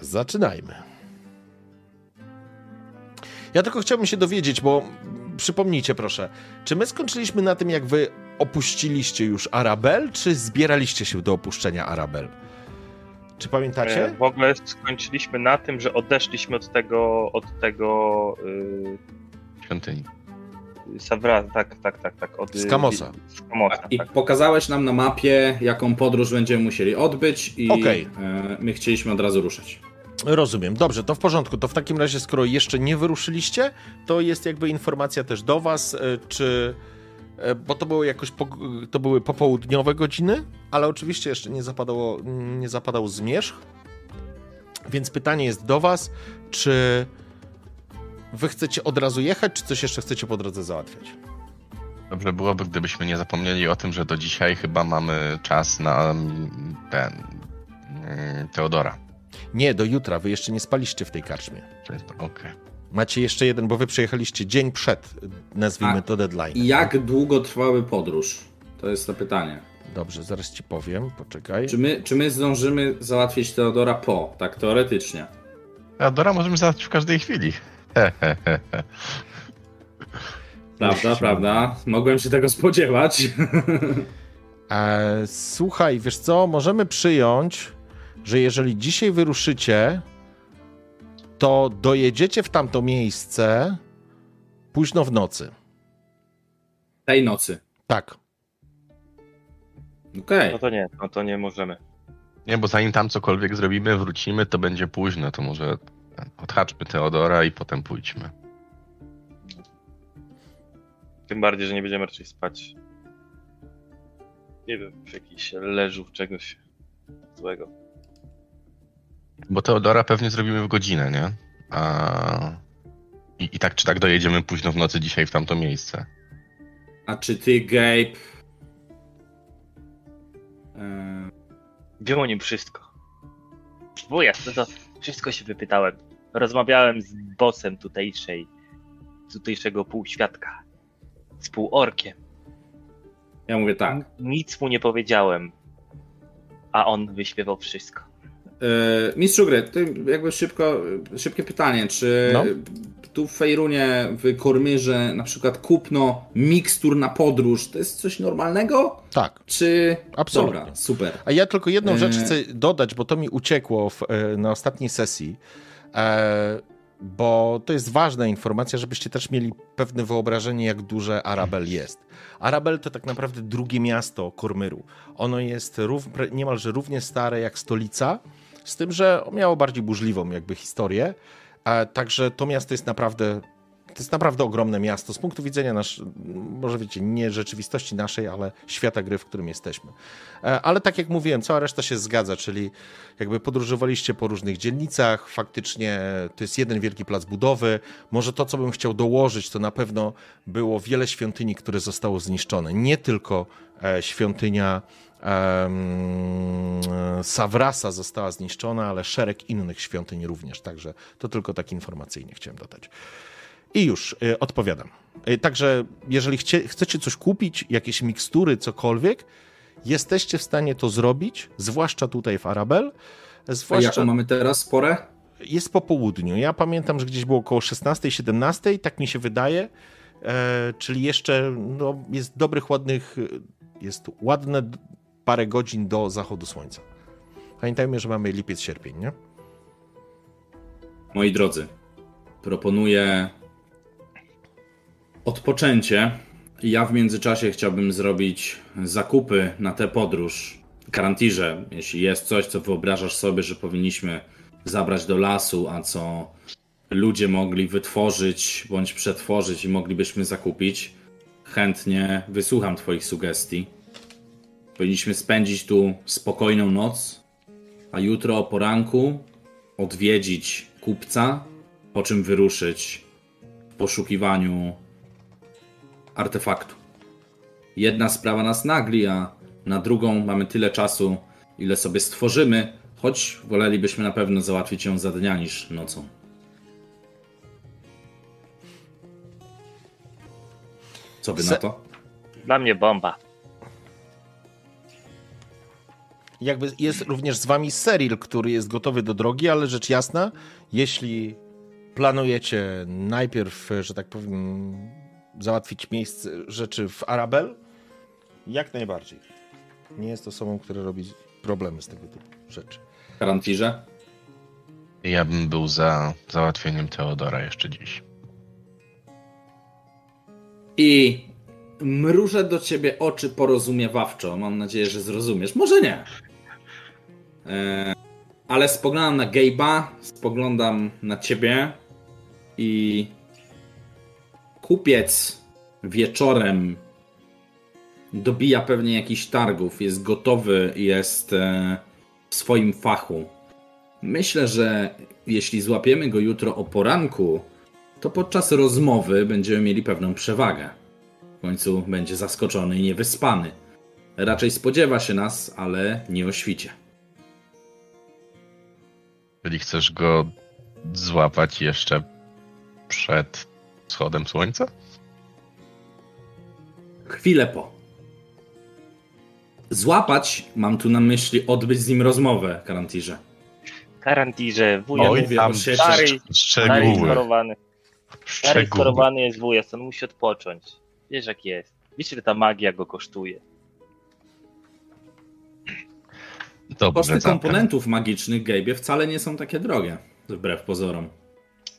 Zaczynajmy. Ja tylko chciałbym się dowiedzieć, bo przypomnijcie proszę, czy my skończyliśmy na tym, jak wy opuściliście już Arabel, czy zbieraliście się do opuszczenia Arabel? Czy pamiętacie? E, w ogóle skończyliśmy na tym, że odeszliśmy od tego, od tego yy, świątyni. Savra, tak, tak, tak, tak. Od, z Kamosa. Z Kamosa I tak. pokazałeś nam na mapie, jaką podróż będziemy musieli odbyć i Okej. e, my chcieliśmy od razu ruszać. Rozumiem. Dobrze, to w porządku. To w takim razie, skoro jeszcze nie wyruszyliście, to jest jakby informacja też do was, e, czy... e, Bo to były jakoś po, to były popołudniowe godziny, ale oczywiście jeszcze nie zapadało, nie zapadał zmierzch. Więc pytanie jest do was, czy wy chcecie od razu jechać, czy coś jeszcze chcecie po drodze załatwiać? Dobrze byłoby, gdybyśmy nie zapomnieli o tym, że do dzisiaj chyba mamy czas na mm, ten mm, Teodora. Nie, do jutra. Wy jeszcze nie spaliście w tej karczmie. Okej. Macie jeszcze jeden, bo wy przyjechaliście dzień przed, nazwijmy A, to deadline. I jak długo trwały podróż? To jest to pytanie. Dobrze, zaraz ci powiem, poczekaj. Czy my, czy my zdążymy załatwić Teodora po, tak teoretycznie? Teodora możemy załatwić w każdej chwili. Prawda, prawda. Mogłem się tego spodziewać. E, słuchaj, wiesz co, możemy przyjąć, że jeżeli dzisiaj wyruszycie, to dojedziecie w tamto miejsce późno w nocy. Tej nocy. Tak. Okej. No to nie, no to nie możemy. Nie, bo zanim tam cokolwiek zrobimy, wrócimy, to będzie późno. To może odhaczmy Teodora i potem pójdźmy. Tym bardziej, że nie będziemy raczej spać. Nie wiem, w jakichś leżów czegoś złego. Bo Teodora pewnie zrobimy w godzinę, nie? A... I, I tak czy tak dojedziemy późno w nocy dzisiaj w tamto miejsce. A czy ty, Gabe... Wiem o nim wszystko. Bo jasne, to wszystko się wypytałem. Rozmawiałem z bossem tutejszej, tutejszego półświadka. Z półorkiem. ja mówię tak. Nic mu nie powiedziałem. A on wyśpiewał wszystko. E, Mistrzu gry, jakby szybko, szybkie pytanie, czy No. tu w Fejrunie, w Kormyrze na przykład kupno mikstur na podróż, to jest coś normalnego? Tak, Czy... Absolutnie. Dobra, super. A ja tylko jedną rzecz E. chcę dodać, bo to mi uciekło w, e, na ostatniej sesji, bo to jest ważna informacja, żebyście też mieli pewne wyobrażenie, jak duże Arabel jest. Arabel to tak naprawdę drugie miasto Kormyru. Ono jest rów, pre- niemalże równie stare jak stolica, z tym, że miało bardziej burzliwą jakby historię. E, także to miasto jest naprawdę to jest naprawdę ogromne miasto z punktu widzenia nasz, może wiecie, nie rzeczywistości naszej, ale świata gry, w którym jesteśmy. E, Ale tak jak mówiłem, cała reszta się zgadza, czyli jakby podróżowaliście po różnych dzielnicach, faktycznie to jest jeden wielki plac budowy. Może to, co bym chciał dołożyć, to na pewno było wiele świątyni, które zostało zniszczone. Nie tylko e, świątynia Savrasa została zniszczona, ale szereg innych świątyń również, także to tylko tak informacyjnie chciałem dodać. I już y, odpowiadam. Y, także, jeżeli chcie, chcecie coś kupić, jakieś mikstury, cokolwiek, jesteście w stanie to zrobić, zwłaszcza tutaj w Arabel. A Zwłaszcza jaką mamy teraz sporę? jest po południu. Ja pamiętam, że gdzieś było około 16-17, tak mi się wydaje. E, czyli jeszcze no, jest dobrych, ładnych, jest ładne parę godzin do zachodu słońca. Pamiętajmy, że mamy lipiec, sierpień, nie? Moi drodzy, proponuję odpoczęcie. Ja w międzyczasie chciałbym zrobić zakupy na tę podróż. Karantirze, jeśli jest coś, co wyobrażasz sobie, że powinniśmy zabrać do lasu, a co ludzie mogli wytworzyć bądź przetworzyć i moglibyśmy zakupić, chętnie wysłucham Twoich sugestii. Powinniśmy spędzić tu spokojną noc, a jutro o poranku odwiedzić kupca, po czym wyruszyć w poszukiwaniu artefaktu. Jedna sprawa nas nagli, a na drugą mamy tyle czasu, ile sobie stworzymy, choć wolelibyśmy na pewno załatwić ją za dnia niż nocą. Co Se- na to? Dla mnie bomba. Jakby jest również z wami Seril, który jest gotowy do drogi, ale rzecz jasna, jeśli planujecie najpierw, że tak powiem, załatwić miejsce rzeczy w Arabel, jak najbardziej. Nie jest osobą, która robi problemy z tego typu rzeczy. Karantirze? Ja bym był za załatwieniem Teodora jeszcze dziś. I mrużę do ciebie oczy porozumiewawczo. Mam nadzieję, że zrozumiesz. Może nie. E, ale spoglądam na Gabe'a, spoglądam na ciebie i kupiec wieczorem dobija pewnie jakichś targów, jest gotowy, jest e, w swoim fachu. Myślę, że jeśli złapiemy go jutro o poranku, to podczas rozmowy będziemy mieli pewną przewagę. W końcu będzie zaskoczony i niewyspany. Raczej spodziewa się nas, ale nie o świcie. Jeżeli chcesz go złapać jeszcze przed wschodem słońca? Chwilę po. Złapać, mam tu na myśli odbyć z nim rozmowę, Karantirze. Karantirze, wuja Oj, tam stary, stary szczegóły. schorowany. Stary schorowany jest wujas, on musi odpocząć. Wiesz jak jest. Wiesz ile ta magia go kosztuje. Dobrze, Koszty Duncan. komponentów magicznych Gabe'ie wcale nie są takie drogie, wbrew pozorom.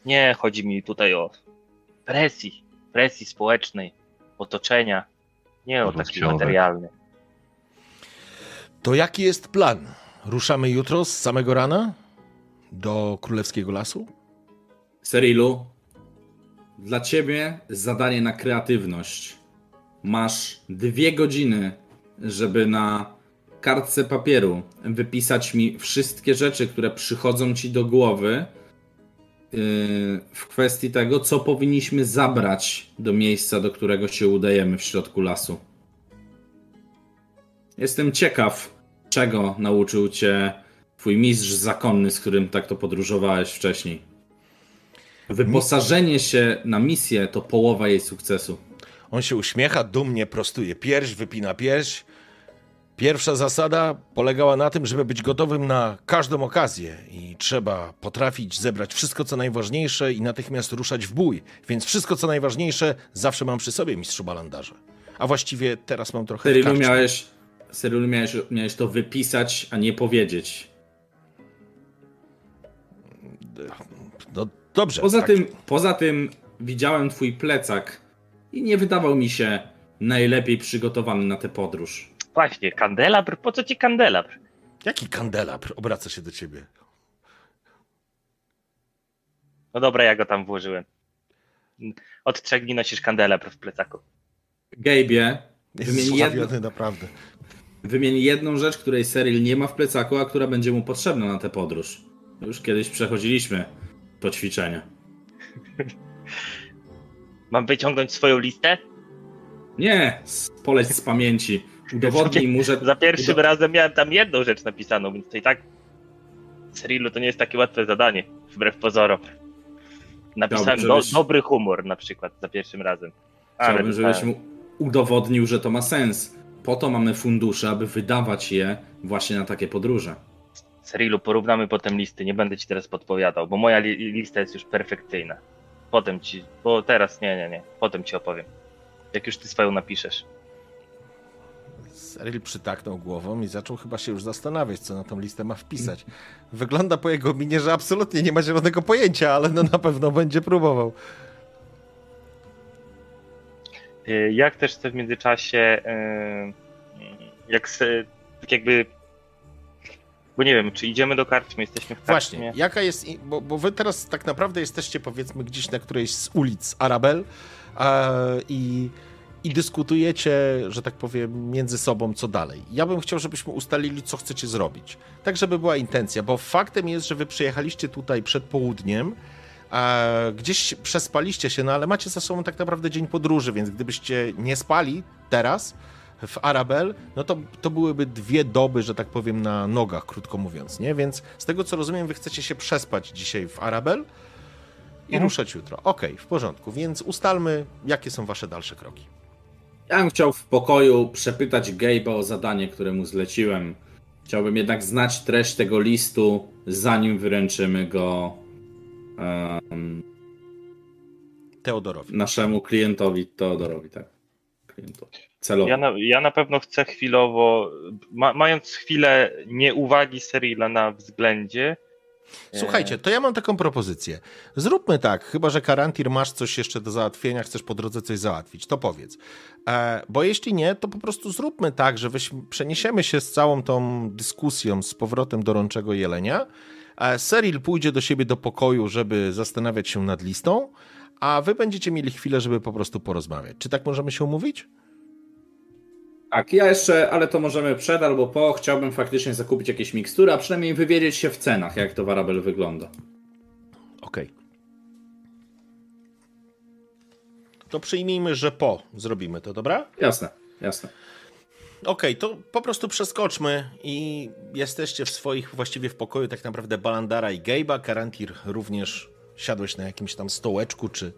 Nie, chodzi mi tutaj o presji, presji społecznej, otoczenia. Nie o taki materialny. To jaki jest plan? Ruszamy jutro z samego rana do Królewskiego Lasu? Serilu, dla ciebie zadanie na kreatywność. Masz dwie godziny, żeby na kartce papieru wypisać mi wszystkie rzeczy, które przychodzą ci do głowy yy, w kwestii tego, co powinniśmy zabrać do miejsca, do którego się udajemy w środku lasu. Jestem ciekaw, czego nauczył cię twój mistrz zakonny, z którym tak to podróżowałeś wcześniej. Wyposażenie się na misję to połowa jej sukcesu. On się uśmiecha, dumnie prostuje pierś, wypina pierś. Pierwsza zasada polegała na tym, żeby być gotowym na każdą okazję i trzeba potrafić zebrać wszystko, co najważniejsze i natychmiast ruszać w bój. Więc wszystko, co najważniejsze, zawsze mam przy sobie, mistrzu Balandarze. A właściwie teraz mam trochę karczmie. miałeś, Serylu miałeś, miałeś to wypisać, a nie powiedzieć. No dobrze. Poza tak. tym, poza tym widziałem twój plecak i nie wydawał mi się najlepiej przygotowany na tę podróż. Właśnie, kandelabr? Po co ci kandelabr? Jaki kandelabr obraca się do ciebie? No dobra, ja go tam włożyłem. Od trzech dni nosisz kandelabr w plecaku. Jest Wymień jedno- zławiony, naprawdę. wymień jedną rzecz, której Seryl nie ma w plecaku, a która będzie mu potrzebna na tę podróż. Już kiedyś przechodziliśmy to ćwiczenie. Mam wyciągnąć swoją listę? Nie, poleć z pamięci. Udowodnij mu, że... Za pierwszym razem miałem tam jedną rzecz napisaną, więc to i tak Cyrilu to nie jest takie łatwe zadanie, wbrew pozorom. Napisałem Chciałbym, do, żebyś- dobry humor na przykład za pierwszym razem. Chciałbym, dostałem. żebyś mu udowodnił, że to ma sens. Po to mamy fundusze, aby wydawać je właśnie na takie podróże. Cyrilu, porównamy potem listy, nie będę ci teraz podpowiadał, bo moja li lista jest już perfekcyjna. Potem ci, bo teraz nie, nie, nie, potem ci opowiem. Jak już ty swoją napiszesz. Cyril przytaknął głową i zaczął chyba się już zastanawiać, co na tą listę ma wpisać. Wygląda po jego minie, że absolutnie nie ma zielonego pojęcia, ale no na pewno będzie próbował. Y, Jak też chcę w międzyczasie, y, jak se, tak jakby, bo nie wiem, czy idziemy do karczmy, jesteśmy w karczmie. Właśnie, jaka jest, bo, bo wy teraz tak naprawdę jesteście powiedzmy gdzieś na którejś z ulic Arabel e, i i dyskutujecie, że tak powiem, między sobą, co dalej. Ja bym chciał, żebyśmy ustalili, co chcecie zrobić. Tak, żeby była intencja, bo faktem jest, że wy przyjechaliście tutaj przed południem, a gdzieś przespaliście się, no ale macie za sobą tak naprawdę dzień podróży, więc gdybyście nie spali teraz w Arabel, no to, to byłyby dwie doby, że tak powiem, na nogach, krótko mówiąc, nie? Więc z tego, co rozumiem, wy chcecie się przespać dzisiaj w Arabel i mhm. ruszać jutro. Okej, okay, w porządku, więc ustalmy, jakie są wasze dalsze kroki. Ja bym chciał w pokoju przepytać Gabe'a o zadanie, które mu zleciłem. Chciałbym jednak znać treść tego listu, zanim wyręczymy go um, Teodorowi. Naszemu klientowi Teodorowi, tak. Klientowi. Celowo. Ja na, ja na pewno chcę chwilowo, ma, mając chwilę nieuwagi Serila na względzie, Słuchajcie, to ja mam taką propozycję. Zróbmy tak, chyba że Karantir masz coś jeszcze do załatwienia, chcesz po drodze coś załatwić, to powiedz. E, bo jeśli nie, to po prostu zróbmy tak, że przeniesiemy się z całą tą dyskusją z powrotem do Rączego Jelenia. E, Seril pójdzie do siebie do pokoju, żeby zastanawiać się nad listą, a wy będziecie mieli chwilę, żeby po prostu porozmawiać. Czy tak możemy się umówić? Tak, ja jeszcze, ale to możemy przed albo po, chciałbym faktycznie zakupić jakieś mikstury, a przynajmniej wywiedzieć się w cenach, jak to Warabel wygląda. Okej. Okay. To przyjmijmy, że po zrobimy to, dobra? Jasne, jasne. Okej, okay, to po prostu przeskoczmy i jesteście w swoich, właściwie w pokoju tak naprawdę Balandara i Gabe'a. Karantir również siadłeś na jakimś tam stołeczku czy,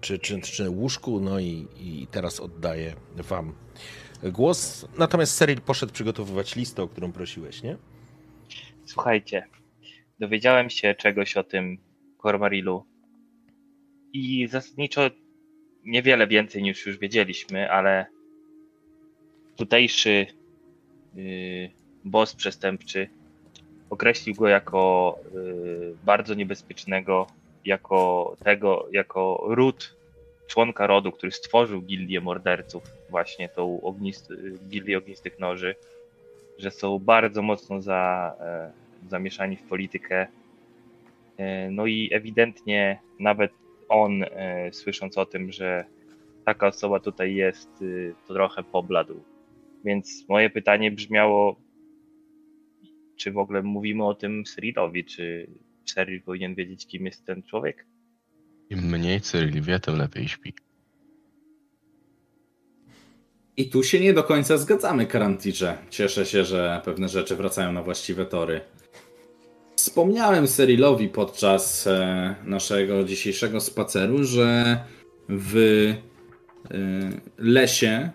czy, czy, czy łóżku, no i, i teraz oddaję wam głos. Natomiast Cyril poszedł przygotowywać listę, o którą prosiłeś, nie? Słuchajcie, dowiedziałem się czegoś o tym Cormarilu i zasadniczo niewiele więcej niż już wiedzieliśmy, ale tutejszy yy, boss przestępczy określił go jako yy, bardzo niebezpiecznego, jako tego, jako ród członka rodu, który stworzył gildię morderców, właśnie tą ognist, gildię ognistych noży, że są bardzo mocno za, e, zamieszani w politykę. E, no i ewidentnie nawet on, e, słysząc o tym, że taka osoba tutaj jest, y, to trochę pobladł. Więc moje pytanie brzmiało, czy w ogóle mówimy o tym Cyrilowi, czy Cyril powinien wiedzieć, kim jest ten człowiek? Im mniej Cyril wie, tym lepiej śpi. I tu się nie do końca zgadzamy, Karantirze. Cieszę się, że pewne rzeczy wracają na właściwe tory. Wspomniałem Cyrilowi podczas e, naszego dzisiejszego spaceru, że w e, lesie e,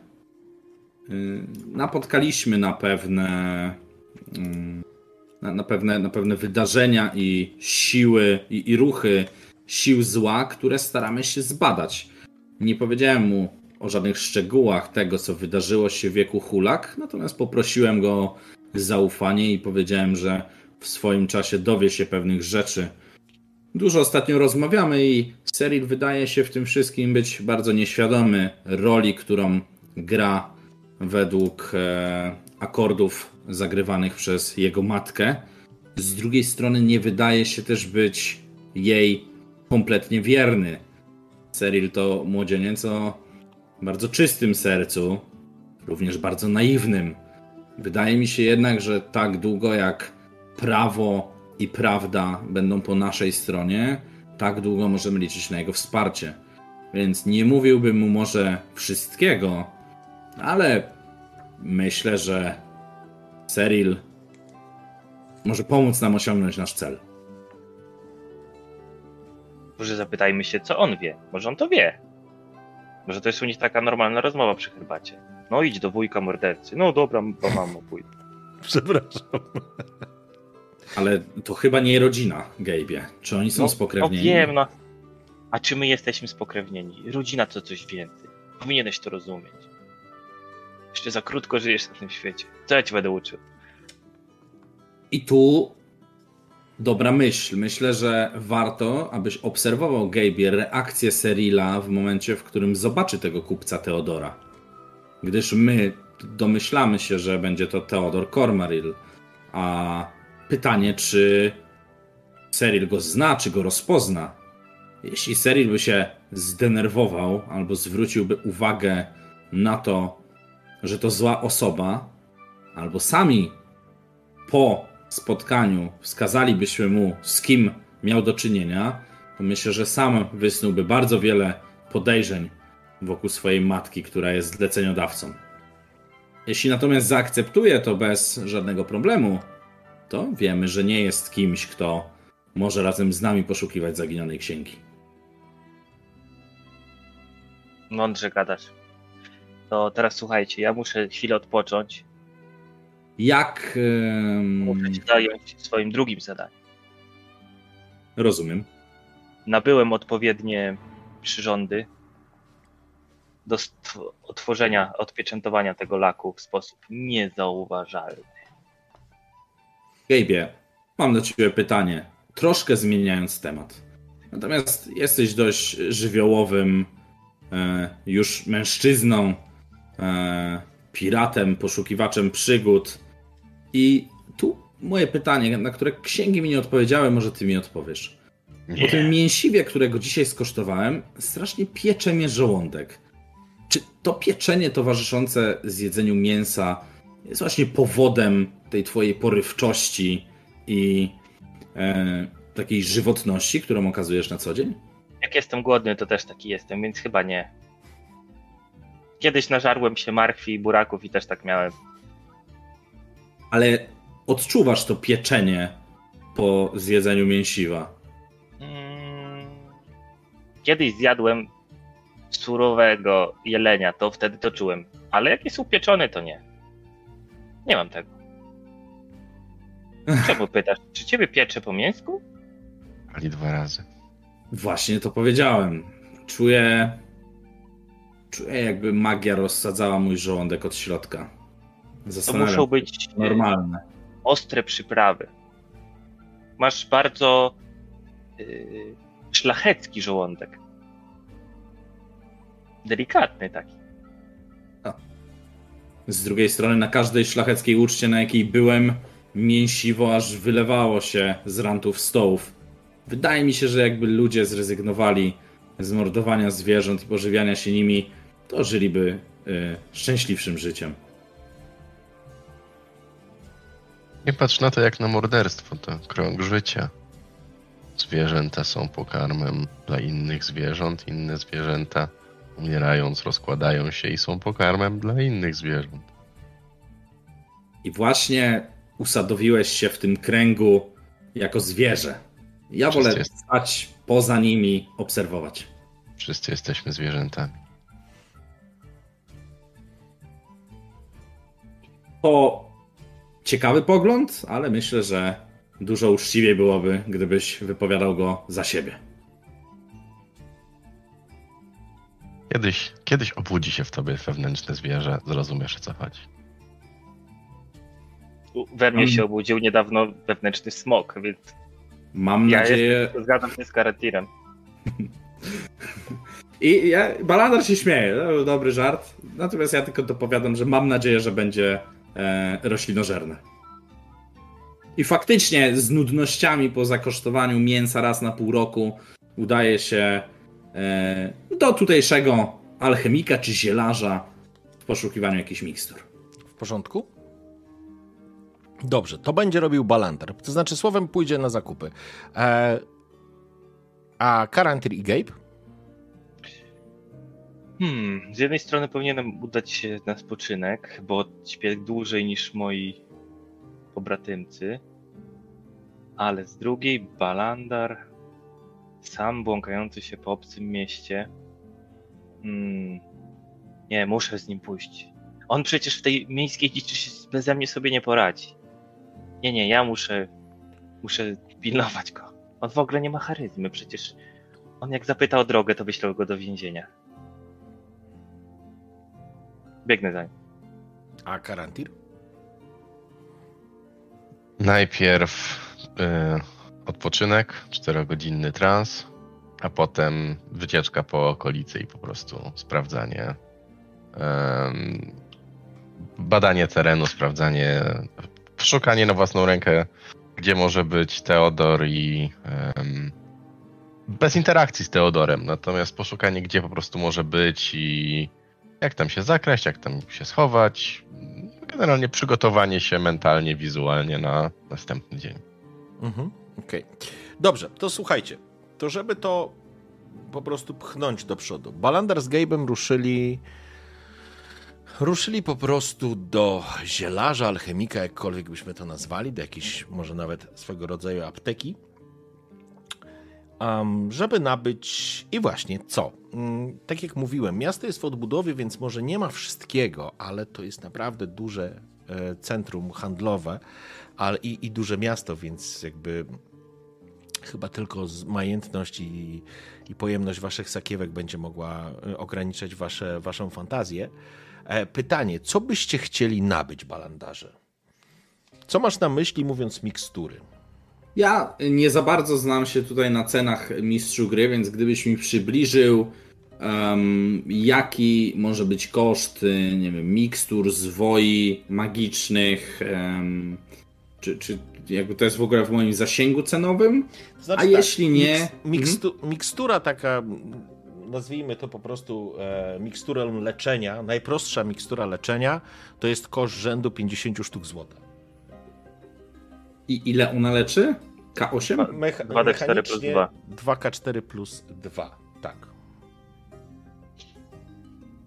napotkaliśmy na pewne mm, na, pewne, na pewne wydarzenia i siły i, i ruchy sił zła, które staramy się zbadać. Nie powiedziałem mu o żadnych szczegółach tego, co wydarzyło się w wieku Hulak, natomiast poprosiłem go o zaufanie i powiedziałem, że w swoim czasie dowie się pewnych rzeczy. Dużo ostatnio rozmawiamy i Cyril wydaje się w tym wszystkim być bardzo nieświadomy roli, którą gra według e, akordów zagrywanych przez jego matkę. Z drugiej strony nie wydaje się też być jej kompletnie wierny. Cyril to młodzieniec o bardzo czystym sercu, również bardzo naiwnym. Wydaje mi się jednak, że tak długo jak prawo i prawda będą po naszej stronie, tak długo możemy liczyć na jego wsparcie. Więc nie mówiłbym mu może wszystkiego, ale myślę, że Cyril może pomóc nam osiągnąć nasz cel. Może zapytajmy się, co on wie. Może on to wie. Może to jest u nich taka normalna rozmowa przy herbacie. No idź do wujka mordercy. No dobra, bo mamo pójdę. Przepraszam. Ale to chyba nie rodzina, Gabe'ie. Czy oni są no, spokrewnieni? No wiem, no. A czy my jesteśmy spokrewnieni? Rodzina to coś więcej. Powinieneś to rozumieć. Jeszcze za krótko żyjesz na tym świecie. Co ja ci będę uczył? I tu dobra myśl. Myślę, że warto, abyś obserwował Gabe reakcję Serila w momencie, w którym zobaczy tego kupca Teodora. Gdyż my domyślamy się, że będzie to Teodor Cormaril, a pytanie, czy Seril go zna, czy go rozpozna, jeśli Seril by się zdenerwował albo zwróciłby uwagę na to, że to zła osoba, albo sami po spotkaniu wskazalibyśmy mu, z kim miał do czynienia, to myślę, że sam wysnułby bardzo wiele podejrzeń wokół swojej matki, która jest zleceniodawcą. Jeśli natomiast zaakceptuje to bez żadnego problemu, to wiemy, że nie jest kimś, kto może razem z nami poszukiwać zaginionej księgi. Mądrze gadasz. To teraz słuchajcie, ja muszę chwilę odpocząć. Jak. Muszę się zająć swoim drugim zadaniem. Rozumiem. Nabyłem odpowiednie przyrządy do otworzenia, odpieczętowania tego laku w sposób niezauważalny. Gabe'ie, mam do ciebie pytanie, troszkę zmieniając temat. Natomiast jesteś dość żywiołowym e, już mężczyzną, e, piratem, poszukiwaczem przygód. I tu moje pytanie, na które księgi mi nie odpowiedziały, może ty mi odpowiesz. Nie. Po tym mięsiwie, którego dzisiaj skosztowałem, strasznie piecze mnie żołądek. Czy to pieczenie towarzyszące zjedzeniu mięsa jest właśnie powodem tej twojej porywczości i e, takiej żywotności, którą okazujesz na co dzień? Jak jestem głodny, to też taki jestem, więc chyba nie. Kiedyś nażarłem się marchwi i buraków i też tak miałem. Ale odczuwasz to pieczenie po zjedzeniu mięsiwa? Hmm. Kiedyś zjadłem surowego jelenia, to wtedy to czułem. Ale jak jest upieczony, to nie. Nie mam tego. Czemu pytasz? Czy ciebie piecze po mięsku? Ali dwa razy. Właśnie to powiedziałem. Czuję. Czuję, jakby magia rozsadzała mój żołądek od środka. To muszą być e, normalne. Ostre przyprawy. Masz bardzo yy, szlachecki żołądek. Delikatny taki. Z drugiej strony, na każdej szlacheckiej uczcie, na jakiej byłem, mięsiwo aż wylewało się z rantów stołów. Wydaje mi się, że jakby ludzie zrezygnowali z mordowania zwierząt i pożywiania się nimi, to żyliby y, szczęśliwszym życiem. Nie patrz na to jak na morderstwo, to krąg życia. Zwierzęta są pokarmem dla innych zwierząt, inne zwierzęta umierając rozkładają się i są pokarmem dla innych zwierząt. I właśnie usadowiłeś się w tym kręgu jako zwierzę. Ja Wszyscy wolę jest... stać poza nimi, obserwować. Wszyscy jesteśmy zwierzętami. To ciekawy pogląd, ale myślę, że dużo uczciwiej byłoby, gdybyś wypowiadał go za siebie. Kiedyś, kiedyś obudzi się w tobie wewnętrzne zwierzę, zrozumiesz o co chodzi. We mnie się obudził niedawno wewnętrzny smok, więc. Mam ja nadzieję. Jestem, zgadzam się z Karatirem. I ja, Baladar się śmieje, to dobry żart. Natomiast ja tylko dopowiadam, że mam nadzieję, że będzie e, roślinożerne. I faktycznie z nudnościami po zakosztowaniu mięsa raz na pół roku udaje się e, do tutejszego alchemika czy zielarza w poszukiwaniu jakichś mikstur. W porządku? Dobrze, to będzie robił Balanter. To znaczy, słowem pójdzie na zakupy. E, a Karantir i Gabe? Hmm, z jednej strony powinienem udać się na spoczynek, bo śpię dłużej niż moi pobratymcy, ale z drugiej Balandar, sam błąkający się po obcym mieście, hmm, nie, muszę z nim pójść. On przecież w tej miejskiej dziczy beze mnie sobie nie poradzi. Nie, nie, ja muszę, muszę pilnować go. On w ogóle nie ma charyzmy, przecież on jak zapyta o drogę, to wyślą go do więzienia. Biegnę za nim. A Karantir? Najpierw y, odpoczynek, 4-godzinny trans, a potem wycieczka po okolicy i po prostu sprawdzanie, y, badanie terenu, sprawdzanie szukanie na własną rękę, gdzie może być Teodor i bez interakcji z Teodorem, natomiast poszukanie, gdzie po prostu może być i jak tam się zakraść, jak tam się schować. Generalnie przygotowanie się mentalnie, wizualnie na następny dzień. Mhm, Okej. Okay. Dobrze, to słuchajcie. To żeby to po prostu pchnąć do przodu. Balandar z Gabe'em ruszyli ruszyli po prostu do zielarza, alchemika, jakkolwiek byśmy to nazwali, do jakiejś może nawet swego rodzaju apteki, um, żeby nabyć i właśnie co? Um, tak jak mówiłem, miasto jest w odbudowie, więc może nie ma wszystkiego, ale to jest naprawdę duże e, centrum handlowe ale i, i duże miasto, więc jakby chyba tylko majętność i, i pojemność waszych sakiewek będzie mogła e, ograniczać wasze, waszą fantazję. E, pytanie, co byście chcieli nabyć, balandarze? Co masz na myśli mówiąc mikstury? Ja nie za bardzo znam się tutaj na cenach mistrzu gry, więc gdybyś mi przybliżył, um, jaki może być koszt, nie wiem, mikstur, zwoi magicznych, um, czy, czy jakby to jest w ogóle w moim zasięgu cenowym? znaczy, A tak, jeśli nie. Miks, mikstu, mhm. Mikstura taka, nazwijmy to po prostu e, miksturą leczenia, najprostsza mikstura leczenia, to jest koszt rzędu 50 sztuk złota. I ile ona leczy? K8? Mecha 2D4 plus 2. 2K4 plus 2, tak.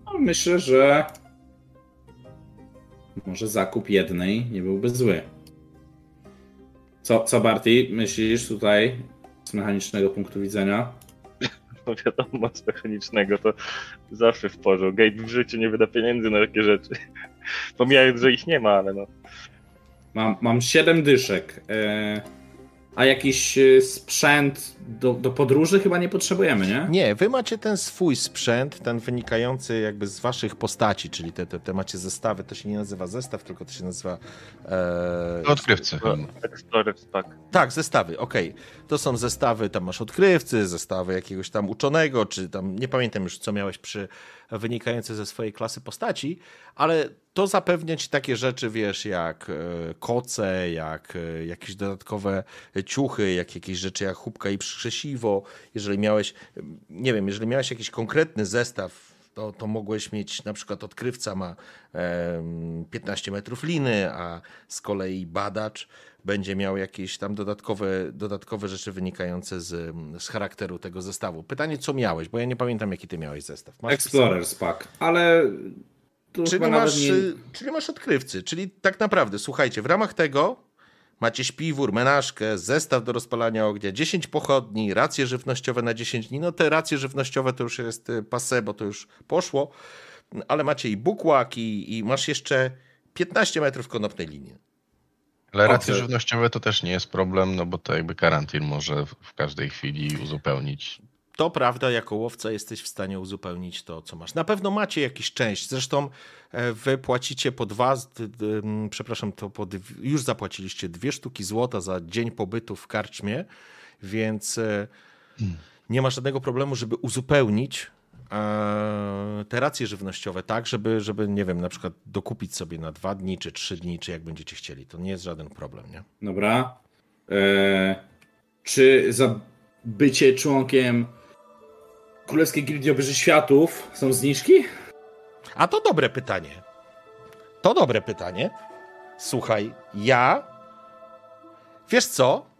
No, myślę, że może zakup jednej nie byłby zły. Co, co Barty, myślisz tutaj z mechanicznego punktu widzenia? No wiadomo, z mechanicznego to zawsze w porządku. Gabe w życiu nie wyda pieniędzy na takie rzeczy. Pomijając, że ich nie ma, ale no. Mam, mam 7 dyszek. E, a jakiś e, sprzęt do, do podróży chyba nie potrzebujemy, nie? Nie, wy macie ten swój sprzęt, ten wynikający jakby z waszych postaci, czyli te, te, te macie zestawy, to się nie nazywa zestaw, tylko to się nazywa... E... Odkrywcy. Explorers Pack. Tak, zestawy, okej. Okay. To są zestawy, tam masz odkrywcy, zestawy jakiegoś tam uczonego, czy tam, nie pamiętam już co miałeś przy wynikające ze swojej klasy postaci, ale to zapewnia ci takie rzeczy, wiesz, jak e, koce, jak e, jakieś dodatkowe ciuchy, jak jakieś rzeczy jak chubka i przykrzesiwo. Jeżeli miałeś, nie wiem, jeżeli miałeś jakiś konkretny zestaw, to, to mogłeś mieć na przykład odkrywca ma 15 metrów liny, a z kolei badacz będzie miał jakieś tam dodatkowe, dodatkowe rzeczy wynikające z, z charakteru tego zestawu. Pytanie, co miałeś, bo ja nie pamiętam, jaki ty miałeś zestaw. Masz Explorers Pack, ale... Czyli masz, nie... czyli masz odkrywcy, czyli tak naprawdę, słuchajcie, w ramach tego macie śpiwór, menażkę, zestaw do rozpalania ognia, 10 pochodni, racje żywnościowe na 10 dni. No te racje żywnościowe to już jest y, passe, bo to już poszło, ale macie i bukłak i, i masz jeszcze 15 metrów konopnej linii. Ale racje żywnościowe to też nie jest problem, no bo to jakby karantin może w każdej chwili uzupełnić. To prawda, jako łowca jesteś w stanie uzupełnić to, co masz. Na pewno macie jakiś część. Zresztą e, wy płacicie po dwa, przepraszam, to po, już zapłaciliście dwie sztuki złota za dzień pobytu w karczmie, więc e, hmm. nie ma żadnego problemu, żeby uzupełnić E, te racje żywnościowe tak, żeby, żeby, nie wiem, na przykład dokupić sobie na dwa dni, czy trzy dni, czy jak będziecie chcieli. To nie jest żaden problem, nie? Dobra. Eee, czy za bycie członkiem Królewskiej Gildii Obyży Światów są zniżki? A to dobre pytanie. To dobre pytanie. Słuchaj, ja... Wiesz co?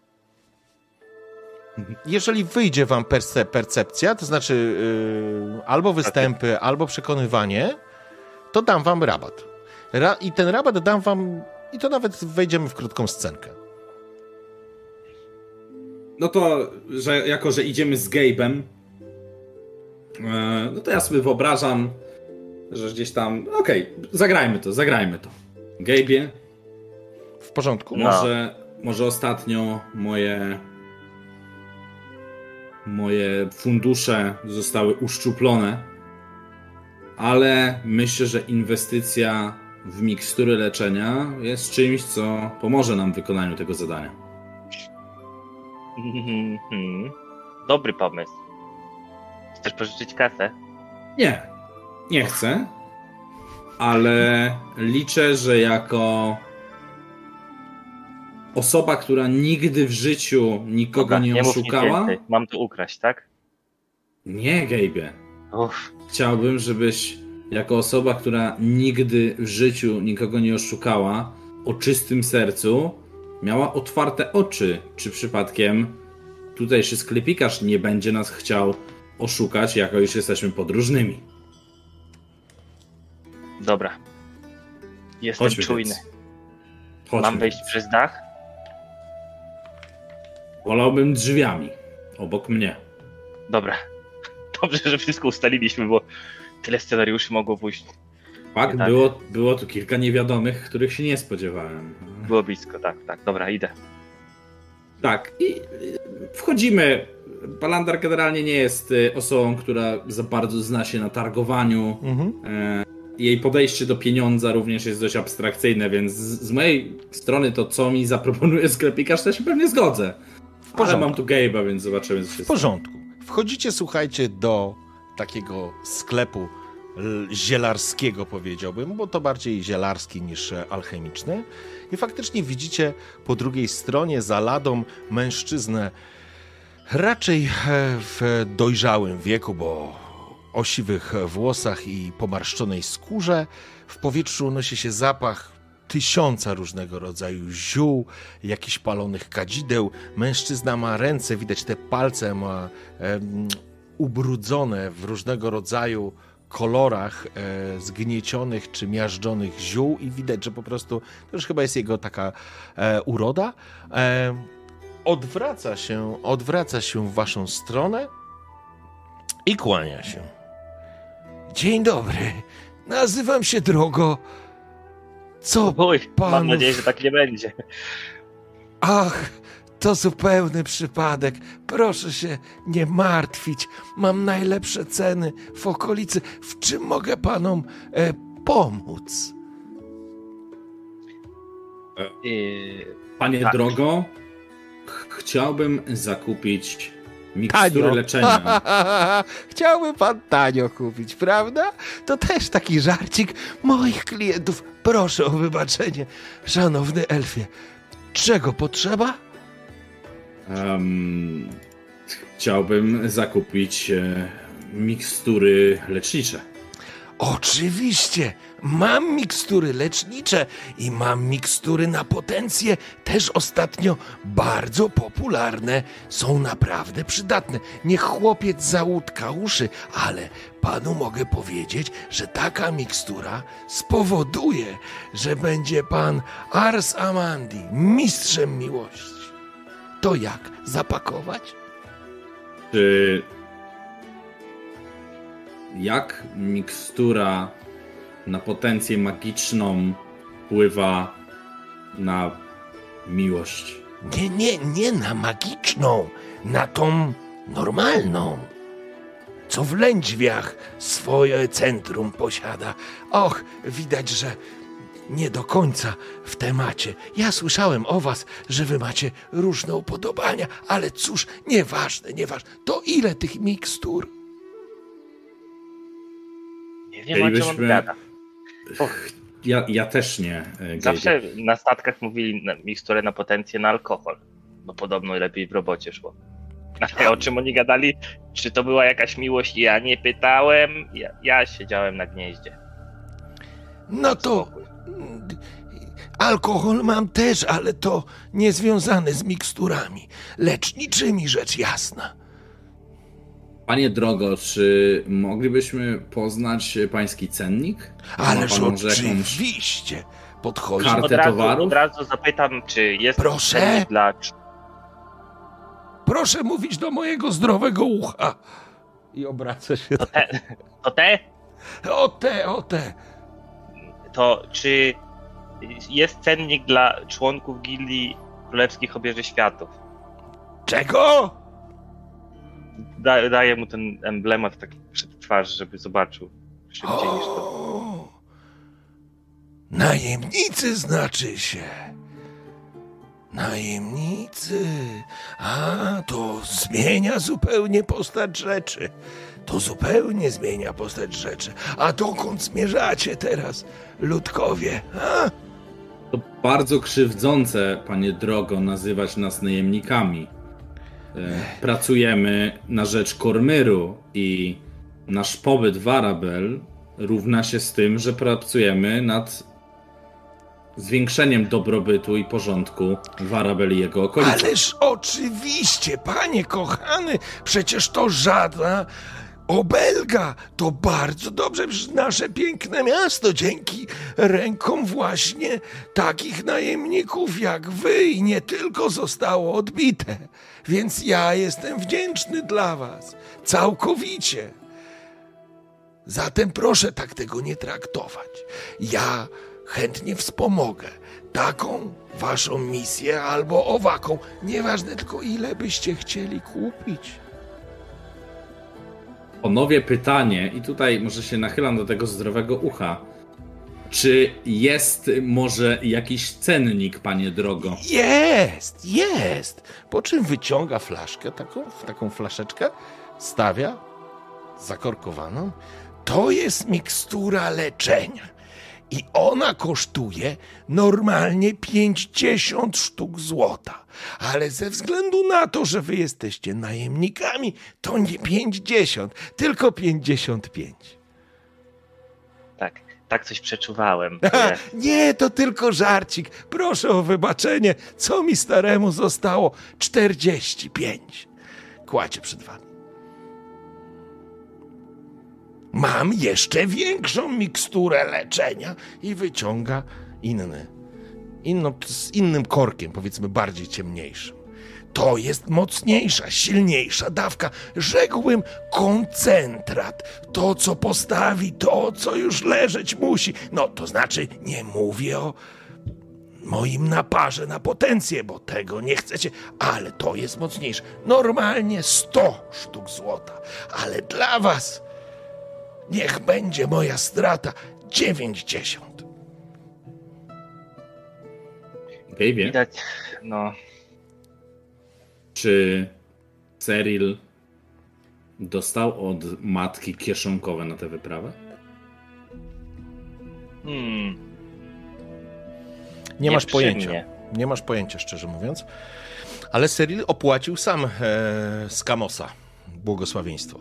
jeżeli wyjdzie wam perce percepcja, to znaczy yy, albo występy, albo przekonywanie, to dam wam rabat. Ra I ten rabat dam wam, i to nawet wejdziemy w krótką scenkę. No to, że jako, że idziemy z Gabe'em, no to ja sobie wyobrażam, że gdzieś tam, okej, okay, zagrajmy to, zagrajmy to. Gabe'ie. W porządku. Może, no. może ostatnio moje moje fundusze zostały uszczuplone, ale myślę, że inwestycja w mikstury leczenia jest czymś, co pomoże nam w wykonaniu tego zadania. Dobry pomysł. Chcesz pożyczyć kasę? Nie, nie chcę, ale liczę, że jako osoba, która nigdy w życiu nikogo Dobra, nie nic oszukała. Mam to ukraść, tak? Nie. Uff, Chciałbym, żebyś jako osoba, która nigdy w życiu nikogo nie oszukała, o czystym sercu, miała otwarte oczy, czy przypadkiem tutejszy sklepikarz nie będzie nas chciał oszukać, jako już jesteśmy podróżnymi. dobra. Jestem Chodźmy czujny. Mam wejść przez dach? Wolałbym drzwiami, obok mnie. Dobra. Dobrze, że wszystko ustaliliśmy, bo tyle scenariuszy mogło pójść. Tak. Było, było tu kilka niewiadomych, których się nie spodziewałem. Było blisko, tak, tak. Dobra, idę. Tak, i wchodzimy. Balandar generalnie nie jest y, osobą, która za bardzo zna się na targowaniu. Mhm. E, Jej podejście do pieniądza również jest dość abstrakcyjne, więc z, mojej strony to, co mi zaproponuje sklepikarz, to ja się pewnie zgodzę. Ale mam tu Gabe'a, więc zobaczymy, co się W porządku. Wchodzicie, słuchajcie, do takiego sklepu zielarskiego, powiedziałbym, bo to bardziej zielarski niż e, alchemiczny. I faktycznie widzicie po drugiej stronie za ladą mężczyznę raczej e, w dojrzałym wieku, bo o siwych włosach i pomarszczonej skórze. W powietrzu unosi się zapach tysiąca różnego rodzaju ziół, jakichś palonych kadzideł. Mężczyzna ma ręce, widać te palce ma em, ubrudzone w różnego rodzaju kolorach e, zgniecionych czy miażdżonych ziół i widać, że po prostu to już chyba jest jego taka e, uroda. E, odwraca się, odwraca się w waszą stronę i kłania się. Dzień dobry, nazywam się Drogo. Co Oj, panów- mam nadzieję, że tak nie będzie. Ach, to zupełny przypadek. Proszę się nie martwić. Mam najlepsze ceny w okolicy. W czym mogę panom e, pomóc? Yy, Panie Tak. drogo, chciałbym zakupić mikstury Tanio. leczenia. Chciałby pan tanio kupić, prawda? To też taki żarcik moich klientów. Proszę o wybaczenie, szanowny elfie. Czego potrzeba? Em, chciałbym zakupić e, mikstury lecznicze. Oczywiście, mam mikstury lecznicze i mam mikstury na potencję, też ostatnio bardzo popularne. Są naprawdę przydatne. Niech chłopiec załutka uszy, ale panu mogę powiedzieć, że taka mikstura spowoduje, że będzie pan Ars Amandi, mistrzem miłości. To jak, zapakować? Czy jak mikstura na potencję magiczną wpływa na miłość? Nie, nie, nie na magiczną, na tą normalną. Co w lędźwiach swoje centrum posiada. Och, widać, że nie do końca w temacie. Ja słyszałem o was, że wy macie różne upodobania, ale cóż, nieważne, nieważne. To ile tych mikstur? nie wiem, o czym on Chcielibyśmy- gada. Ja, ja też nie. e, Gabe. Zawsze na statkach mówili na miksturę na potencję na alkohol, bo podobno lepiej w robocie szło. Ale o czym oni gadali? Czy to była jakaś miłość? Ja nie pytałem. Ja, ja siedziałem na gnieździe. No to. Alkohol mam też, ale to niezwiązane z miksturami. Leczniczymi rzecz jasna. Panie drogo, czy moglibyśmy poznać pański cennik? Ależ oczywiście. Podchodzi. Kartę Od razu, towarów? od razu zapytam, czy jest Proszę? cennik dla Proszę mówić do mojego zdrowego ucha. I obraca się. to te, to te? O te, o te. To czy jest cennik dla członków gildii królewskich obieży światów? Czego? Da, daję mu ten emblemat taki przed twarz, żeby zobaczył szybciej niż to. Najemnicy znaczy się. Najemnicy. A, to zmienia zupełnie postać rzeczy. To zupełnie zmienia postać rzeczy. A dokąd zmierzacie teraz, ludkowie? A? To bardzo krzywdzące, panie drogo, nazywać nas najemnikami. E, pracujemy na rzecz Kormyru i nasz pobyt w Arabel równa się z tym, że pracujemy nad zwiększeniem dobrobytu i porządku w Arabel i jego okolicach. Ależ oczywiście, panie kochany, przecież to żadna obelga. To bardzo dobrze, przecież nasze piękne miasto dzięki rękom właśnie takich najemników jak wy i nie tylko zostało odbite. Więc ja jestem wdzięczny dla was. Całkowicie. Zatem proszę tak tego nie traktować. Ja chętnie wspomogę taką waszą misję albo owaką. Nieważne tylko ile byście chcieli kupić. Ponowię pytanie, i tutaj może się nachylam do tego zdrowego ucha. Czy jest może jakiś cennik, panie drogo? Jest, jest. Po czym wyciąga flaszkę, taką, taką flaszeczkę, stawia zakorkowaną. To jest mikstura leczenia. I ona kosztuje normalnie 50 sztuk złota. Ale ze względu na to, że wy jesteście najemnikami, to nie 50, tylko 55. Tak, coś przeczuwałem. Ale- nie, to tylko żarcik. Proszę o wybaczenie. Co mi staremu zostało? 45. Kładzie przed wami. Mam jeszcze większą miksturę leczenia i wyciąga inny. Inno, z innym korkiem, powiedzmy bardziej ciemniejszym. To jest mocniejsza, silniejsza dawka. Rzekłbym koncentrat. To, co postawi, to, co już leżeć musi. No, to znaczy, nie mówię o moim naparze na potencję, bo tego nie chcecie, ale to jest mocniejsze. Normalnie 100 sztuk złota, ale dla was niech będzie moja strata 90. Gabe'ie, Widać, no, czy Cyril dostał od matki kieszonkowe na tę wyprawę? hmm, Nie masz przyjemnie. pojęcia. Nie masz pojęcia, szczerze mówiąc. Ale Cyril opłacił sam e, z Kamosa błogosławieństwo.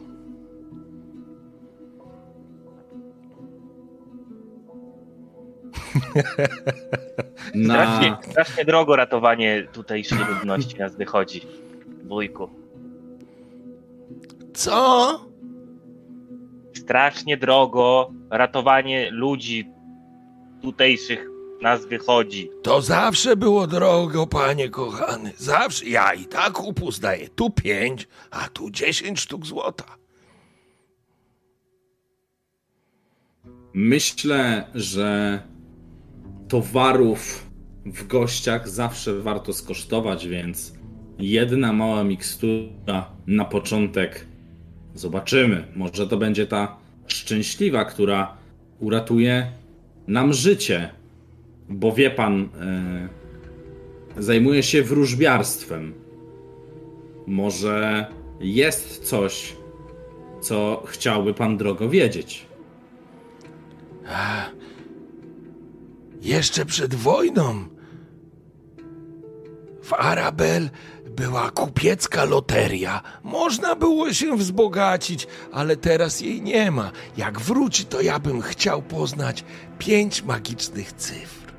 Na... strasznie, strasznie drogo ratowanie tutejszej ludności nas wychodzi. Wujku. Co? Strasznie drogo ratowanie ludzi tutejszych nas wychodzi. To zawsze było drogo, panie kochany. Zawsze. Ja i tak upust daję. Tu pięć, a tu dziesięć sztuk złota. Myślę, że towarów w gościach zawsze warto skosztować, więc jedna mała mikstura na początek. Zobaczymy. Może to będzie ta szczęśliwa, która uratuje nam życie. Bo wie pan, e, zajmuje się wróżbiarstwem. Może jest coś, co chciałby pan drogo wiedzieć. Jeszcze przed wojną w Arabel była kupiecka loteria. Można było się wzbogacić, ale teraz jej nie ma. Jak wróci, to ja bym chciał poznać pięć magicznych cyfr.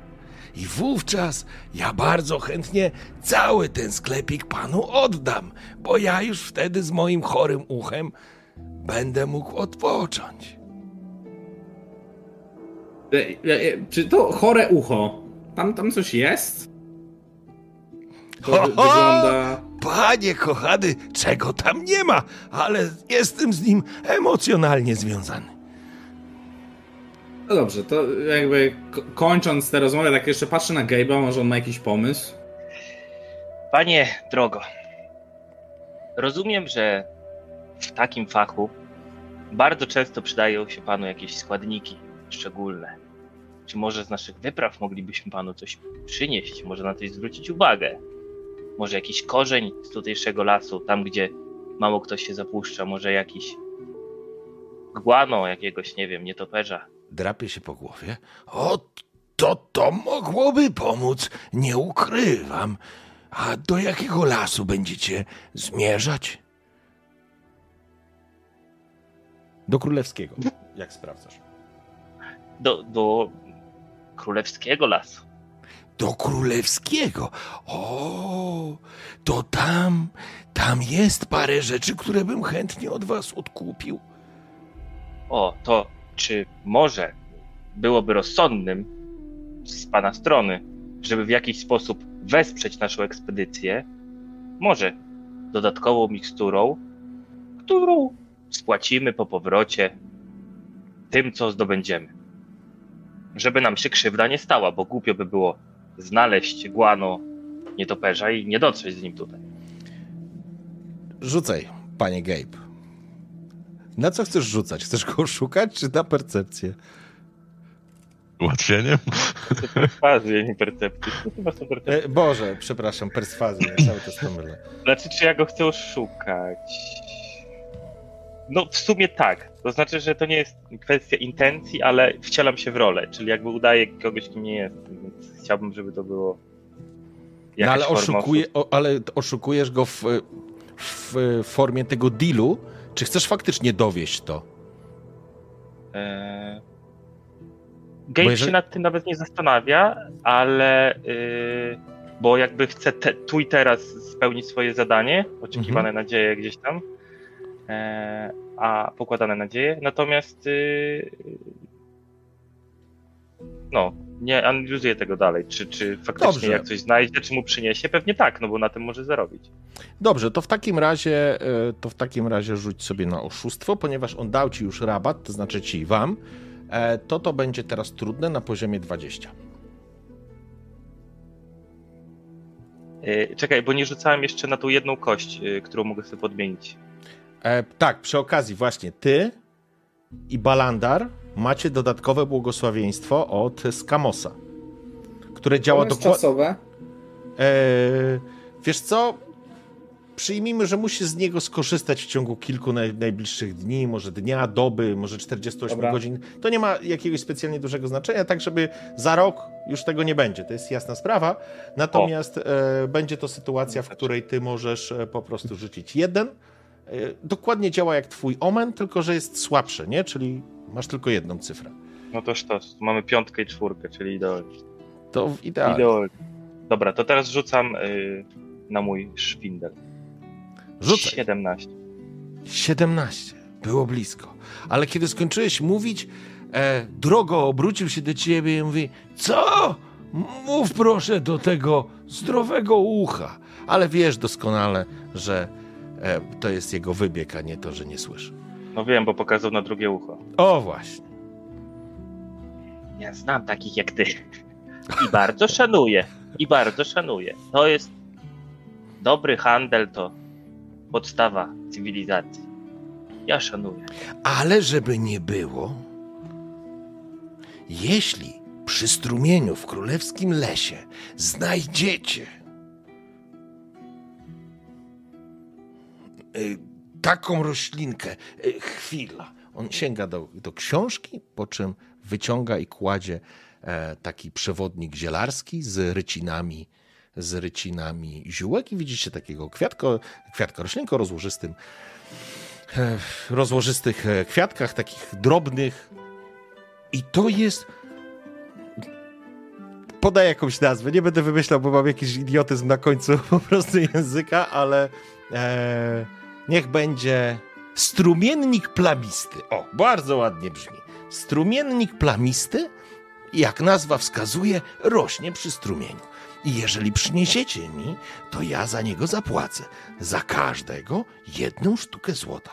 I wówczas ja bardzo chętnie cały ten sklepik panu oddam, bo ja już wtedy z moim chorym uchem będę mógł odpocząć. E, e, Czy to chore ucho? Tam, tam coś jest? To Ho, ho! wygląda. Panie kochany, czego tam nie ma, ale jestem z nim emocjonalnie związany. No dobrze, to jakby ko- kończąc tę rozmowę, tak jeszcze patrzę na Gabe'a, może on ma jakiś pomysł? Panie drogo, rozumiem, że w takim fachu bardzo często przydają się panu jakieś składniki szczególne. Czy może z naszych wypraw moglibyśmy panu coś przynieść? Może na coś zwrócić uwagę? Może jakiś korzeń z tutejszego lasu, tam gdzie mało ktoś się zapuszcza, może jakiś guano jakiegoś, nie wiem, nietoperza. Drapie się po głowie. O, to to mogłoby pomóc, nie ukrywam. A do jakiego lasu będziecie zmierzać? Do królewskiego, jak sprawdzasz. Do, do królewskiego lasu. Do królewskiego. O, to tam, tam jest parę rzeczy, które bym chętnie od was odkupił. O, to czy może byłoby rozsądnym z pana strony, żeby w jakiś sposób wesprzeć naszą ekspedycję, może dodatkową miksturą, którą spłacimy po powrocie tym, co zdobędziemy. Żeby nam się krzywda nie stała, bo głupio by było znaleźć guano nietoperza i nie dotrzeć z nim tutaj. Rzucaj, panie Gabe. Na co chcesz rzucać? Chcesz go szukać, czy na percepcję? Ułatwieniem? Perswazję, nie percepcję. E, Boże, przepraszam, perswazję, ja cały czas to mylę. Znaczy, czy ja go chcę szukać? No, w sumie tak. To znaczy, że to nie jest kwestia intencji, ale wcielam się w rolę, czyli jakby udaję kogoś, kim nie jest. Więc chciałbym, żeby to było. No ale, oszukuje, o, ale oszukujesz go w, w formie tego dealu, czy chcesz faktycznie dowieść to? Eee... Gabe jeżeli- się nad tym nawet nie zastanawia, ale yy, bo jakby chce te, tu i teraz spełnić swoje zadanie, oczekiwane Mhm. nadzieje gdzieś tam, a pokładane nadzieje, natomiast yy, no, nie analizuję tego dalej, czy, czy faktycznie Dobrze. jak coś znajdzie, czy mu przyniesie, pewnie tak, no bo na tym może zarobić. Dobrze, to w takim razie e, to w takim razie rzuć sobie na oszustwo, ponieważ on dał ci już rabat, to znaczy ci i wam, e, to to będzie teraz trudne na poziomie 20. Yy, czekaj, bo nie rzucałem jeszcze na tą jedną kość, yy, którą mogę sobie podmienić. E, tak, przy okazji właśnie ty i Balandar macie dodatkowe błogosławieństwo od Skamosa, które działa dokładnie... czasowe. E, wiesz co? Przyjmijmy, że musisz z niego skorzystać w ciągu kilku naj, najbliższych dni, może dnia, doby, może 48 Dobra. godzin. To nie ma jakiegoś specjalnie dużego znaczenia, tak żeby za rok już tego nie będzie. To jest jasna sprawa. Natomiast e, będzie to sytuacja, w której ty możesz e, po prostu rzucić jeden. E, dokładnie działa jak twój omen, tylko że jest słabszy, nie? Czyli masz tylko jedną cyfrę. No to sztos. Mamy piątkę i czwórkę, czyli idealnie. To idealnie. Idealnie. Dobra, to teraz rzucam y, na mój szwindel. Rzucaj. 17. 17. Było blisko. Ale kiedy skończyłeś mówić, e, drogo obrócił się do ciebie i mówi: Co? Mów proszę do tego zdrowego ucha. Ale wiesz doskonale, że to jest jego wybieg, a nie to, że nie słyszy. No wiem, bo pokazał na drugie ucho. O, właśnie. Ja znam takich jak ty. I bardzo szanuję. I bardzo szanuję. To jest dobry handel, to podstawa cywilizacji. Ja szanuję. Ale żeby nie było, jeśli przy strumieniu w królewskim lesie znajdziecie taką roślinkę, y, chwila. On sięga do, do książki, po czym wyciąga i kładzie e, taki przewodnik zielarski z rycinami, z rycinami ziółek i widzicie takiego kwiatko, kwiatka roślinko rozłożystym, e, rozłożystych e, kwiatkach, takich drobnych. I to jest Podaję jakąś nazwę, nie będę wymyślał, bo mam jakiś idiotyzm na końcu po prostu języka, ale e, niech będzie strumiennik plamisty. O, bardzo ładnie brzmi. Strumiennik plamisty, jak nazwa wskazuje, rośnie przy strumieniu. I jeżeli przyniesiecie mi, to ja za niego zapłacę. Za każdego jedną sztukę złota.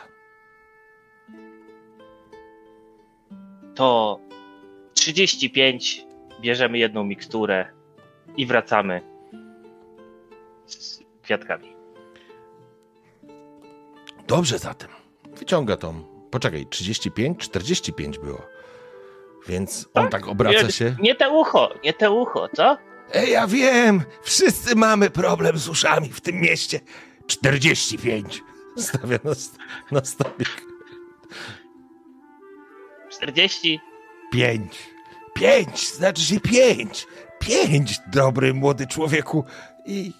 To 35, bierzemy jedną miksturę i wracamy z kwiatkami. Dobrze zatem. wyciąga tą. Poczekaj, 35, 45 było. Więc on tak obraca nie, się. Nie te ucho, nie te ucho, co? E, ja wiem, wszyscy mamy problem z uszami w tym mieście. 45. Stawia na, na stolik. 40. 5. Pięć, znaczy się pięć. Pięć, dobry młody człowieku. I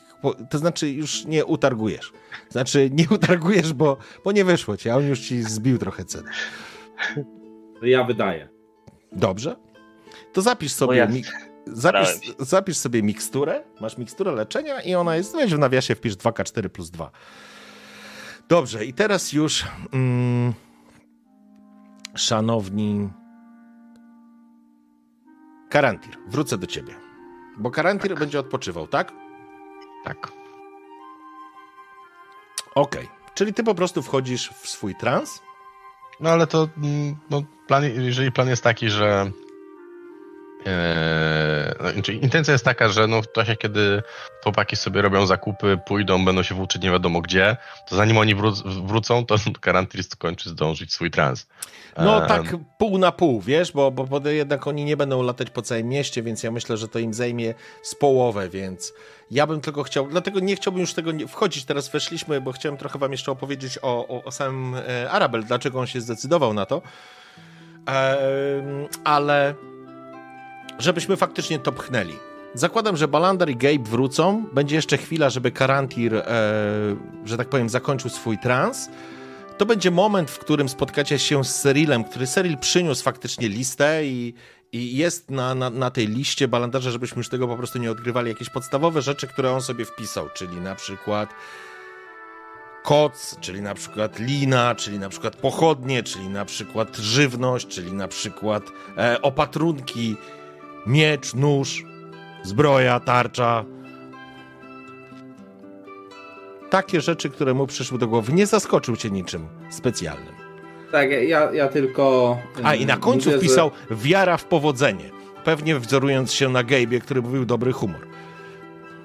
to znaczy już nie utargujesz. Znaczy nie utargujesz, bo, bo nie wyszło ci, a on już ci zbił trochę cenę. Ja wydaję. Dobrze. To zapisz sobie, ja mi, zapisz, zapisz sobie miksturę. Masz miksturę leczenia i ona jest, weź w nawiasie wpisz 2K4 plus 2. Dobrze, i teraz już mm, szanowni Karantir, wrócę do ciebie. Bo Karantir tak. będzie odpoczywał, tak? Tak. Okej, okay. czyli ty po prostu wchodzisz w swój trans? No ale to, mm, no, plan, jeżeli plan jest taki, że znaczy intencja jest taka, że no w czasie, kiedy chłopaki sobie robią zakupy, pójdą, będą się włóczyć nie wiadomo gdzie, to zanim oni wró- wrócą, to Karantiris kończy zdążyć swój trans. No eee, tak pół na pół, wiesz, bo, bo, bo jednak oni nie będą latać po całym mieście, więc ja myślę, że to im zajmie z połowę, więc ja bym tylko chciał, dlatego nie chciałbym już tego wchodzić, teraz weszliśmy, bo chciałem trochę wam jeszcze opowiedzieć o, o, o samym e, Arabel, dlaczego on się zdecydował na to, ale żebyśmy faktycznie to pchnęli. Zakładam, że Balander i Gabe wrócą. Będzie jeszcze chwila, żeby Karantir, e, że tak powiem, zakończył swój trans. To będzie moment, w którym spotkacie się z Serilem, który Seril przyniósł faktycznie listę i, i jest na, na, na, tej liście Balandarza, żebyśmy już tego po prostu nie odgrywali, jakieś podstawowe rzeczy, które on sobie wpisał, czyli na przykład koc, czyli na przykład lina, czyli na przykład pochodnie, czyli na przykład żywność, czyli na przykład e, opatrunki, miecz, nóż, zbroja, tarcza. Takie rzeczy, które mu przyszły do głowy. Nie zaskoczył cię niczym specjalnym. Tak, ja, ja tylko. A i na końcu mówię, wpisał że... wiara w powodzenie. Pewnie wzorując się na Gabe'ie, który mówił dobry humor.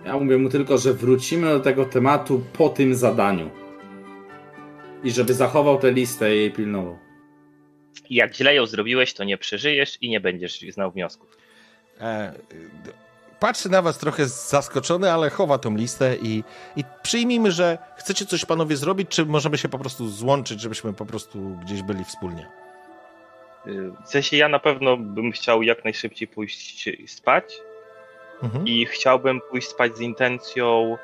Ja mówię mu tylko, że wrócimy do tego tematu po tym zadaniu. I żeby zachował tę listę i jej pilnował. Jak źle ją zrobiłeś, to nie przeżyjesz i nie będziesz znał wniosków. E, patrzy na was trochę zaskoczony, ale chowa tą listę i, i przyjmijmy, że chcecie coś panowie zrobić, czy możemy się po prostu złączyć, żebyśmy po prostu gdzieś byli wspólnie? Y, w sensie ja na pewno bym chciał jak najszybciej pójść spać mhm. i chciałbym pójść spać z intencją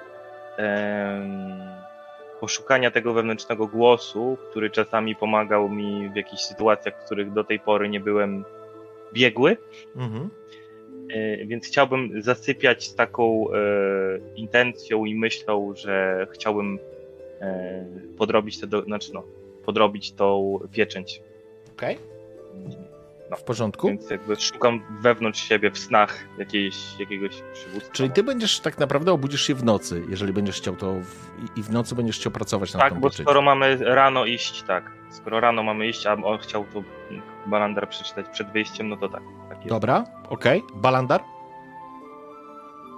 em, poszukania tego wewnętrznego głosu, który czasami pomagał mi w jakichś sytuacjach, w których do tej pory nie byłem biegły. Mhm. E, więc chciałbym zasypiać z taką e, intencją i myślą, że chciałbym e, podrobić te, do, znaczy no, podrobić tą pieczęć. Okej. Okay. No. W porządku. Więc jakby szukam wewnątrz siebie w snach jakiejś, jakiegoś przywództwa. Czyli ty będziesz tak naprawdę obudzisz się w nocy, jeżeli będziesz chciał to w, i w nocy będziesz chciał pracować na Tak, bo skoro mamy rano iść, tak. Skoro rano mamy iść, a on chciał to Balandar przeczytać przed wyjściem, no to tak. tak Dobra, okej. Okay. Balandar?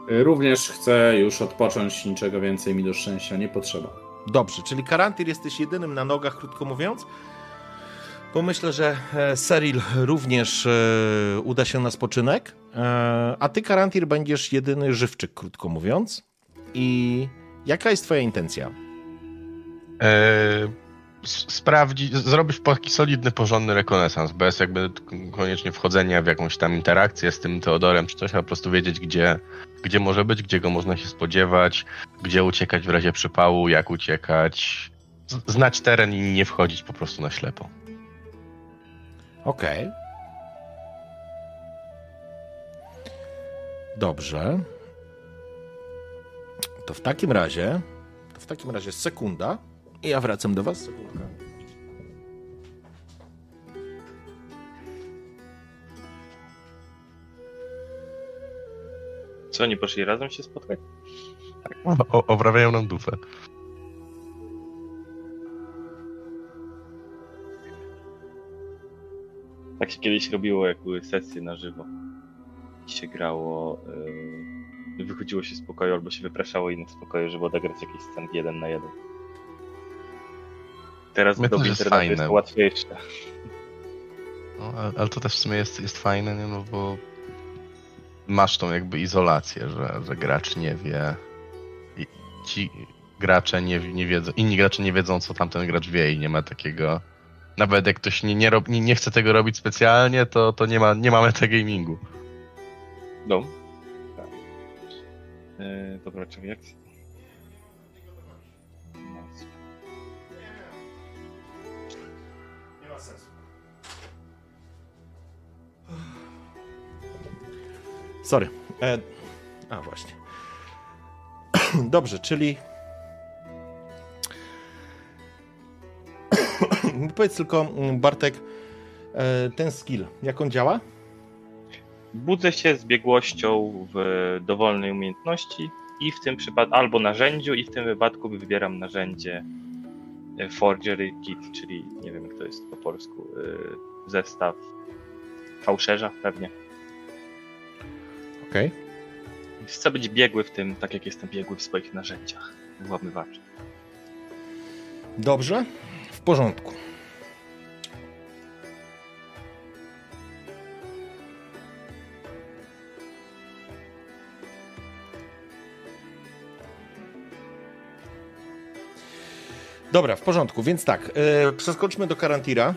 Również chcę już odpocząć, niczego więcej mi do szczęścia nie potrzeba. Dobrze, czyli Karantir jesteś jedynym na nogach, krótko mówiąc. Bo myślę, że e, Seril również e, uda się na spoczynek, e, a ty, Karantir, będziesz jedyny żywczyk, krótko mówiąc. I jaka jest twoja intencja? Eee, sprawdzić, zrobić taki solidny, porządny rekonesans, bez jakby koniecznie wchodzenia w jakąś tam interakcję z tym Teodorem czy coś, a po prostu wiedzieć, gdzie, gdzie może być, gdzie go można się spodziewać, gdzie uciekać w razie przypału, jak uciekać, znać teren i nie wchodzić po prostu na ślepo. Okej. Okay. Dobrze. To w takim razie, to w takim razie sekunda i ja wracam do was. Co, oni poszli razem się spotkać? Tak, o, oprawiają nam dufę. Tak się kiedyś robiło, jak były sesje na żywo. I się grało, yy, wychodziło się z pokoju albo się wypraszało innych z pokoju, żeby odegrać jakiś scen jeden na jeden. Teraz w dobie internetu jest to łatwiejsze. No, ale to też w sumie jest, jest fajne, nie? No bo masz tą jakby izolację, że, że gracz nie wie i ci gracze nie, nie wiedzą, inni gracze nie wiedzą, co tamten gracz wie i nie ma takiego nawet jak ktoś nie, nie, rob, nie, nie chce tego robić specjalnie, to, to nie, ma, nie ma metagamingu. No. Tak. E, dobra, czekaj, jak... Sorry. E, a właśnie. Dobrze, czyli. Powiedz tylko, mm, Bartek, e, ten skill, jak on działa? Budzę się z biegłością w dowolnej umiejętności i w tym przypadku albo narzędziu i w tym wypadku wybieram narzędzie e, Forgery Kit, czyli nie wiem jak to jest po polsku, e, zestaw fałszerza pewnie. Okej. Chcę być biegły w tym, tak jak jestem biegły w swoich narzędziach włamywaczy. Dobrze, w porządku. Dobra, w porządku, więc tak, e, przeskoczmy do Karantira.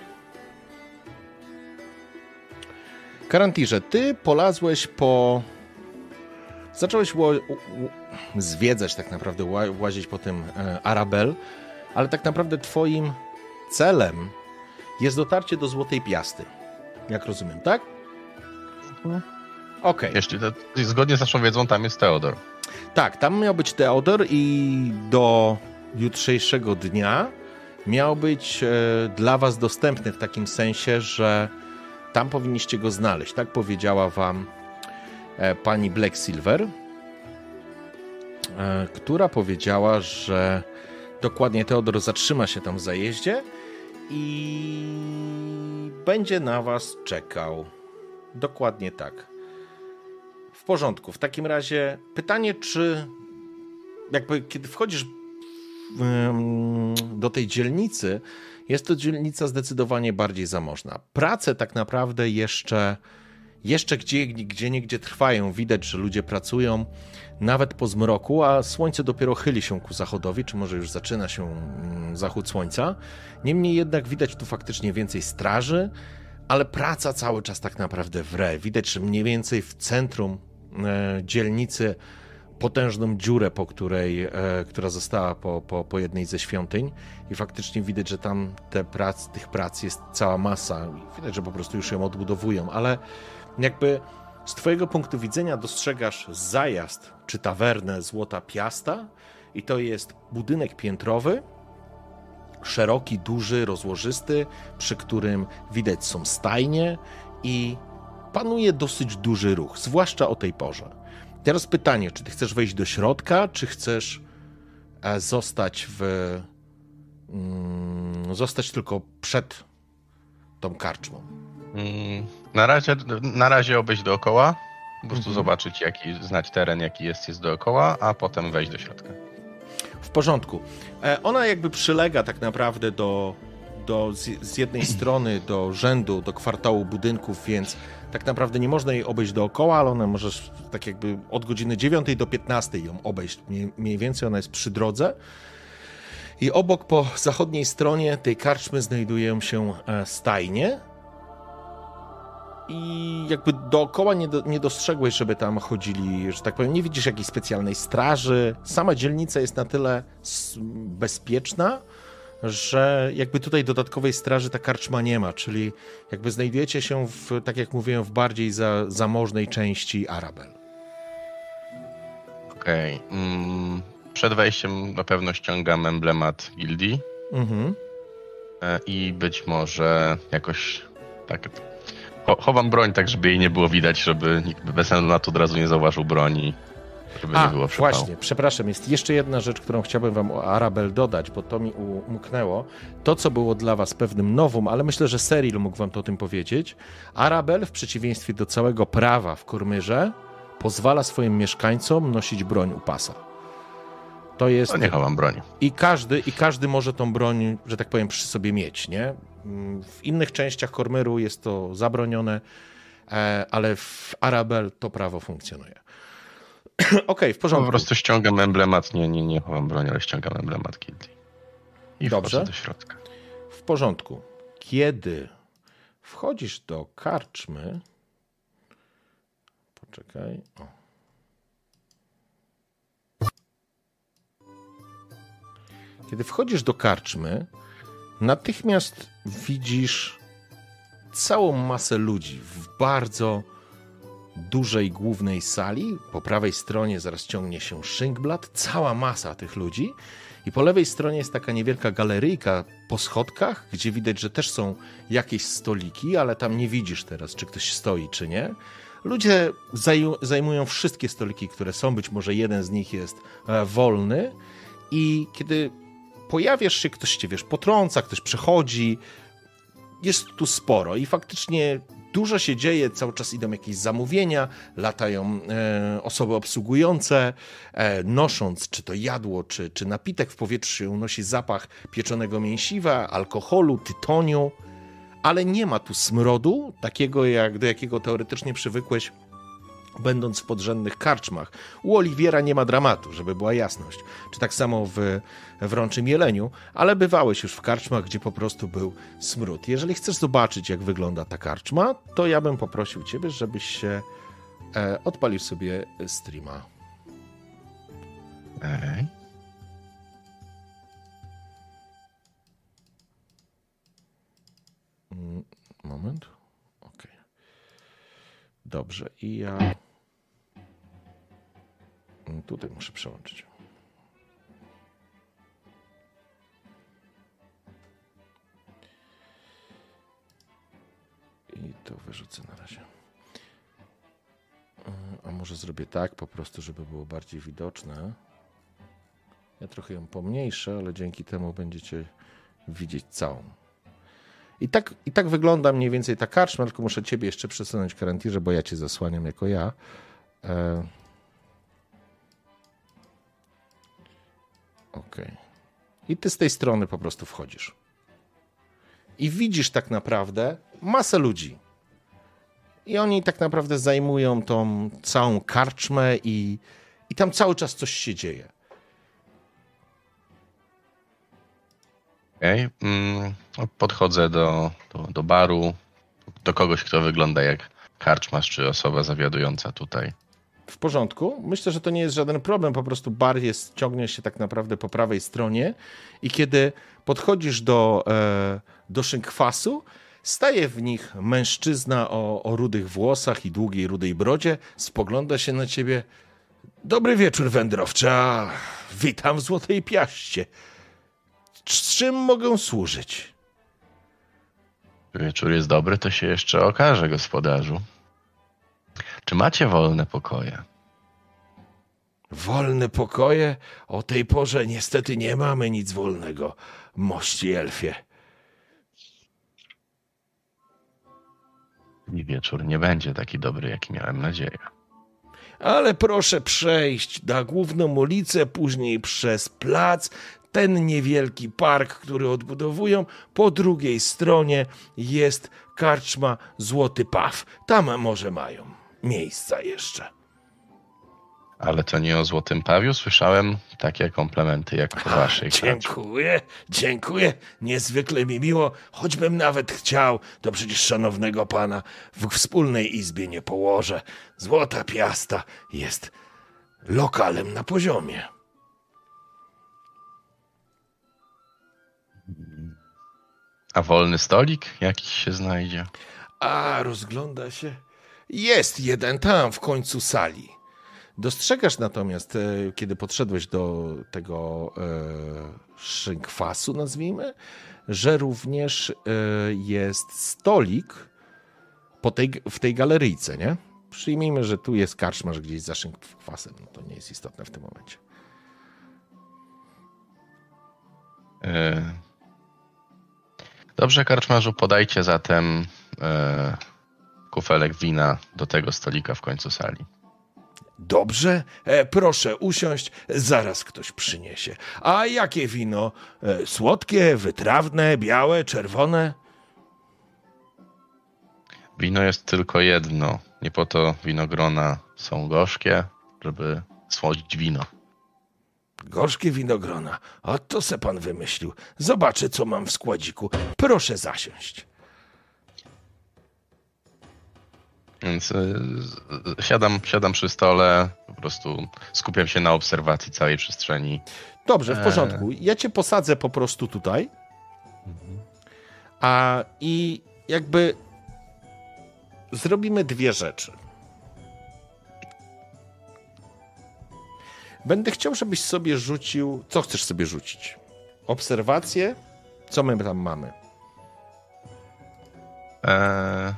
Karantirze, ty polazłeś po... Zacząłeś zwiedzać tak naprawdę, ła- łazić po tym e, Arabel, ale tak naprawdę twoim celem jest dotarcie do Złotej Piasty. Jak rozumiem, tak? Okej. Jeśli to, zgodnie z naszą wiedzą, tam jest Teodor. Tak, tam miał być Teodor i do jutrzejszego dnia miał być e, dla was dostępny w takim sensie, że tam powinniście go znaleźć. Tak powiedziała wam pani Black Silver, e, która powiedziała, że dokładnie Teodor zatrzyma się tam w zajeździe i będzie na was czekał. Dokładnie tak. W porządku. W takim razie pytanie, czy jakby kiedy wchodzisz do tej dzielnicy, jest to dzielnica zdecydowanie bardziej zamożna. Prace tak naprawdę jeszcze, jeszcze gdzie, gdzie niegdzie trwają. Widać, że ludzie pracują nawet po zmroku, a słońce dopiero chyli się ku zachodowi, czy może już zaczyna się mm, zachód słońca. Niemniej jednak widać tu faktycznie więcej straży, ale praca cały czas tak naprawdę wre. Widać, że mniej więcej w centrum e, dzielnicy potężną dziurę, po której, e, która została po, po, po jednej ze świątyń i faktycznie widać, że tam te prac, tych prac jest cała masa. Widać, że po prostu już ją odbudowują, ale jakby z twojego punktu widzenia dostrzegasz zajazd czy tawernę Złota Piasta i to jest budynek piętrowy, szeroki, duży, rozłożysty, przy którym widać są stajnie i panuje dosyć duży ruch, zwłaszcza o tej porze. Teraz pytanie, czy ty chcesz wejść do środka, czy chcesz e, zostać w. mm, zostać tylko przed tą karczmą? Mm, Na razie, na razie obejść dookoła, po prostu Mhm. zobaczyć, jaki, znać teren, jaki jest, jest dookoła, a potem wejść do środka. W porządku. E, Ona jakby przylega tak naprawdę do, do z, z jednej strony do rzędu, do kwartału budynków, więc tak naprawdę nie można jej obejść dookoła, ale ona możesz tak jakby od godziny 9 do 15 ją obejść. Mniej, mniej więcej ona jest przy drodze. I obok po zachodniej stronie tej karczmy znajdują się e, stajnie. I jakby dookoła nie, do, nie dostrzegłeś, żeby tam chodzili, że tak powiem, nie widzisz jakiejś specjalnej straży. Sama dzielnica jest na tyle bezpieczna, że jakby tutaj dodatkowej straży ta karczma nie ma, czyli jakby znajdujecie się w, tak jak mówiłem, w bardziej za, zamożnej części Arabel. Okej. Mm, przed wejściem na pewno ściągam emblemat gildii Mhm. e, i być może jakoś tak. Cho- Chowam broń tak, żeby jej nie było widać, żeby nikt bez na to od razu nie zauważył broni, żeby A, nie było przypału. właśnie, przepraszam, jest jeszcze jedna rzecz, którą chciałbym wam o Arabel dodać, bo to mi umknęło. To, co było dla was pewnym nowum, ale myślę, że Seril mógł wam to o tym powiedzieć. Arabel, w przeciwieństwie do całego prawa w Kurmyrze, pozwala swoim mieszkańcom nosić broń u pasa. To jest... To nie chowam broni. I każdy, I każdy może tą broń, że tak powiem, przy sobie mieć, nie? W innych częściach Kormyru jest to zabronione, e, ale w Arabel to prawo funkcjonuje. Okej, w Po porządku. prostu ściągam emblemat, nie, nie, nie chowam broni, ale ściągam emblemat gildii. I Dobrze. do środka. W porządku. kiedy wchodzisz do karczmy, poczekaj, o. Kiedy wchodzisz do karczmy, natychmiast widzisz całą masę ludzi w bardzo dużej głównej sali. Po prawej stronie zaraz ciągnie się Szynkblad, cała masa tych ludzi. I po lewej stronie jest taka niewielka galeryjka po schodkach, gdzie widać, że też są jakieś stoliki, ale tam nie widzisz teraz, czy ktoś stoi, czy nie. Ludzie zajmują wszystkie stoliki, które są, być może jeden z nich jest e, wolny. I kiedy pojawiasz się, ktoś cię, wiesz, potrąca, ktoś przechodzi, jest tu sporo i faktycznie dużo się dzieje, cały czas idą jakieś zamówienia, latają e, osoby obsługujące, e, nosząc czy to jadło, czy, czy napitek w powietrzu się unosi zapach pieczonego mięsiwa, alkoholu, tytoniu, ale nie ma tu smrodu, takiego jak do jakiego teoretycznie przywykłeś będąc w podrzędnych karczmach. U Oliwiera nie ma dramatu, żeby była jasność. Czy tak samo w Wrączym Jeleniu, ale bywałeś już w karczmach, gdzie po prostu był smród. Jeżeli chcesz zobaczyć, jak wygląda ta karczma, to ja bym poprosił ciebie, żebyś się e, odpalił sobie streama. Ej. Mm, moment. Ok. Dobrze. I ja. Tutaj muszę przełączyć. I to wyrzucę na razie. E, a może zrobię tak po prostu, żeby było bardziej widoczne. Ja trochę ją pomniejszę, ale dzięki temu będziecie widzieć całą. I tak, I tak wygląda mniej więcej ta karczma, tylko muszę ciebie jeszcze przesunąć karantirze, bo ja cię zasłaniam jako ja. E Ok. I ty z tej strony po prostu wchodzisz. I widzisz tak naprawdę masę ludzi. I oni tak naprawdę zajmują tą całą karczmę i, i tam cały czas coś się dzieje. Okej. Okay. Mm, podchodzę do, do, do baru, do kogoś, kto wygląda jak karczmasz czy osoba zawiadująca tutaj w porządku. Myślę, że to nie jest żaden problem. Po prostu bar jest, ciągnie się tak naprawdę po prawej stronie i kiedy podchodzisz do, e, do szynkwasu, staje w nich mężczyzna o, o rudych włosach i długiej rudej brodzie, spogląda się na ciebie. Dobry wieczór, wędrowcza. Witam w Złotej Piaście. Czym mogę służyć? Wieczór jest dobry, to się jeszcze okaże, gospodarzu. Czy macie wolne pokoje? Wolne pokoje? O tej porze niestety nie mamy nic wolnego, mości elfie. I wieczór nie będzie taki dobry, jaki miałem nadzieję. Ale proszę przejść na główną ulicę, później przez plac, ten niewielki park, który odbudowują. Po drugiej stronie jest karczma Złoty Paw. Tam może mają miejsca jeszcze. Ale to nie o Złotym Pawiu. Słyszałem takie komplementy jak po waszej Dziękuję, dziękuję. Niezwykle mi miło. Choćbym nawet chciał, to przecież szanownego pana w wspólnej izbie nie położę. Złota Piasta jest lokalem na poziomie. A wolny stolik jakiś się znajdzie? A, rozgląda się jest jeden tam w końcu sali. Dostrzegasz natomiast, e, kiedy podszedłeś do tego e, szynkwasu, nazwijmy, że również e, jest stolik po tej, w tej galeryjce, nie? Przyjmijmy, że tu jest karczmarz gdzieś za szynkwasem. No to nie jest istotne w tym momencie. Dobrze, karczmarzu, podajcie zatem kufelek wina do tego stolika w końcu sali. Dobrze, e, proszę usiąść, zaraz ktoś przyniesie. A jakie wino? E, słodkie, wytrawne, białe, czerwone? Wino jest tylko jedno. Nie po to winogrona są gorzkie, żeby słodzić wino. Gorzkie winogrona. O, to se pan wymyślił. Zobaczę, co mam w składziku. Proszę zasiąść. Więc y, z- siadam, siadam przy stole, po prostu skupiam się na obserwacji całej przestrzeni. Dobrze, w Eee. porządku. Ja cię posadzę po prostu tutaj. A i jakby zrobimy dwie rzeczy. Będę chciał, żebyś sobie rzucił. Co chcesz sobie rzucić? Obserwacje? Co my tam mamy? Eee,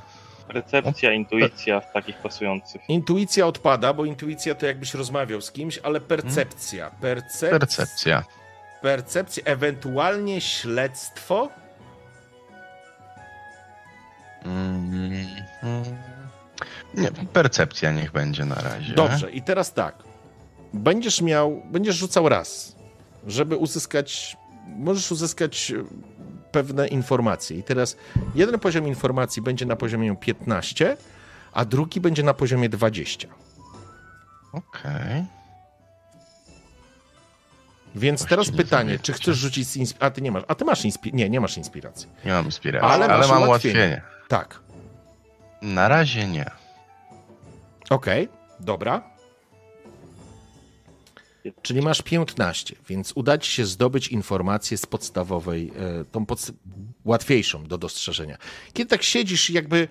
Recepcja, intuicja w takich pasujących. Intuicja odpada, bo intuicja to jakbyś rozmawiał z kimś, ale percepcja. Percep... percepcja. Percepcja, ewentualnie śledztwo. Mm, mm. Nie, percepcja niech będzie na razie. Dobrze, i teraz tak. Będziesz miał, będziesz rzucał raz, żeby uzyskać, możesz uzyskać pewne informacje. I teraz jeden poziom informacji będzie na poziomie 15, a drugi będzie na poziomie 20. Okej. Więc Właśnie teraz nie pytanie, czy chcesz rzucić insp- A ty nie masz. A ty masz inspiracji. Nie, nie masz inspiracji. Nie mam inspiracji, Ale ale, mam ułatwienie. ułatwienie. Tak. Na razie nie. Okej, dobra. Czyli masz 15, więc uda ci się zdobyć informację z podstawowej, e, tą łatwiejszą do dostrzeżenia. Kiedy tak siedzisz, jakby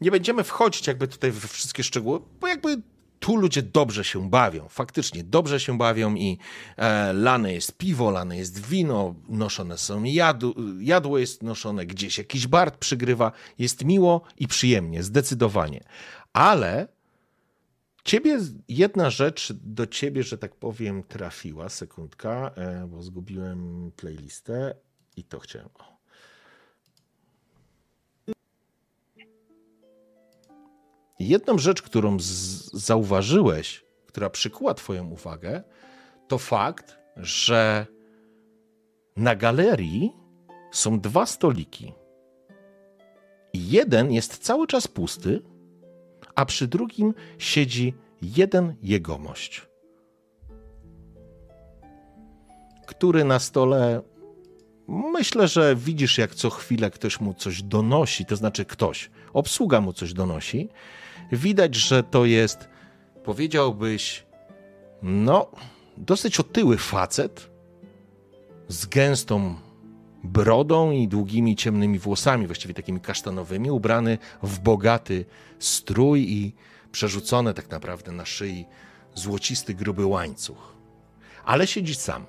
nie będziemy wchodzić jakby tutaj we wszystkie szczegóły, bo jakby tu ludzie dobrze się bawią, faktycznie dobrze się bawią i e, lane jest piwo, lane jest wino, noszone są jadu, jadło jest noszone, gdzieś jakiś bart przygrywa, jest miło i przyjemnie, zdecydowanie. Ale Ciebie jedna rzecz do ciebie, że tak powiem, trafiła. Sekundka, e, bo zgubiłem playlistę i to chciałem. O. Jedną rzecz, którą zauważyłeś, która przykuła Twoją uwagę, to fakt, że na galerii są dwa stoliki. Jeden jest cały czas pusty, a przy drugim siedzi jeden jegomość, który na stole myślę, że widzisz, jak co chwilę ktoś mu coś donosi, to znaczy ktoś, obsługa mu coś donosi. Widać, że to jest, powiedziałbyś, no, dosyć otyły facet z gęstą brodą i długimi ciemnymi włosami, właściwie takimi kasztanowymi, ubrany w bogaty strój i przerzucone tak naprawdę na szyi złocisty, gruby łańcuch. Ale siedzi sam.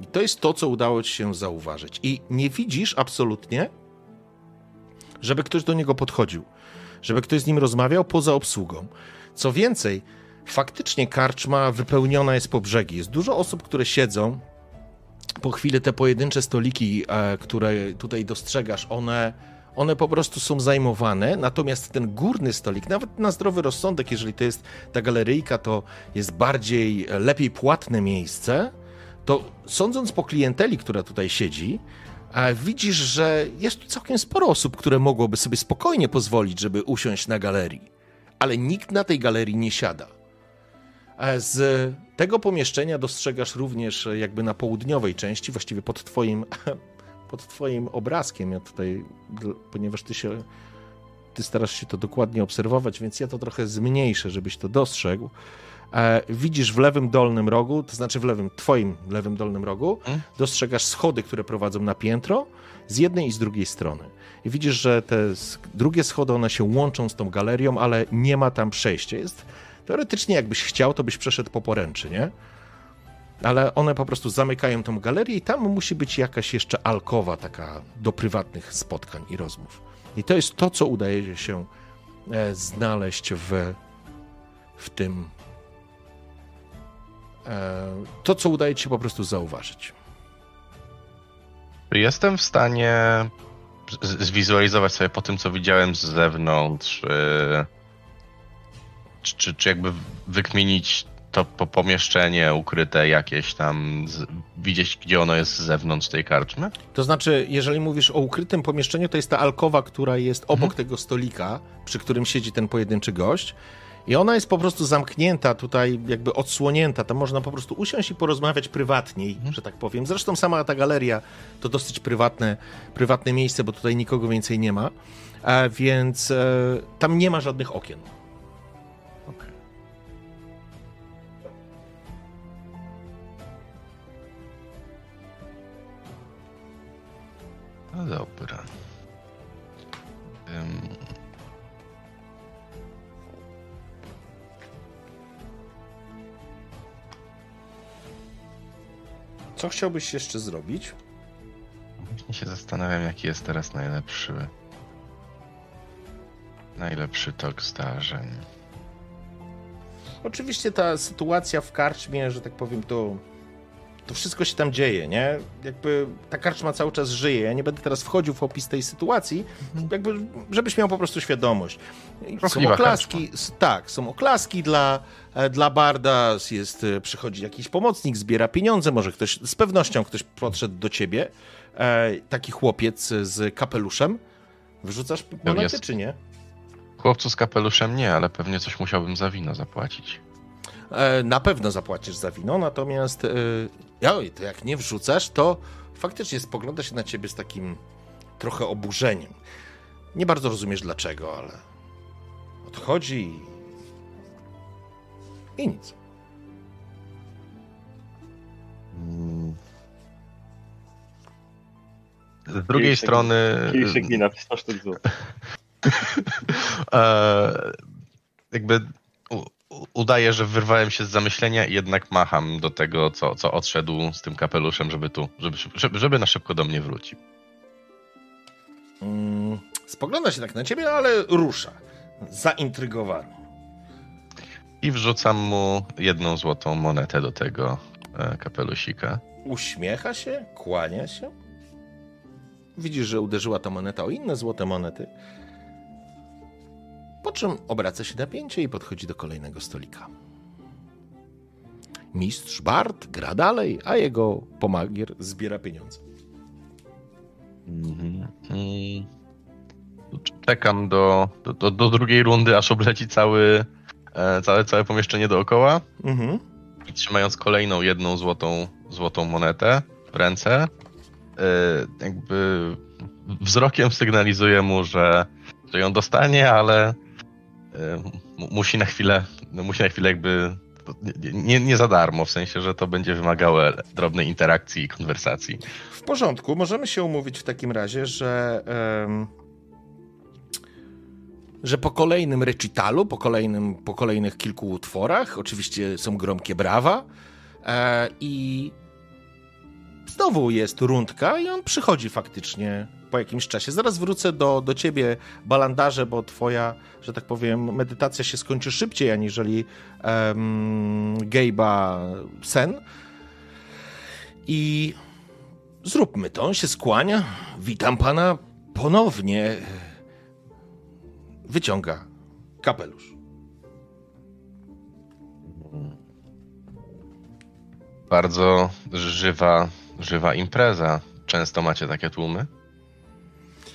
I to jest to, co udało ci się zauważyć. I nie widzisz absolutnie, żeby ktoś do niego podchodził, żeby ktoś z nim rozmawiał poza obsługą. Co więcej, faktycznie karczma wypełniona jest po brzegi. Jest dużo osób, które siedzą. Po chwili te pojedyncze stoliki, e, które tutaj dostrzegasz, one, one po prostu są zajmowane. Natomiast ten górny stolik, nawet na zdrowy rozsądek, jeżeli to jest ta galeryjka, to jest bardziej, e, lepiej płatne miejsce. To sądząc po klienteli, która tutaj siedzi, e, widzisz, że jest tu całkiem sporo osób, które mogłoby sobie spokojnie pozwolić, żeby usiąść na galerii. Ale nikt na tej galerii nie siada. Z tego pomieszczenia dostrzegasz również e, jakby na południowej części, właściwie pod twoim, pod twoim obrazkiem, ja tutaj, ponieważ ty się, ty starasz się to dokładnie obserwować, więc ja to trochę zmniejszę, żebyś to dostrzegł. E, Widzisz w lewym dolnym rogu, to znaczy w lewym, twoim lewym dolnym rogu, Mhm. dostrzegasz schody, które prowadzą na piętro z jednej i z drugiej strony. I widzisz, że te drugie schody, one się łączą z tą galerią, ale nie ma tam przejścia. Jest teoretycznie, jakbyś chciał, to byś przeszedł po poręczy, nie? Ale one po prostu zamykają tą galerię i tam musi być jakaś jeszcze alkowa taka do prywatnych spotkań i rozmów. I to jest to, co udaje się e, znaleźć w, w tym. E, to, co udaje się po prostu zauważyć. Jestem w stanie z- zwizualizować sobie po tym, co widziałem z zewnątrz, yy, czy, czy, czy jakby wykminić to po pomieszczenie ukryte jakieś tam, z, widzieć gdzie ono jest z zewnątrz tej karczmy? To znaczy, jeżeli mówisz o ukrytym pomieszczeniu, to jest ta alkowa, która jest obok tego stolika, przy którym siedzi ten pojedynczy gość. I ona jest po prostu zamknięta tutaj, jakby odsłonięta. Tam można po prostu usiąść i porozmawiać prywatniej, mhm. że tak powiem. Zresztą sama ta galeria to dosyć prywatne, prywatne miejsce, bo tutaj nikogo więcej nie ma. E, więc e, tam nie ma żadnych okien. No dobra. Um. Co chciałbyś jeszcze zrobić? Właśnie się zastanawiam, jaki jest teraz najlepszy. Najlepszy tok zdarzeń. Oczywiście ta sytuacja w karczmie, że tak powiem, to to wszystko się tam dzieje, nie? Jakby ta karczma cały czas żyje. Ja nie będę teraz wchodził w opis tej sytuacji, mhm. jakby, żebyś miał po prostu świadomość. Są oklaski, karczma. tak, są oklaski dla, e, dla Barda, jest, e, przychodzi jakiś pomocnik, zbiera pieniądze, może ktoś, z pewnością ktoś podszedł do ciebie, e, taki chłopiec z kapeluszem. Wyrzucasz monety, czy nie? Chłopcu z kapeluszem nie, ale pewnie coś musiałbym za wino zapłacić. E, na pewno zapłacisz za wino, natomiast ja, to jak nie wrzucasz, to faktycznie spogląda się na ciebie z takim trochę oburzeniem. Nie bardzo rozumiesz dlaczego, ale odchodzi i, i nic. Z drugiej strony. Kieliszek wina, 100 sztuk złotych. jakby udaję, że wyrwałem się z zamyślenia i jednak macham do tego, co, co odszedł z tym kapeluszem, żeby tu, żeby, żeby, żeby na szybko do mnie wrócił. Mm, spogląda się tak na ciebie, ale rusza. Zaintrygowany. I wrzucam mu jedną złotą monetę do tego e, kapelusika. Uśmiecha się, kłania się. Widzisz, że uderzyła ta moneta o inne złote monety. Po czym obraca się napięcie i podchodzi do kolejnego stolika. Mistrz Bart gra dalej, a jego pomagier zbiera pieniądze. Mhm. Czekam do, do, do, drugiej rundy, aż obleci cały, e, całe, całe pomieszczenie dookoła. Mhm. Trzymając kolejną jedną złotą, złotą monetę w ręce, e, jakby wzrokiem sygnalizuję mu, że, że ją dostanie, ale musi na chwilę, no musi na chwilę jakby nie, nie za darmo, w sensie, że to będzie wymagało drobnej interakcji i konwersacji. W porządku, możemy się umówić w takim razie, że um, że po kolejnym recitalu, po, kolejnym, po kolejnych kilku utworach, oczywiście są gromkie brawa e, i znowu jest rundka i on przychodzi faktycznie po jakimś czasie. Zaraz wrócę do, do ciebie, balandarze, bo twoja, że tak powiem, medytacja się skończy szybciej, aniżeli um, Gabe'a sen. I zróbmy to. On się skłania. Witam pana ponownie. Wyciąga kapelusz. Bardzo żywa, żywa impreza. Często macie takie tłumy?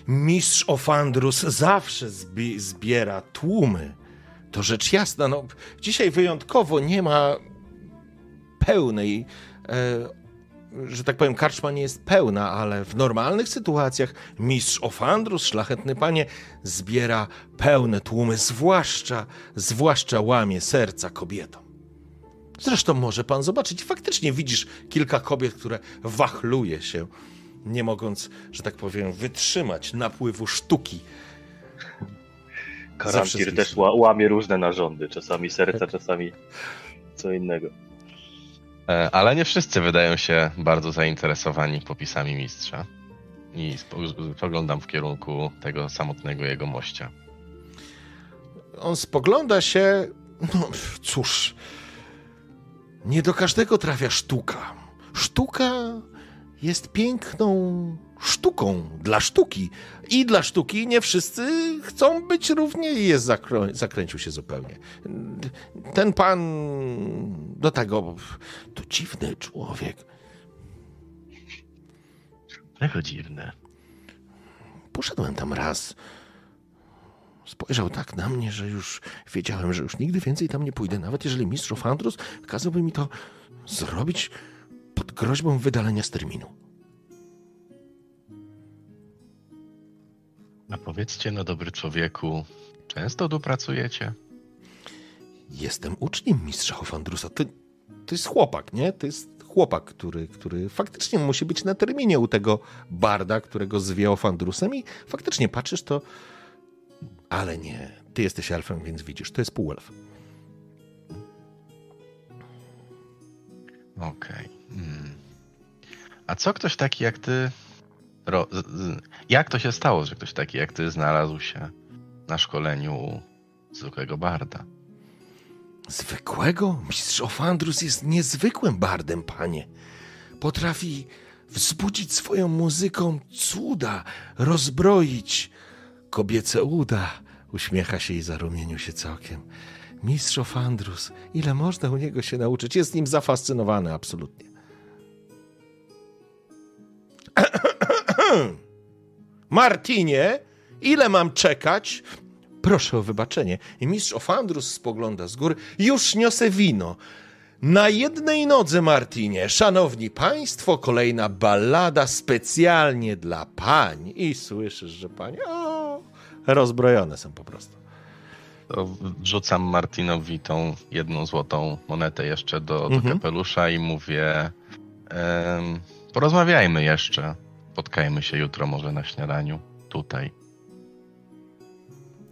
Mistrz Ofandrus zawsze zbi zbiera tłumy. To rzecz jasna. No, dzisiaj wyjątkowo nie ma pełnej, e, że tak powiem, karczma nie jest pełna, ale w normalnych sytuacjach mistrz Ofandrus, szlachetny panie, zbiera pełne tłumy, zwłaszcza, zwłaszcza łamie serca kobietom. Zresztą może pan zobaczyć, faktycznie widzisz kilka kobiet, które wachluje się nie mogąc, że tak powiem, wytrzymać napływu sztuki. Karantir też łamie różne narządy, czasami serca, czasami co innego. E, ale nie wszyscy wydają się bardzo zainteresowani popisami mistrza. I spoglądam w kierunku tego samotnego jego mościa. On spogląda się. No cóż. Nie do każdego trafia sztuka. Sztuka jest piękną sztuką dla sztuki. I dla sztuki nie wszyscy chcą być równie i jest zakręcił się zupełnie. Ten pan do tego to dziwny człowiek. Czego dziwne? Poszedłem tam raz spojrzał tak na mnie, że już wiedziałem, że już nigdy więcej tam nie pójdę, nawet jeżeli mistrz Ofandrus kazałby mi to zrobić pod groźbą wydalenia z terminu. A powiedzcie, no dobry człowieku, często tu pracujecie? Jestem uczniem mistrza Ofandrusa. To, to jest chłopak, nie? To jest chłopak, który, który faktycznie musi być na terminie u tego barda, którego zwie Ofandrusem i faktycznie patrzysz to... Ale nie, ty jesteś elfem, więc widzisz, to jest półelf. Okej. Hmm. A co ktoś taki jak ty. Ro... Jak to się stało, że ktoś taki jak ty znalazł się na szkoleniu u zwykłego barda? Zwykłego? Mistrz Ofandrus jest niezwykłym bardem, panie. Potrafi wzbudzić swoją muzyką cuda, rozbroić kobiece uda. Uśmiecha się i zarumienił się całkiem. Mistrz Ofandrus, ile można u niego się nauczyć? Jest nim zafascynowany, absolutnie. Martinie, ile mam czekać? Proszę o wybaczenie. I mistrz Ofandrus spogląda z góry. Już niosę wino. Na jednej nodze, Martinie. Szanowni Państwo, kolejna ballada specjalnie dla pań. I słyszysz, że panie o, rozbrojone są po prostu. To wrzucam Martinowi tą jedną złotą monetę jeszcze do, do Mhm. kapelusza i mówię: porozmawiajmy jeszcze. Spotkajmy się jutro może na śniadaniu. Tutaj.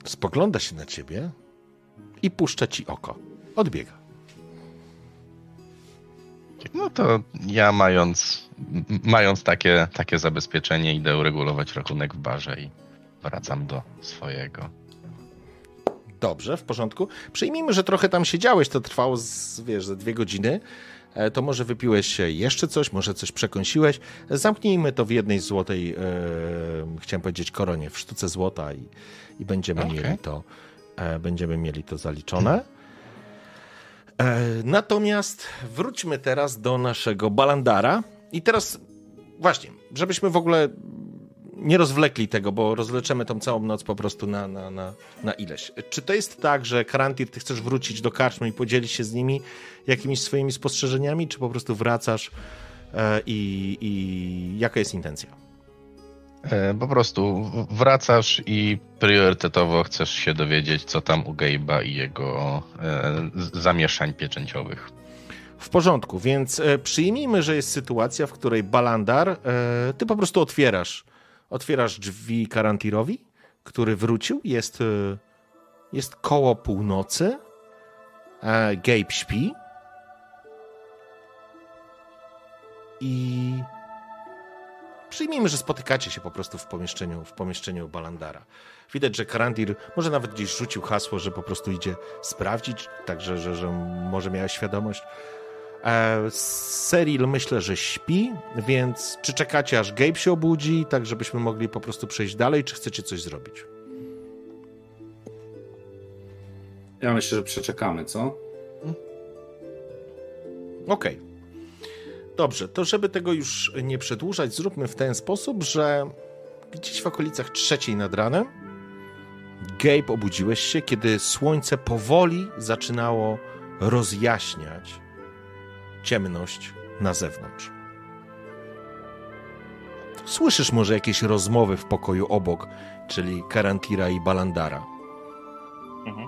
Spogląda się na ciebie i puszcza ci oko. Odbiega. No to ja mając, mając takie, takie zabezpieczenie idę uregulować rachunek w barze i wracam do swojego. Dobrze, w porządku. Przyjmijmy, że trochę tam siedziałeś, to trwało, z, wiesz, ze dwie godziny. E, To może wypiłeś jeszcze coś, może coś przekąsiłeś. Zamknijmy to w jednej złotej, e, chciałem powiedzieć, koronie, w sztuce złota i, i będziemy, Okej. mieli to, e, będziemy mieli to zaliczone. Natomiast wróćmy teraz do naszego Balandara. I teraz właśnie, żebyśmy w ogóle nie rozwlekli tego, bo rozwleczemy tą całą noc po prostu na, na, na, na ileś. Czy to jest tak, że Karantir, ty chcesz wrócić do karczmy i podzielić się z nimi jakimiś swoimi spostrzeżeniami, czy po prostu wracasz e, i, i jaka jest intencja? E, Po prostu wracasz i priorytetowo chcesz się dowiedzieć, co tam u Gabe'a i jego e, zamieszań pieczęciowych. W porządku, więc przyjmijmy, że jest sytuacja, w której Balandar, ty po prostu otwierasz, otwierasz drzwi Karantirowi, który wrócił, jest, e, jest koło północy, e, Gabe śpi i przyjmijmy, że spotykacie się po prostu w pomieszczeniu, w pomieszczeniu Balandara. Widać, że Karantir może nawet gdzieś rzucił hasło, że po prostu idzie sprawdzić, także że, że może miała świadomość. E, Cyril myślę, że śpi, więc czy czekacie aż Gabe się obudzi, tak żebyśmy mogli po prostu przejść dalej, czy chcecie coś zrobić? Ja myślę, że przeczekamy, co? Okej. Dobrze, to żeby tego już nie przedłużać, zróbmy w ten sposób, że gdzieś w okolicach trzeciej nad ranem Gabe obudziłeś się, kiedy słońce powoli zaczynało rozjaśniać ciemność na zewnątrz. Słyszysz może jakieś rozmowy w pokoju obok, czyli Karantira i Balandara. Mhm.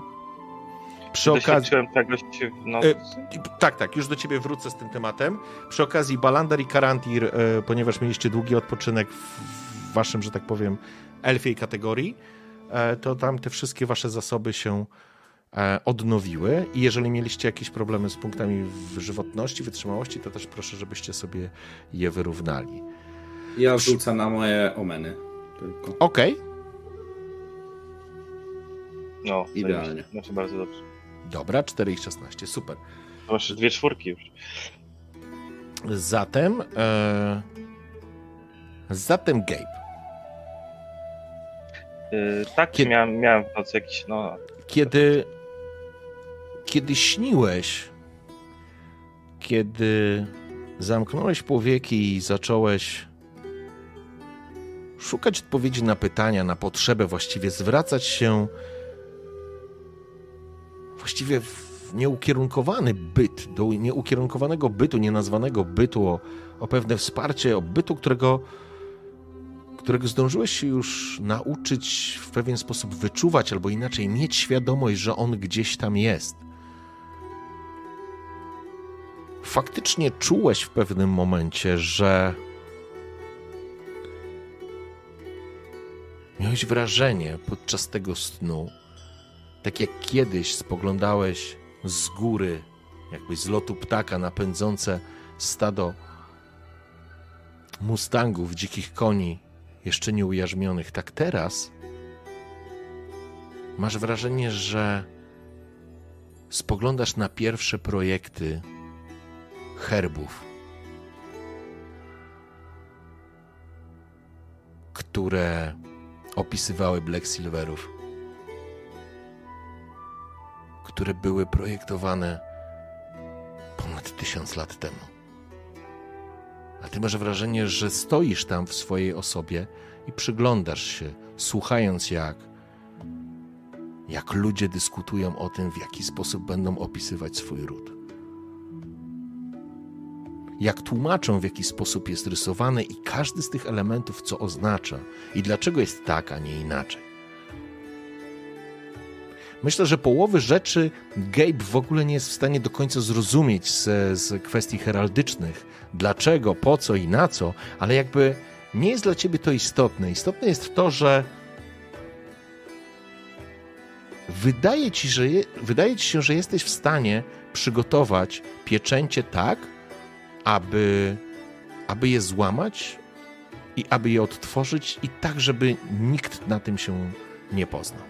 Przy okazji... Doświadczyłem czegoś w nocy. I- Tak, tak, już do ciebie wrócę z tym tematem. Przy okazji Balandar i Karantir, e, ponieważ mieliście długi odpoczynek w, waszym, że tak powiem, elfiej kategorii, e, to tam te wszystkie wasze zasoby się e, odnowiły i jeżeli mieliście jakieś problemy z punktami w żywotności, wytrzymałości, to też proszę, żebyście sobie je wyrównali. Ja rzucę na moje omeny. Okej, No, Idealnie. Znaczy bardzo dobrze. dobra, 4 i 16, super. Masz dwie czwórki już. Zatem, e, zatem Gabe. Yy, tak, Kiedy- miałem, miałem w nocy jakiś, no, kiedy, kiedy śniłeś, kiedy zamknąłeś powieki i zacząłeś szukać odpowiedzi na pytania, na potrzebę, właściwie zwracać się właściwie w nieukierunkowany byt, do nieukierunkowanego bytu, nienazwanego bytu, o, o pewne wsparcie, o bytu, którego, którego zdążyłeś się już nauczyć w pewien sposób wyczuwać, albo inaczej mieć świadomość, że on gdzieś tam jest. Faktycznie czułeś w pewnym momencie, że miałeś wrażenie podczas tego snu, tak jak kiedyś spoglądałeś z góry, jakby z lotu ptaka napędzące stado mustangów, dzikich koni, jeszcze nie ujarzmionych, tak teraz masz wrażenie, że spoglądasz na pierwsze projekty herbów, które opisywały Black Silverów które były projektowane ponad tysiąc lat temu. A ty masz wrażenie, że stoisz tam w swojej osobie i przyglądasz się, słuchając jak jak ludzie dyskutują o tym, w jaki sposób będą opisywać swój ród. Jak tłumaczą, w jaki sposób jest rysowany i każdy z tych elementów, co oznacza i dlaczego jest tak, a nie inaczej. Myślę, że połowy rzeczy Gabe w ogóle nie jest w stanie do końca zrozumieć z, z kwestii heraldycznych. Dlaczego, po co i na co, ale jakby nie jest dla ciebie to istotne. Istotne jest to, że wydaje ci, że je, wydaje ci się, że jesteś w stanie przygotować pieczęcie tak, aby, aby je złamać i aby je odtworzyć, i tak, żeby nikt na tym się nie poznał.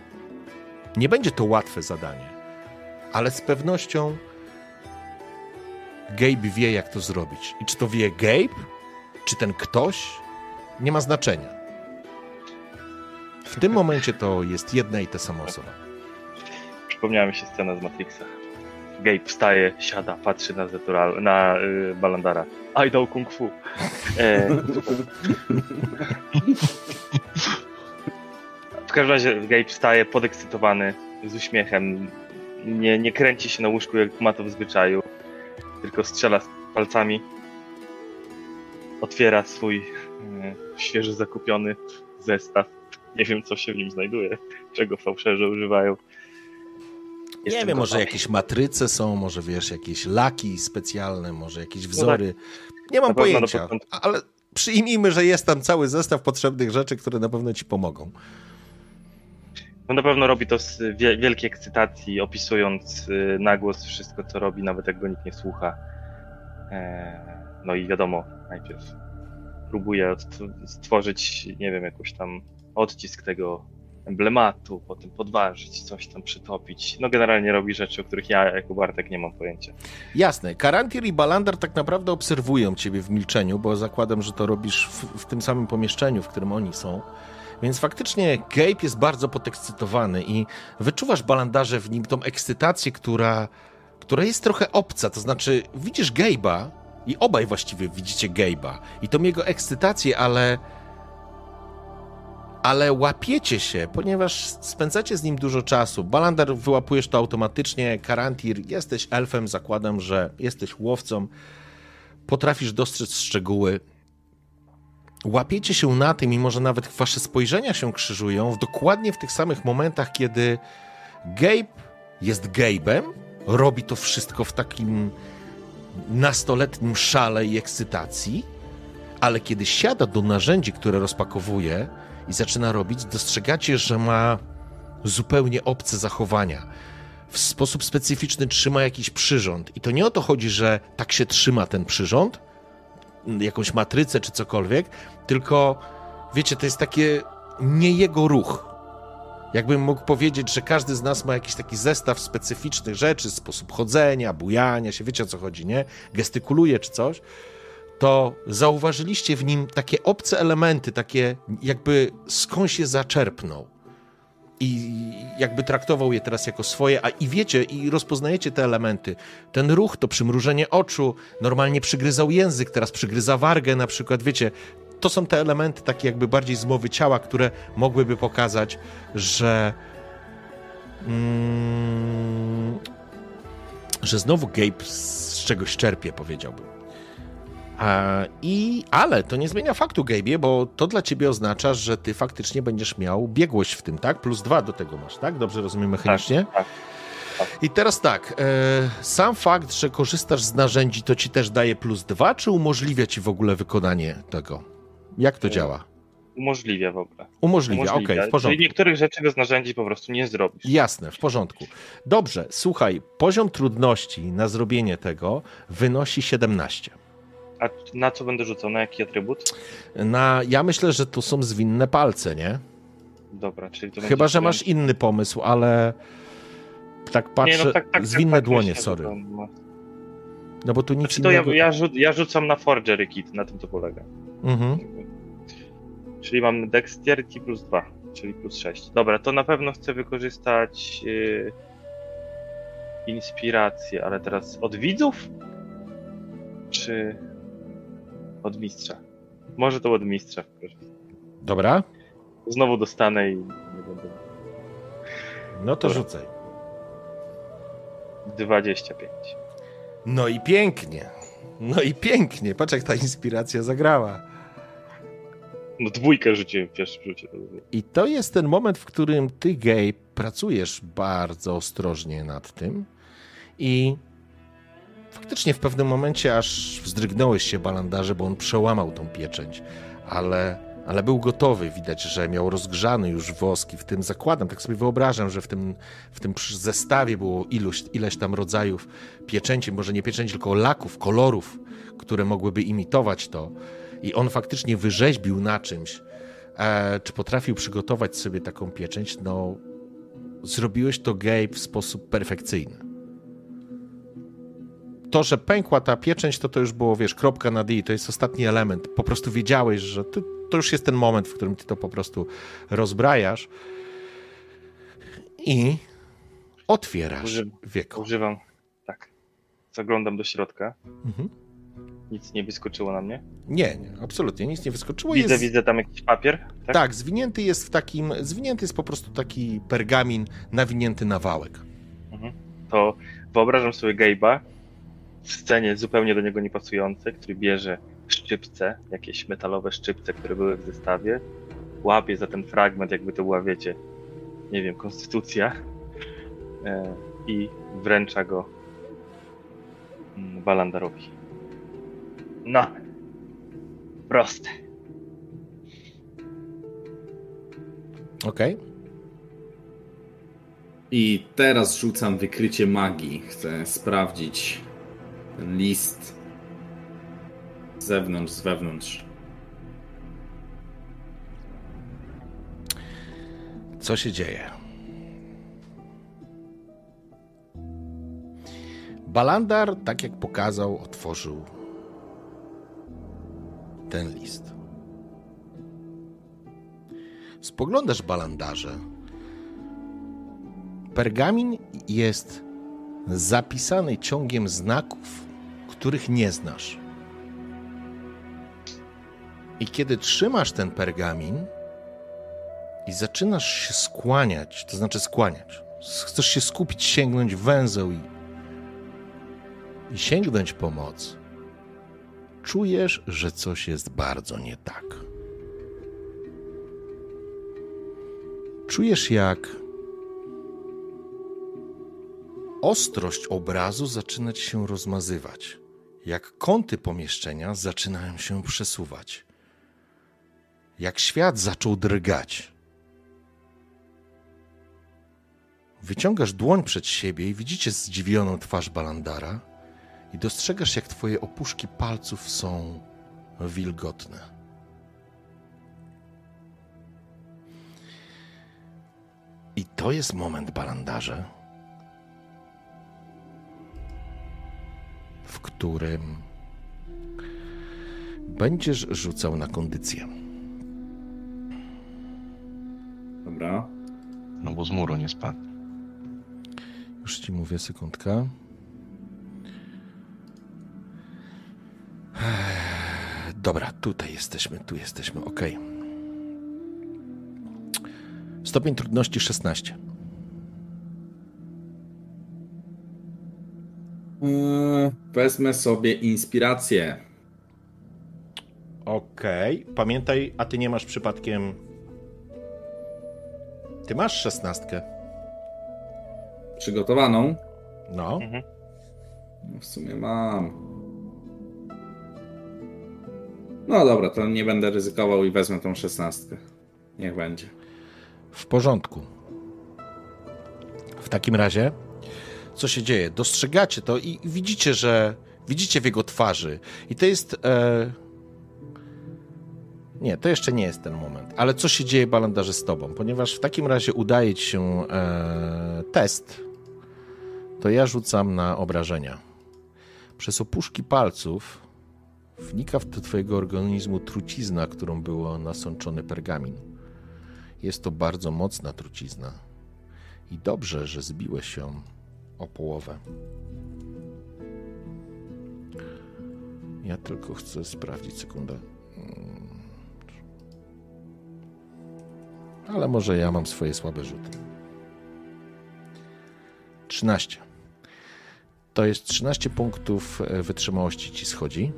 Nie będzie to łatwe zadanie, ale z pewnością Gabe wie, jak to zrobić. I czy to wie Gabe, czy ten ktoś, nie ma znaczenia. W tym momencie to jest jedna i ta sama osoba. Przypomniała mi się scena z Matrixa. Gabe wstaje, siada, patrzy na, Zetural, na y, Balandara. I know kung fu. E, W każdym razie Gabe wstaje podekscytowany, z uśmiechem. Nie, nie kręci się na łóżku, jak ma to w zwyczaju, tylko strzela palcami. Otwiera swój e, świeżo zakupiony zestaw. Nie wiem, co się w nim znajduje, czego fałszerze używają. Nie wiem, może jakieś matryce są, może wiesz, jakieś laki specjalne, może jakieś wzory. No tak. Nie mam pojęcia, ale przyjmijmy, że jest tam cały zestaw potrzebnych rzeczy, które na pewno ci pomogą. No na pewno robi to z wielkiej ekscytacji, opisując y, na głos wszystko, co robi, nawet jak go nikt nie słucha. E, no i wiadomo, najpierw próbuje stworzyć, nie wiem, jakoś tam odcisk tego emblematu, potem podważyć, coś tam przytopić. No generalnie robi rzeczy, o których ja jako Bartek nie mam pojęcia. Jasne. Karantir i Balandar tak naprawdę obserwują ciebie w milczeniu, bo zakładam, że to robisz w, w tym samym pomieszczeniu, w którym oni są. Więc faktycznie Gabe jest bardzo podekscytowany i wyczuwasz balandarze w nim tą ekscytację, która, która jest trochę obca. To znaczy, widzisz Gabe'a i obaj właściwie widzicie Gabe'a i tą jego ekscytację, ale ale łapiecie się, ponieważ spędzacie z nim dużo czasu. Balandar wyłapujesz to automatycznie, Karantir, jesteś elfem, zakładam, że jesteś łowcą, potrafisz dostrzec szczegóły. Łapiecie się na tym i może nawet wasze spojrzenia się krzyżują w dokładnie w tych samych momentach, kiedy Gabe jest Gabe'em, robi to wszystko w takim nastoletnim szale i ekscytacji, ale kiedy siada do narzędzi, które rozpakowuje i zaczyna robić, dostrzegacie, że ma zupełnie obce zachowania. W sposób specyficzny trzyma jakiś przyrząd. I to nie o to chodzi, że tak się trzyma ten przyrząd, jakąś matrycę czy cokolwiek, tylko wiecie, to jest takie nie jego ruch. Jakbym mógł powiedzieć, że każdy z nas ma jakiś taki zestaw specyficznych rzeczy, sposób chodzenia, bujania się, wiecie o co chodzi, nie? Gestykuluje czy coś, to zauważyliście w nim takie obce elementy, takie jakby skąd je zaczerpnął i jakby traktował je teraz jako swoje, a i wiecie, i rozpoznajecie te elementy. Ten ruch, to przymrużenie oczu, normalnie przygryzał język, teraz przygryza wargę na przykład, wiecie, to są te elementy takie jakby bardziej z mowy ciała, które mogłyby pokazać, że Mm, że znowu Gabe z czegoś czerpie, powiedziałbym. I, ale to nie zmienia faktu, Gabe, bo to dla ciebie oznacza, że ty faktycznie będziesz miał biegłość w tym, tak? Plus dwa do tego masz, tak? Dobrze rozumiem mechanicznie? Tak, tak. I teraz tak, e, sam fakt, że korzystasz z narzędzi, to ci też daje plus dwa, czy umożliwia ci w ogóle wykonanie tego? Jak to E, działa? Umożliwia w ogóle. Umożliwia, okej, Umożliwia. w porządku. Czyli niektórych rzeczy z narzędzi po prostu nie zrobisz. Jasne, w porządku. Dobrze, słuchaj, poziom trudności na zrobienie tego wynosi 17. A na co będę rzucał? Na jaki atrybut? Na, ja myślę, że to są zwinne palce, nie? Dobra, czyli to Chyba, że masz inny pomysł, ale tak patrzę, Nie, no tak, tak, zwinne tak, tak dłonie, myślę, sorry. No bo tu nic Znaczy to ja, innego... ja, ja rzucam na Forgery Kit, na tym to polega. Mhm. Czyli mam Dexterity plus 2, czyli plus 6. Dobra, to na pewno chcę wykorzystać yy, inspirację, ale teraz od widzów? Czy od mistrza? Może to od mistrza. proszę. Dobra, Znowu dostanę i nie będę. no to Dobra. rzucaj. 25. No i pięknie. No i pięknie. Patrz jak ta inspiracja zagrała. No dwójkę rzuciłem w pierwszym rzucie. I to jest ten moment, w którym ty, gej, pracujesz bardzo ostrożnie nad tym i faktycznie w pewnym momencie aż wzdrygnąłeś się, Balandarze, bo on przełamał tą pieczęć, ale, ale był gotowy. Widać, że miał rozgrzany już woski w tym zakładam. Tak sobie wyobrażam, że w tym, w tym zestawie było iluś, ileś tam rodzajów pieczęci, może nie pieczęci, tylko laków, kolorów, które mogłyby imitować to. I on faktycznie wyrzeźbił na czymś, E, czy potrafił przygotować sobie taką pieczęć? No, zrobiłeś to Gabe w sposób perfekcyjny. To, że pękła ta pieczęć, to to już było, wiesz, kropka na D, to jest ostatni element. Po prostu wiedziałeś, że ty, to już jest ten moment, w którym ty to po prostu rozbrajasz i otwierasz Używam. wieko. Używam. Tak. Zaglądam do środka. Mhm. Nic nie wyskoczyło na mnie. Nie, nie, absolutnie, nic nie wyskoczyło. Widzę, jest... widzę tam jakiś papier. Tak? Tak, zwinięty jest w takim, zwinięty jest po prostu taki pergamin nawinięty na wałek. to wyobrażam sobie Gabe'a scenie zupełnie do niego niepasującej, który bierze szczypce, jakieś metalowe szczypce, które były w zestawie, łapie za ten fragment, jakby to była, wiecie, nie wiem, konstytucja e, i wręcza go mm, Balandarowi. No, proste. Okej? I teraz rzucam wykrycie magii. Chcę sprawdzić ten list z zewnątrz, z wewnątrz. Co się dzieje? Balandar, tak jak pokazał, otworzył ten list. Spoglądasz, Balandarze. Pergamin jest zapisany ciągiem znaków, których nie znasz. I kiedy trzymasz ten pergamin, i zaczynasz się skłaniać, to znaczy skłaniać. Chcesz się skupić, sięgnąć węzeł i, i sięgnąć po moc. Czujesz, że coś jest bardzo nie tak. Czujesz, jak ostrość obrazu zaczyna ci się rozmazywać, jak kąty pomieszczenia zaczynają się przesuwać, jak świat zaczął drgać. Wyciągasz dłoń przed siebie i widzicie zdziwioną twarz Balandara i dostrzegasz, jak twoje opuszki palców są wilgotne. I to jest moment, Balandarze, w którym będziesz rzucał na kondycję. Dobra. No bo z muru nie spadł. Już ci mówię, sekundka. Dobra, tutaj jesteśmy, tu jesteśmy, ok. Stopień trudności 16. wezmę sobie inspirację. Okej. Okay. Pamiętaj, a ty nie masz przypadkiem. Ty masz szesnastkę. Przygotowaną? No. Mhm. no. W sumie mam. No dobra, to nie będę ryzykował i wezmę tą szesnastkę. Niech będzie. W porządku. W takim razie, co się dzieje? Dostrzegacie to i widzicie, że widzicie w jego twarzy. I to jest. E... Nie, to jeszcze nie jest ten moment. Ale co się dzieje, balandarze, z tobą? Ponieważ w takim razie udaje ci się e... test, to ja rzucam na obrażenia. Przez opuszki palców wnika do twojego organizmu trucizna, którą było nasączony pergamin. Jest to bardzo mocna trucizna. I dobrze, że zbiłeś się o połowę. Ja tylko chcę sprawdzić sekundę. Mm. Ale może ja mam swoje słabe rzuty. 13. To jest 13 punktów e, wytrzymałości ci schodzi.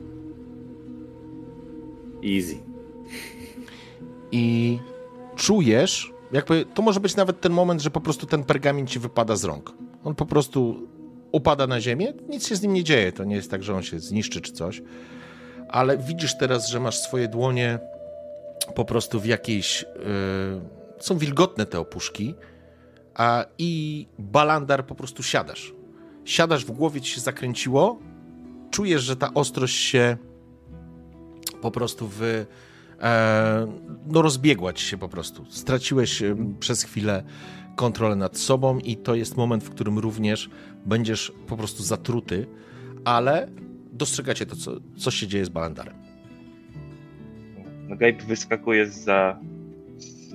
Easy. I czujesz, jakby to może być nawet ten moment, że po prostu ten pergamin ci wypada z rąk. On po prostu upada na ziemię, nic się z nim nie dzieje. To nie jest tak, że on się zniszczy czy coś. Ale widzisz teraz, że masz swoje dłonie po prostu w jakiejś. Yy, są wilgotne te opuszki, a i balandar po prostu siadasz. Siadasz, w głowie ci się zakręciło, czujesz, że ta ostrość się po prostu wy, e, no rozbiegła ci się po prostu. Straciłeś e, przez chwilę kontrolę nad sobą i to jest moment, w którym również będziesz po prostu zatruty, ale dostrzegacie to, co, co się dzieje z Balandarem. No Gabe wyskakuje za,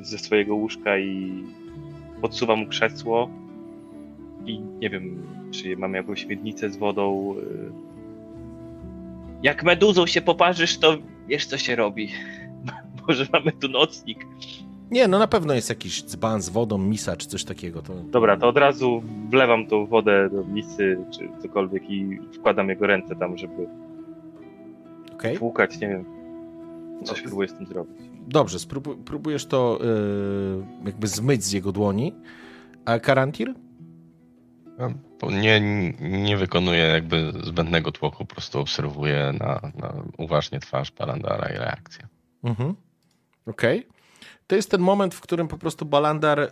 ze swojego łóżka i podsuwa mu krzesło i nie wiem, czy mamy jakąś miednicę z wodą. Y, jak meduzą się poparzysz, to wiesz co się robi. Może mamy tu nocnik. Nie, no na pewno jest jakiś dzban z wodą, misa czy coś takiego. To... Dobra, to od razu wlewam tą wodę do misy czy cokolwiek i wkładam jego ręce tam, żeby okay. płukać, nie wiem. Coś no, próbuję z tym zrobić. Dobrze, sprób próbujesz to yy, jakby zmyć z jego dłoni. A Karantir? Nie, nie wykonuję jakby zbędnego tłoku, po prostu obserwuję na, na uważnie twarz Balandara i reakcję. Mhm. Okej. Okay. To jest ten moment, w którym po prostu Balandar y,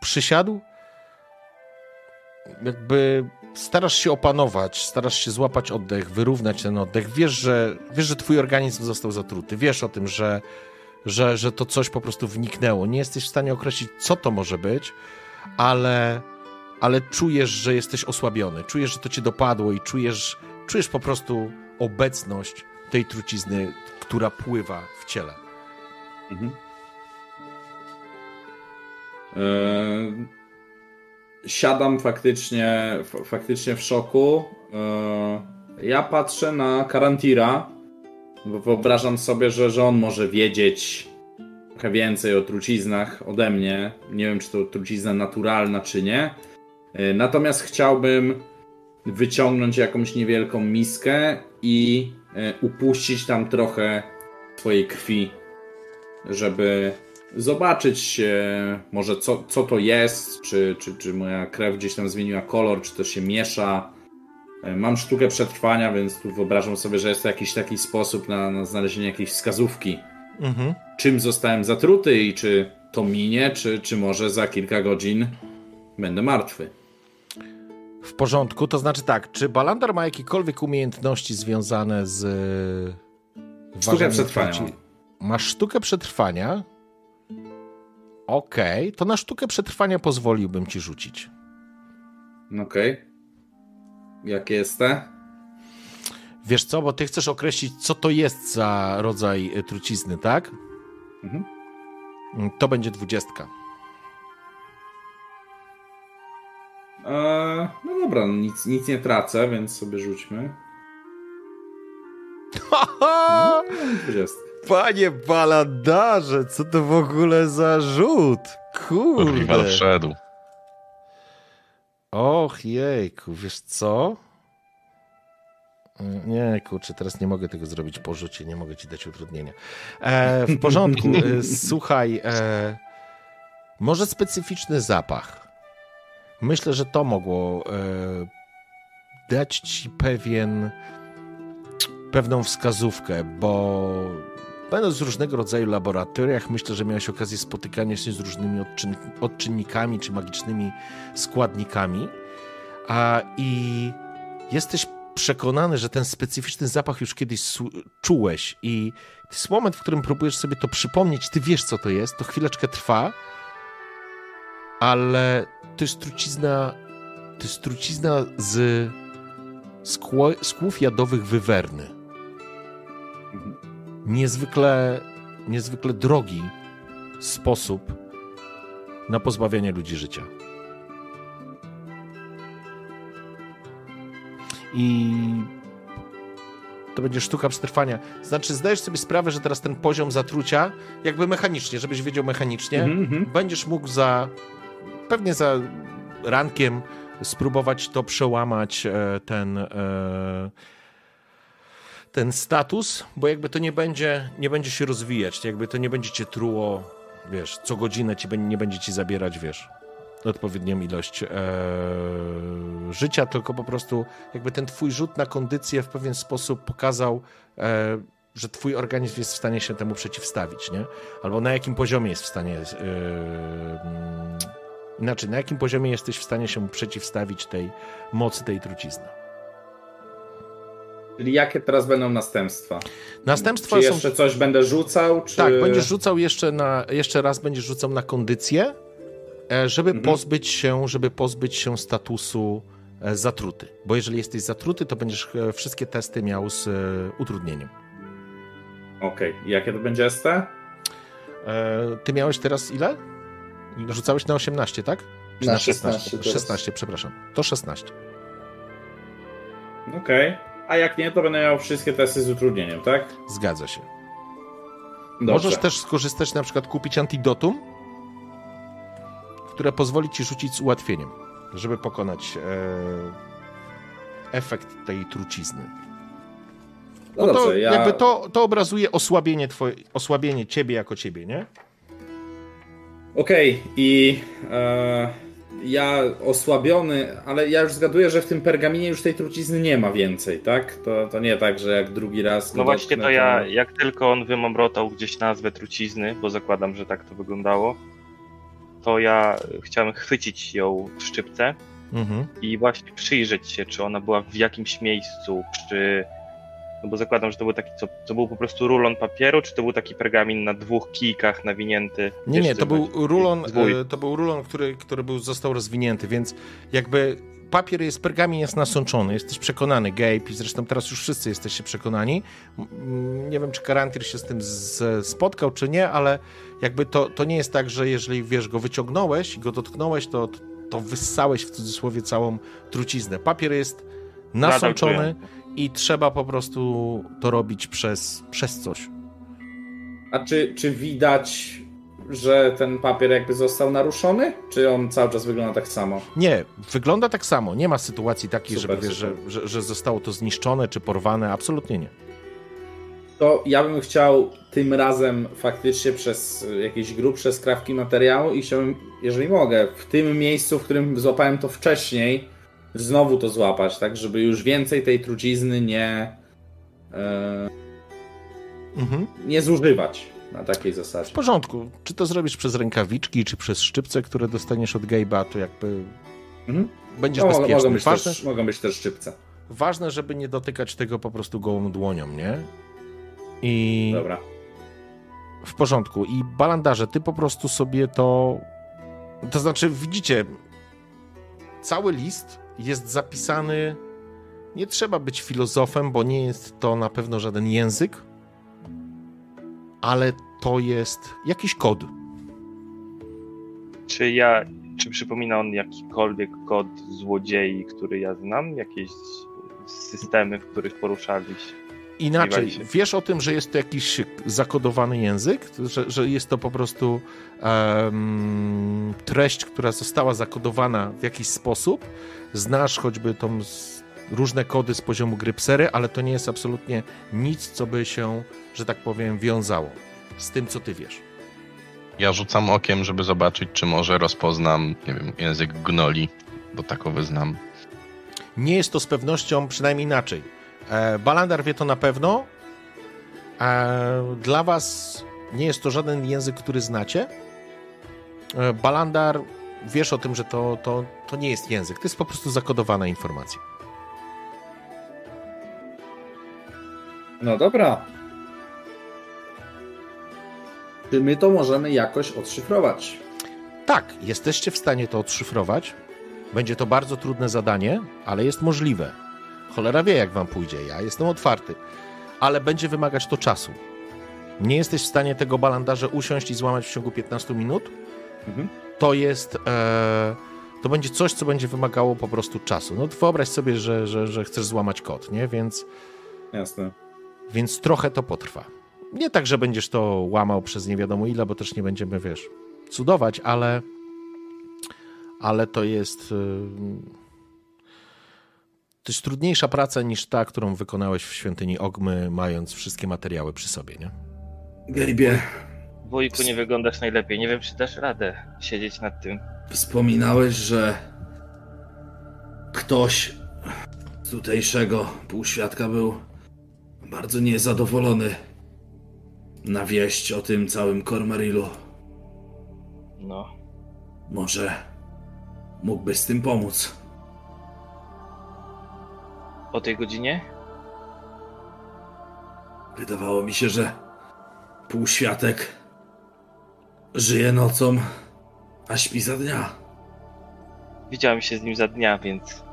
przysiadł, jakby starasz się opanować, starasz się złapać oddech, wyrównać ten oddech. Wiesz, że, wiesz, że twój organizm został zatruty. Wiesz o tym, że, że, że to coś po prostu wniknęło. Nie jesteś w stanie określić, co to może być, ale ale czujesz, że jesteś osłabiony, czujesz, że to cię dopadło i czujesz, czujesz po prostu obecność tej trucizny, która pływa w ciele. Mhm. Eee, siadam faktycznie, faktycznie w szoku. Eee, ja patrzę na Karantira, bo wyobrażam sobie, że, że on może wiedzieć trochę więcej o truciznach ode mnie. Nie wiem, czy to trucizna naturalna, czy nie E, natomiast chciałbym wyciągnąć jakąś niewielką miskę i e, upuścić tam trochę swojej krwi, żeby zobaczyć może co, co to jest, czy, czy, czy moja krew gdzieś tam zmieniła kolor, czy to się miesza. E, mam sztukę przetrwania, więc tu wyobrażam sobie, że jest to jakiś taki sposób na, na znalezienie jakiejś wskazówki. Mhm. Czym zostałem zatruty i czy to minie, czy, czy może za kilka godzin będę martwy. W porządku, to znaczy tak, czy Balandar ma jakiekolwiek umiejętności związane z. Sztukę przetrwania. Masz sztukę przetrwania. Okej, okay. to na sztukę przetrwania pozwoliłbym ci rzucić. Okej. Okay. Jakie jest te? Wiesz co, bo ty chcesz określić, co to jest za rodzaj trucizny, tak? Mhm. To będzie dwudziestka. Eee, no dobra, no nic, nic nie tracę, więc sobie rzućmy. No, Panie baladarze, co to w ogóle za rzut? Kurde. Wszedł. Och jejku, wiesz co? Nie, kurczę, teraz nie mogę tego zrobić po rzucie, nie mogę ci dać utrudnienia. E, w porządku, e, słuchaj, e, może specyficzny zapach. Myślę, że to mogło e, dać ci pewien, pewną wskazówkę, bo będąc w różnego rodzaju laboratoriach, myślę, że miałeś okazję spotykania się z różnymi odczyn odczynnikami czy magicznymi składnikami. A, I jesteś przekonany, że ten specyficzny zapach już kiedyś czułeś i to jest moment, w którym próbujesz sobie to przypomnieć, ty wiesz, co to jest, to chwileczkę trwa, ale to jest trucizna, to jest trucizna z skłów jadowych wywerny. Niezwykle, niezwykle drogi sposób na pozbawianie ludzi życia. I to będzie sztuka przetrwania. Znaczy, zdajesz sobie sprawę, że teraz ten poziom zatrucia, jakby mechanicznie, żebyś wiedział mechanicznie, mm -hmm. będziesz mógł za pewnie za rankiem spróbować to przełamać e, ten e, ten status, bo jakby to nie będzie, nie będzie się rozwijać, jakby to nie będzie cię truło, wiesz, co godzinę ci nie będzie ci zabierać, wiesz, odpowiednią ilość e, życia, tylko po prostu jakby ten twój rzut na kondycję w pewien sposób pokazał, e, że twój organizm jest w stanie się temu przeciwstawić, nie? Albo na jakim poziomie jest w stanie e, mm, inaczej, na jakim poziomie jesteś w stanie się przeciwstawić tej mocy tej trucizny. Czyli jakie teraz będą następstwa? Następstwa czy jeszcze są... coś będę rzucał? Czy... Tak, będziesz rzucał jeszcze, na, jeszcze raz będziesz rzucał na kondycję, E, żeby mhm. pozbyć się, żeby pozbyć się statusu e, zatruty. Bo jeżeli jesteś zatruty, to będziesz e, wszystkie testy miał z utrudnieniem. Okej, okay. jakie to będzie ST? Ty miałeś teraz ile? Rzucałeś na 18, tak? Czy na, na 16? 16, 16, przepraszam. To 16. Okej. Okay. A jak nie, to będę miał wszystkie testy z utrudnieniem, tak? Zgadza się. Dobrze. Możesz też skorzystać, na przykład kupić antidotum które pozwoli ci rzucić z ułatwieniem, żeby pokonać e, efekt tej trucizny. No, no dobrze, to, ja... jakby to, to obrazuje osłabienie, twoje, osłabienie ciebie jako ciebie, nie? Okej, okay. i e, ja osłabiony, ale ja już zgaduję, że w tym pergaminie już tej trucizny nie ma więcej, tak? To, to nie tak, że jak drugi raz. No właśnie, to ja, jak tylko on wymamrotał gdzieś nazwę trucizny, bo zakładam, że tak to wyglądało, to ja chciałem chwycić ją w szczypce mhm. i właśnie przyjrzeć się, czy ona była w jakimś miejscu, czy. No bo zakładam, że to był taki, co, co był po prostu rulon papieru, czy to był taki pergamin na dwóch kijkach nawinięty? Nie, nie, to był rulon, e, to był rulon, który, który był, został rozwinięty, więc jakby papier jest, pergamin jest nasączony, jesteś przekonany, Gabe, i zresztą teraz już wszyscy jesteście przekonani. Nie wiem, czy Karantir się z tym z, spotkał, czy nie, ale jakby to, to nie jest tak, że jeżeli, wiesz, go wyciągnąłeś i go dotknąłeś, to, to wyssałeś w cudzysłowie całą truciznę. Papier jest nasączony i trzeba po prostu to robić przez, przez coś. A czy, czy widać że ten papier jakby został naruszony? Czy on cały czas wygląda tak samo? Nie, wygląda tak samo. Nie ma sytuacji takiej, super, żeby wiesz, że, że, że, zostało to zniszczone czy porwane. Absolutnie nie. To ja bym chciał tym razem faktycznie przez jakieś grubsze skrawki materiału i chciałbym, jeżeli mogę, w tym miejscu, w którym złapałem to wcześniej, znowu to złapać, tak, żeby już więcej tej trucizny nie. E, mhm. nie zużywać na takiej zasadzie. W porządku. Czy to zrobisz przez rękawiczki, czy przez szczypce, które dostaniesz od Gabe'a, to jakby mhm. będziesz no, bezpieczny. Mogą być, ważne, też, mogą być też szczypce. Ważne, żeby nie dotykać tego po prostu gołą dłonią, nie? I... Dobra. W porządku. I balandarze, ty po prostu sobie to... To znaczy, widzicie, cały list jest zapisany... Nie trzeba być filozofem, bo nie jest to na pewno żaden język, ale to jest jakiś kod. Czy ja, czy przypomina on jakikolwiek kod złodziei, który ja znam? Jakieś systemy, w których poruszaliście? Inaczej, wiesz o tym, że jest to jakiś zakodowany język, że, że jest to po prostu um, treść, która została zakodowana w jakiś sposób. Znasz choćby tą różne kody z poziomu gry psery, ale to nie jest absolutnie nic, co by się, że tak powiem, wiązało z tym, co ty wiesz. Ja rzucam okiem, żeby zobaczyć, czy może rozpoznam, nie wiem, język gnoli, bo takowy znam. Nie jest to z pewnością przynajmniej inaczej. E, Balandar wie to na pewno. E, dla was nie jest to żaden język, który znacie. E, Balandar, wiesz o tym, że to, to, to nie jest język. To jest po prostu zakodowana informacja. No dobra. Czy my to możemy jakoś odszyfrować? Tak, jesteście w stanie to odszyfrować. Będzie to bardzo trudne zadanie, ale jest możliwe. Cholera wie, jak wam pójdzie. Ja jestem otwarty, ale będzie wymagać to czasu. Nie jesteś w stanie tego balandarze usiąść i złamać w ciągu 15 minut. Mhm. To jest. E, to będzie coś, co będzie wymagało po prostu czasu. No wyobraź sobie, że, że, że chcesz złamać kod, nie? Więc, Jasne. więc trochę to potrwa. Nie tak, że będziesz to łamał przez nie wiadomo ile, bo też nie będziemy, wiesz, cudować, ale ale to jest y, to jest trudniejsza praca niż ta, którą wykonałeś w świątyni Ogmy, mając wszystkie materiały przy sobie, nie? Gejbie, Wujku, nie wyglądasz najlepiej. Nie wiem, czy dasz radę siedzieć nad tym. wspominałeś, że ktoś z tutejszego półświadka był bardzo niezadowolony na wieść o tym całym Cormarilu. No. Może mógłbyś z tym pomóc? O tej godzinie? Wydawało mi się, że półświatek żyje nocą, a śpi za dnia. Widziałem się z nim za dnia, więc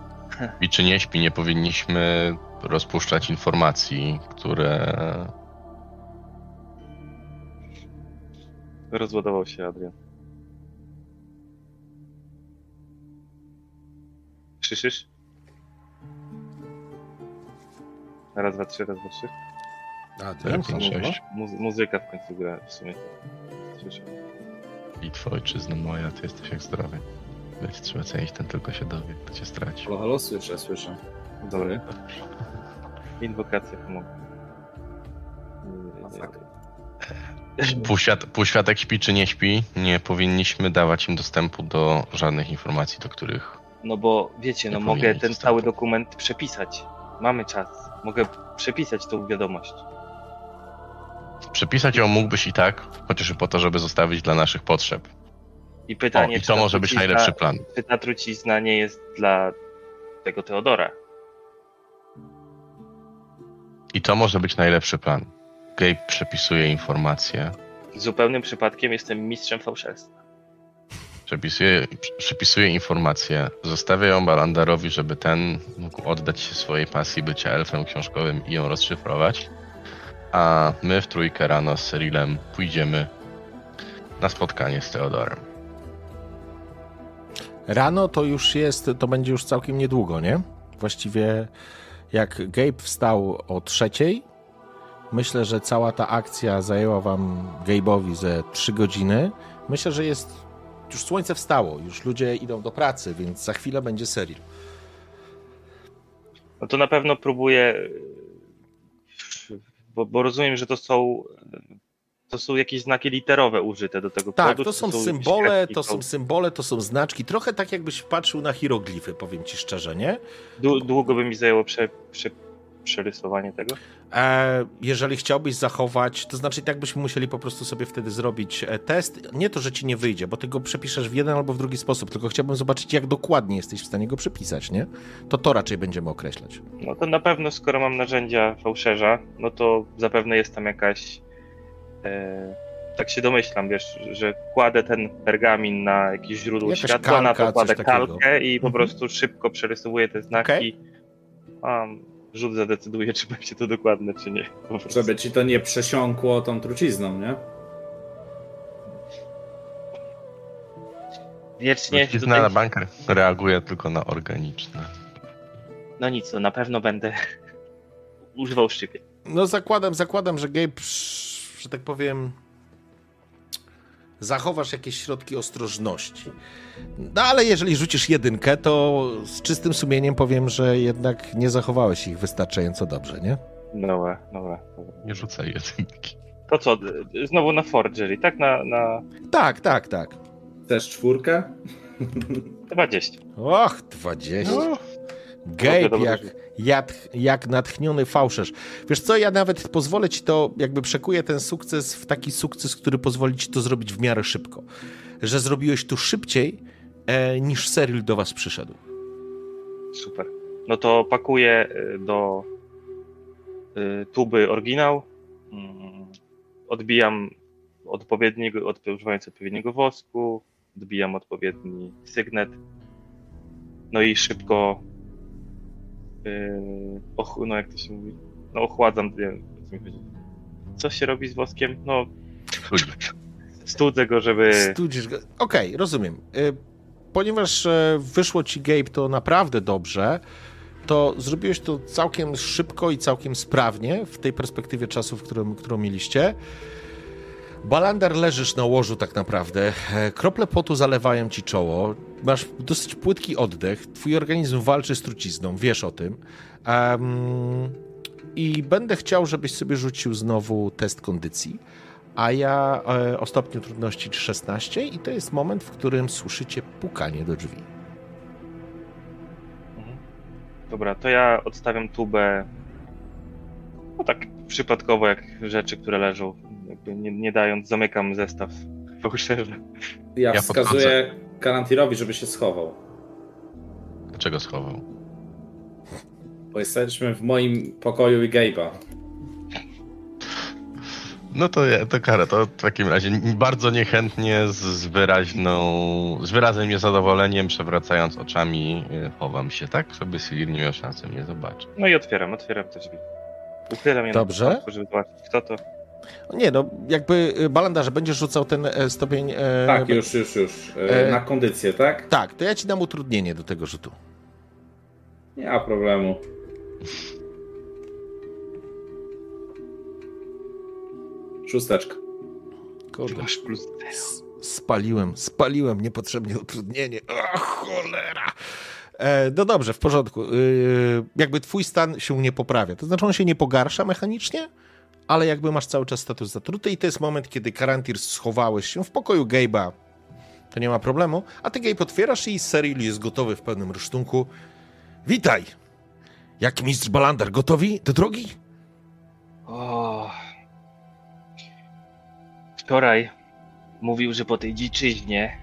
I czy nie śpi, nie powinniśmy rozpuszczać informacji, które rozładował się Adrian. Słyszysz? Raz, dwa, trzy, raz, dwa, trzy. Adrian, pięć, sześć. Muzy- muzyka w końcu gra w sumie. Słyszę. Bitwa ojczyzna moja, ty jesteś jak zdrowy. Wiecie, trzeba cenić, ten tylko się dowie, to cię straci. Halo, halo, słyszę, słyszę. Dobry. Inwokacja pomogła. Masakra. Półświat, półświatek śpi czy nie śpi, nie powinniśmy dawać im dostępu do żadnych informacji, do których No bo wiecie, no mogę ten zostać. cały dokument przepisać. Mamy czas. Mogę przepisać tą wiadomość. przepisać ją mógłbyś i tak, chociaż i po to, żeby zostawić dla naszych potrzeb. I O, pytanie, I czy to może być najlepszy plan. Czy ta trucizna nie jest dla tego Teodora? I to może być najlepszy plan. Gabe przepisuje informacje, Zupełnym przypadkiem jestem mistrzem fałszerstwa. Przepisuje, przepisuje informacje, zostawia ją Balandarowi, żeby ten mógł oddać się swojej pasji bycia elfem książkowym i ją rozszyfrować. A my w trójkę rano z Cyrilem pójdziemy na spotkanie z Teodorem. Rano to już jest, to będzie już całkiem niedługo, nie? Właściwie jak Gabe wstał o trzeciej, myślę, że cała ta akcja zajęła wam Gabe'owi ze trzy godziny. Myślę, że jest już słońce wstało, już ludzie idą do pracy, więc za chwilę będzie serial. No to na pewno próbuję, bo, bo rozumiem, że to są to są jakieś znaki literowe użyte do tego Tak, kodu. to czy są symbole, to są symbole, to są znaczki, trochę tak jakbyś patrzył na hieroglify, powiem ci szczerze, nie? Dłu- Długo by mi zajęło prze, prze, przerysowanie tego? E, jeżeli chciałbyś zachować, to znaczy tak byśmy musieli po prostu sobie wtedy zrobić e, test. Nie to, że ci nie wyjdzie, bo ty go przepiszesz w jeden albo w drugi sposób, tylko chciałbym zobaczyć, jak dokładnie jesteś w stanie go przepisać, nie? To to raczej będziemy określać. No to na pewno, skoro mam narzędzia fałszerza, no to zapewne jest tam jakaś. E, tak się domyślam, wiesz, że kładę ten pergamin na jakieś źródło Jakaś światła, na kalka, to kładę takiego. kalkę i po Mhm. prostu szybko przerysowuję te znaki. Okej. A rzut zadecyduje, czy będzie to dokładne, czy nie. Żeby ci to nie przesiąkło tą trucizną, nie? Wiecznie Trucizna tutaj... na bank reaguje tylko na organiczne. No nic, to na pewno będę używał szczypie. No zakładam, zakładam, że Gabe, że tak powiem, zachowasz jakieś środki ostrożności. No ale jeżeli rzucisz jedynkę, to z czystym sumieniem powiem, że jednak nie zachowałeś ich wystarczająco dobrze, nie? Dobra, dobra. dobra. Nie rzucaj jedynki. To co, znowu na Forgery, tak? Na, na Tak, tak, tak. Chcesz czwórkę? 20. Och, 20. No, Gabe Dobrze, jak. Jak, jak natchniony fałszerz. Wiesz co, ja nawet pozwolę ci to, jakby przekuję ten sukces w taki sukces, który pozwoli ci to zrobić w miarę szybko. Że zrobiłeś to szybciej e, niż Cyril do was przyszedł. Super. No to pakuję y, do y, tuby oryginał. Mm, Odbijam odpowiedniego, od, używając odpowiedniego wosku. Odbijam odpowiedni sygnet. No i szybko. Yy, och, no jak to się mówi? No ochładzam. Nie wiem, o co mi chodzi. Co się robi z woskiem? No, studzę go, żeby. Studzisz go. Okej, rozumiem. Y, Ponieważ e, wyszło ci Gabe to naprawdę dobrze, to zrobiłeś to całkiem szybko i całkiem sprawnie w tej perspektywie czasu, w którym, którą mieliście. Balander leżysz na łożu tak naprawdę. E, Krople potu zalewają ci czoło. Masz dosyć płytki oddech. Twój organizm walczy z trucizną, wiesz o tym. Em, I będę chciał, żebyś sobie rzucił znowu test kondycji. A ja e, o stopniu trudności 16 i to jest moment, w którym słyszycie pukanie do drzwi. Mhm. Dobra, to ja odstawiam tubę. No tak przypadkowo, jak rzeczy, które leżą. Jakby nie, nie dając, zamykam zestaw fałszerzy. Ja, Ja wskazuję Karantirowi, żeby się schował. Dlaczego schował? Bo jesteśmy w moim pokoju i Gabe'a. No to, ja- to kara, to w takim razie bardzo niechętnie z, z wyraźną, z wyrazem niezadowoleniem, przewracając oczami, y, chowam się, tak? Żeby Silir nie miał szansy mnie zobaczyć. No i otwieram, otwieram te drzwi. Uchylam je Dobrze. na początku, żeby zobaczyć, kto to. Nie, no jakby e, Balandarze, będziesz rzucał ten e, stopień... E, Tak, już, już, już. E, Na kondycję, tak? Tak, to ja ci dam utrudnienie do tego rzutu. Nie ma problemu. Szósteczka. Kurde. Masz plus Spaliłem, spaliłem niepotrzebnie utrudnienie. O, cholera! E, no dobrze, w porządku. Yy, jakby twój stan się nie poprawia. To znaczy on się nie pogarsza mechanicznie, ale jakby masz cały czas status zatruty i to jest moment, kiedy Karantir schowałeś się w pokoju Gabe'a. To nie ma problemu. A ty Gabe otwierasz i Cyril jest gotowy w pełnym rysztunku. Witaj! Jak mistrz Balander, gotowi do drogi? O. Wczoraj mówił, że po tej dziczyźnie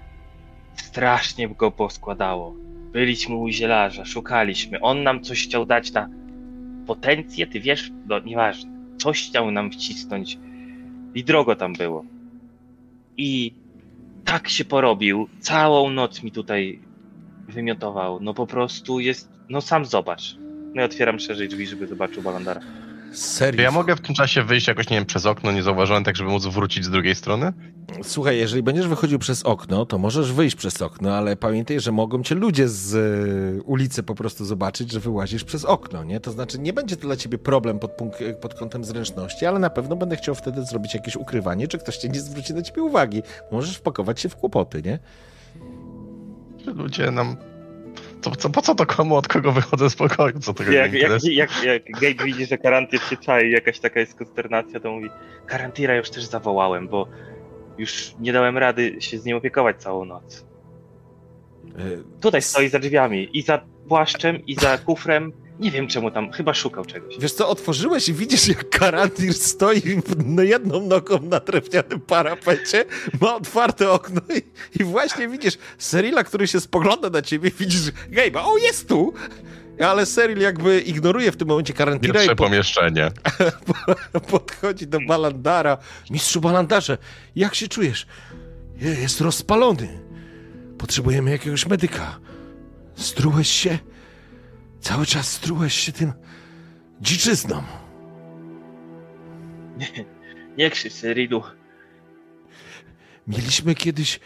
strasznie go poskładało. Byliśmy u zielarza, szukaliśmy. On nam coś chciał dać na potencję, ty wiesz, no nieważne. Coś chciał nam wcisnąć i drogo tam było. I tak się porobił, całą noc mi tutaj wymiotował. No po prostu jest, no sam zobacz. No i otwieram szerzej drzwi, żeby zobaczył Balandara. Serio. Ja mogę w tym czasie wyjść jakoś, nie wiem, przez okno, nie zauważyłem, tak żeby móc wrócić z drugiej strony? Słuchaj, jeżeli będziesz wychodził przez okno, to możesz wyjść przez okno, ale pamiętaj, że mogą cię ludzie z e, ulicy po prostu zobaczyć, że wyłazisz przez okno, nie? To znaczy, nie będzie to dla ciebie problem pod, punk- pod kątem zręczności, ale na pewno będę chciał wtedy zrobić jakieś ukrywanie, czy ktoś cię nie zwróci na ciebie uwagi. Możesz wpakować się w kłopoty, nie? Ludzie nam... Co, co, po co to komu, od kogo wychodzę z pokoju? Co tego Jak, nie jak, interesuje? jak, jak Gabe widzi, że Karantir się czai, jakaś taka jest konsternacja, to mówi Karantira już też zawołałem, bo już nie dałem rady się z nim opiekować całą noc. E, Tutaj stoi za drzwiami i za płaszczem i za kufrem. Nie wiem czemu tam, chyba szukał czegoś. Wiesz co, otworzyłeś i widzisz, jak Karantir stoi jedną nogą na drewnianym parapecie, ma otwarte okno i, i właśnie widzisz Serila, który się spogląda na ciebie, widzisz Gabe'a, o jest tu! Ale Seril jakby ignoruje w tym momencie Karantira i Pierwsze po, pomieszczenie. podchodzi do Balandara. Mistrzu Balandarze, jak się czujesz? Je- Jest rozpalony. Potrzebujemy jakiegoś medyka. Strułeś się? Cały czas strułeś się tym dziczyzną. Nie krzycz, Cyrilu. Mieliśmy kiedyś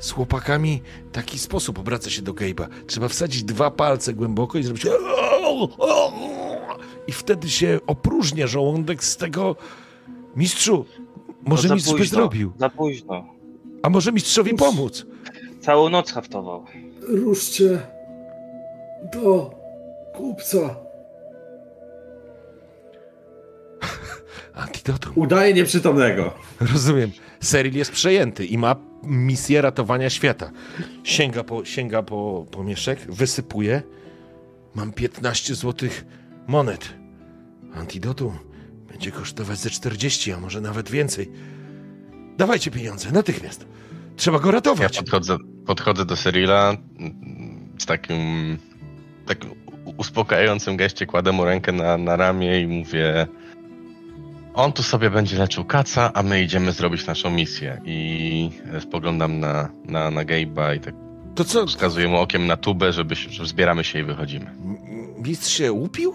z chłopakami taki sposób, obraca się do Gabe'a. Trzeba wsadzić dwa palce głęboko i zrobić i wtedy się opróżnia żołądek z tego mistrzu. Może No mistrz by późno, zrobił. Za późno. A może mistrzowi pomóc? Całą noc haftował. Ruszcie do kupca. Antidotum. Udaje nieprzytomnego. Rozumiem. Cyril jest przejęty i ma misję ratowania świata. Sięga po, sięga po, po mieszek, wysypuje. Mam 15 złotych monet. Antidotum będzie kosztować ze 40, a może nawet więcej. Dawajcie pieniądze, natychmiast. Trzeba go Ja ratować. podchodzę, podchodzę do Cyrila mm, z takim, takim uspokajającym geście, kładę mu rękę na, na ramię i mówię on tu sobie będzie leczył kaca, a my idziemy zrobić naszą misję. I e, spoglądam na, na, na Gabe'a i tak To co, wskazuję mu okiem na tubę, żeby, że zbieramy się i wychodzimy. mistrz się upił?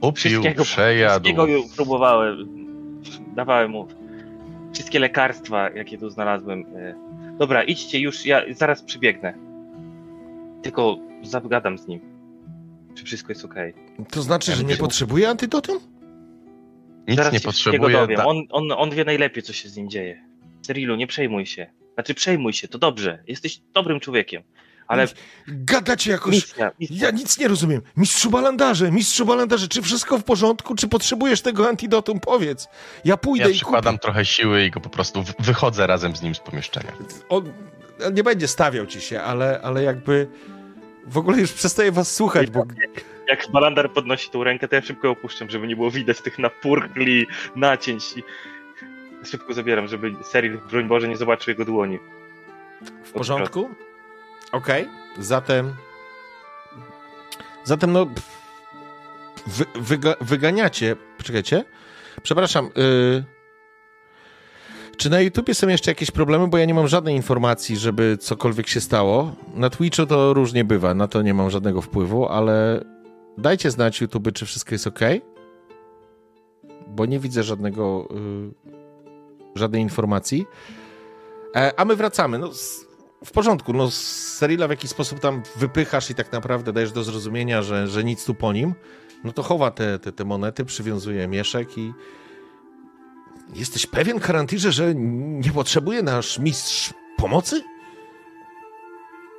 Upił, przejadł. wszystkiego już próbowałem. Dawałem mu wszystkie lekarstwa, jakie tu znalazłem. E, Dobra, idźcie już, ja zaraz przybiegnę. Tylko zagadam z nim. Czy wszystko jest okej. To znaczy, Ja że nie myślę- potrzebuje antidotum? Nic Zaraz nie się potrzebuje. dowiem. Da, On, on, on wie najlepiej, co się z nim dzieje. Cyrilu, nie przejmuj się. Znaczy, przejmuj się, to dobrze. Jesteś dobrym człowiekiem. Ale Gadacie jakoś... misja, misja. Ja nic nie rozumiem. Mistrzu balandarze, mistrzu balandarze, czy wszystko w porządku? Czy potrzebujesz tego antidotum? Powiedz. Ja pójdę ja i przykładam kupię. trochę siły i go po prostu wychodzę razem z nim z pomieszczenia. On nie będzie stawiał ci się, ale, ale jakby w ogóle już przestaję was słuchać, bo Jak Balandar podnosi tą rękę, to ja szybko opuszczam, żeby nie było widać tych napurkli, nacięć. I szybko zabieram, żeby Cyril, broń Boże, nie zobaczył jego dłoni. w porządku? Okej, zatem zatem no wy, wyga, wyganiacie, poczekajcie, przepraszam, y, czy na YouTubie są jeszcze jakieś problemy, bo ja nie mam żadnej informacji, żeby cokolwiek się stało. Na Twitchu to różnie bywa, na to nie mam żadnego wpływu, ale dajcie znać YouTube, czy wszystko jest ok, bo nie widzę żadnego, y, żadnej informacji. E, a my wracamy. No, s- w porządku, no Serila w jakiś sposób tam wypychasz i tak naprawdę dajesz do zrozumienia, że, że nic tu po nim. No to chowa te, te, te monety, przywiązuje mieszek i... Jesteś pewien, Karantirze, że nie potrzebuje nasz mistrz pomocy?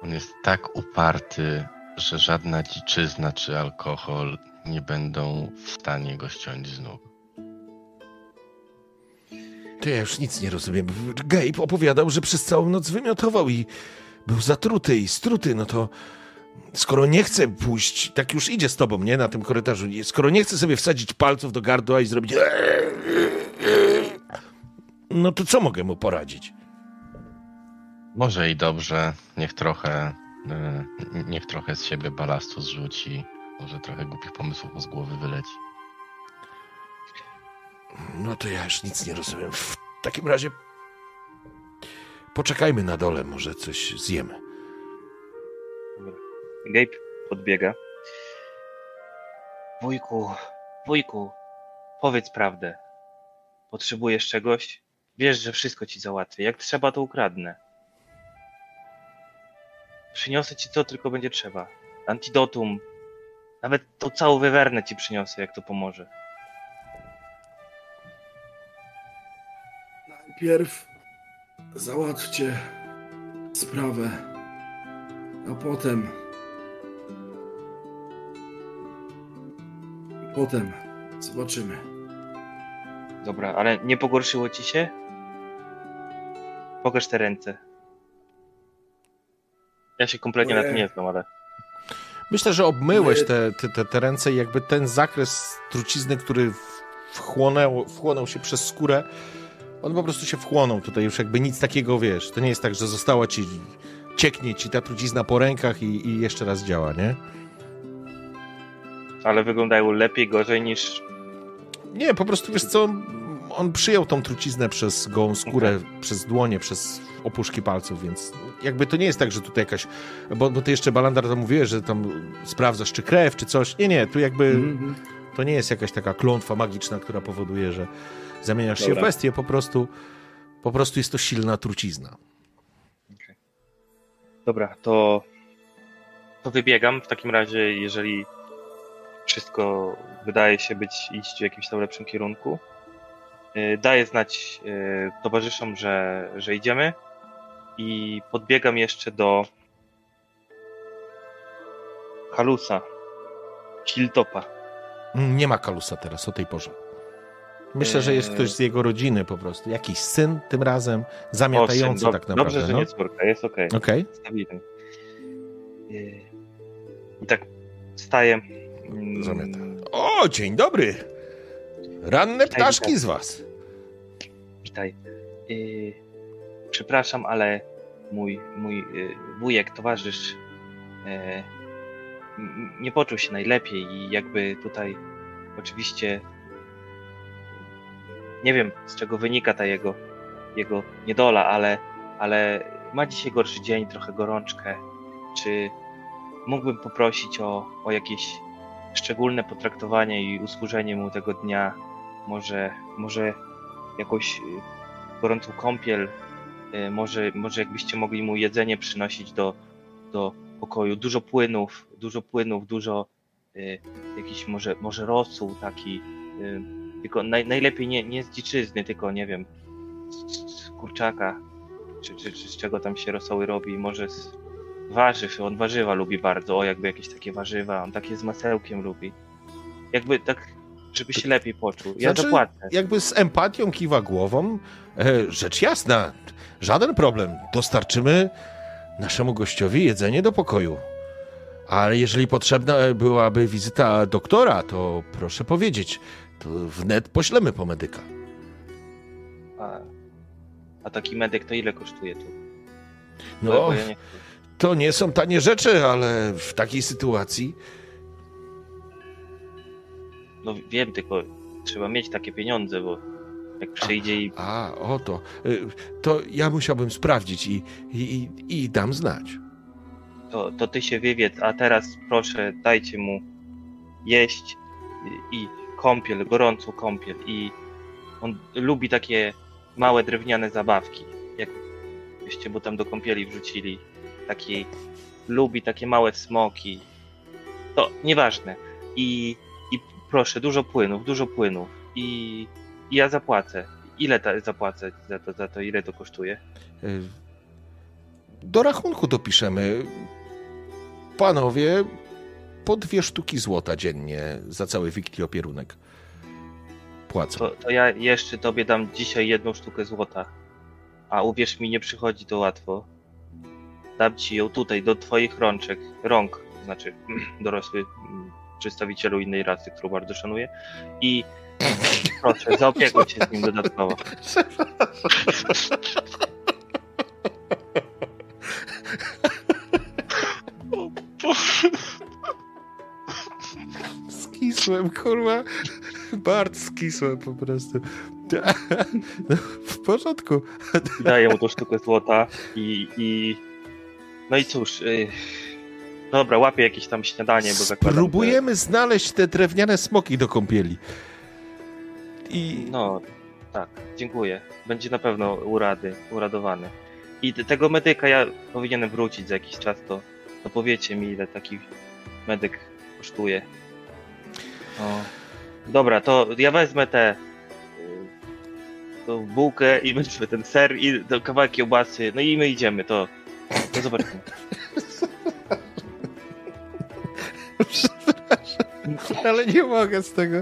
On jest tak uparty, że żadna dziczyzna czy alkohol nie będą w stanie go ściąć z nóg. To ja już nic nie rozumiem. Gabe opowiadał, że przez całą noc wymiotował i był zatruty i struty, no to skoro nie chce pójść, tak już idzie z tobą, nie, na tym korytarzu, skoro nie chce sobie wsadzić palców do gardła i zrobić no to co mogę mu poradzić? Może i dobrze, niech trochę, e, niech trochę z siebie balastu zrzuci. Może trochę głupich pomysłów z głowy wyleci. No to ja już nic nie rozumiem. W takim razie poczekajmy na dole, może coś zjemy. Dobra. Gabe podbiega. Wujku, wujku, powiedz prawdę. Potrzebujesz czegoś? Wiesz, że wszystko ci załatwię. Jak trzeba, to ukradnę. Przyniosę ci co tylko będzie trzeba. Antidotum. Nawet tą całą wywernę ci przyniosę, jak to pomoże. Najpierw załatwcie sprawę, a potem. Potem zobaczymy. Dobra, ale nie pogorszyło ci się? Pokaż te ręce. Ja się kompletnie na tym nie znam, ale. Myślę, że obmyłeś te, te, te, te ręce i jakby ten zakres trucizny, który wchłonął, wchłonął się przez skórę, on po prostu się wchłonął. Tutaj już jakby nic takiego, wiesz, to nie jest tak, że została ci, cieknie ci ta trucizna po rękach i, i jeszcze raz działa, nie? Ale wyglądają lepiej, gorzej niż. Nie, po prostu wiesz co, on przyjął tą truciznę przez gołą skórę, przez dłonie, przez opuszki palców, więc jakby to nie jest tak, że tutaj jakaś, bo, bo ty jeszcze Balandar tam mówiłeś, że tam sprawdzasz czy krew, czy coś. Nie, nie, tu jakby Mhm. to nie jest jakaś taka klątwa magiczna, która powoduje, że zamieniasz się w Dobra. bestię, po prostu po prostu jest to silna trucizna. Dobra, to. To wybiegam. W takim razie, jeżeli wszystko wydaje się być iść w jakimś tam lepszym kierunku, daję znać y, towarzyszom, że, że idziemy i podbiegam jeszcze do Halusa, Hilltopa. Mm, Nie ma Kalusa teraz o tej porze. Myślę, że jest Eee. ktoś z jego rodziny po prostu. Jakiś syn tym razem, zamiatający tak naprawdę. Dobrze, że no. nie córka, jest okej. Okej. Stabilny. Y, I tak wstaję. mm, Zamiata. O, dzień dobry. Ranne Witaj, ptaszki witaj. z was. Witaj. Y, przepraszam, ale mój, mój y, wujek, towarzysz y, n- nie poczuł się najlepiej i jakby tutaj oczywiście nie wiem z czego wynika ta jego, jego niedola, ale, ale ma dzisiaj gorszy dzień, trochę gorączkę. Czy mógłbym poprosić o, o jakieś szczególne potraktowanie i usłużenie mu tego dnia? Może, może jakąś y, gorącą kąpiel, y, może, może jakbyście mogli mu jedzenie przynosić do, do pokoju. Dużo płynów, dużo płynów, dużo y, jakiś może, może rosół taki, tylko naj, najlepiej nie, nie z dziczyzny, tylko nie wiem, z, z kurczaka, czy, czy, czy z czego tam się rosoły robi, może z warzyw, on warzywa lubi bardzo, o jakby jakieś takie warzywa, on takie z masełkiem lubi. Jakby tak, żeby się lepiej poczuł. Ja Znaczy, dopłacę. Jakby z empatią kiwa głową. E, rzecz jasna, żaden problem. Dostarczymy naszemu gościowi jedzenie do pokoju. Ale jeżeli potrzebna byłaby wizyta doktora, to proszę powiedzieć, to wnet poślemy po medyka. A, a taki medyk to ile kosztuje tu? No, ja nie to nie są tanie rzeczy, ale w takiej sytuacji No wiem, tylko trzeba mieć takie pieniądze, bo jak przyjdzie i A, oto. Y, To ja musiałbym sprawdzić i, i, i, dam znać. to, to ty się wywiedz, a teraz proszę dajcie mu jeść i, kąpiel, gorącą kąpiel i on lubi takie małe drewniane zabawki, jak byście mu tam do kąpieli wrzucili, takiej lubi takie małe smoki, to nieważne i proszę, dużo płynów, dużo płynów i, i ja zapłacę. Ile ta, zapłacę za to, za to, ile to kosztuje? Y, Do rachunku dopiszemy. Panowie, po dwie sztuki złota dziennie za cały wiktopierunek płacą. To, to ja jeszcze tobie dam dzisiaj jedną sztukę złota. A uwierz mi, nie przychodzi to łatwo. Dam ci ją tutaj, do twoich rączek, rąk, znaczy dorosły mm, przedstawicielu innej rasy, którą bardzo szanuję. I proszę, zaopiekuj się z nim dodatkowo. Skisłem, kurwa. Bardzo skisłem po prostu. No, w porządku. Daję mu tą sztukę złota i, i... No i cóż, y... dobra, łapię jakieś tam śniadanie, bo zakładam, Spróbujemy znaleźć te drewniane smoki do kąpieli. I No, tak, dziękuję. Będzie na pewno urady, uradowany. I te- tego medyka ja powinienem wrócić za jakiś czas, to, to powiecie mi, ile taki medyk kosztuje. No. Dobra, to ja wezmę tę y, tą bułkę i wezmę ten ser i ten kawałek kiełbasy, no i my idziemy, to, to zobaczymy. Ale nie mogę z tego.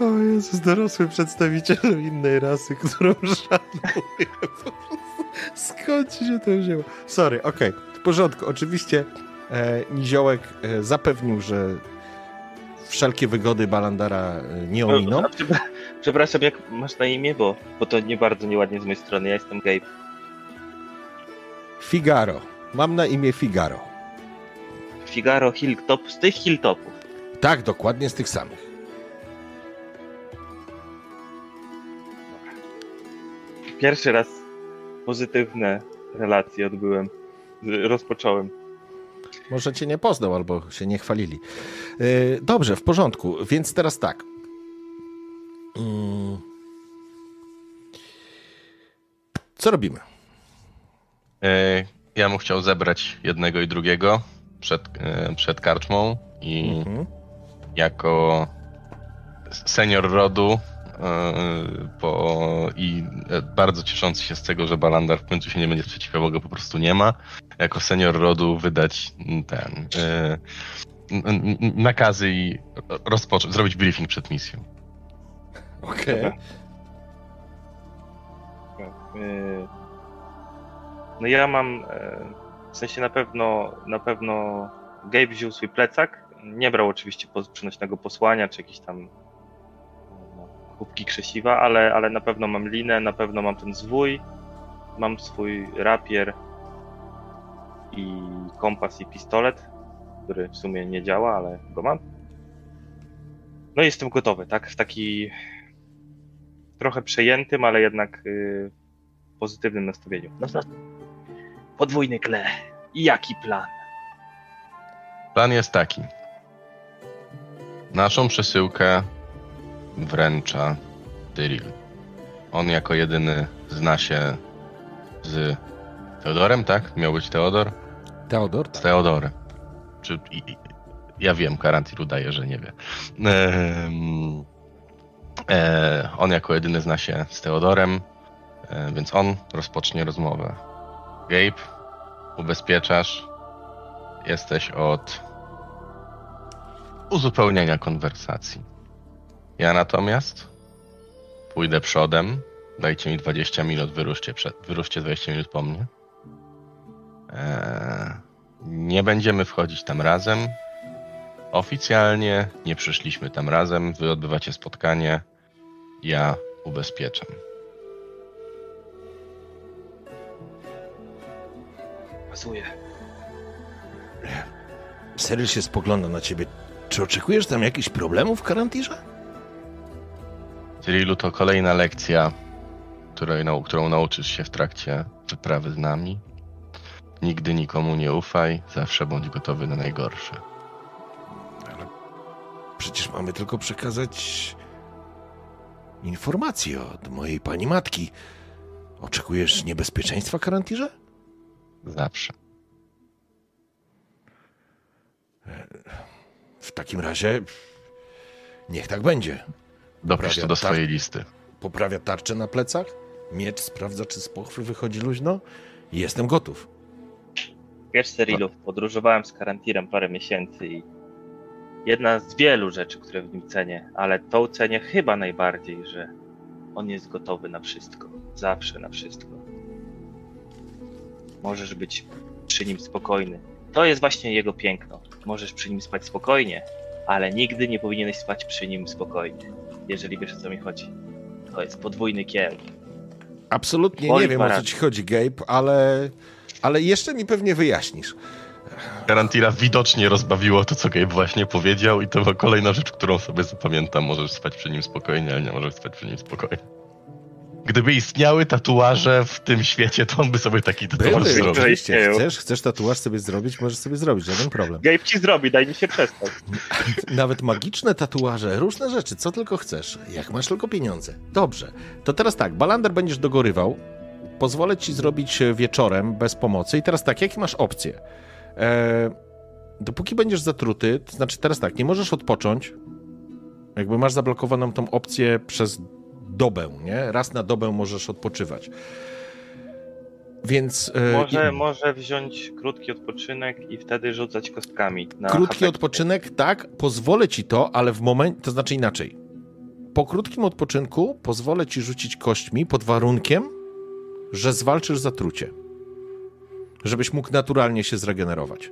O Jezus, dorosły przedstawicielu innej rasy, którą szanuję. Skąd ci się to wzięło? Sorry, okej, w porządku. Oczywiście e, Niziołek e, zapewnił, że wszelkie wygody Balandara e, nie ominą. Przepraszam, jak masz na imię, bo, bo to nie bardzo nieładnie z mojej strony, ja jestem Gabe. Figaro. Mam na imię Figaro. Figaro Hilltop, z tych Hilltopów. Tak, dokładnie z tych samych. Pierwszy raz pozytywne relacje odbyłem. Rozpocząłem. Może cię nie poznał albo się nie chwalili. E, Dobrze, w porządku. Więc teraz tak. Mm. Co robimy? E, Ja bym chciał zebrać jednego i drugiego przed, e, przed karczmą i Mhm. jako senior rodu po, i bardzo cieszący się z tego, że Balandar w końcu się nie będzie sprzeciwiał, bo go po prostu nie ma. Jako senior rodu wydać ten nakazy i rozpocząć, zrobić briefing przed misją. Okej. Okay. No ja mam, e, w sensie na pewno, na pewno Gabe wziął swój plecak, nie brał oczywiście przynośnego posłania, czy jakieś tam no, kubki krzesiwa, ale, ale na pewno mam linę, na pewno mam ten zwój, mam swój rapier i kompas i pistolet, który w sumie nie działa, ale go mam. No i jestem gotowy, tak? W taki trochę przejętym, ale jednak y, pozytywnym nastawieniu. No. Podwójny kle. I jaki plan? Plan jest taki. Naszą przesyłkę wręcza Tyril. On jako jedyny zna się z Teodorem, tak? Miał być Teodor? Teodor? Z Teodorem. Czy, i, ja wiem, Karantir udaje, że nie wie. Ehm, e, on jako jedyny zna się z Teodorem, e, więc on rozpocznie rozmowę. Gabe, ubezpieczasz. Jesteś od uzupełnienia konwersacji. Ja natomiast pójdę przodem. Dajcie mi 20 minut, wyruszcie, przed, wyruszcie 20 minut po mnie. Eee, nie będziemy wchodzić tam razem. Oficjalnie nie przyszliśmy tam razem. Wy odbywacie spotkanie. Ja ubezpieczam. Pasuje. Seryl się spogląda na ciebie. Czy oczekujesz tam jakichś problemów w karantirze? Cyrilu, to kolejna lekcja, której, którą nauczysz się w trakcie wyprawy z nami. Nigdy nikomu nie ufaj, zawsze bądź gotowy na najgorsze. Ale przecież mamy tylko przekazać informacje od mojej pani matki. Oczekujesz niebezpieczeństwa karantirze? Zawsze. W takim razie niech tak będzie. Dopisz to do swojej listy. Poprawia tarczę na plecach, miecz sprawdza, czy z pochwy wychodzi luźno i jestem gotów. Wiesz, Cyrilu, podróżowałem z Karantirem parę miesięcy i jedna z wielu rzeczy, które w nim cenię, ale tą cenię chyba najbardziej, że on jest gotowy na wszystko. Zawsze na wszystko. Możesz być przy nim spokojny. To jest właśnie jego piękno. Możesz przy nim spać spokojnie, ale nigdy nie powinieneś spać przy nim spokojnie. Jeżeli wiesz o co mi chodzi. To jest podwójny kieł. Absolutnie nie wiem o co ci chodzi, Gabe, ale, ale jeszcze mi pewnie wyjaśnisz. Garantira widocznie rozbawiło to, co Gabe właśnie powiedział i to była kolejna rzecz, którą sobie zapamiętam. Możesz spać przy nim spokojnie, ale nie możesz spać przy nim spokojnie. Gdyby istniały tatuaże w tym świecie, to on by sobie taki tatuaż Były, zrobił. Oczywiście. Chcesz, chcesz tatuaż sobie zrobić, możesz sobie zrobić, żaden problem. Gabe ci zrobi, daj mi się przestać. Nawet magiczne tatuaże, różne rzeczy, co tylko chcesz, jak masz tylko pieniądze. Dobrze, to teraz tak, Balander będziesz dogorywał, pozwolę ci zrobić wieczorem bez pomocy i teraz tak, jakie masz opcje? Eee, dopóki będziesz zatruty, to znaczy teraz tak, nie możesz odpocząć, jakby masz zablokowaną tą opcję przez dobę, nie? Raz na dobę możesz odpoczywać. Więc. E, może, i... może wziąć krótki odpoczynek i wtedy rzucać kostkami. krótki odpoczynek, tak, pozwolę ci to, ale w momencie. To znaczy inaczej. Po krótkim odpoczynku pozwolę ci rzucić kośćmi pod warunkiem, że zwalczysz zatrucie. Żebyś mógł naturalnie się zregenerować.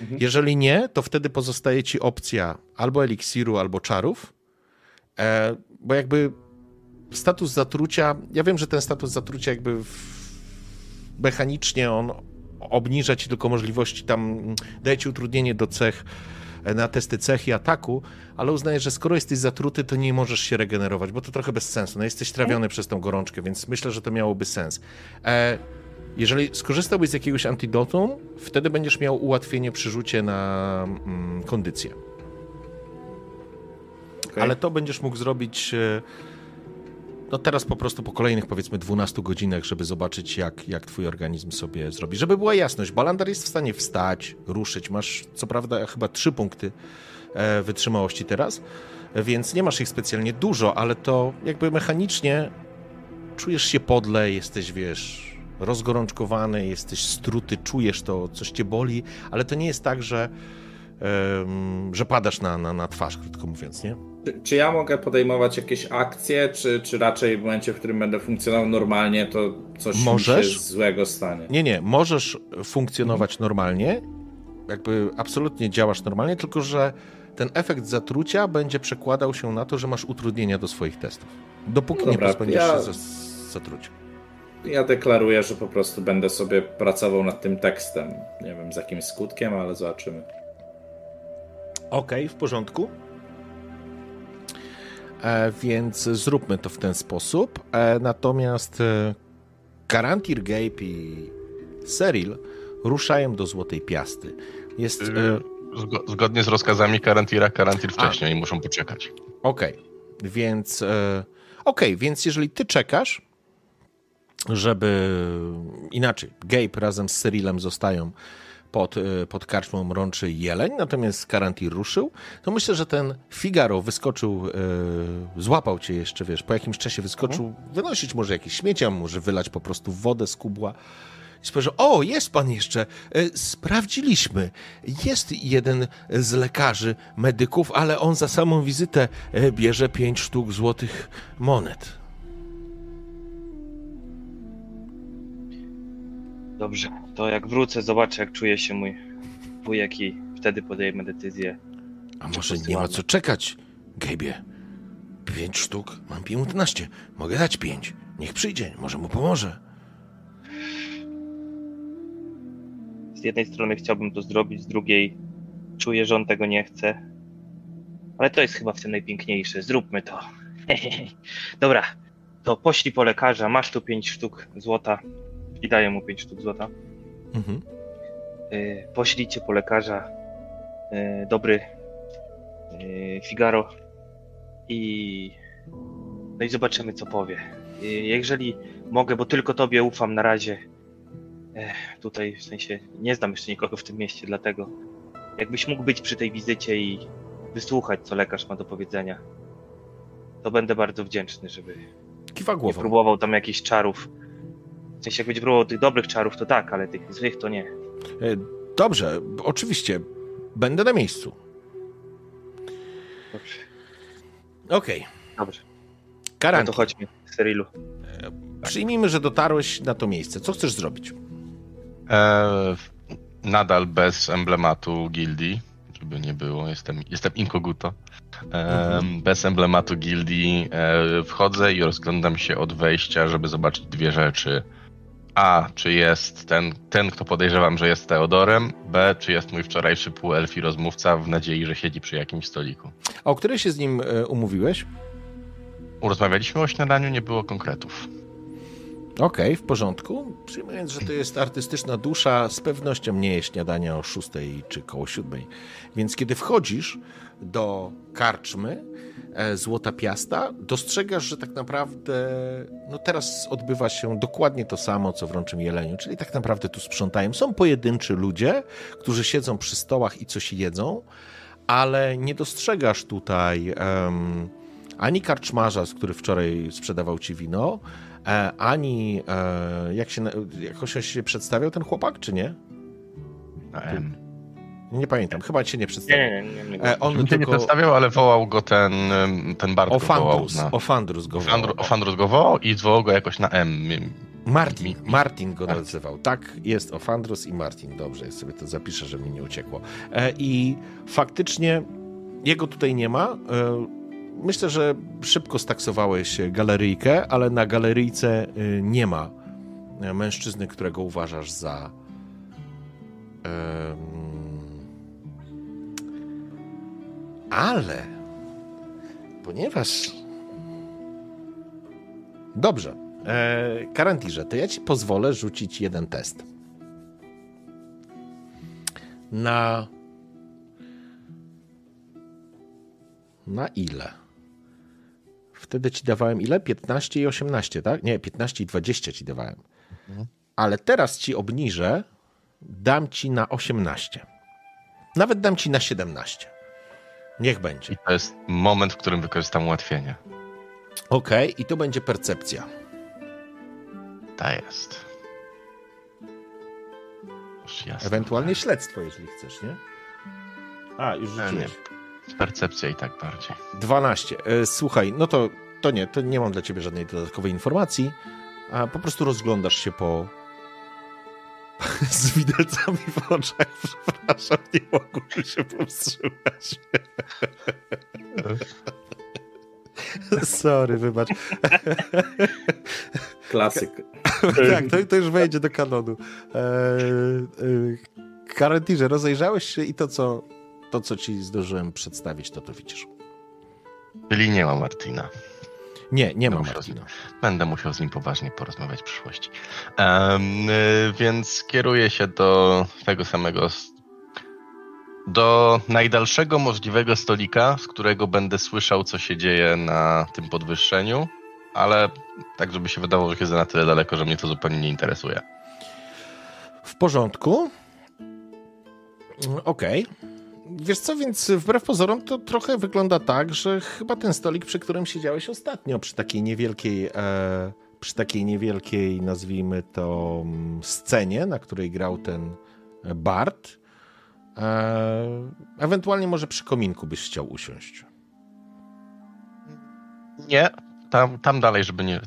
Mhm. Jeżeli nie, to wtedy pozostaje ci opcja albo eliksiru, albo czarów. E, bo jakby status zatrucia, ja wiem, że ten status zatrucia jakby mechanicznie on obniża ci tylko możliwości tam, daje ci utrudnienie do cech, e, na testy cech i ataku, ale uznaję, że skoro jesteś zatruty, to nie możesz się regenerować, bo to trochę bez sensu. No jesteś trawiony przez tą gorączkę, więc myślę, że to miałoby sens. E, jeżeli skorzystałbyś z jakiegoś antidotum, wtedy będziesz miał ułatwienie przy rzucie na mm, kondycję. Okay. Ale to będziesz mógł zrobić... No teraz po prostu po kolejnych powiedzmy 12 godzinach, żeby zobaczyć jak, jak twój organizm sobie zrobi. Żeby była jasność, Balandar jest w stanie wstać, ruszyć. Masz co prawda chyba trzy punkty e, wytrzymałości teraz, więc nie masz ich specjalnie dużo, ale to jakby mechanicznie czujesz się podle, jesteś wiesz rozgorączkowany, jesteś struty, czujesz to, coś cię boli, ale to nie jest tak, że, że padasz na, na, na twarz, krótko mówiąc, nie? Czy, czy, ja mogę podejmować jakieś akcje, czy, czy raczej w momencie, w którym będę funkcjonował normalnie, to coś możesz, się złego stanie? Nie, nie, możesz funkcjonować mhm. normalnie, jakby absolutnie działasz normalnie, tylko że ten efekt zatrucia będzie przekładał się na to, że masz utrudnienia do swoich testów. Dopóki Dobra, nie pozbędziesz ja... się zatrucia ja deklaruję, że po prostu będę sobie pracował nad tym tekstem. Nie wiem z jakim skutkiem, ale zobaczymy. Okej, okay, w porządku. E, więc zróbmy to w ten sposób. E, natomiast e, Garantir Gape i Seril ruszają do Złotej Piasty. Jest. E, zgodnie z rozkazami Karantira, Karantir wcześniej A. muszą poczekać. Okej, okay. więc. Okej, okay, więc jeżeli ty czekasz, żeby inaczej, Gabe razem z Cyrilem zostają pod, y, pod karczmą Mrączy Jeleń, natomiast Karantir ruszył, to myślę, że ten Figaro wyskoczył, yy, złapał cię jeszcze, wiesz, po jakimś czasie wyskoczył, mhm. wynosić może jakieś śmiecia, może wylać po prostu wodę z kubła. I spojrzał, o, jest pan jeszcze, yy, sprawdziliśmy, jest jeden z lekarzy, medyków, ale on za samą wizytę bierze pięć sztuk złotych monet. Dobrze, to jak wrócę, zobaczę, jak czuje się mój wujek i wtedy podejmę decyzję. A może nie ma co czekać, Gejbie? Pięć sztuk, mam piętnaście. Mogę dać pięć. Niech przyjdzie, może mu pomoże. Z jednej strony chciałbym to zrobić, z drugiej czuję, że on tego nie chce. Ale to jest chyba w tym najpiękniejsze. Zróbmy to. Dobra, to poślij po lekarza. Masz tu pięć sztuk złota i daję mu 5 sztuk złota. Mhm. Y, poślijcie po lekarza y, dobry y, Figaro i no i zobaczymy co powie. Jeżeli mogę, bo tylko tobie ufam na razie. Tutaj w sensie nie znam jeszcze nikogo w tym mieście, dlatego jakbyś mógł być przy tej wizycie i wysłuchać, co lekarz ma do powiedzenia, to będę bardzo wdzięczny, żeby Kiwa głową. próbował tam jakichś czarów sensie jak będzie próbował tych dobrych czarów, to tak, ale tych złych to nie. E, dobrze, oczywiście. Będę na miejscu. Dobrze. Okej. Okay. Dobrze. Karantin. No to chodźmy, Serilu. E, przyjmijmy, że dotarłeś na to miejsce. Co chcesz zrobić? E, nadal bez emblematu gildii, żeby nie było. Jestem, jestem inkoguto. Mhm. Bez emblematu gildii e, wchodzę i rozglądam się od wejścia, żeby zobaczyć dwie rzeczy. A, czy jest ten, ten, kto podejrzewam, że jest Teodorem, B, czy jest mój wczorajszy półelfi rozmówca w nadziei, że siedzi przy jakimś stoliku. A o której się z nim e, umówiłeś? Rozmawialiśmy o śniadaniu, nie było konkretów. Okej, okay, w porządku. Przyjmując, że to jest artystyczna dusza, z pewnością nie jest śniadania o 6 czy koło 7. Więc kiedy wchodzisz do karczmy, Złota Piasta, dostrzegasz, że tak naprawdę no teraz odbywa się dokładnie to samo, co w Rączym Jeleniu, czyli tak naprawdę tu sprzątają. Są pojedynczy ludzie, którzy siedzą przy stołach i coś jedzą, ale nie dostrzegasz tutaj um, ani karczmarza, który wczoraj sprzedawał ci wino, e, ani e, jak się, jakoś się przedstawiał ten chłopak, czy nie? Nie pamiętam, chyba cię nie przedstawił. Nie, nie, nie. nie, nie. On tylko... nie przedstawiał, ale wołał go ten, ten Bart Ofandrus, wołał. Na... Ofandrus go wołał. Ofandrus go wołał i zwołał go jakoś na M. Martin, Martin go Martin. nazywał. Tak, jest Ofandrus i Martin. Dobrze, ja sobie to zapiszę, żeby mi nie uciekło. E, I faktycznie jego tutaj nie ma. E, myślę, że szybko staksowałeś galeryjkę, ale na galeryjce e, nie ma mężczyzny, którego uważasz za ale ponieważ. Dobrze. E, Karantirze, to ja ci pozwolę rzucić jeden test. Na. Na ile? Wtedy ci dawałem ile? 15 i 18, tak? Nie, 15 i 20 ci dawałem. Ale teraz ci obniżę, dam ci na 18. Nawet dam ci na 17. Niech będzie. I to jest moment, w którym wykorzystam ułatwienie. Okej, i to będzie percepcja. Ta jest. Już jasne. Ewentualnie śledztwo, jeśli chcesz, nie? A, już E, rzuciłeś. Percepcja i tak bardziej. 12. E, Słuchaj, no to, to nie, to nie mam dla ciebie żadnej dodatkowej informacji, a po prostu rozglądasz się po... Z widelcami w oczach, przepraszam, nie mogłem się powstrzymać. Sorry, wybacz. Klasyk. tak, to, to już wejdzie do kanonu. E, e, Karantirze, rozejrzałeś się i to co, to, co ci zdążyłem przedstawić, to to widzisz. Czyli nie ma Martina. Nie, nie ma Dobrze. Martina. Będę musiał z nim poważnie porozmawiać w przyszłości. Y, więc kieruję się do tego samego. Do najdalszego możliwego stolika, z którego będę słyszał, co się dzieje na tym podwyższeniu, ale tak, żeby się wydawało, że jest na tyle daleko, że mnie to zupełnie nie interesuje. W porządku. Okej. Wiesz co, więc wbrew pozorom to trochę wygląda tak, że chyba ten stolik, przy którym siedziałeś ostatnio, przy takiej niewielkiej, e, przy takiej niewielkiej, nazwijmy to, mm, scenie, na której grał ten e, Bart, e, ewentualnie może przy kominku byś chciał usiąść. Nie, tam, tam dalej, żeby nie,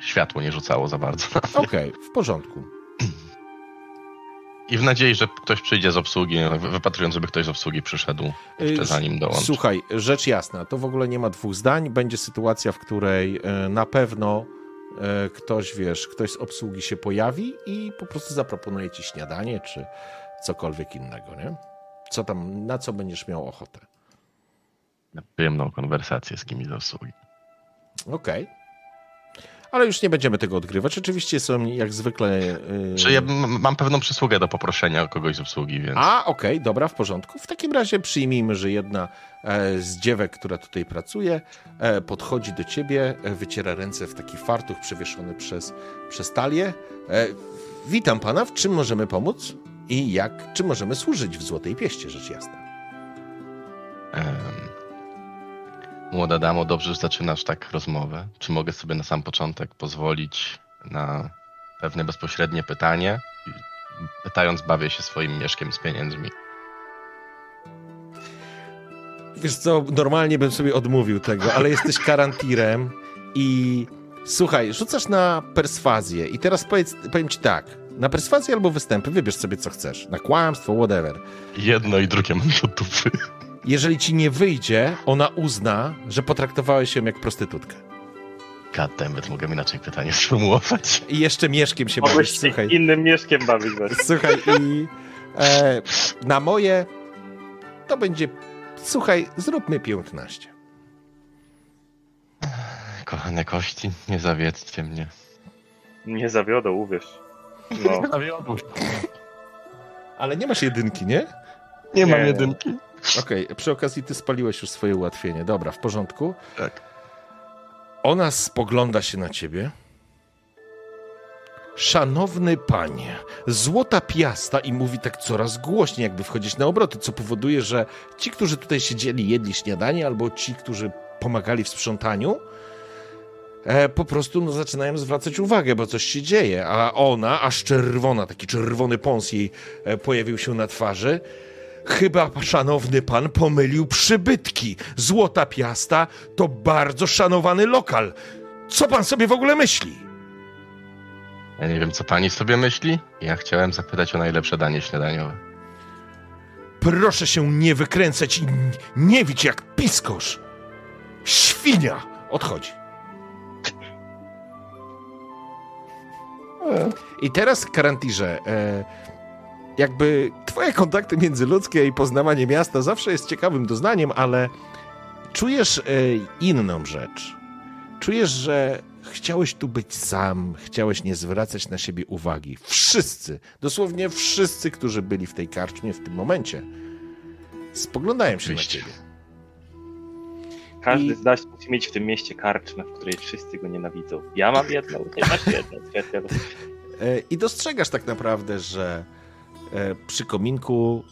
światło nie rzucało za bardzo. Okej, w porządku. I w nadziei, że ktoś przyjdzie z obsługi, wy- wypatrując, żeby ktoś z obsługi przyszedł jeszcze Y, zanim dołączy. Słuchaj, rzecz jasna, to w ogóle nie ma dwóch zdań. Będzie sytuacja, w której e, na pewno e, ktoś, wiesz, ktoś z obsługi się pojawi i po prostu zaproponuje ci śniadanie czy cokolwiek innego, nie? Co tam, na co będziesz miał ochotę. Na Przyjemną konwersację z kimś z obsługi. Okej. Ale już nie będziemy tego odgrywać. Oczywiście są jak zwykle. Czy ja mam pewną przysługę do poproszenia kogoś z obsługi, więc. A, okej, dobra, w porządku. W takim razie przyjmijmy, że jedna e, z dziewek, która tutaj pracuje, e, podchodzi do ciebie, e, wyciera ręce w taki fartuch przewieszony przez, przez talię. E, witam pana, w czym możemy pomóc? I jak, czy możemy służyć w Złotej Pieście, rzecz jasna? Em, młoda damo, dobrze, że zaczynasz tak rozmowę. Czy mogę sobie na sam początek pozwolić na pewne bezpośrednie pytanie? Pytając, bawię się swoim mieszkiem z pieniędzmi. Wiesz co, normalnie bym sobie odmówił tego, ale jesteś karantirem i słuchaj, rzucasz na perswazję i teraz powiedz, powiem ci tak, na perswazję albo występy, wybierz sobie co chcesz, na kłamstwo, whatever. Jedno i drugie mam do dupy. Jeżeli ci nie wyjdzie, ona uzna, że potraktowałeś ją jak prostytutkę. Goddammit, mogę inaczej pytanie sformułować. I jeszcze mieszkiem się się słuchaj. innym mieszkiem bawić właśnie. Słuchaj, i e, na moje to będzie, słuchaj, zróbmy 15. Kochane kości, nie zawiedźcie mnie. Nie zawiodą, uwierz. No. Ale nie masz jedynki, nie? Nie mam Nie. jedynki. Okej, przy okazji ty spaliłeś już swoje ułatwienie. Dobra, w porządku. Tak. Ona spogląda się na ciebie. Szanowny panie, złota piasta i mówi tak coraz głośniej, jakby wchodzić na obroty, co powoduje, że ci, którzy tutaj siedzieli, jedli śniadanie, albo ci, którzy pomagali w sprzątaniu, e, po prostu no, zaczynają zwracać uwagę, bo coś się dzieje, a ona, aż czerwona, taki czerwony pąs jej e, pojawił się na twarzy, Chyba szanowny pan pomylił przybytki. Złota Piasta to bardzo szanowany lokal. Co pan sobie w ogóle myśli? Ja nie wiem, co pani sobie myśli. Ja chciałem zapytać o najlepsze danie śniadaniowe. Proszę się nie wykręcać i nie wić jak piskosz. Świnia! Odchodzi. I teraz, Karantirze, e, jakby twoje kontakty międzyludzkie i poznawanie miasta zawsze jest ciekawym doznaniem, ale czujesz e, inną rzecz. Czujesz, że chciałeś tu być sam, chciałeś nie zwracać na siebie uwagi. Wszyscy, dosłownie wszyscy, którzy byli w tej karczmie w tym momencie, spoglądają się Oczywiście. na ciebie. Każdy I- z nas musi mieć w tym mieście karczmę, w której wszyscy go nienawidzą. Ja mam jedną, ty masz jedną. E, I dostrzegasz tak naprawdę, że przy kominku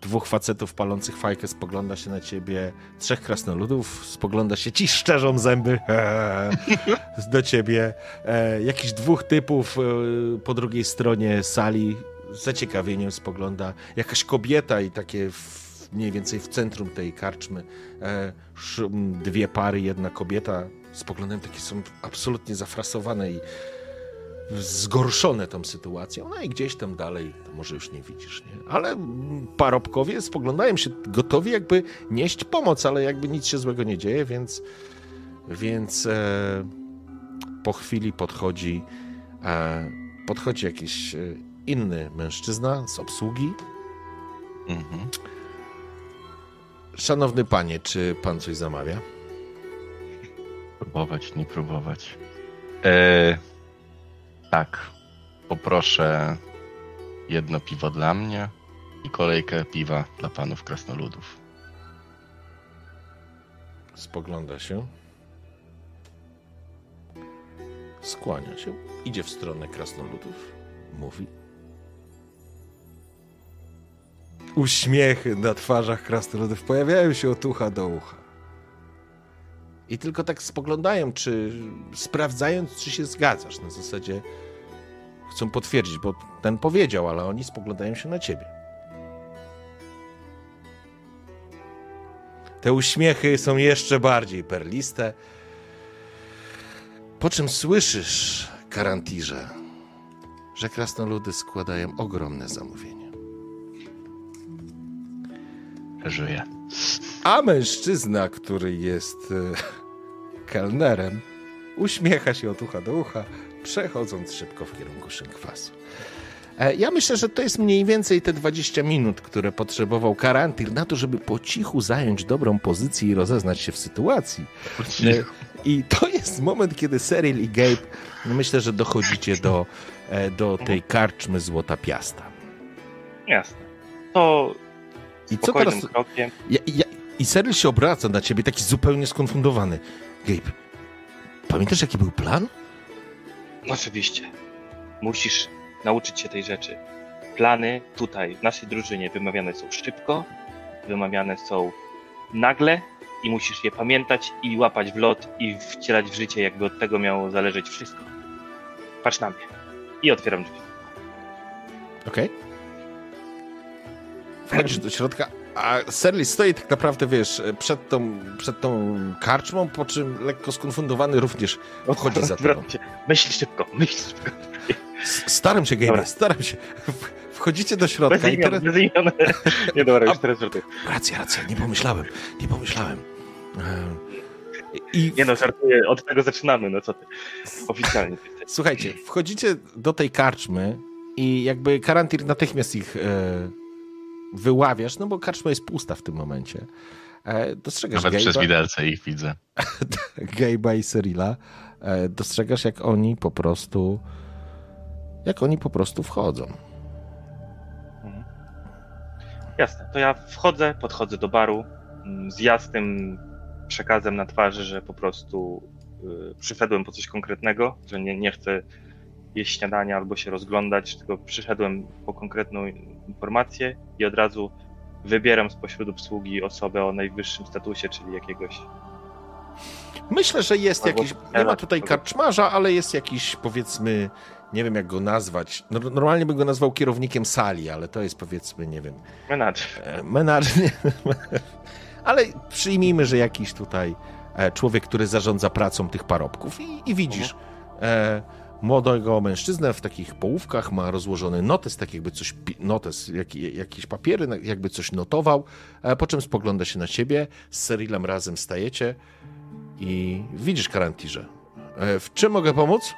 dwóch facetów palących fajkę spogląda się na ciebie, trzech krasnoludów spogląda się, ci szczerzą zęby do ciebie, e, jakichś dwóch typów e, po drugiej stronie sali z zaciekawieniem spogląda, jakaś kobieta i takie w, mniej więcej w centrum tej karczmy. E, dwie pary, jedna kobieta. Spoglądają, takie są absolutnie zafrasowane i zgorszone tą sytuacją, no i gdzieś tam dalej, to może już nie widzisz, nie? Ale mm, parobkowie spoglądają się gotowi jakby nieść pomoc, ale jakby nic się złego nie dzieje, więc więc e, po chwili podchodzi e, podchodzi jakiś e, inny mężczyzna z obsługi. Mhm. Szanowny panie, czy pan coś zamawia? Próbować, nie próbować. E, tak. Poproszę jedno piwo dla mnie i kolejkę piwa dla panów krasnoludów. Spogląda się. Skłania się. Idzie w stronę krasnoludów. Mówi. Uśmiechy na twarzach krasnoludów pojawiają się od ucha do ucha. I tylko tak spoglądają, czy sprawdzając, czy się zgadzasz. Na zasadzie chcą potwierdzić, bo ten powiedział, ale oni spoglądają się na ciebie. Te uśmiechy są jeszcze bardziej perliste. Po czym słyszysz, Karantirze, że krasnoludy składają ogromne zamówienie. Przeżyję. A mężczyzna, który jest e, kelnerem, uśmiecha się od ucha do ucha, przechodząc szybko w kierunku szynkwasu. E, Ja myślę, że to jest mniej więcej te 20 minut, które potrzebował Karantir na to, żeby po cichu zająć dobrą pozycję i rozeznać się w sytuacji. E, I to jest moment, kiedy Cyril i Gabe, myślę, że dochodzicie do, do tej karczmy Złota Piasta. Jasne. To I co teraz... krokiem. Ja, ja, I Cyril się obraca na ciebie, taki zupełnie skonfundowany. Gabe, pamiętasz jaki był plan? Oczywiście. Musisz nauczyć się tej rzeczy. Plany tutaj, w naszej drużynie, wymawiane są szybko, wymawiane są nagle i musisz je pamiętać i łapać w lot i wcielać w życie, jakby od tego miało zależeć wszystko. Patrz na mnie. I otwieram drzwi. Okej. Wchodzisz do środka, a Cyril stoi tak naprawdę, wiesz, przed tą, przed tą karczmą, po czym lekko skonfundowany również wchodzi za tobą. Myśl szybko, myśl szybko. Staram się, Dobra. staram się. Wchodzicie do Bez środka i imion, teraz... bez imion. Nie, dobra, już teraz żartuję. Racja, racja, nie pomyślałem, nie pomyślałem. Ehm, I Nie no, żartuję, od tego zaczynamy, no co ty. Oficjalnie. Słuchajcie, wchodzicie do tej karczmy i jakby Karantir natychmiast ich e, wyławiasz, no bo karczma jest pusta w tym momencie. E, dostrzegasz Nawet przez widelce ich widzę. Gabe'a i Cyrila. E, dostrzegasz, jak oni po prostu jak oni po prostu wchodzą. Jasne, to ja wchodzę, podchodzę do baru mm, z jasnym przekazem na twarzy, że po prostu y, przyszedłem po coś konkretnego, że nie, nie chcę jeść śniadania albo się rozglądać, tylko przyszedłem po konkretną informację i od razu wybieram spośród obsługi osobę o najwyższym statusie, czyli jakiegoś Myślę, że jest Albo jakiś. Nie ma tutaj karczmarza, ale jest jakiś, powiedzmy, nie wiem jak go nazwać. No, normalnie bym go nazwał kierownikiem sali, ale to jest powiedzmy, nie wiem, menadżer. e, menadżer. nie, Ale przyjmijmy, że jakiś tutaj e, człowiek, który zarządza pracą tych parobków i, i widzisz e, młodego mężczyznę w takich połówkach, ma rozłożony notes, tak jakby coś, notes, jak, jakieś papiery, jakby coś notował, e, po czym spogląda się na ciebie, z Cyrilem razem stajecie i widzisz Karantirze. E, w czym mogę pomóc?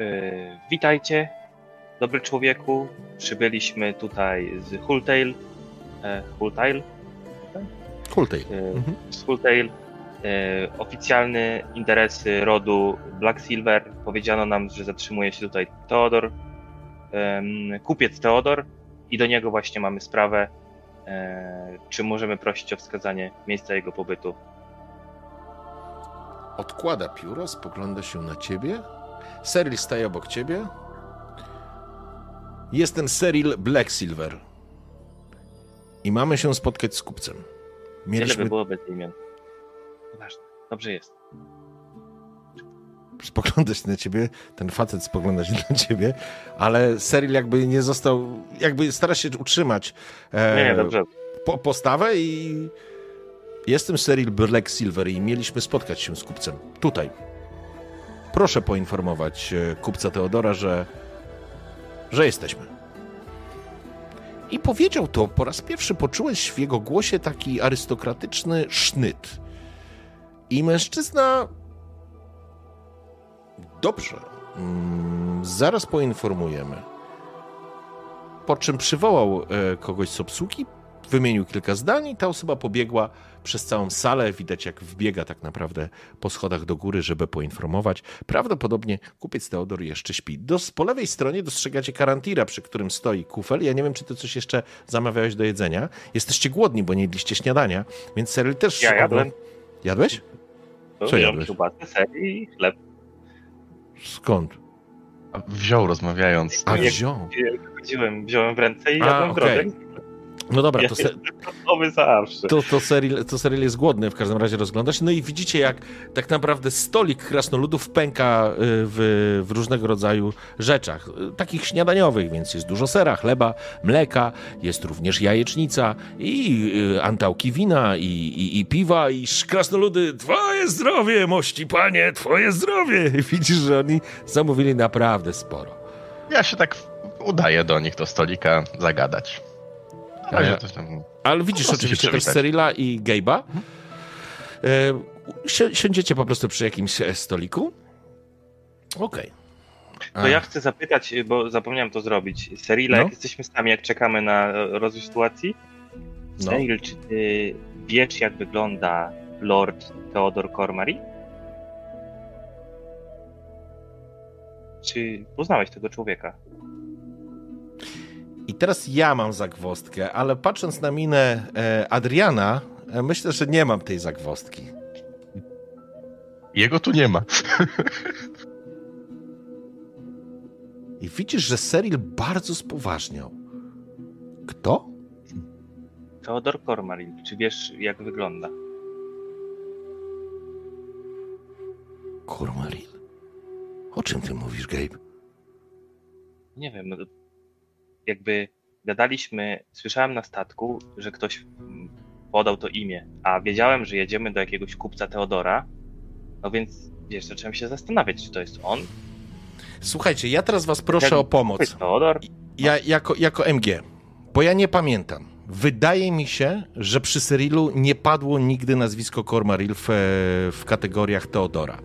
E, witajcie, dobry człowieku. Przybyliśmy tutaj z Hultail. Hultail? Kultej. E, Mhm. z Hultail. E, oficjalne interesy rodu Black Silver. Powiedziano nam, że zatrzymuje się tutaj Teodor, kupiec Teodor i do niego właśnie mamy sprawę. E, czy możemy prosić o wskazanie miejsca jego pobytu Odkłada pióro, spogląda się na ciebie. Seril staje obok ciebie. Jestem Seril Blacksilver. I mamy się spotkać z kupcem. Mieliśmy by było bez imion. Dobrze jest. spoglądać na ciebie, ten facet spoglądać na ciebie, ale Seril jakby nie został, jakby stara się utrzymać e, Nie, nie, dobrze. po, postawę i jestem Seril Black Silver i mieliśmy spotkać się z kupcem. Tutaj. Proszę poinformować e, kupca Teodora, że, że jesteśmy. I powiedział to po raz pierwszy, poczułeś w jego głosie taki arystokratyczny sznyt. I mężczyzna Dobrze. Mm, zaraz poinformujemy. Po czym przywołał e, kogoś z obsługi, wymienił kilka zdań i ta osoba pobiegła przez całą salę. Widać, jak wbiega tak naprawdę po schodach do góry, żeby poinformować. Prawdopodobnie kupiec Teodor jeszcze śpi. Do, po lewej stronie dostrzegacie karantira, przy którym stoi kufel. Ja nie wiem, czy ty coś jeszcze zamawiałeś do jedzenia. Jesteście głodni, bo nie jedliście śniadania, więc Seryl też... Ja jadłem. Jadłeś? Co ja jadłeś? kiełbasę, ser i chleb. Skąd? Wziął rozmawiając. A wziął. Chodziłem, wziąłem w ręce i A, jadłem w drodze. No dobra, Ja to, se, jestem gotowy zawsze. to, to, Seril, to Seril jest głodny, w każdym razie rozgląda się. No i widzicie, jak tak naprawdę stolik krasnoludów pęka y, w, w różnego rodzaju rzeczach, y, takich śniadaniowych, więc jest dużo sera, chleba, mleka, jest również jajecznica i y, antałki wina, i, i, i piwa, i krasnoludy, twoje zdrowie, mości panie, twoje zdrowie. I widzisz, że oni zamówili naprawdę sporo. Ja się tak udaję do nich, do stolika, zagadać. Razie Ja- coś tam... Ale widzisz oczywiście też. Cyrila i Gabe'a. E, si- siądziecie po prostu przy jakimś e, stoliku. Okej. To ja chcę zapytać, bo zapomniałem to zrobić. Serila, No. jak jesteśmy sami, jak czekamy na e, rozwój sytuacji, No. Seril, czy ty wiesz, jak wygląda Lord Theodor Cormary? Czy poznałeś tego człowieka? I teraz ja mam zagwostkę, ale patrząc na minę e, Adriana, e, myślę, że nie mam tej zagwostki. Jego tu nie ma. I widzisz, że Cyril bardzo spoważniał. Kto? Theodor Cormary, czy wiesz, jak wygląda? Kurmaril. O czym ty mówisz, Gabe? Nie wiem, no, jakby gadaliśmy, słyszałem na statku, że ktoś mm, podał to imię, a wiedziałem, że jedziemy do jakiegoś kupca Teodora, no więc wiesz, zacząłem się zastanawiać, czy to jest on. Słuchajcie, ja teraz was proszę Jak o pomoc. Teodor? Ja jako, jako MG, bo ja nie pamiętam. Wydaje mi się, że przy Cyrilu nie padło nigdy nazwisko Cormaril w, e, w kategoriach Teodora.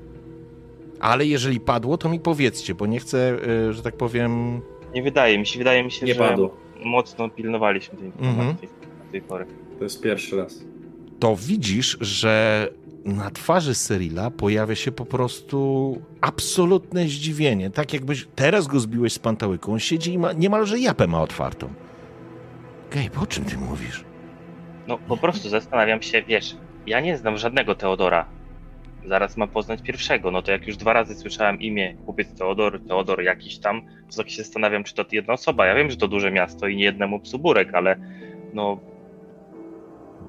Ale jeżeli padło, to mi powiedzcie, bo nie chcę, e, że tak powiem. Nie wydaje mi się, wydaje mi się, Nie że padło. mocno pilnowaliśmy tej Mhm. informacji do tej pory. To jest pierwszy raz. To widzisz, że na twarzy Cyrila pojawia się po prostu absolutne zdziwienie. Tak jakbyś teraz go zbiłeś z pantałyką. On siedzi i ma, niemalże japę ma otwartą. Gabe, o czym ty mówisz? No po prostu zastanawiam się, wiesz, ja nie znam żadnego Teodora. Zaraz mam poznać pierwszego, no to jak już dwa razy słyszałem imię kupiec Teodor, Teodor jakiś tam, to tak się zastanawiam, czy to jedna osoba. Ja wiem, że to duże miasto i nie jednemu psuburek, ale no,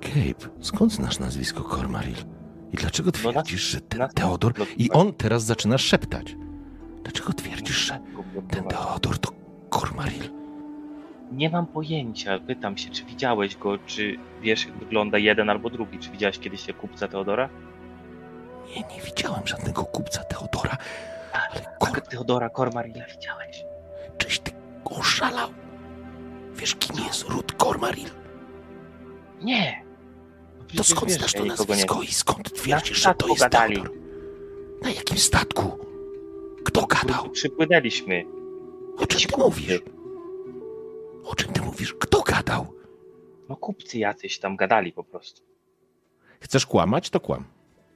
Gabe, skąd znasz nazwisko Cormaril? I dlaczego No twierdzisz, że ten Teodor... no- I on teraz zaczyna szeptać. Dlaczego twierdzisz, że ten Teodor to Cormaril? nie mam pojęcia. Pytam się, czy widziałeś go, czy wiesz, jak wygląda jeden albo drugi. Czy widziałeś kiedyś się kupca Teodora? Nie, nie widziałem żadnego kupca Teodora. Ale Tak, Kor... Teodora Cormarilla widziałeś. Czyś ty oszalał? Wiesz, kim jest Ruth Cormaril? Nie! To skąd znasz to nazwisko i skąd twierdzisz, że to jest gadali. Teodor? Na jakim statku? Kto gadał? Przypłynęliśmy. O czym ty mówisz? O czym ty mówisz? Kto gadał? No kupcy jacyś tam gadali po prostu. Chcesz kłamać? To kłam.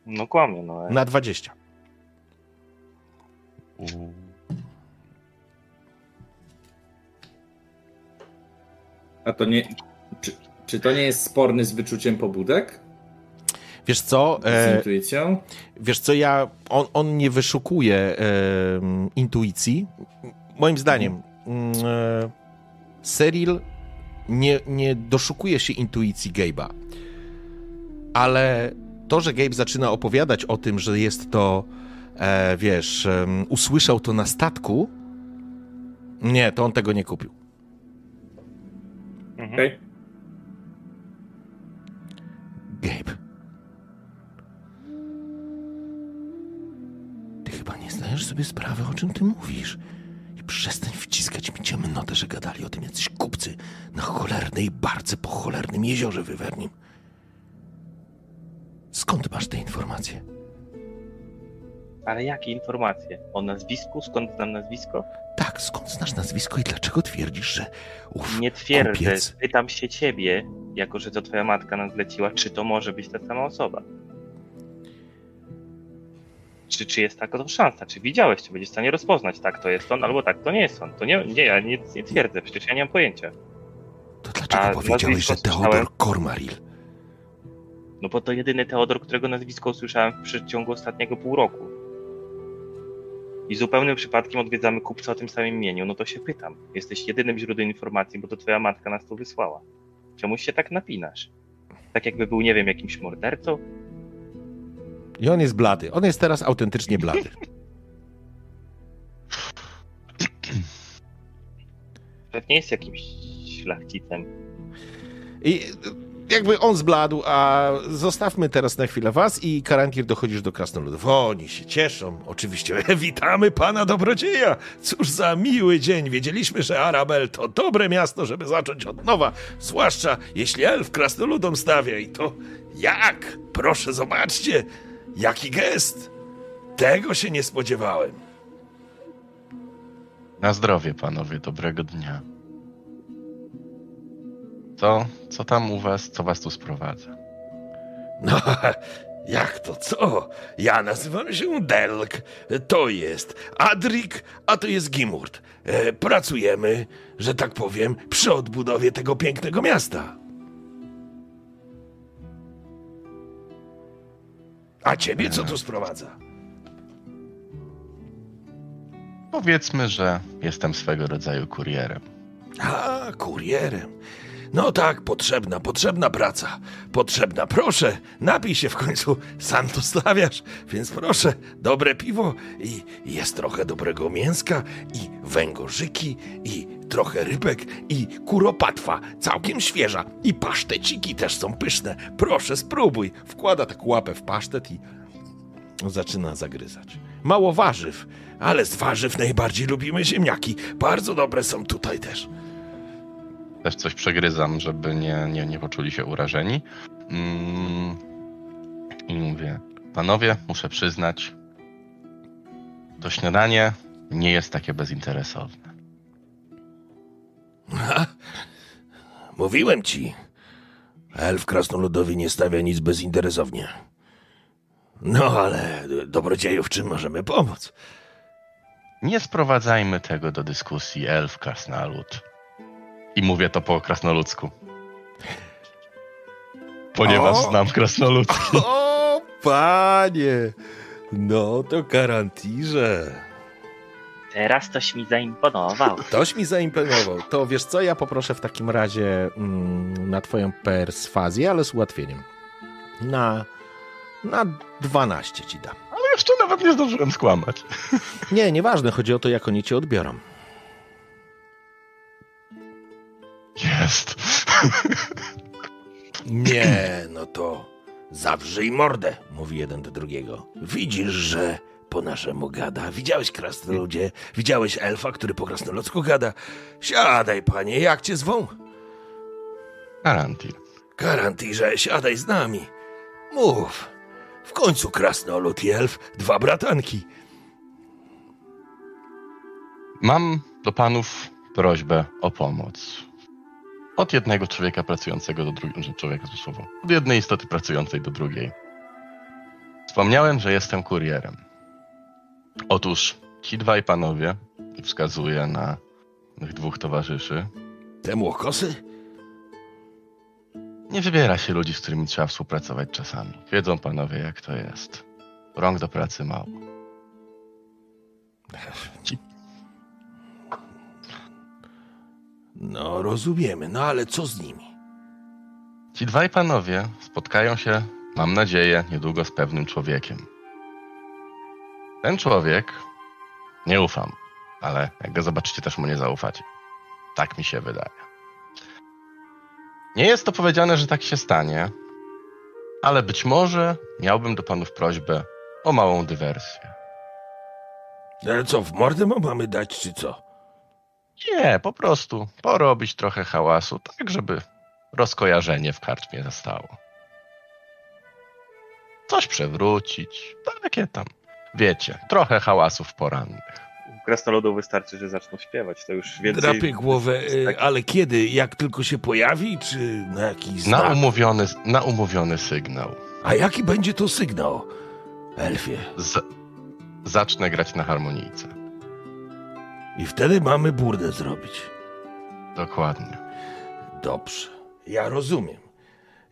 No kłamię, no. ale- Na 20. A to nie. Czy, czy to nie jest sporny z wyczuciem pobudek? Wiesz co? Z E, intuicją? wiesz co, ja. On, on nie wyszukuje e, intuicji. Moim zdaniem, mm, e, Cyril nie, nie doszukuje się intuicji Gabe'a. Ale to, że Gabe zaczyna opowiadać o tym, że jest to, e, wiesz, usłyszał to na statku, nie, to on tego nie kupił. Mhm. Okej. Gabe. Ty chyba nie zdajesz sobie sprawy, o czym ty mówisz. I przestań wciskać mi ciemnotę, że gadali o tym jacyś kupcy na cholernej barce po cholernym jeziorze wywernim. Skąd masz te informacje? Ale jakie informacje? O nazwisku? Skąd znam nazwisko? Tak, skąd znasz nazwisko i dlaczego twierdzisz, że ów Nie twierdzę, kupiec... pytam się ciebie, jako że to twoja matka nas zleciła, czy to może być ta sama osoba? Czy, czy jest taka szansa? Czy widziałeś, czy będziesz w stanie rozpoznać, tak to jest on, albo tak to nie jest on? To nie, nie ja nic nie twierdzę, przecież ja nie mam pojęcia. To dlaczego A powiedziałeś, że Teodor słyszałem? No bo to jedyny Teodor, którego nazwisko usłyszałem w przeciągu ostatniego pół roku. I zupełnym przypadkiem odwiedzamy kupca o tym samym imieniu, no to się pytam. Jesteś jedynym źródłem informacji, bo to twoja matka nas tu wysłała. Czemuś się tak napinasz? Tak jakby był, nie wiem, jakimś mordercą? I on jest blady. On jest teraz autentycznie blady. Pewnie jest jakimś szlachcicem. I jakby on zbladł, a zostawmy teraz na chwilę was i Karankir dochodzisz do krasnoludów. Oni się cieszą. Oczywiście witamy pana dobrodzieja. Cóż za miły dzień. Wiedzieliśmy, że Arabel to dobre miasto, żeby zacząć od nowa. Zwłaszcza jeśli elf krasnoludom stawia i to jak? Proszę zobaczcie, jaki gest. Tego się nie spodziewałem. Na zdrowie, panowie, dobrego dnia. Co, co tam u was, co was tu sprowadza? No, jak to co? Ja nazywam się Delk, to jest Adrik, a to jest Gimurt. E, pracujemy, że tak powiem, przy odbudowie tego pięknego miasta. A ciebie co tu sprowadza? Powiedzmy, że jestem swego rodzaju kurierem. A, kurierem. No tak, potrzebna, potrzebna praca. Potrzebna, proszę, napij się w końcu. Sam to stawiasz, więc proszę, dobre piwo i jest trochę dobrego mięska i węgorzyki i trochę rybek i kuropatwa, całkiem świeża i paszteciki też są pyszne. Proszę, spróbuj. Wkłada tak łapę w pasztet i zaczyna zagryzać. Mało warzyw, Ale z warzyw najbardziej lubimy ziemniaki. Bardzo dobre są tutaj też. Też coś przegryzam, żeby nie, nie, nie poczuli się urażeni. Mm. I mówię, panowie, muszę przyznać, to śniadanie nie jest takie bezinteresowne. Ha? Mówiłem ci. Elf krasnoludowy nie stawia nic bezinteresownie. No ale, dobrodzieju, w czym możemy pomóc? Nie sprowadzajmy tego do dyskusji elf krasnolud. I mówię to po krasnoludzku. Ponieważ O! znam krasnoludzki. O, panie! No to karantirze. Teraz toś mi zaimponował. Ktoś mi zaimponował. To wiesz co, ja poproszę w takim razie mm, na twoją perswazję, ale z ułatwieniem. Na, na 12 ci dam. Ale jeszcze nawet nie zdążyłem skłamać. Nie, nieważne, chodzi o to, jak oni cię odbiorą. Jest. Nie, no to zawrzyj mordę, mówi jeden do drugiego. Widzisz, że po naszemu gada. Widziałeś krasnoludzie? Widziałeś elfa, który po krasnoludzku gada? Siadaj, panie, jak cię zwą? Garantir. Garantirze, siadaj z nami. Mów. W końcu krasnolud i elf, dwa bratanki. Mam do panów prośbę o pomoc. Od jednego człowieka pracującego do drugiego, człowieka słowo, od jednej istoty pracującej do drugiej. Wspomniałem, że jestem kurierem. Otóż ci dwaj panowie, i wskazuję na tych dwóch towarzyszy, Te młokosy? Nie wybiera się ludzi, z którymi trzeba współpracować czasami. Wiedzą panowie, jak to jest. Rąk do pracy mało. Ci No, rozumiemy, no ale co z nimi? Ci dwaj panowie spotkają się, mam nadzieję, niedługo z pewnym człowiekiem. Ten człowiek, nie ufam, ale jak go zobaczycie, też mu nie zaufacie. Tak mi się wydaje. Nie jest to powiedziane, że tak się stanie, ale być może miałbym do panów prośbę o małą dywersję. Ale co, w mordę mamy dać, czy co? Nie, po prostu porobić trochę hałasu, tak żeby rozkojarzenie w karczmie zostało. Coś przewrócić, takie tam. Wiecie, trochę hałasów porannych. Krasnoludów wystarczy, że zaczną śpiewać, to już więcej... Drapie głowę, y, Tak. ale kiedy? Jak tylko się pojawi, czy na jakiś Na znak? umówiony, na umówiony sygnał. A jaki będzie to sygnał, Elfie? Z... Zacznę grać na harmonijce. I wtedy mamy burdę zrobić. Dokładnie. Dobrze, ja rozumiem.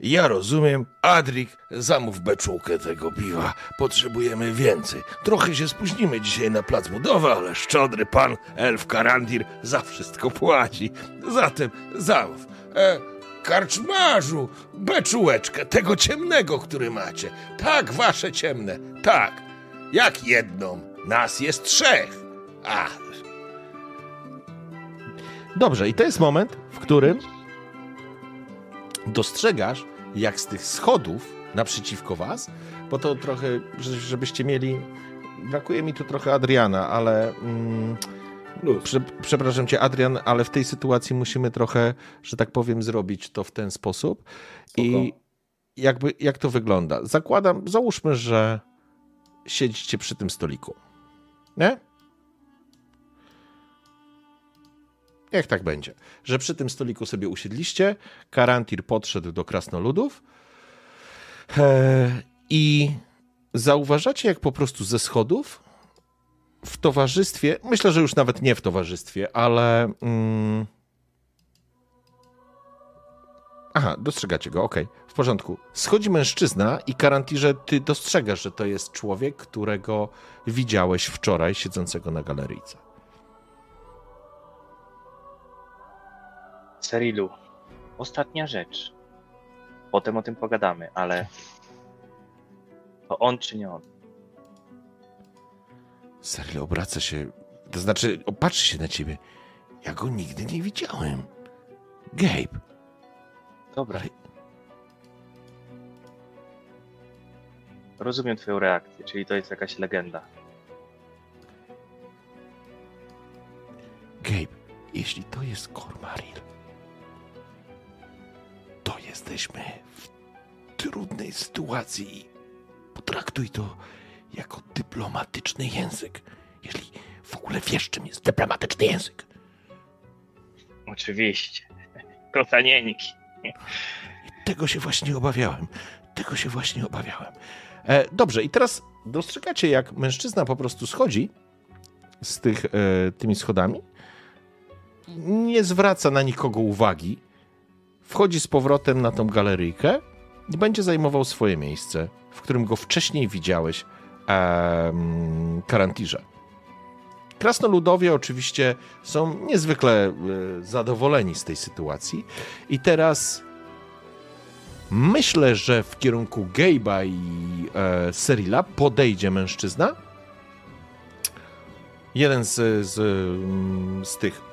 Ja rozumiem. Adrik, zamów beczułkę tego piwa. Potrzebujemy więcej. Trochę się spóźnimy dzisiaj na plac budowy, ale szczodry pan Elf Karandir za wszystko płaci. Zatem zamów. E, karczmarzu, beczułeczkę tego ciemnego, który macie. Tak, wasze ciemne. Tak. Jak jedną. Nas jest trzech. A, Dobrze, i to jest moment, w którym dostrzegasz, jak z tych schodów naprzeciwko was, bo to trochę, że- żebyście mieli. Brakuje mi tu trochę Adriana, ale. Mm, prze, przepraszam cię, Adrian, ale w tej sytuacji musimy trochę, że tak powiem, zrobić to w ten sposób. I jakby, jak to wygląda? Zakładam, załóżmy, że siedzicie przy tym stoliku. Nie? Niech tak będzie. Że przy tym stoliku sobie usiedliście, Karantir podszedł do krasnoludów e, i zauważacie, jak po prostu ze schodów w towarzystwie, myślę, że już nawet nie w towarzystwie, ale... Mm, aha, dostrzegacie go, okej, w porządku. Schodzi mężczyzna i Karantirze, ty dostrzegasz, że to jest człowiek, którego widziałeś wczoraj siedzącego na galeryjce. Serilu, ostatnia rzecz. Potem o tym pogadamy, ale to on czy nie on? Serio, obraca się, to znaczy, opatrzy się na ciebie. Ja go nigdy nie widziałem. Gabe, Dobra. Rozumiem twoją reakcję, czyli to jest jakaś legenda. Gabe, jeśli to jest Cormaril, to jesteśmy w trudnej sytuacji. Potraktuj to jako dyplomatyczny język. Jeśli w ogóle wiesz, czym jest dyplomatyczny język. Oczywiście. Krotanieńki. Tego się właśnie obawiałem. Tego się właśnie obawiałem. E, dobrze, i teraz dostrzegacie, jak mężczyzna po prostu schodzi z tych, e, tymi schodami. Nie zwraca na nikogo uwagi. Wchodzi z powrotem na tą galeryjkę i będzie zajmował swoje miejsce, w którym go wcześniej widziałeś, em, Karantirze. Krasnoludowie oczywiście są niezwykle e, zadowoleni z tej sytuacji i teraz myślę, że w kierunku Gabe'a i e, Serila podejdzie mężczyzna. Jeden z, z, z tych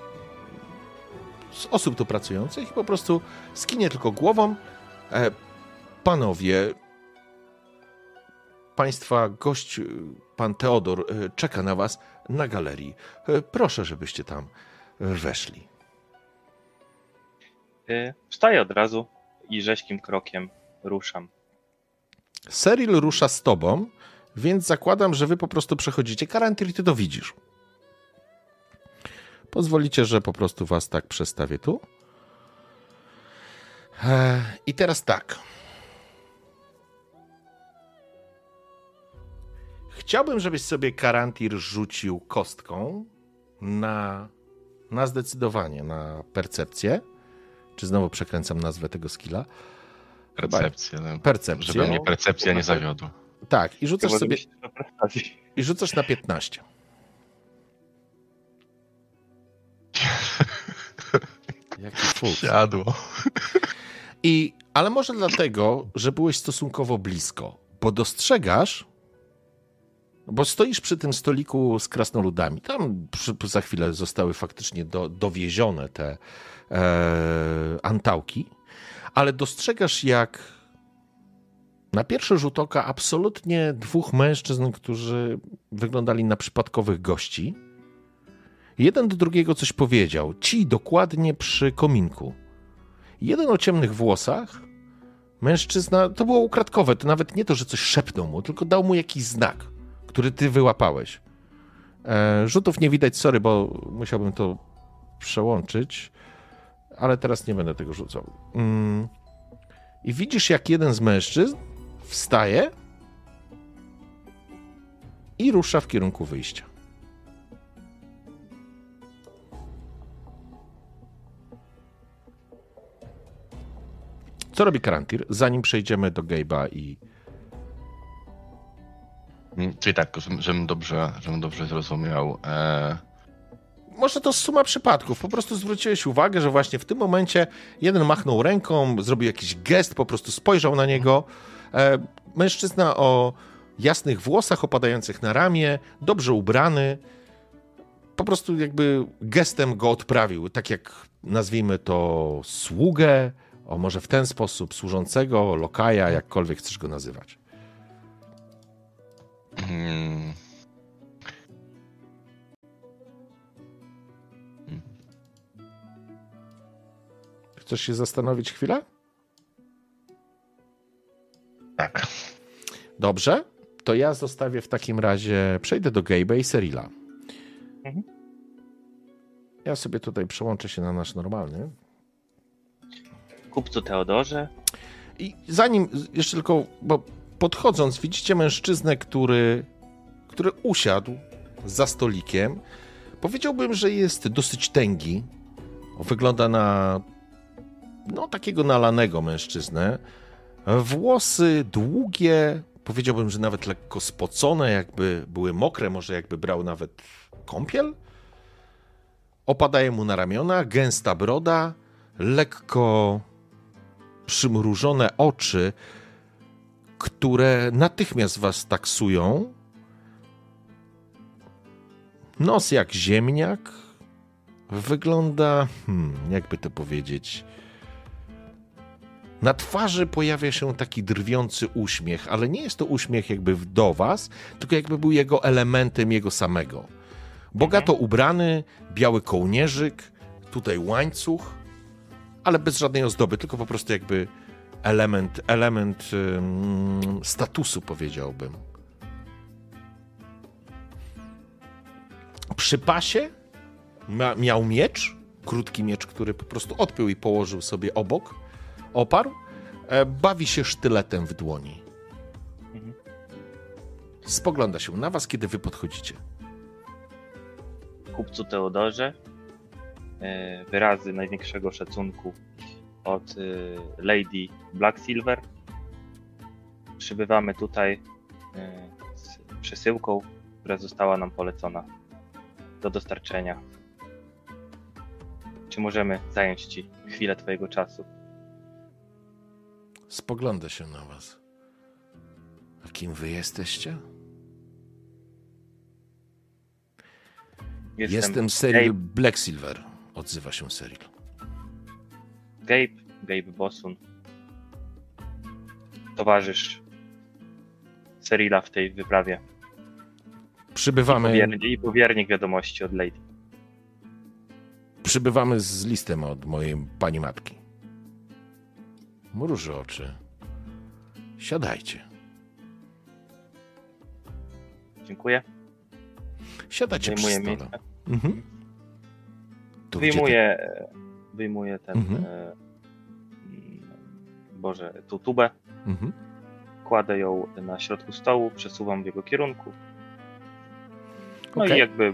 z osób tu pracujących i po prostu skinie tylko głową. E, panowie, państwa gość, e, pan Teodor, e, czeka na was na galerii. E, proszę, żebyście tam weszli. Wstaję od razu i rzeźkim krokiem ruszam. Seril rusza z tobą, więc zakładam, że wy po prostu przechodzicie. Karantir, ty to widzisz. Pozwolicie, że po prostu was tak przestawię tu. I teraz tak. Chciałbym, żebyś sobie Karantir rzucił kostką na, na zdecydowanie, na percepcję. Czy znowu przekręcam nazwę tego skilla? Percepcję. no. Percepcję. Żeby mnie percepcja nie zawiodła. Tak, i rzucasz sobie i rzucasz na 15. Jaki fuks. Siadło. I, ale może dlatego, że byłeś stosunkowo blisko, bo dostrzegasz, bo stoisz przy tym stoliku z krasnoludami. Tam przy, za chwilę zostały faktycznie do, dowiezione te e, antałki, ale dostrzegasz jak na pierwszy rzut oka absolutnie dwóch mężczyzn, którzy wyglądali na przypadkowych gości. Jeden do drugiego coś powiedział. Ci dokładnie przy kominku. Jeden o ciemnych włosach, mężczyzna, to było ukradkowe, to nawet nie to, że coś szepnął mu, tylko dał mu jakiś znak, który ty wyłapałeś. E, rzutów nie widać, sorry, bo musiałbym to przełączyć, ale teraz nie będę tego rzucał. Mm. I widzisz, jak jeden z mężczyzn wstaje i rusza w kierunku wyjścia. Co robi Karantir, zanim przejdziemy do Gabe'a i... Mm, Czyli tak, żebym dobrze, żebym dobrze zrozumiał. E, Może to suma przypadków. Po prostu zwróciłeś uwagę, że właśnie w tym momencie jeden machnął ręką, zrobił jakiś gest, po prostu spojrzał na niego. E, mężczyzna o jasnych włosach opadających na ramię, dobrze ubrany. Po prostu jakby gestem go odprawił, tak jak nazwijmy to sługę, o może w ten sposób, służącego, lokaja, jakkolwiek chcesz go nazywać. mm, Chcesz się zastanowić chwilę? tak. Dobrze, to ja zostawię w takim razie, przejdę do Gabe'a i Serila. Mhm. Ja sobie tutaj przełączę się na nasz normalny. Kupcu Teodorze. I zanim, jeszcze tylko, bo podchodząc, widzicie mężczyznę, który, który usiadł za stolikiem. Powiedziałbym, że jest dosyć tęgi. Wygląda na no takiego nalanego mężczyznę. Włosy długie, powiedziałbym, że nawet lekko spocone, jakby były mokre, może jakby brał nawet kąpiel. Opadaje mu na ramiona, gęsta broda, lekko przymrużone oczy, które natychmiast was taksują. Nos jak ziemniak. Wygląda, hmm, jakby to powiedzieć. Na twarzy pojawia się taki drwiący uśmiech, ale nie jest to uśmiech jakby do was, tylko jakby był jego elementem jego samego. Bogato ubrany, biały kołnierzyk, tutaj łańcuch, ale bez żadnej ozdoby, tylko po prostu jakby element, element ym, statusu, powiedziałbym. Przy pasie ma, miał miecz, krótki miecz, który po prostu odpiął i położył sobie obok, oparł. E, bawi się sztyletem w dłoni. Spogląda się na was, kiedy wy podchodzicie. kupcu Teodorze. E, Wyrazy największego szacunku od e, Lady Black Silver. Przybywamy tutaj e, z przesyłką, która została nam polecona do dostarczenia. Czy możemy zająć Ci chwilę Twojego czasu? Spogląda się na was. A kim wy jesteście? Jestem Cyril Gabe, Blacksilver. Odzywa się Cyril. Gabe, Gabe Bosun. Towarzysz Cyrila w tej wyprawie. Przybywamy, Powiernik, I powiernik wiadomości od Lady. przybywamy z listem od mojej pani matki. Mruży oczy. Siadajcie. Dziękuję. Siadacie przy Wyjmuję stole. Mhm. Gdzie Wyjmuję, wyjmuję ten. Mhm. E, mm, Boże, tu tubę. Mhm. Kładę ją na środku stołu, przesuwam w jego kierunku. No Okej. i jakby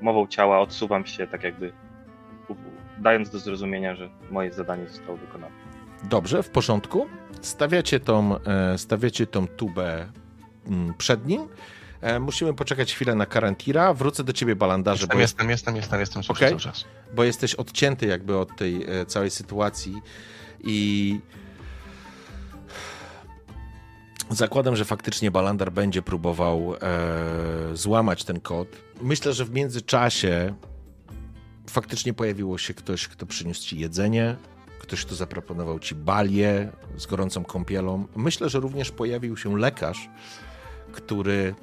mową ciała odsuwam się, tak jakby dając do zrozumienia, że moje zadanie zostało wykonane. Dobrze, w porządku. stawiacie tą, e, stawiacie tą tubę mm, przed nim. E, musimy poczekać chwilę na Karantira. Wrócę do ciebie, Balandarze, Jestem, bo, jestem, jestem, jestem, jestem, słyszę Okej. cały czas. bo jesteś odcięty jakby od tej e, całej sytuacji i zakładam, że faktycznie Balandar będzie próbował e, złamać ten kod. Myślę, że w międzyczasie faktycznie pojawiło się ktoś, kto przyniósł ci jedzenie, ktoś, kto zaproponował ci balię z gorącą kąpielą. Myślę, że również pojawił się lekarz, który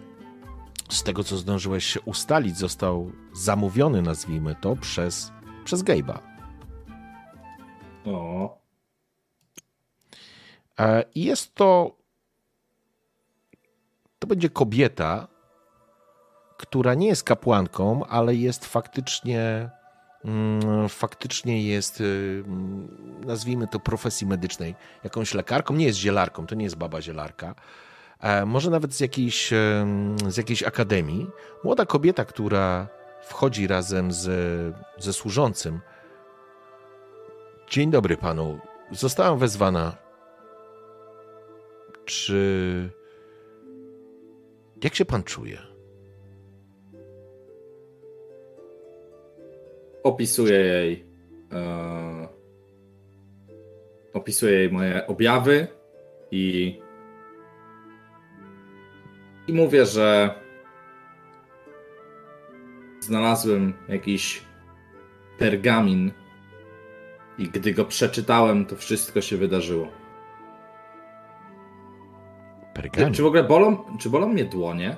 z tego, co zdążyłeś się ustalić, został zamówiony, nazwijmy to, przez, przez Gabe'a. O, E, I jest to. To będzie kobieta, która nie jest kapłanką, ale jest faktycznie. mm, Faktycznie jest, y, mm, nazwijmy to, profesji medycznej, jakąś lekarką. Nie jest zielarką, to nie jest baba zielarka. E, Może nawet z jakiejś, z jakiejś akademii. Młoda kobieta, która wchodzi razem z, ze służącym. Dzień dobry panu. Zostałam wezwana czy. Jak się pan czuje? opisuję jej. E, opisuję jej moje objawy i. I mówię, że znalazłem jakiś pergamin i gdy go przeczytałem, to wszystko się wydarzyło. Pergamin? Czy w ogóle bolą, czy bolą mnie dłonie?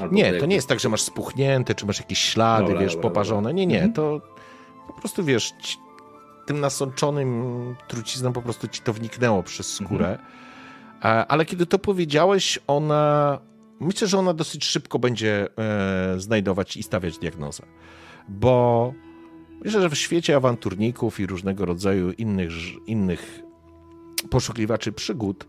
Albo Nie, to nie jest tak, że masz spuchnięte, czy masz jakieś ślady, Dobra, wiesz, dobra, poparzone. Nie, nie, Mhm. to po prostu wiesz, ci, tym nasączonym trucizną po prostu ci to wniknęło przez Mhm. skórę. A, ale kiedy to powiedziałeś, ona. Myślę, że ona dosyć szybko będzie e, znajdować i stawiać diagnozę. Bo myślę, że w świecie awanturników i różnego rodzaju innych, innych poszukiwaczy przygód,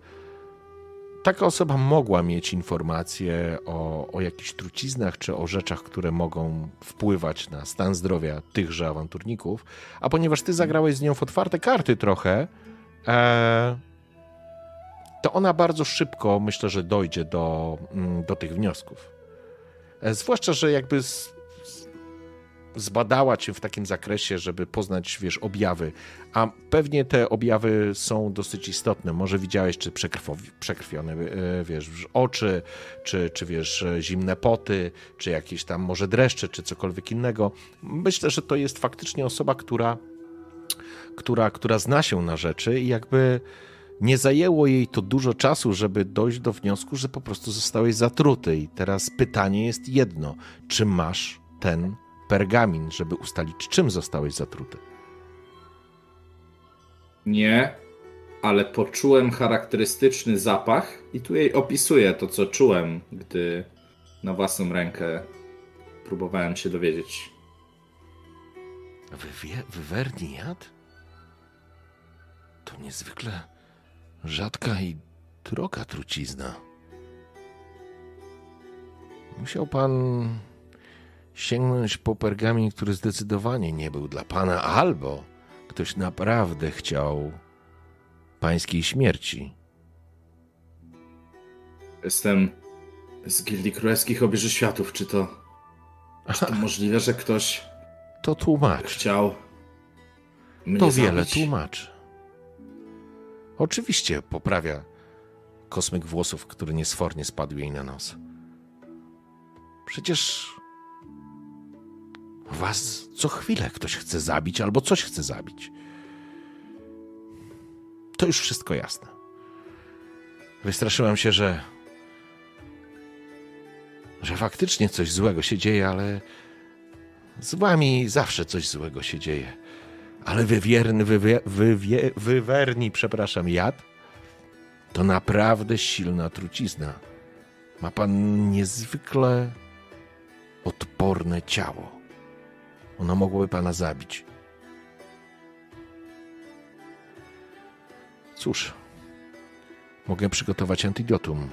taka osoba mogła mieć informacje o, o jakichś truciznach czy o rzeczach, które mogą wpływać na stan zdrowia tychże awanturników. A ponieważ ty zagrałeś z nią w otwarte karty trochę, e, to ona bardzo szybko myślę, że dojdzie do, mm, do tych wniosków. E, zwłaszcza, że jakby z, zbadała cię w takim zakresie, żeby poznać, wiesz, objawy. A pewnie te objawy są dosyć istotne. Może widziałeś, czy przekrwione, e, wiesz, oczy, czy, czy wiesz, e, zimne poty, czy jakieś tam może dreszcze, czy cokolwiek innego. Myślę, że to jest faktycznie osoba, która, która, która zna się na rzeczy i jakby nie zajęło jej to dużo czasu, żeby dojść do wniosku, że po prostu zostałeś zatruty. I teraz pytanie jest jedno: czy masz ten pergamin, żeby ustalić, czym zostałeś zatruty? Nie, ale poczułem charakterystyczny zapach i tu jej opisuję to, co czułem, gdy na własną rękę próbowałem się dowiedzieć. Wywie, wywerniat? To niezwykle rzadka i droga trucizna. Musiał pan sięgnąć po pergamin, który zdecydowanie nie był dla pana, albo ktoś naprawdę chciał pańskiej śmierci. Jestem z Gildii Królewskich Obieży Światów. Czy to, czy to możliwe, że ktoś To tłumacz. chciał To wiele tłumaczy. Oczywiście poprawia kosmyk włosów, który niesfornie spadł jej na nos. Przecież was co chwilę ktoś chce zabić albo coś chce zabić. To już wszystko jasne. Wystraszyłam się, że że faktycznie coś złego się dzieje, ale z wami zawsze coś złego się dzieje. Ale wywierny, wywie, wywie, wywerni, przepraszam, jad to naprawdę silna trucizna. Ma pan niezwykle odporne ciało. Ono mogłoby pana zabić. Cóż, mogę przygotować antidotum.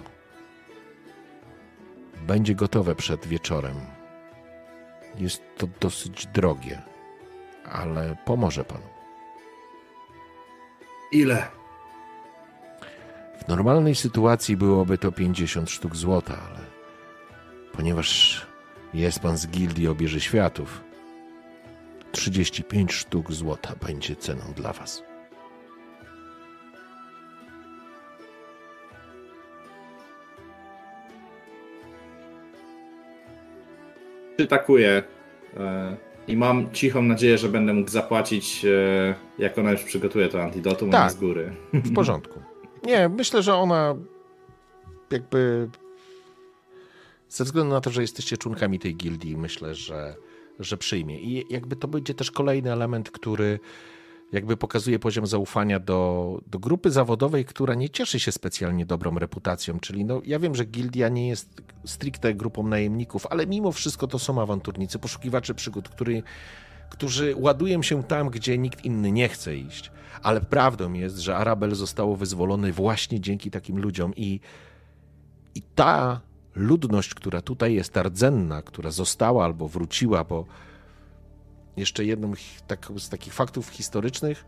Będzie gotowe przed wieczorem. Jest to dosyć drogie, ale pomoże panu. Ile? W normalnej sytuacji byłoby to 50 sztuk złota, ale ponieważ jest pan z gildii obieży światów, 35 sztuk złota będzie ceną dla was. Przytakuję e, i mam cichą nadzieję, że będę mógł zapłacić, e, jak ona już przygotuje to antidotum Tak. z góry. W porządku. Nie, myślę, że ona jakby ze względu na to, że jesteście członkami tej gildii, myślę, że, że przyjmie. I jakby to będzie też kolejny element, który jakby pokazuje poziom zaufania do, do grupy zawodowej, która nie cieszy się specjalnie dobrą reputacją. Czyli no, ja wiem, że gildia nie jest stricte grupą najemników, ale mimo wszystko to są awanturnicy, poszukiwacze przygód, który, którzy ładują się tam, gdzie nikt inny nie chce iść. Ale prawdą jest, że Arabel zostało wyzwolony właśnie dzięki takim ludziom i, i ta ludność, która tutaj jest, rdzenna, która została albo wróciła, bo jeszcze jedną tak, z takich faktów historycznych,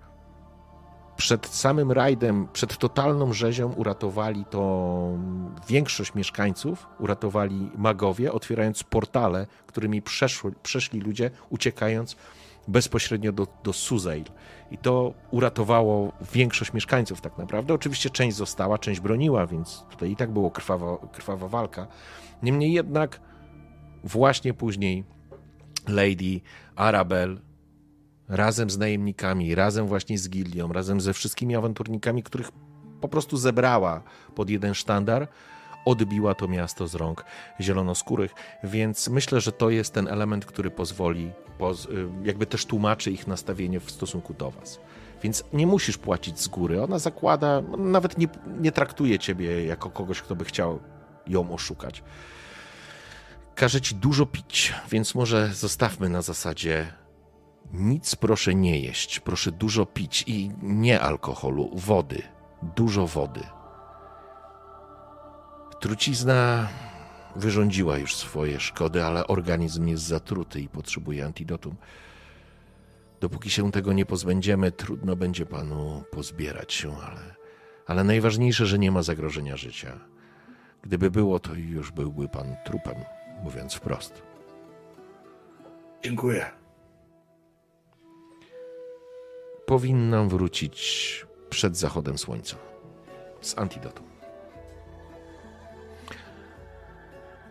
przed samym rajdem, przed totalną rzezią uratowali to większość mieszkańców, uratowali magowie, otwierając portale, którymi przeszły, przeszli ludzie, uciekając bezpośrednio do, do Suzail. I to uratowało większość mieszkańców tak naprawdę. Oczywiście część została, część broniła, więc tutaj i tak było krwawa, krwawa walka. Niemniej jednak właśnie później Lady Arabel razem z najemnikami, razem właśnie z gildią, razem ze wszystkimi awanturnikami, których po prostu zebrała pod jeden sztandar, odbiła to miasto z rąk zielonoskórych, więc myślę, że to jest ten element, który pozwoli, poz, y, jakby też tłumaczy ich nastawienie w stosunku do was. Więc nie musisz płacić z góry. Ona zakłada, nawet nie, nie traktuje ciebie jako kogoś, kto by chciał ją oszukać. Każe ci dużo pić, więc może zostawmy na zasadzie nic proszę nie jeść, proszę dużo pić i nie alkoholu, wody, dużo wody. Trucizna wyrządziła już swoje szkody, ale organizm jest zatruty i potrzebuje antidotum. Dopóki się tego nie pozbędziemy, trudno będzie panu pozbierać się, ale, ale najważniejsze, że nie ma zagrożenia życia. Gdyby było, to już byłby pan trupem, mówiąc wprost. Dziękuję. Powinnam wrócić przed zachodem słońca z antidotum.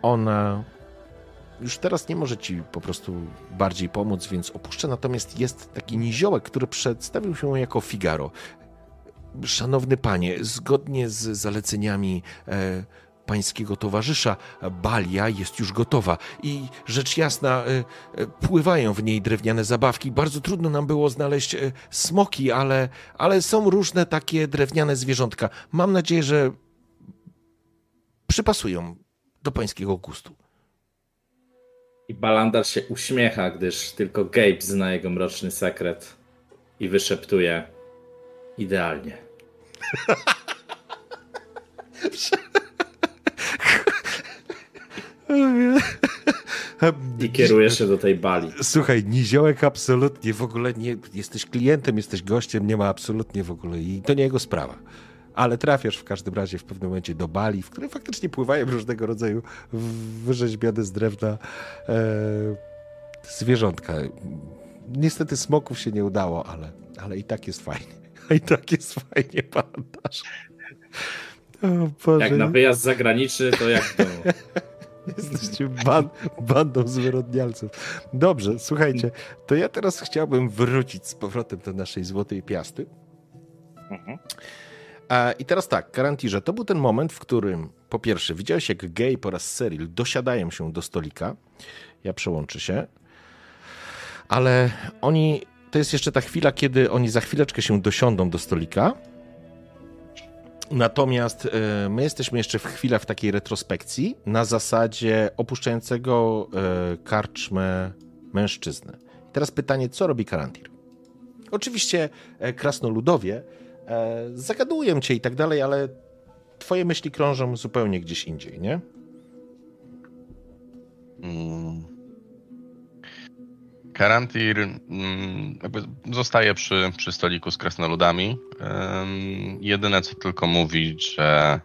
Ona już teraz nie może ci po prostu bardziej pomóc, więc opuszcza. Natomiast jest taki niziołek, który przedstawił się jako Figaro. Szanowny panie, zgodnie z zaleceniami e, pańskiego towarzysza, balia jest już gotowa i rzecz jasna, e, e, pływają w niej drewniane zabawki. Bardzo trudno nam było znaleźć e, smoki, ale, ale są różne takie drewniane zwierzątka. Mam nadzieję, że przypasują do pańskiego gustu. I Balandar się uśmiecha, gdyż tylko Gabe zna jego mroczny sekret i wyszeptuje idealnie. I kieruje się do tej bali. Słuchaj, niziołek absolutnie w ogóle nie. Jesteś klientem, jesteś gościem, nie ma absolutnie w ogóle. I to nie jego sprawa. Ale trafiasz w każdym razie w pewnym momencie do bali, w której faktycznie pływają różnego rodzaju wyrzeźbione z drewna e, zwierzątka. Niestety smoków się nie udało, ale, ale i tak jest fajnie. I tak jest fajnie, pamiętasz. Jak na wyjazd zagraniczny, to jak to? Jesteście ban bandą zwyrodnialców. Dobrze, słuchajcie, to ja teraz chciałbym wrócić z powrotem do naszej złotej piasty. Mhm. I teraz tak, Karantirze, to był ten moment, w którym po pierwsze widziałeś jak Gay oraz Cyril dosiadają się do stolika. Ja przełączę się. Ale oni, to jest jeszcze ta chwila, kiedy oni za chwileczkę się dosiądą do stolika. Natomiast e, my jesteśmy jeszcze w chwilę w takiej retrospekcji na zasadzie opuszczającego e, karczmę mężczyzny. Teraz pytanie, co robi Karantir? Oczywiście e, krasnoludowie zagadują cię i tak dalej, ale twoje myśli krążą zupełnie gdzieś indziej, nie? Mm. Karantir mm, jakby zostaje przy, przy stoliku z krasnoludami. jedyne co tylko mówi, że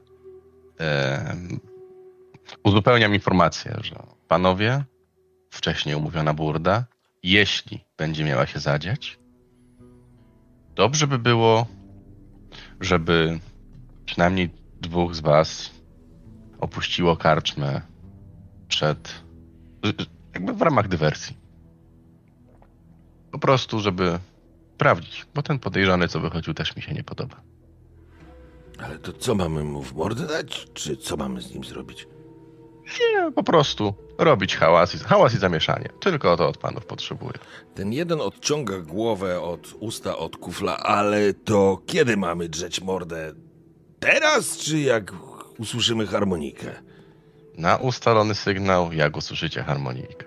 uzupełniam informację, że panowie, wcześniej umówiona burda, jeśli będzie miała się zadziać, dobrze by było, żeby przynajmniej dwóch z was opuściło karczmę przed, jakby w ramach dywersji. Po prostu, żeby sprawdzić, bo ten podejrzany, co wychodził, też mi się nie podoba. Ale to co mamy mu w mordę dać, czy co mamy z nim zrobić? Nie, po prostu robić hałas i, hałas i zamieszanie. Tylko to od panów potrzebuję. Ten jeden odciąga głowę od usta od kufla, ale to kiedy mamy drzeć mordę? Teraz, czy jak usłyszymy harmonikę? Na ustalony sygnał, jak usłyszycie harmonikę.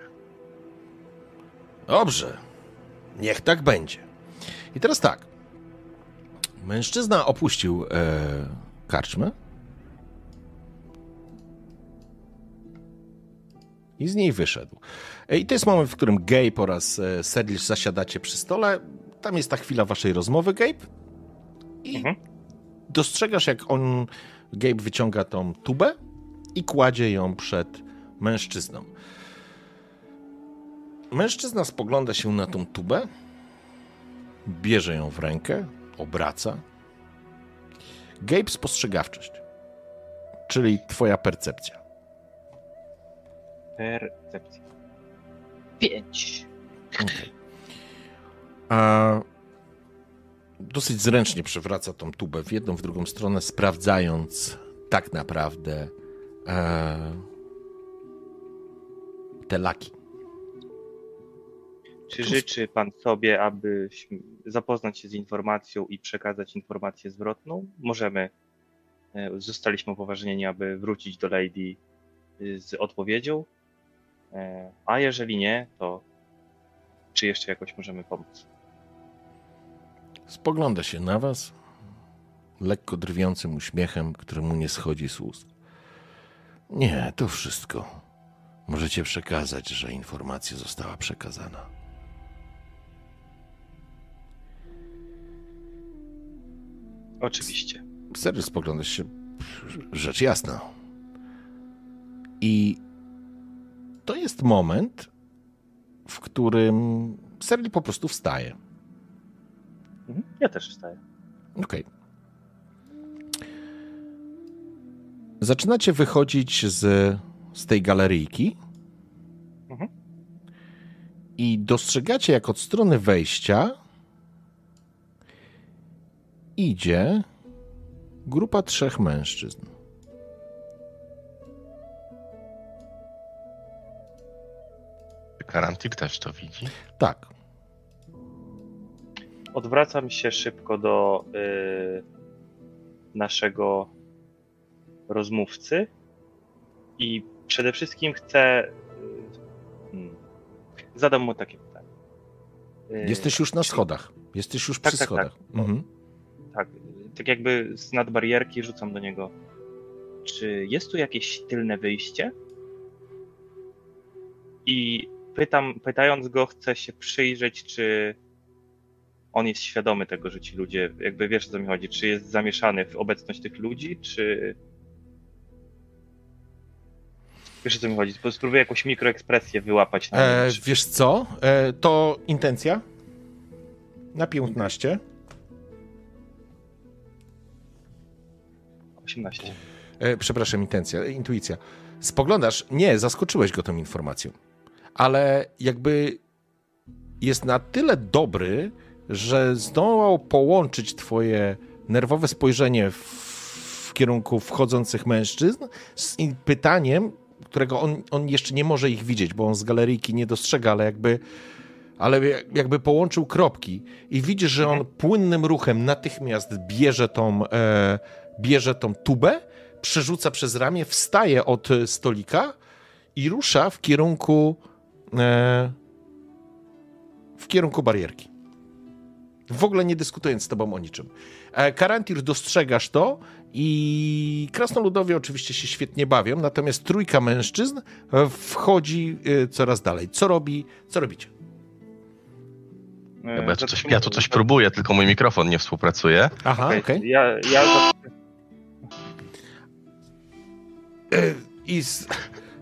Dobrze. Niech tak będzie. I teraz tak. Mężczyzna opuścił e, karczmę i z niej wyszedł. E, I to jest moment, w którym Gabe oraz e, Sedlish zasiadacie przy stole. Tam jest ta chwila waszej rozmowy, Gabe. I mhm. dostrzegasz, jak on, Gabe wyciąga tą tubę i kładzie ją przed mężczyzną. Mężczyzna spogląda się na tą tubę, bierze ją w rękę, obraca. Gabe spostrzegawczość, czyli twoja percepcja. Percepcja. Pięć. Okay. A dosyć zręcznie przewraca tą tubę w jedną, w drugą stronę, sprawdzając tak naprawdę e, te laki. Czy życzy Pan sobie, aby zapoznać się z informacją i przekazać informację zwrotną? Możemy. E, zostaliśmy upoważnieni, aby wrócić do Lady y, z odpowiedzią. E, a jeżeli nie, to czy jeszcze jakoś możemy pomóc? Spogląda się na Was lekko drwiącym uśmiechem, któremu nie schodzi z ust. Nie, to wszystko. Możecie przekazać, że informacja została przekazana. Oczywiście. Serio spoglądasz się, rzecz jasna. I to jest moment, w którym Serli po prostu wstaje. Mhm. Ja też wstaję. Okej. Okay. Zaczynacie wychodzić z, z tej galeryjki mhm. i dostrzegacie, jak od strony wejścia idzie grupa trzech mężczyzn. Karantik też to widzi? Tak. Odwracam się szybko do y, naszego rozmówcy i przede wszystkim chcę. Y, hmm, zadam mu takie pytanie. Y, Jesteś już na schodach. Jesteś już tak, przy tak, tak. schodach. Tak. Mhm. Tak, jakby z nadbarierki rzucam do niego. Czy jest tu jakieś tylne wyjście? I pytam, pytając go, chcę się przyjrzeć, czy on jest świadomy tego, że ci ludzie, jakby wiesz o co mi chodzi, czy jest zamieszany w obecność tych ludzi, czy. Wiesz o co mi chodzi? Spróbuję jakąś mikroekspresję wyłapać. Na e, wiesz co? E, to intencja na 15. 18. E, przepraszam, intencja, intuicja. Spoglądasz, nie, zaskoczyłeś go tą informacją, ale jakby jest na tyle dobry, że zdołał połączyć twoje nerwowe spojrzenie w, w kierunku wchodzących mężczyzn z pytaniem, którego on, on jeszcze nie może ich widzieć, bo on z galeryjki nie dostrzega, ale jakby ale jakby połączył kropki i widzisz, że on płynnym ruchem natychmiast bierze tą, e, bierze tą tubę, przerzuca przez ramię, wstaje od stolika i rusza w kierunku e, w kierunku barierki. W ogóle nie dyskutując z tobą o niczym. E, Karantir dostrzegasz to i krasnoludowie oczywiście się świetnie bawią, natomiast trójka mężczyzn wchodzi e, coraz dalej. Co robi? Co robicie? E, Ja, tu coś, zatrzymuje- ja tu coś próbuję, tylko mój mikrofon nie współpracuje. Aha, okej. Okej, Ja, ja E, I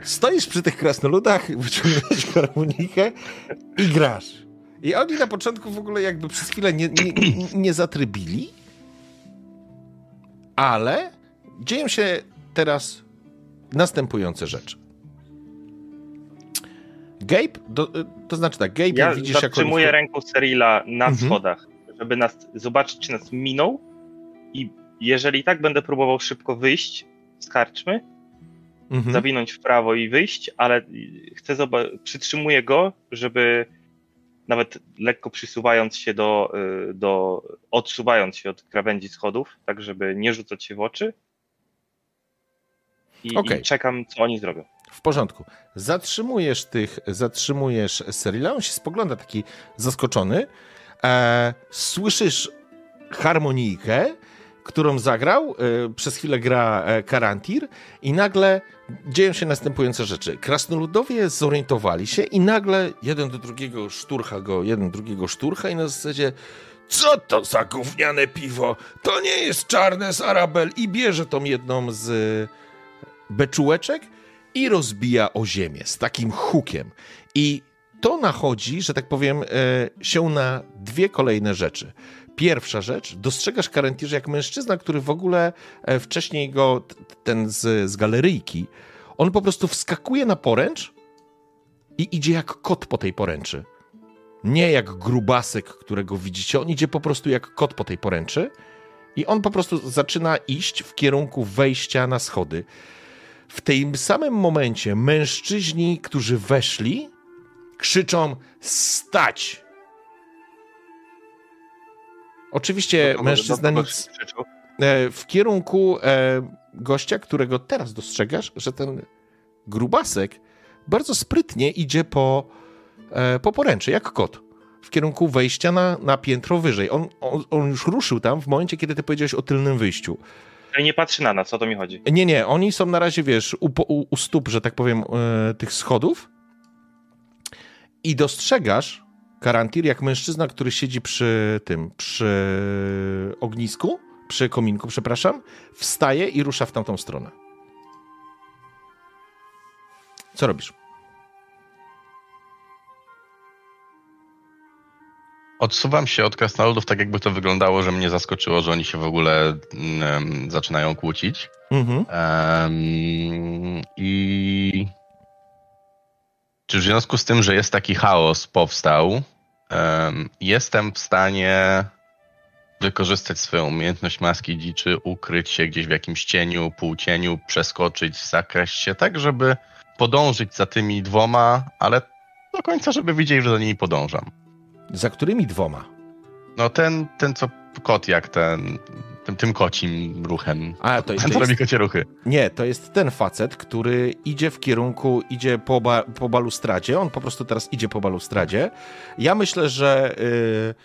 stoisz przy tych krasnoludach, wyciągnąłeś harmonikę i grasz. I oni na początku w ogóle jakby przez chwilę nie, nie, nie, zatrybili, ale dzieją się teraz następujące rzeczy. Gabe, do, to znaczy tak, Gabe Ja widzisz jako... zatrzymuję ręką Serila na Mhm. schodach, żeby nas zobaczyć, czy nas minął. I jeżeli tak, będę próbował szybko wyjść z karczmy, Mhm. zawinąć w prawo i wyjść, ale chcę zobaczyć, przytrzymuję go, żeby nawet lekko przysuwając się do, y, do, odsuwając się od krawędzi schodów, tak żeby nie rzucać się w oczy. I, Okej. i czekam, co oni zrobią. W porządku. Zatrzymujesz tych, zatrzymujesz Serila, on się spogląda taki zaskoczony. E, słyszysz harmonijkę, którą zagrał, e, przez chwilę gra e, Karantir i nagle dzieją się następujące rzeczy. Krasnoludowie zorientowali się i nagle jeden do drugiego szturcha go, jeden drugiego szturcha i na zasadzie co to za gówniane piwo? To nie jest czarne z Arabel i bierze tą jedną z beczułeczek i rozbija o ziemię z takim hukiem. I to nachodzi, że tak powiem, e, się na dwie kolejne rzeczy. Pierwsza rzecz, dostrzegasz Karentirze jak mężczyzna, który w ogóle e, wcześniej go, ten z, z galeryjki, on po prostu wskakuje na poręcz i idzie jak kot po tej poręczy. Nie jak grubasek, którego widzicie, on idzie po prostu jak kot po tej poręczy i on po prostu zaczyna iść w kierunku wejścia na schody. W tym samym momencie mężczyźni, którzy weszli, krzyczą stać. Oczywiście kogo- mężczyzna nic e, w kierunku e, gościa, którego teraz dostrzegasz, że ten grubasek bardzo sprytnie idzie po, e, po poręczy, jak kot. W kierunku wejścia na, na piętro wyżej. On, on, on już ruszył tam w momencie, kiedy ty powiedziałeś o tylnym wyjściu. Ale nie patrzy na nas, o to mi chodzi. Nie, nie, oni są na razie, wiesz, u, u, u stóp, że tak powiem, tych schodów i dostrzegasz Karantir jak mężczyzna, który siedzi przy tym, przy ognisku, przy kominku, przepraszam, wstaje i rusza w tamtą stronę. Co robisz? Odsuwam się od krasnoludów tak, jakby to wyglądało, że mnie zaskoczyło, że oni się w ogóle mm, zaczynają kłócić. Mhm. Em, I czy w związku z tym, że jest taki chaos powstał, em, jestem w stanie wykorzystać swoją umiejętność maski dziczy, ukryć się gdzieś w jakimś cieniu, półcieniu, przeskoczyć, zakraść się, tak żeby podążyć za tymi dwoma, ale do końca, żeby widzieli, że za nimi podążam. Za którymi dwoma? No ten, ten co kot jak ten, tym, tym kocim ruchem. A, to, to jest, robi kocie ruchy. nie, to jest ten facet, który idzie w kierunku, idzie po, ba, po balustradzie. On po prostu teraz idzie po balustradzie. Ja myślę, że... y,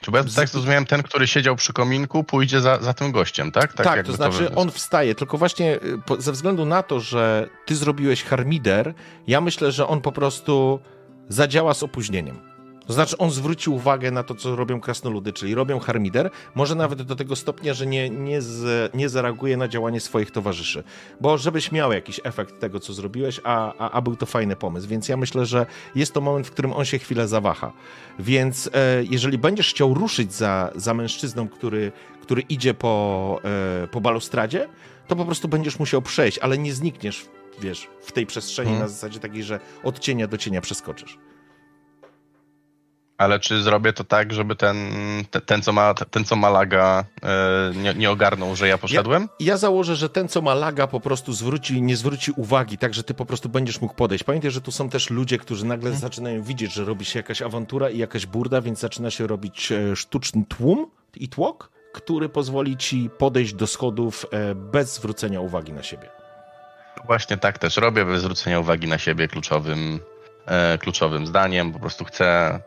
Czy bo ja tak zrozumiałem, ten, który siedział przy kominku, pójdzie za, za tym gościem, tak? Tak, jakby to znaczy wy- on wstaje, tylko właśnie y, ze względu na to, że ty zrobiłeś harmider, ja myślę, że on po prostu zadziała z opóźnieniem. To znaczy on zwróci uwagę na to, co robią krasnoludy, czyli robią harmider, może nawet do tego stopnia, że nie, nie, z, nie zareaguje na działanie swoich towarzyszy. Bo żebyś miał jakiś efekt tego, co zrobiłeś, a, a, a był to fajny pomysł. Więc ja myślę, że jest to moment, w którym on się chwilę zawaha. Więc e, jeżeli będziesz chciał ruszyć za, za mężczyzną, który, który idzie po, e, po balustradzie, to po prostu będziesz musiał przejść, ale nie znikniesz, wiesz, w tej przestrzeni Hmm. na zasadzie takiej, że od cienia do cienia przeskoczysz. Ale czy zrobię to tak, żeby ten, te- ten, co, ma, ten, co ma laga, e, nie, nie ogarnął, że ja poszedłem? Ja założę, że ten, co ma laga, po prostu zwróci, nie zwróci uwagi, tak, że ty po prostu będziesz mógł podejść. Pamiętaj, że tu są też ludzie, którzy nagle Mhm. zaczynają widzieć, że robi się jakaś awantura i jakaś burda, więc zaczyna się robić e, sztuczny tłum i tłok, który pozwoli ci podejść do schodów e, bez zwrócenia uwagi na siebie. Właśnie tak też robię, bez zwrócenia uwagi na siebie kluczowym, kluczowym zdaniem. Po prostu chcę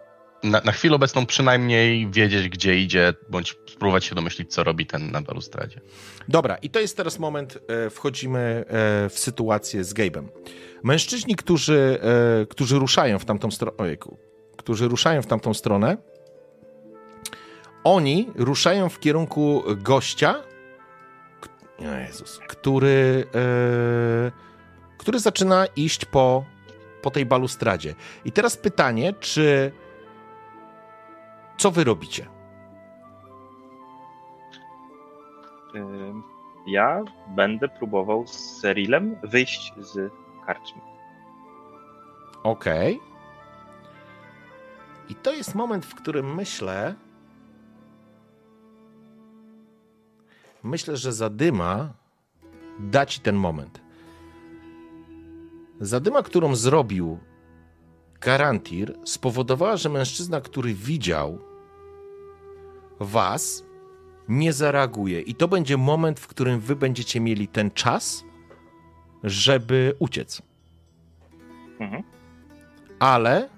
na, na chwilę obecną przynajmniej wiedzieć, gdzie idzie, bądź spróbować się domyślić, co robi ten na balustradzie. Dobra, i to jest teraz moment, e, wchodzimy e, w sytuację z Gabe'em. Mężczyźni, którzy, e, którzy ruszają w tamtą stronę, ojejku, którzy ruszają w tamtą stronę, oni ruszają w kierunku gościa, Jezus, który, który zaczyna iść po, po tej balustradzie. I teraz pytanie, czy co wy robicie? Ja będę próbował z Serilem wyjść z karczmy. Okej. I to jest moment, w którym myślę. Myślę, że zadyma da ci ten moment. Zadyma, którą zrobił Garantir, spowodowała, że mężczyzna, który widział was, nie zareaguje. I to będzie moment, w którym wy będziecie mieli ten czas, żeby uciec. Mhm. Ale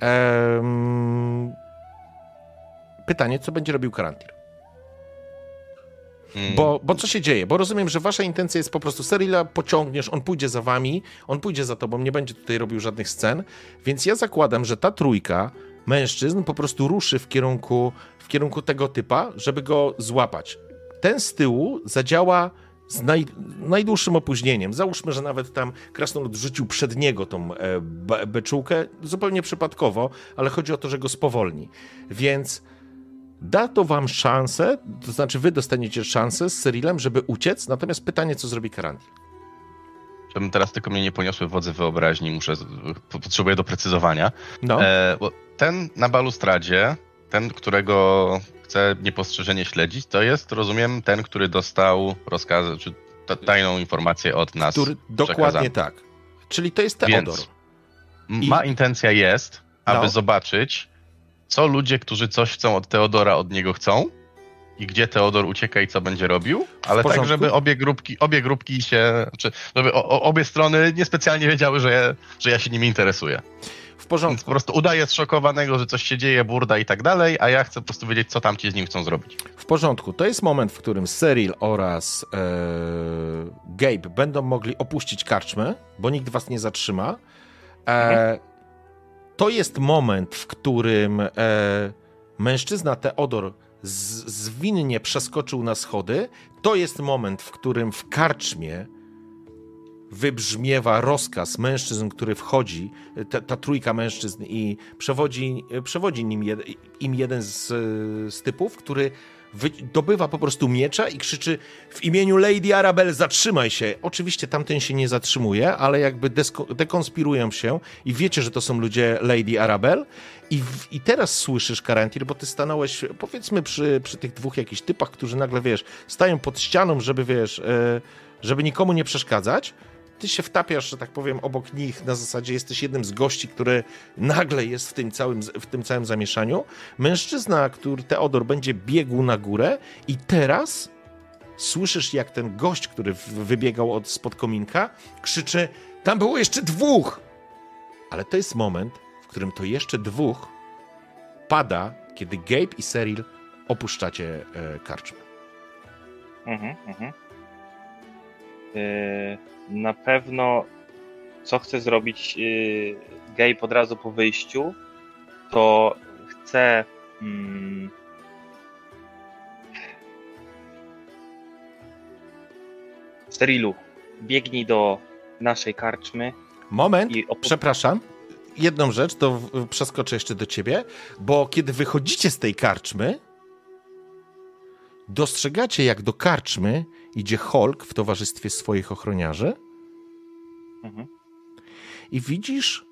em, pytanie, co będzie robił Karantir? Mm, Bo, bo co się dzieje? Bo rozumiem, że wasza intencja jest po prostu Serila pociągniesz, on pójdzie za wami, on pójdzie za tobą, nie będzie tutaj robił żadnych scen, więc ja zakładam, że ta trójka mężczyzn po prostu ruszy w kierunku, w kierunku tego typa, żeby go złapać. Ten z tyłu zadziała z naj, najdłuższym opóźnieniem. Załóżmy, że nawet tam Krasnolud rzucił przed niego tą e, be- beczułkę, zupełnie przypadkowo, ale chodzi o to, że go spowolni. Więc da to wam szansę, to znaczy wy dostaniecie szansę z Cyrilem, żeby uciec, natomiast pytanie, co zrobi Karantil. Żebym teraz tylko mnie nie poniosły wodze wyobraźni, muszę, potrzebuję doprecyzowania. No, E, ten na balustradzie, ten, którego chcę niepostrzeżenie śledzić, to jest, rozumiem, ten, który dostał rozkaz, czy ta- tajną informację od nas. który, dokładnie tak. Czyli to jest Teodor. Więc I- ma intencja jest, aby No. zobaczyć, co ludzie, którzy coś chcą od Teodora, od niego chcą i gdzie Teodor ucieka i co będzie robił, ale tak, żeby obie grupki, obie grupki się, czy żeby o, o, obie strony niespecjalnie wiedziały, że ja, że ja się nimi interesuję. W Więc porządku. po prostu udaję zszokowanego, że coś się dzieje, burda i tak dalej, a ja chcę po prostu wiedzieć, co tam ci z nim chcą zrobić. W porządku. To jest moment, w którym Cyril oraz e, Gabe będą mogli opuścić karczmę, bo nikt was nie zatrzyma. E, to jest moment, w którym e, mężczyzna Teodor z, zwinnie przeskoczył na schody. To jest moment, w którym w karczmie wybrzmiewa rozkaz mężczyzn, który wchodzi, ta, ta trójka mężczyzn i przewodzi, przewodzi nim jed, im jeden z, z typów, który dobywa po prostu miecza i krzyczy w imieniu Lady Arabel zatrzymaj się. Oczywiście tamten się nie zatrzymuje, ale jakby dekonspirują się i wiecie, że to są ludzie Lady Arabel i, i teraz słyszysz Karantir, bo ty stanąłeś powiedzmy przy, przy tych dwóch jakichś typach, którzy nagle, wiesz, stają pod ścianą, żeby, wiesz, e, żeby nikomu nie przeszkadzać, ty się wtapiasz, że tak powiem, obok nich, na zasadzie jesteś jednym z gości, który nagle jest w tym całym, w tym całym zamieszaniu. Mężczyzna, który Teodor będzie biegł na górę i teraz słyszysz, jak ten gość, który wybiegał od spod kominka, krzyczy, tam było jeszcze dwóch! Ale to jest moment, w którym to jeszcze dwóch pada, kiedy Gabe i Cyril opuszczacie e, karczmę. Mhm, mhm. Yy, na pewno, co chce zrobić yy, Gabe od razu po wyjściu, to chce. Mm, Sterilu, biegnij do naszej karczmy Moment, i opu- przepraszam. Jedną rzecz, to przeskoczę jeszcze do ciebie, bo kiedy wychodzicie z tej karczmy, dostrzegacie, jak do karczmy idzie Hulk w towarzystwie swoich ochroniarzy Mhm. i widzisz,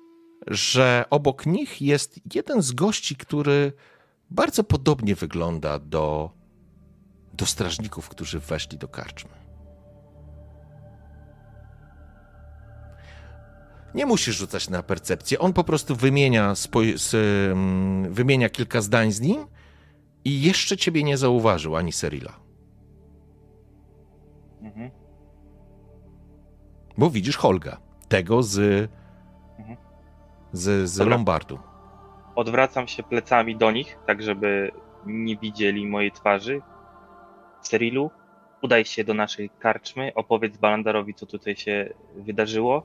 że obok nich jest jeden z gości, który bardzo podobnie wygląda do, do strażników, którzy weszli do karczmy. Nie musisz rzucać na percepcję. On po prostu wymienia, z, ym, wymienia kilka zdań z nim i jeszcze ciebie nie zauważył ani Serila. Mhm. Bo widzisz Holga, tego z, Mhm. z, z Dobra. Lombardu. Odwracam się plecami do nich, tak żeby nie widzieli mojej twarzy. Cyrilu, udaj się do naszej karczmy, opowiedz Balandarowi, co tutaj się wydarzyło.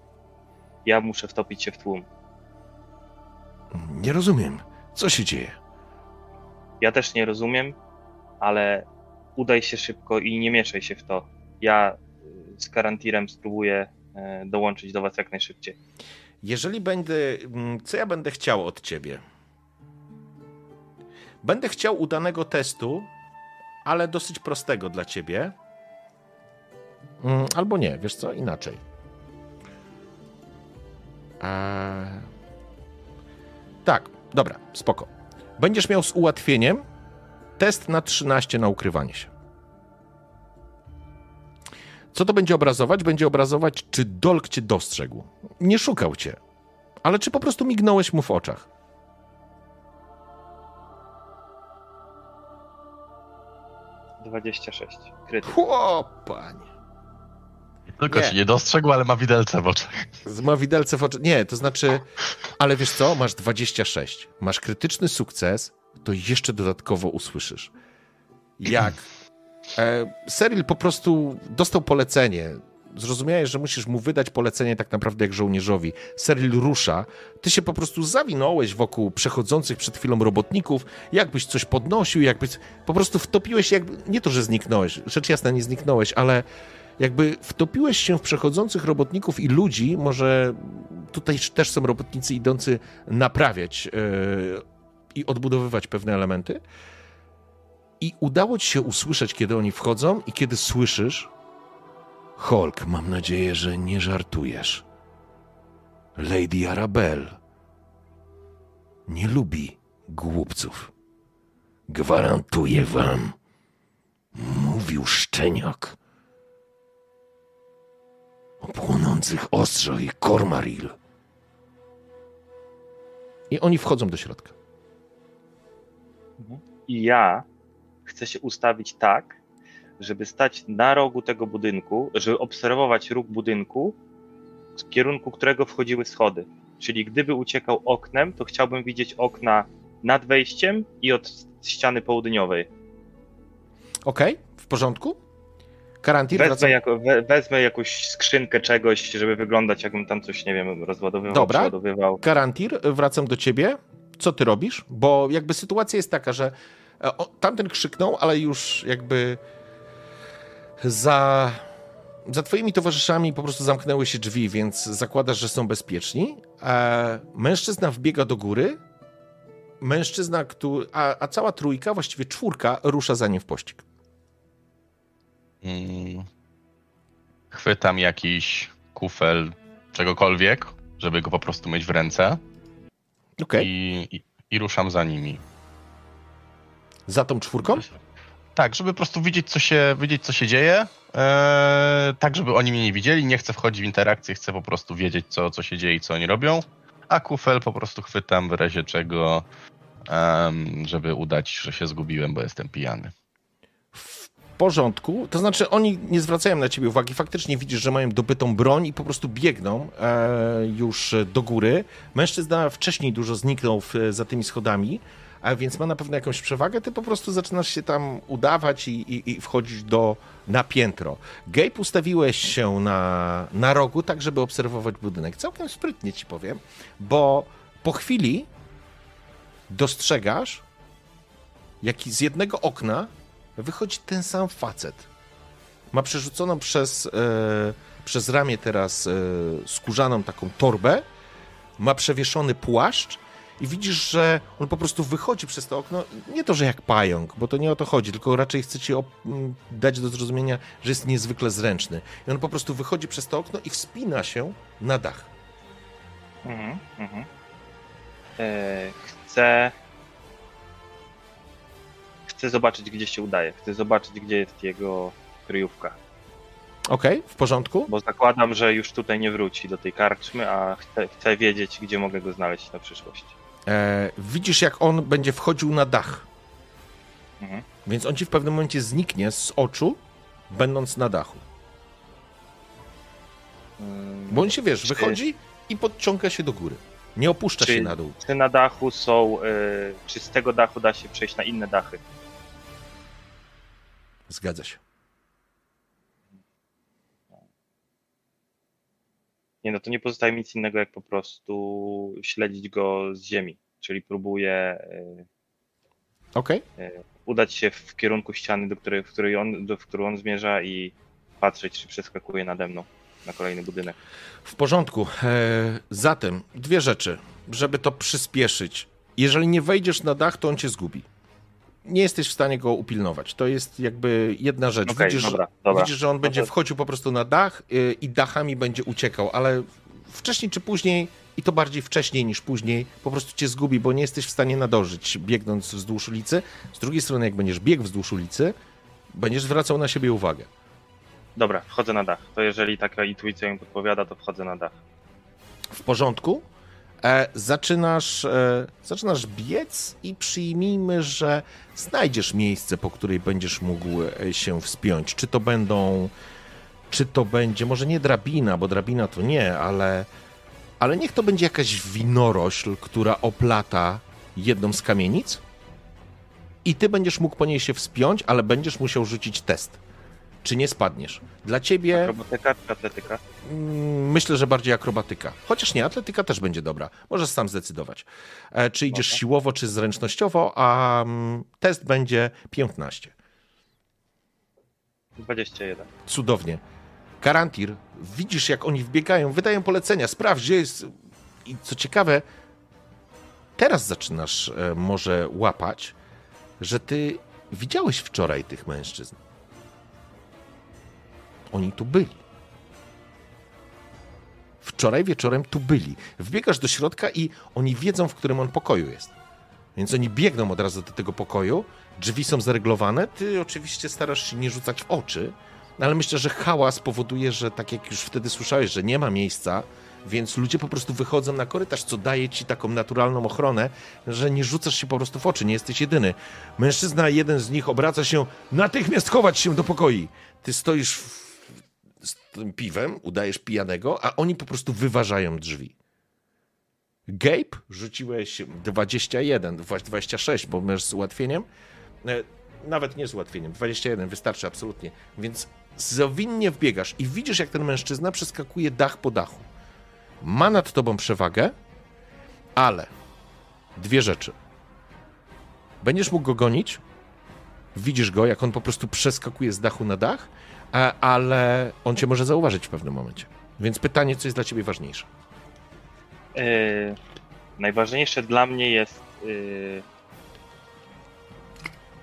Ja muszę wtopić się w tłum. Nie rozumiem. Co się dzieje? Ja też nie rozumiem. ale udaj się szybko i nie mieszaj się w to. Ja y, z Karantirem spróbuję e, dołączyć do was jak najszybciej. Jeżeli będę. mm, Co ja będę chciał od ciebie? Będę chciał udanego testu, ale dosyć prostego dla ciebie. Mm, Albo nie, wiesz co? Inaczej. Eee... Tak, dobra, spoko. Będziesz miał z ułatwieniem test na 13 na ukrywanie się. Co to będzie obrazować? Będzie obrazować, czy Dolk cię dostrzegł. Nie szukał cię, ale czy po prostu mignąłeś mu w oczach. Dwadzieścia sześć. Chłopanie. Tylko Nie. cię nie dostrzegł, ale ma widelce w oczach. Ma widelce w oczach. Nie, to znaczy, ale wiesz co? Masz 26. Masz krytyczny sukces, to jeszcze dodatkowo usłyszysz. Jak e, po prostu dostał polecenie. Zrozumiałeś, że musisz mu wydać polecenie tak naprawdę jak żołnierzowi. Cyril rusza. Ty się po prostu zawinąłeś wokół przechodzących przed chwilą robotników, jakbyś coś podnosił, jakbyś po prostu wtopiłeś jakby, nie to, że zniknąłeś, rzecz jasna nie zniknąłeś, ale jakby wtopiłeś się w przechodzących robotników i ludzi, może tutaj też są robotnicy idący naprawiać yy, i odbudowywać pewne elementy. I udało ci się usłyszeć, kiedy oni wchodzą i kiedy słyszysz Hulk, mam nadzieję, że nie żartujesz. Lady Arabelle nie lubi głupców. Gwarantuję wam, mówił szczeniak o płonących ostrzach i Cormaril. I oni wchodzą do środka. I ja chcę się ustawić tak, żeby stać na rogu tego budynku, żeby obserwować róg budynku, z kierunku którego wchodziły schody. Czyli gdyby uciekał oknem, to chciałbym widzieć okna nad wejściem i od ściany południowej. Okej, w porządku? Karantir wraca... Wezmę, jako, we, wezmę jakąś skrzynkę czegoś, żeby wyglądać jakbym tam coś, nie wiem, rozładowywał, Dobra. Karantir, wracam do ciebie. Co ty robisz? Bo jakby sytuacja jest taka, że o, tamten krzyknął, ale już jakby za, za twoimi towarzyszami po prostu zamknęły się drzwi, więc zakładasz, że są bezpieczni. E, mężczyzna wbiega do góry, mężczyzna, który, a, a cała trójka, właściwie czwórka, rusza za nim w pościg. Mm. Chwytam jakiś kufel czegokolwiek, żeby go po prostu mieć w ręce Okej, i, i, i ruszam za nimi. Za tą czwórką? Tak, żeby po prostu widzieć, co się, wiedzieć, co się dzieje. Eee, tak, żeby oni mnie nie widzieli. Nie chcę wchodzić w interakcję, chcę po prostu wiedzieć, co, co się dzieje i co oni robią. A kufel po prostu chwytam w razie czego, em, żeby udać, że się zgubiłem, bo jestem pijany. w porządku. To znaczy, oni nie zwracają na ciebie uwagi. Faktycznie widzisz, że mają dobytą broń i po prostu biegną e, już do góry. Mężczyzna wcześniej dużo zniknął w, za tymi schodami, a więc ma na pewno jakąś przewagę. Ty po prostu zaczynasz się tam udawać i, i, i wchodzić do, na piętro. Gabe ustawiłeś się na, na rogu, tak żeby obserwować budynek. Całkiem sprytnie ci powiem, bo po chwili dostrzegasz, jak z jednego okna wychodzi ten sam facet. Ma przerzuconą przez, e, przez ramię teraz e, skórzaną taką torbę, ma przewieszony płaszcz i widzisz, że on po prostu wychodzi przez to okno. Nie to, że jak pająk, bo to nie o to chodzi, tylko raczej chce ci op- m, dać do zrozumienia, że jest niezwykle zręczny. I on po prostu wychodzi przez to okno i wspina się na dach. Mhm, mhm. E, chcę. Chcę zobaczyć, gdzie się udaje. Chcę zobaczyć, gdzie jest jego kryjówka. Okej, w porządku? Bo zakładam, że już tutaj nie wróci do tej karczmy, a chcę, chcę wiedzieć, gdzie mogę go znaleźć na przyszłość. E, widzisz, jak on będzie wchodził na dach. Mhm. Więc on ci w pewnym momencie zniknie z oczu, będąc na dachu. Bo on się, wiesz, Czy- wychodzi i podciąga się do góry. Nie opuszcza Czy- się na dół. Czy na dachu są. y, czy z tego dachu da się przejść na inne dachy? Zgadza się. Nie, no to nie pozostaje mi nic innego, jak po prostu śledzić go z ziemi. Czyli próbuję y, Okej, udać się w kierunku ściany, do której, w, której on, do, w którą on zmierza i patrzeć, czy przeskakuje nade mną na kolejny budynek. W porządku. E, zatem dwie rzeczy, żeby to przyspieszyć. Jeżeli nie wejdziesz na dach, to on cię zgubi. Nie jesteś w stanie go upilnować. To jest jakby jedna rzecz. Okej, widzisz, dobra, dobra. widzisz, że on będzie to- wchodził po prostu na dach y, i dachami będzie uciekał, ale wcześniej czy później, i to bardziej wcześniej niż później, po prostu cię zgubi, bo nie jesteś w stanie nadążyć biegnąc wzdłuż ulicy. Z drugiej strony, jak będziesz biegł wzdłuż ulicy, będziesz zwracał na siebie uwagę. Dobra, wchodzę na dach. To jeżeli taka intuicja mi podpowiada, to wchodzę na dach. W porządku. E, zaczynasz, e, zaczynasz biec i przyjmijmy, że znajdziesz miejsce, po której będziesz mógł e, się wspiąć. Czy to będą, czy to będzie, może nie drabina, bo drabina to nie, ale, ale niech to będzie jakaś winorośl, która oplata jedną z kamienic i ty będziesz mógł po niej się wspiąć, ale będziesz musiał rzucić test. Czy nie spadniesz? Dla ciebie... Akrobatyka czy atletyka? Mm, Myślę, że bardziej akrobatyka. Chociaż nie, atletyka też będzie dobra. Możesz sam zdecydować. E, Czy idziesz Dobra. siłowo, czy zręcznościowo, a mm, test będzie 15. 21. Cudownie. Karantir, widzisz jak oni wbiegają, wydają polecenia, sprawdź gdzie jest... I co ciekawe, teraz zaczynasz e, może łapać, że ty widziałeś wczoraj tych mężczyzn. Oni tu byli. Wczoraj wieczorem tu byli. Wbiegasz do środka i oni wiedzą, w którym on pokoju jest. Więc oni biegną od razu do tego pokoju, drzwi są zareglowane, ty oczywiście starasz się nie rzucać w oczy, ale myślę, że hałas powoduje, że tak jak już wtedy słyszałeś, że nie ma miejsca, więc ludzie po prostu wychodzą na korytarz, co daje ci taką naturalną ochronę, że nie rzucasz się po prostu w oczy, nie jesteś jedyny. Mężczyzna, jeden z nich obraca się, natychmiast chować się do pokoi. Ty stoisz w, tym piwem, udajesz pijanego, a oni po prostu wyważają drzwi. Gabe, rzuciłeś 21, 26, bo masz z ułatwieniem. E, Nawet nie z ułatwieniem, 21 wystarczy absolutnie. Więc zawinnie wbiegasz i widzisz, jak ten mężczyzna przeskakuje dach po dachu. Ma nad tobą przewagę, ale dwie rzeczy. Będziesz mógł go gonić, widzisz go, jak on po prostu przeskakuje z dachu na dach, ale on cię może zauważyć w pewnym momencie. Więc pytanie, co jest dla ciebie ważniejsze? Yy, najważniejsze dla mnie jest. Yy,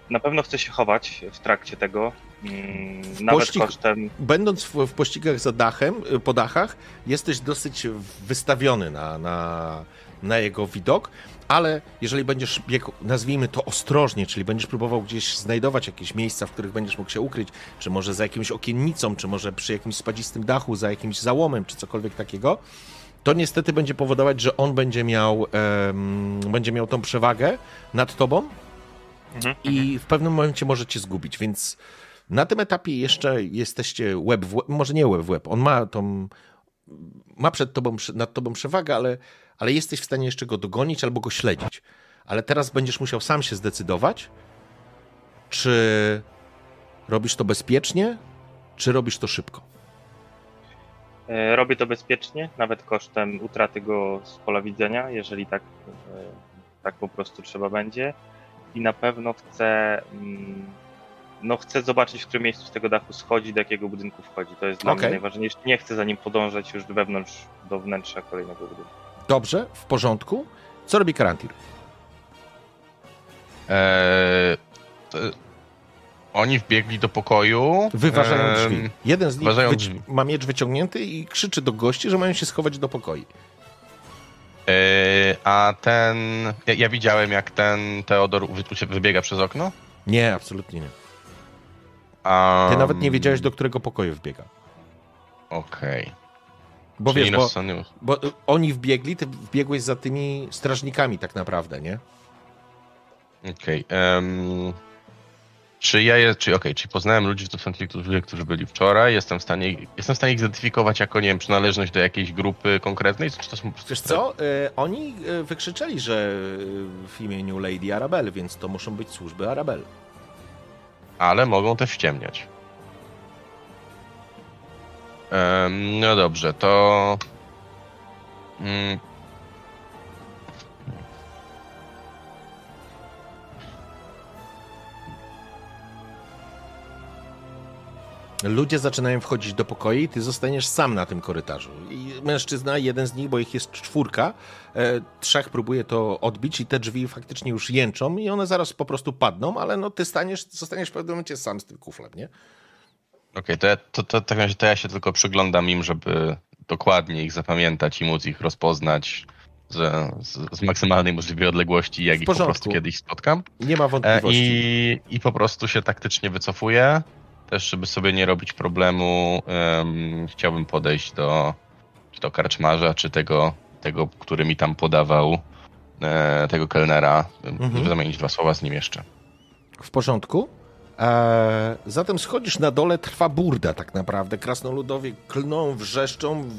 na pewno chcę się chować w trakcie tego. Mm, nawet pościg- kosztem. Będąc w, w pościgach za dachem, y, po dachach, jesteś dosyć wystawiony na, na, na jego widok, ale jeżeli będziesz biegł, nazwijmy to ostrożnie, czyli będziesz próbował gdzieś znajdować jakieś miejsca, w których będziesz mógł się ukryć, czy może za jakimś okiennicą, czy może przy jakimś spadzistym dachu, za jakimś załomem, czy cokolwiek takiego, to niestety będzie powodować, że on będzie miał, em, będzie miał tą przewagę nad tobą, Mhm. i w pewnym momencie może cię zgubić, więc na tym etapie jeszcze jesteście łeb w łeb, może nie łeb w łeb, on ma tą, ma przed tobą, nad tobą przewagę, ale, ale jesteś w stanie jeszcze go dogonić albo go śledzić. Ale teraz będziesz musiał sam się zdecydować, czy robisz to bezpiecznie, czy robisz to szybko. E, Robię to bezpiecznie, nawet kosztem utraty go z pola widzenia, jeżeli tak, e, tak po prostu trzeba będzie. I na pewno chcę, mm, no chcę zobaczyć, w którym miejscu z tego dachu schodzi, do jakiego budynku wchodzi. To jest dla Okej. mnie najważniejsze. Nie chcę za nim podążać już wewnątrz, do wnętrza kolejnego budynku. Dobrze, w porządku. Co robi Karantir? Eee, to, oni wbiegli do pokoju. Wyważają em, drzwi. Jeden z nich wyci- drzwi. ma miecz wyciągnięty i krzyczy do gości, że mają się schować do pokoi. Eee, a ten. Ja, ja widziałem, jak ten Teodor wybiega przez okno. Nie, absolutnie nie. A, Ty nawet nie wiedziałeś, do którego pokoju wbiega. Okej. Bo Czyli wiesz, bo, bo y, oni wbiegli, ty wbiegłeś za tymi strażnikami tak naprawdę, nie? Okej. em, czy ja je, czy okej, czy poznałem ludzi w Tufenki, którzy, którzy byli wczoraj? Jestem w stanie, jestem w stanie ich zidentyfikować jako, nie wiem, przynależność do jakiejś grupy konkretnej? Czy to są po Wiesz co, y, oni y, wykrzyczeli, że y, w imieniu Lady Arabel, więc to muszą być służby Arabel. Ale mogą też ściemniać. Um, no dobrze, to. Um, Ludzie zaczynają wchodzić do pokoi, ty zostaniesz sam na tym korytarzu. I mężczyzna, jeden z nich, bo ich jest czwórka, e, trzech próbuje to odbić i te drzwi faktycznie już jęczą i one zaraz po prostu padną, ale no ty staniesz, zostaniesz w pewnym momencie sam z tym kuflem, nie? Okej, okay, to, ja, to, to, to, to ja się tylko przyglądam im, żeby dokładnie ich zapamiętać i móc ich rozpoznać z, z, z maksymalnej możliwej odległości, jak ich po prostu kiedyś spotkam. Nie ma wątpliwości. I, I po prostu się taktycznie wycofuję. Też, żeby sobie nie robić problemu, um, chciałbym podejść do, czy do karczmarza, czy tego, tego, który mi tam podawał e, tego kelnera, mhm. zamienić dwa słowa z nim jeszcze. W porządku. Eee, zatem schodzisz na dole, trwa burda tak naprawdę. Krasnoludowie klną, wrzeszczą,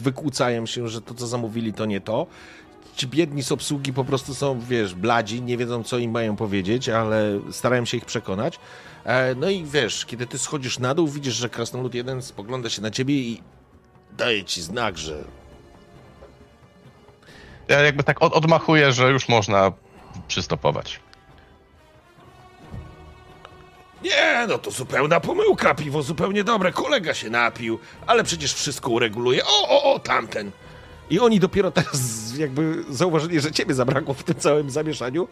wykłócają się, że to co zamówili to nie to. Ci biedni z obsługi po prostu są, wiesz, bladzi, nie wiedzą co im mają powiedzieć, ale starają się ich przekonać. Eee, no i wiesz, kiedy ty schodzisz na dół, widzisz, że krasnolud jeden spogląda się na ciebie i daje ci znak, że... Ja jakby tak odmachuję, że już można przystopować. Nie, no to zupełna pomyłka, piwo zupełnie dobre, kolega się napił, ale przecież wszystko ureguluje. O, o, o, tamten. I oni dopiero teraz jakby zauważyli, że ciebie zabrakło w tym całym zamieszaniu.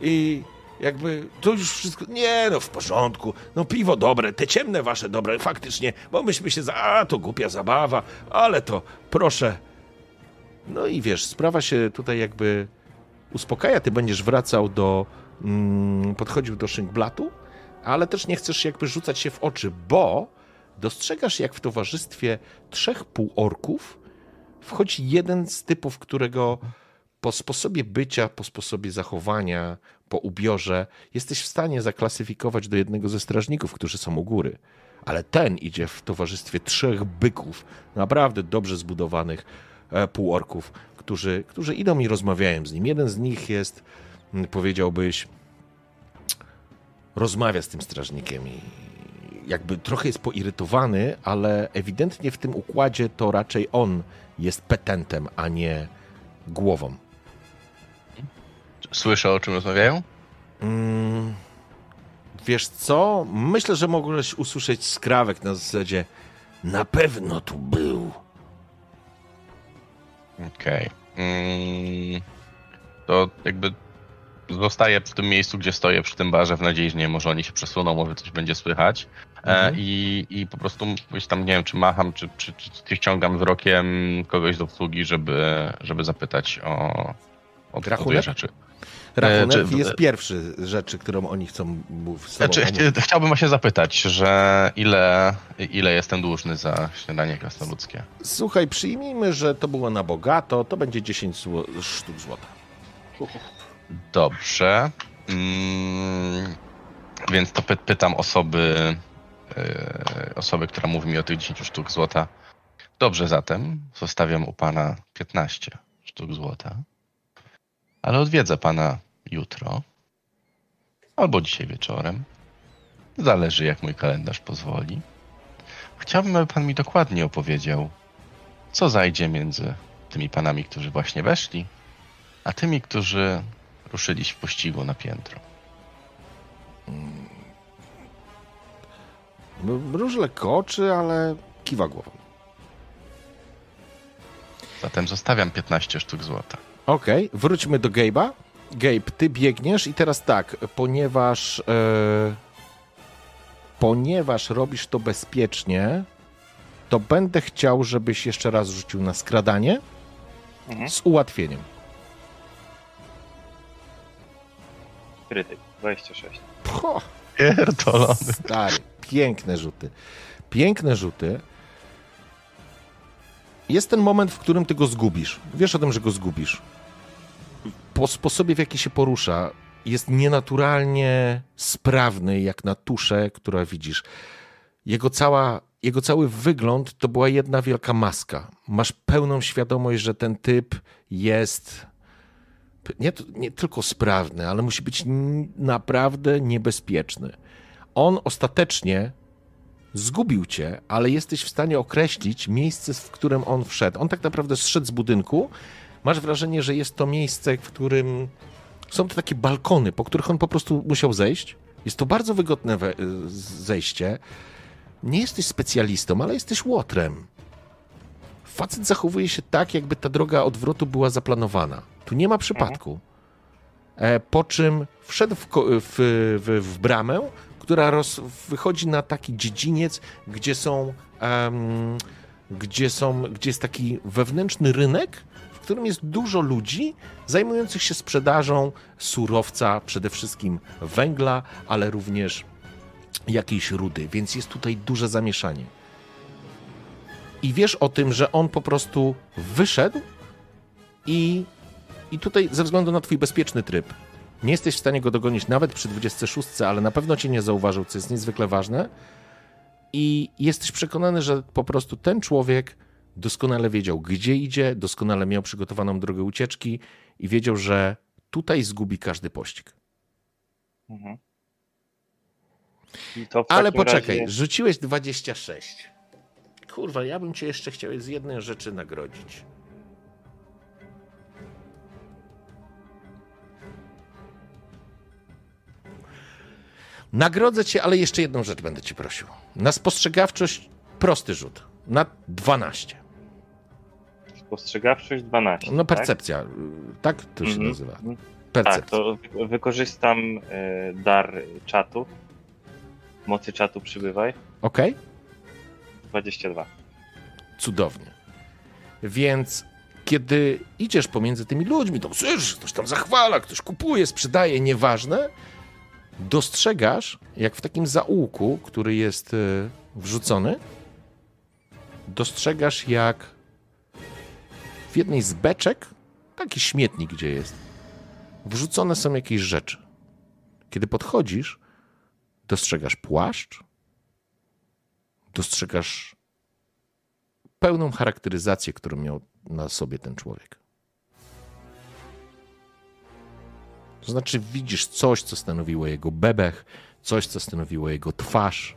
I jakby to już wszystko, nie no w porządku, no piwo dobre, te ciemne wasze dobre, faktycznie, bo myśmy się za, a to głupia zabawa, ale to proszę. No i wiesz, sprawa się tutaj jakby uspokaja, ty będziesz wracał do, mm, podchodził do szynkblatu, ale też nie chcesz jakby rzucać się w oczy, bo dostrzegasz, jak w towarzystwie trzech półorków wchodzi jeden z typów, którego po sposobie bycia, po sposobie zachowania, po ubiorze jesteś w stanie zaklasyfikować do jednego ze strażników, którzy są u góry. Ale ten idzie w towarzystwie trzech byków, naprawdę dobrze zbudowanych e, półorków, którzy, którzy idą i rozmawiają z nim. Jeden z nich jest, powiedziałbyś, rozmawia z tym strażnikiem i jakby trochę jest poirytowany, ale ewidentnie w tym układzie to raczej on jest petentem, a nie głową. Słyszę, o czym rozmawiają? Mm, wiesz co? Myślę, że mogłeś usłyszeć skrawek na zasadzie na pewno tu był. Okej. Okay. Mm, to jakby zostaję przy tym miejscu, gdzie stoję, przy tym barze, w nadziei, że nie może oni się przesuną, może coś będzie słychać. E, mhm. I, I po prostu gdzieś tam, nie wiem, czy macham, czy, czy, czy, czy ściągam wzrokiem kogoś do obsługi, żeby, żeby zapytać o, o, o rzeczy. Rachunek e, jest pierwszy rzeczy, którą oni chcą mówić. Znaczy, chciałbym właśnie zapytać, że ile, ile jestem dłużny za śniadanie krasnoludzkie? Słuchaj, przyjmijmy, że to było na bogato, to będzie 10 zł sztuk złota. Dobrze. Mm, więc to py pytam osoby, yy, osoby, która mówi mi o tych 10 sztuk złota. Dobrze zatem, zostawiam u pana 15 sztuk złota, ale odwiedzę pana jutro albo dzisiaj wieczorem. Zależy, jak mój kalendarz pozwoli. Chciałbym, aby pan mi dokładnie opowiedział, co zajdzie między tymi panami, którzy właśnie weszli, a tymi, którzy ruszyli w pościgu na piętro. Mróż lekko oczy, ale kiwa głową. Zatem zostawiam 15 sztuk złota. Okej, okay, wróćmy do Gabe'a. Gabe, ty biegniesz i teraz tak, ponieważ e, ponieważ robisz to bezpiecznie, to będę chciał, żebyś jeszcze raz rzucił na skradanie mhm. z ułatwieniem. Krytyk. 26. Po, pierdolony. Stary, piękne rzuty. Piękne rzuty. Jest ten moment, w którym ty go zgubisz. Wiesz o tym, że go zgubisz. Po sposobie, w jaki się porusza, jest nienaturalnie sprawny, jak na tuszę, która widzisz. Jego, cała, jego cały wygląd to była jedna wielka maska. Masz pełną świadomość, że ten typ jest nie, nie tylko sprawny, ale musi być naprawdę niebezpieczny. On ostatecznie zgubił cię, ale jesteś w stanie określić miejsce, w którym on wszedł. On tak naprawdę zszedł z budynku. Masz wrażenie, że jest to miejsce, w którym są to takie balkony, po których on po prostu musiał zejść. Jest to bardzo wygodne zejście. Nie jesteś specjalistą, ale jesteś łotrem. Facet zachowuje się tak, jakby ta droga odwrotu była zaplanowana. Tu nie ma przypadku. E, po czym wszedł w, w, w, w bramę, która roz, wychodzi na taki dziedziniec, gdzie są, em, gdzie są, gdzie jest taki wewnętrzny rynek, w którym jest dużo ludzi zajmujących się sprzedażą surowca, przede wszystkim węgla, ale również jakiejś rudy, więc jest tutaj duże zamieszanie. I wiesz o tym, że on po prostu wyszedł i, i tutaj ze względu na twój bezpieczny tryb nie jesteś w stanie go dogonić nawet przy 26, ale na pewno cię nie zauważył, co jest niezwykle ważne. I jesteś przekonany, że po prostu ten człowiek doskonale wiedział, gdzie idzie, doskonale miał przygotowaną drogę ucieczki i wiedział, że tutaj zgubi każdy pościg. Mhm. Ale poczekaj, razie- rzuciłeś 26. Kurwa, ja bym cię jeszcze chciał z jednej rzeczy nagrodzić. Nagrodzę cię, ale jeszcze jedną rzecz będę ci prosił. Na spostrzegawczość prosty rzut. Na 12. Spostrzegawczość 12. No tak? percepcja, y, tak to się Mhm. nazywa. Mhm. Percepcja. Tak, to wy- wykorzystam e, dar czatu. Mocy czatu przybywaj. Okej? 22. Cudownie. Więc kiedy idziesz pomiędzy tymi ludźmi, to słyszysz, ktoś tam zachwala, ktoś kupuje, sprzedaje, nieważne, dostrzegasz, jak w takim zaułku, który jest y, wrzucony, dostrzegasz, jak w jednej z beczek, taki śmietnik, gdzie jest, wrzucone są jakieś rzeczy. Kiedy podchodzisz, dostrzegasz płaszcz, dostrzegasz pełną charakteryzację, którą miał na sobie ten człowiek. To znaczy, widzisz coś, co stanowiło jego bebech, coś, co stanowiło jego twarz.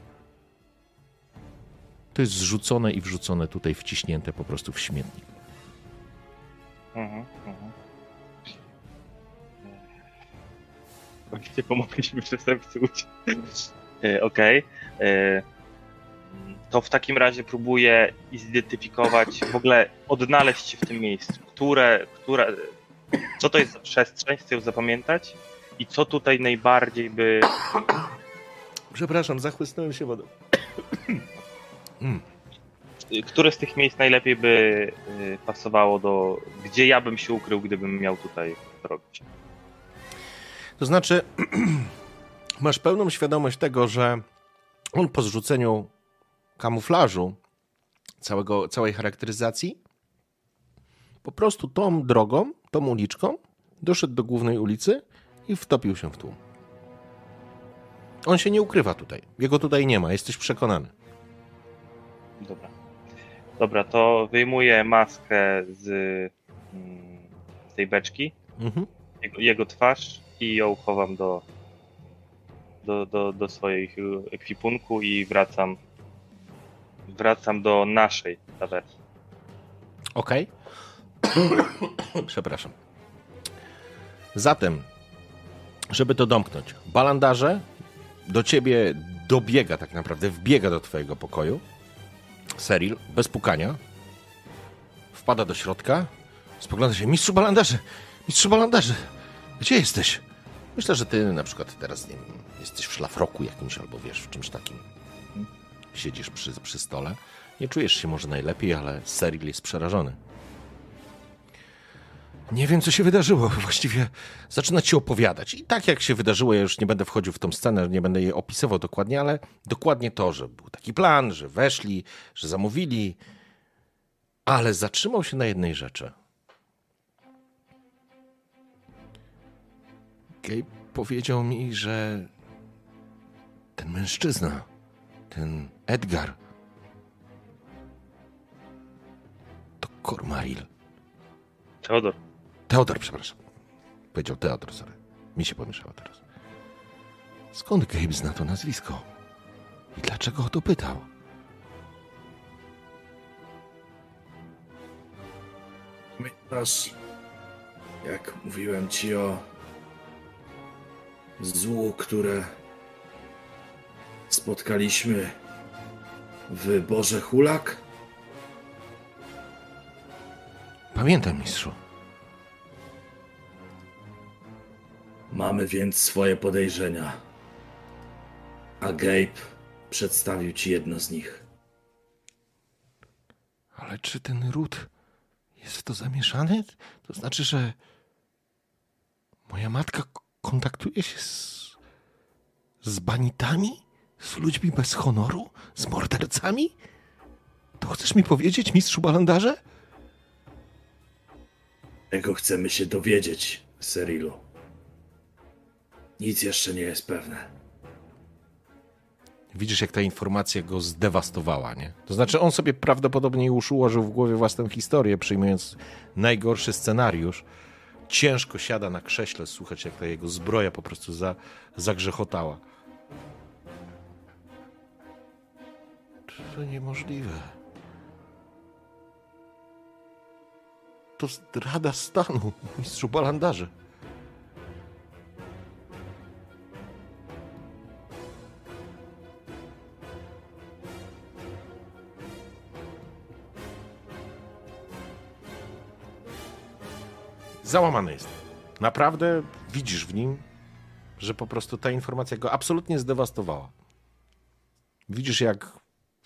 To jest zrzucone i wrzucone tutaj, wciśnięte po prostu w śmietnik. Mhm, mhm. Oczywiście pomogliśmy przestępcy uciec. Okej. E, To w takim razie próbuję zidentyfikować, w ogóle odnaleźć się w tym miejscu. Które, które, co to jest za przestrzeń, chcę ją zapamiętać i co tutaj najbardziej by Przepraszam, zachłysnąłem się wodą. które z tych miejsc najlepiej by y, pasowało do, gdzie ja bym się ukrył, gdybym miał tutaj robić. To znaczy, masz pełną świadomość tego, że on po zrzuceniu kamuflażu, całego, całej charakteryzacji, po prostu tą drogą, tą uliczką, doszedł do głównej ulicy i wtopił się w tłum. On się nie ukrywa tutaj. Jego tutaj nie ma, jesteś przekonany. Dobra. Dobra, to wyjmuję maskę z, mm, tej beczki, Mhm. jego, jego twarz i ją chowam do, do, do, do swoich ekwipunku i wracam wracam do naszej tawerny. Okej. Przepraszam. Zatem, żeby to domknąć, balandarze do ciebie dobiega tak naprawdę, wbiega do twojego pokoju. Seril, bez pukania, wpada do środka, spogląda się, mistrzu balandarzy, mistrzu balandarzy, gdzie jesteś? Myślę, że ty na przykład teraz, nie wiem, jesteś w szlafroku jakimś albo wiesz, w czymś takim. Siedzisz przy, przy stole. Nie czujesz się może najlepiej, ale Seril jest przerażony. Nie wiem, co się wydarzyło. Właściwie zaczyna ci opowiadać. I tak jak się wydarzyło, ja już nie będę wchodził w tą scenę, nie będę jej opisywał dokładnie, ale dokładnie to, że był taki plan, że weszli, że zamówili, ale zatrzymał się na jednej rzeczy. Gabe powiedział mi, że ten mężczyzna, ten Edgar, to Kormaril. Teodor, Teodor, przepraszam. Powiedział Teodor, sorry. Mi się pomieszało teraz. Skąd Gabe zna to nazwisko? I dlaczego o to pytał? Pamiętasz, jak mówiłem ci o złu, które spotkaliśmy w Boże Hulak? Pamiętam, mistrzu. Mamy więc swoje podejrzenia. A Gabe przedstawił ci jedno z nich. Ale czy ten ród jest w to zamieszany? To znaczy, że moja matka kontaktuje się z, z banitami? Z ludźmi bez honoru? Z mordercami? To chcesz mi powiedzieć, mistrzu balandarze? Tego chcemy się dowiedzieć, Serilu. Nic jeszcze nie jest pewne. Widzisz, jak ta informacja go zdewastowała, nie? To znaczy, on sobie prawdopodobnie już ułożył w głowie własną historię, przyjmując najgorszy scenariusz. Ciężko siada na krześle, słuchać, jak ta jego zbroja po prostu za, zagrzechotała. To niemożliwe. To zdrada stanu, mistrzu balandarze. Załamany jest. Naprawdę widzisz w nim, że po prostu ta informacja go absolutnie zdewastowała. Widzisz, jak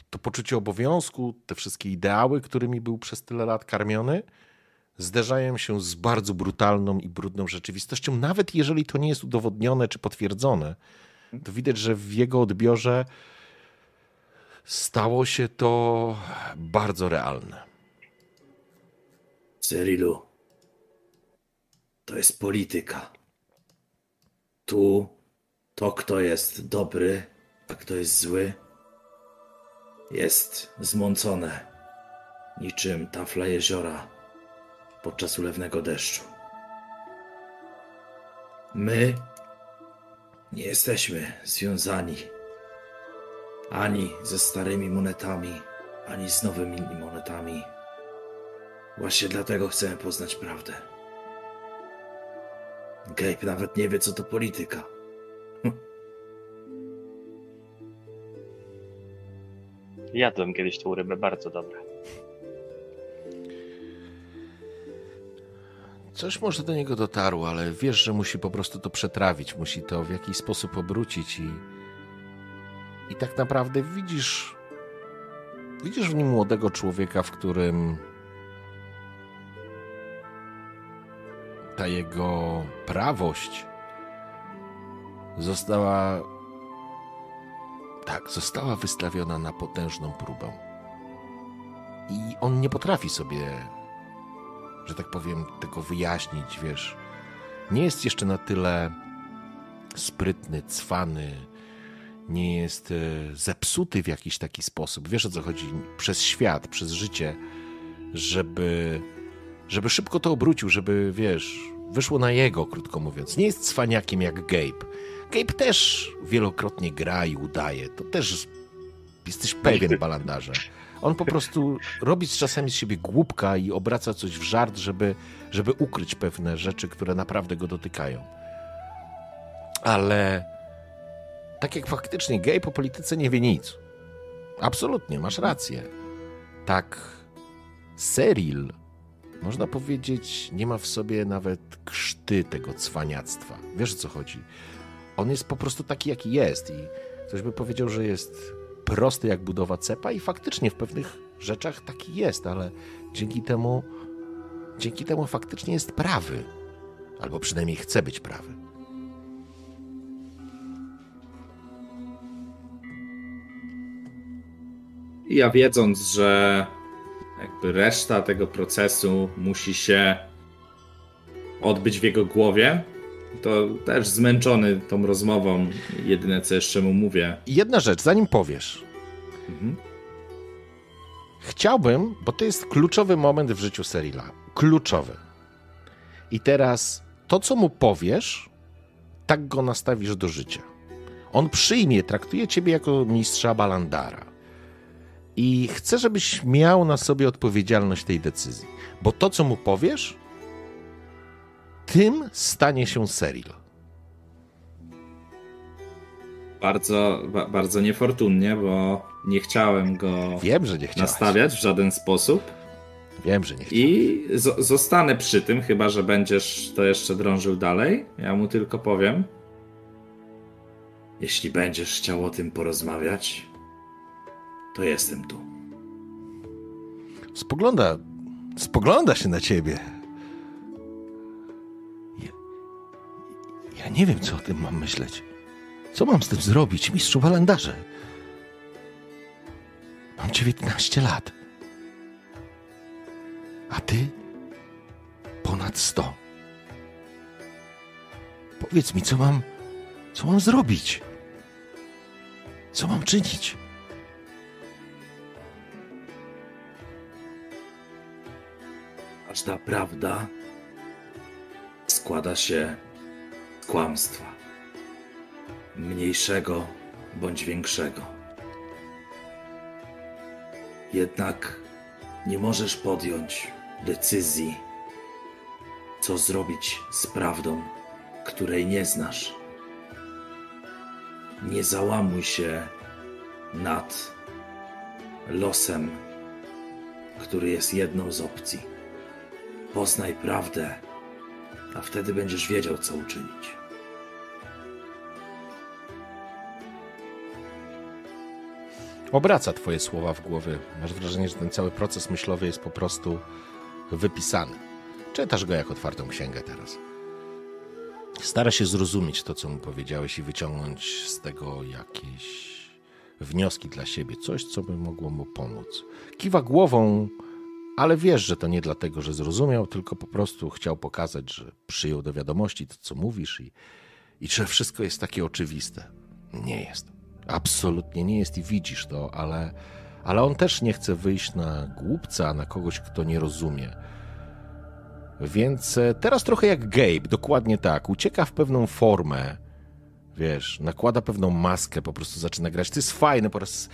to poczucie obowiązku, te wszystkie ideały, którymi był przez tyle lat karmiony, zderzają się z bardzo brutalną i brudną rzeczywistością, nawet jeżeli to nie jest udowodnione czy potwierdzone, to widać, że w jego odbiorze stało się to bardzo realne. Cyrilu, to jest polityka. Tu to, kto jest dobry, a kto jest zły, jest zmącone niczym tafla jeziora podczas ulewnego deszczu. My nie jesteśmy związani ani ze starymi monetami, ani z nowymi monetami. Właśnie dlatego chcemy poznać prawdę. Gabe nawet nie wie, co to polityka. Jadłem kiedyś tą rybę, bardzo dobra. Coś może do niego dotarło, ale wiesz, że musi po prostu to przetrawić, musi to w jakiś sposób obrócić i. I tak naprawdę widzisz. Widzisz w nim młodego człowieka, w którym ta jego prawość została. Tak, została wystawiona na potężną próbę. I on nie potrafi sobie że tak powiem, tego wyjaśnić, wiesz. Nie jest jeszcze na tyle sprytny, cwany, nie jest e, zepsuty w jakiś taki sposób. Wiesz o co chodzi? Przez świat, przez życie, żeby, żeby szybko to obrócił, żeby, wiesz, wyszło na jego, krótko mówiąc. Nie jest cwaniakiem jak Gabe. Gabe też wielokrotnie gra i udaje. To też jesteś pewien, balandarze. On po prostu robi czasami z siebie głupka i obraca coś w żart, żeby, żeby ukryć pewne rzeczy, które naprawdę go dotykają. Ale tak jak faktycznie gej po polityce nie wie nic. Absolutnie, masz rację. Tak, Seril, można powiedzieć, nie ma w sobie nawet krzty tego cwaniactwa. Wiesz o co chodzi? On jest po prostu taki, jaki jest i ktoś by powiedział, że jest prosty jak budowa cepa i faktycznie w pewnych rzeczach taki jest, ale dzięki temu dzięki temu faktycznie jest prawy. Albo przynajmniej chce być prawy. Ja wiedząc, że reszta tego procesu musi się odbyć w jego głowie, to też zmęczony tą rozmową, jedyne co jeszcze mu mówię. Jedna rzecz, zanim powiesz. Mhm. Chciałbym, bo to jest kluczowy moment w życiu Serila. Kluczowy. I teraz to, co mu powiesz, tak go nastawisz do życia. On przyjmie, traktuje ciebie jako mistrza Balandara. I chcę, żebyś miał na sobie odpowiedzialność tej decyzji. Bo to, co mu powiesz, tym stanie się Seril. Bardzo, ba, bardzo niefortunnie, bo nie chciałem go Wiem, że nie chciałeś. nastawiać w żaden sposób. Wiem, że nie chciałeś. I zo- zostanę przy tym, chyba że będziesz to jeszcze drążył dalej. Ja mu tylko powiem. Jeśli będziesz chciał o tym porozmawiać, to jestem tu. Spogląda, spogląda się na ciebie. Ja, ja nie wiem, co o tym mam myśleć. Co mam z tym zrobić, mistrzu Walendarze? Mam 19 lat. A ty? Ponad 100. Powiedz mi, co mam, co mam zrobić? Co mam czynić? Każda prawda składa się z kłamstwa. Mniejszego bądź większego. Jednak nie możesz podjąć decyzji, co zrobić z prawdą, której nie znasz. Nie załamuj się nad losem, który jest jedną z opcji. Poznaj prawdę, a wtedy będziesz wiedział, co uczynić. Obraca twoje słowa w głowie. Masz wrażenie, że ten cały proces myślowy jest po prostu wypisany. Czytasz go jak otwartą księgę teraz. Stara się zrozumieć to, co mu powiedziałeś i wyciągnąć z tego jakieś wnioski dla siebie, coś, co by mogło mu pomóc. Kiwa głową, ale wiesz, że to nie dlatego, że zrozumiał, tylko po prostu chciał pokazać, że przyjął do wiadomości to, co mówisz i, i że wszystko jest takie oczywiste. Nie jest. Absolutnie nie jest i widzisz to, ale, ale on też nie chce wyjść na głupca, na kogoś, kto nie rozumie. Więc e, teraz trochę jak Gabe, dokładnie tak. Ucieka w pewną formę, wiesz, nakłada pewną maskę, po prostu zaczyna grać. To jest fajne, po raz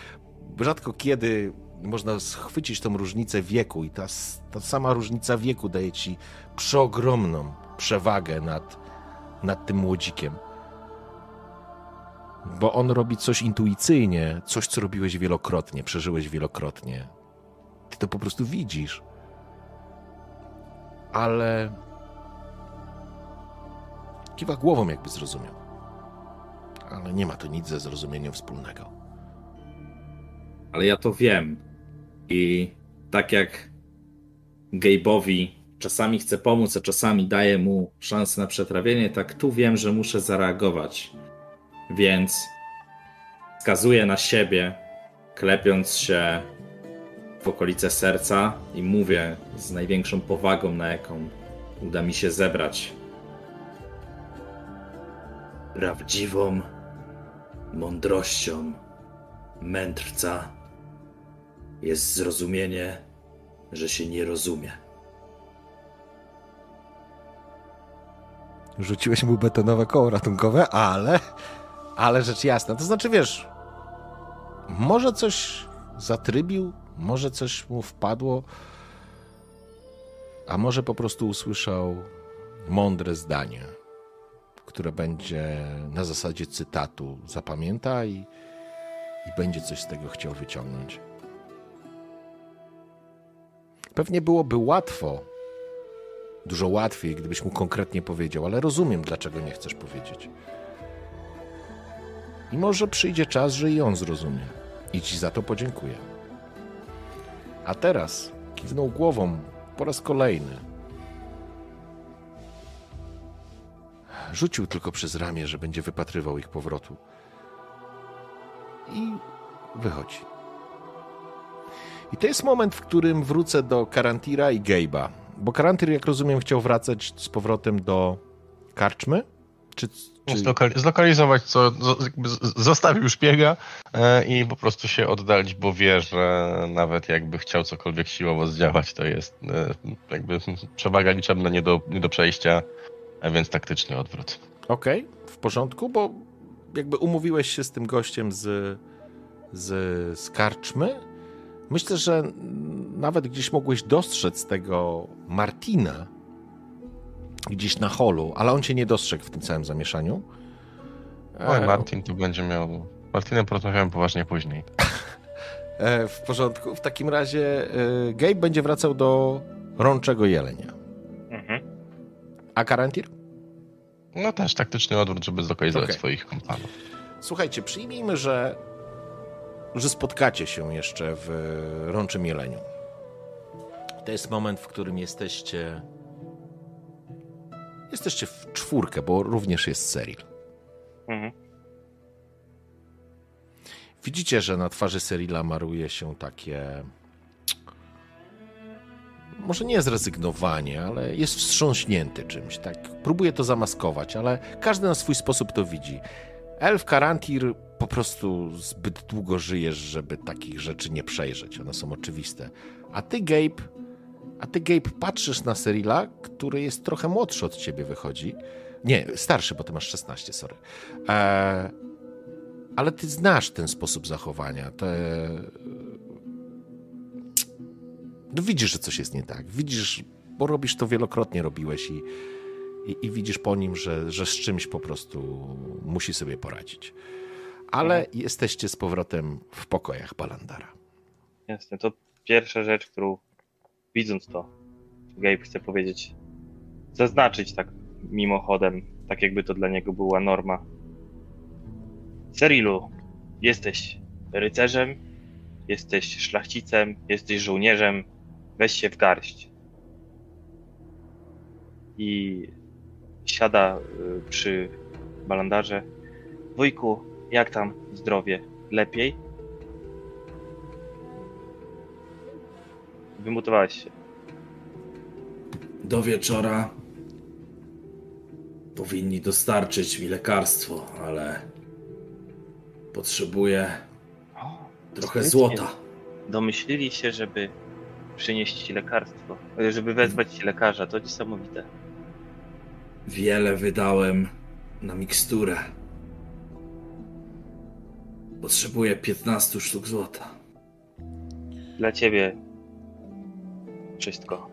rzadko kiedy można schwycić tą różnicę wieku i ta, ta sama różnica wieku daje ci przeogromną przewagę nad, nad tym młodzikiem. Bo on robi coś intuicyjnie, coś, co robiłeś wielokrotnie, przeżyłeś wielokrotnie. Ty to po prostu widzisz. Ale kiwa głową, jakby zrozumiał. Ale nie ma to nic ze zrozumieniem wspólnego. Ale ja to wiem. I tak jak Gabe'owi czasami chcę pomóc, a czasami daję mu szansę na przetrawienie, tak tu wiem, że muszę zareagować. Więc wskazuję na siebie, klepiąc się w okolice serca i mówię z największą powagą, na jaką uda mi się zebrać. Prawdziwą mądrością mędrca jest zrozumienie, że się nie rozumie. Rzuciłeś mu betonowe koło ratunkowe, ale. Ale rzecz jasna. To znaczy, wiesz. Może coś zatrybił, może coś mu wpadło, a może po prostu usłyszał mądre zdanie, które będzie na zasadzie cytatu. Zapamięta i, i będzie coś z tego chciał wyciągnąć. Pewnie byłoby łatwo, dużo łatwiej, gdybyś mu konkretnie powiedział, ale rozumiem, dlaczego nie chcesz powiedzieć. I może przyjdzie czas, że i on zrozumie. I ci za to podziękuję. A teraz kiwnął głową po raz kolejny. Rzucił tylko przez ramię, że będzie wypatrywał ich powrotu. I wychodzi. I to jest moment, w którym wrócę do Karantira i Gabe'a. Bo Karantir, jak rozumiem, chciał wracać z powrotem do karczmy? Czy, czy... Zlokali- zlokalizować co, zostawił szpiega e, i po prostu się oddalić, bo wie, że nawet jakby chciał cokolwiek siłowo zdziałać, to jest e, jakby przewaga liczebna nie do, nie do przejścia, więc taktyczny odwrót. Okej, w porządku, bo jakby umówiłeś się z tym gościem z, z, z karczmy. Myślę, że nawet gdzieś mogłeś dostrzec tego Martina gdzieś na holu, ale on cię nie dostrzegł w tym całym zamieszaniu. Oj, E, Martin tu będzie miał... Martinem porozmawiamy poważnie później. E, w porządku. W takim razie e, Gabe będzie wracał do rączego jelenia. Mhm. A Karantir? No też taktyczny odwrót, żeby zlokalizować Okej. swoich kompanów. Słuchajcie, przyjmijmy, że, że spotkacie się jeszcze w rączym jeleniu. To jest moment, w którym jesteście. Jesteście w czwórkę, bo również jest Cyril. Mhm. Widzicie, że na twarzy Cyrila maruje się takie. Może nie zrezygnowanie, ale jest wstrząśnięty czymś. Tak, próbuje to zamaskować, ale każdy na swój sposób to widzi. Elf Karantir po prostu zbyt długo żyjesz, żeby takich rzeczy nie przejrzeć. One są oczywiste. A ty, Gabe, a ty, Gabe, patrzysz na Cyrila, który jest trochę młodszy od ciebie, wychodzi. Nie, starszy, bo ty masz 16, sorry. Eee, ale ty znasz ten sposób zachowania. Te... No widzisz, że coś jest nie tak. Widzisz, bo robisz to wielokrotnie, robiłeś i, i, i widzisz po nim, że, że z czymś po prostu musi sobie poradzić. Ale jesteście z powrotem w pokojach Balandara. Jasne, to pierwsza rzecz, którą widząc to, Gabe chce powiedzieć, zaznaczyć tak mimochodem, tak jakby to dla niego była norma. Cerilu, jesteś rycerzem, jesteś szlachcicem, jesteś żołnierzem, weź się w garść. I siada y, przy balandarze. Wujku, jak tam zdrowie? Lepiej? Wymutowałeś się. Do wieczora powinni dostarczyć mi lekarstwo, ale potrzebuję trochę sprytnie. złota. Domyślili się, żeby przynieść ci lekarstwo, e, żeby wezwać ci lekarza. To niesamowite. Wiele wydałem na miksturę. Potrzebuję 15 sztuk złota. Dla ciebie wszystko.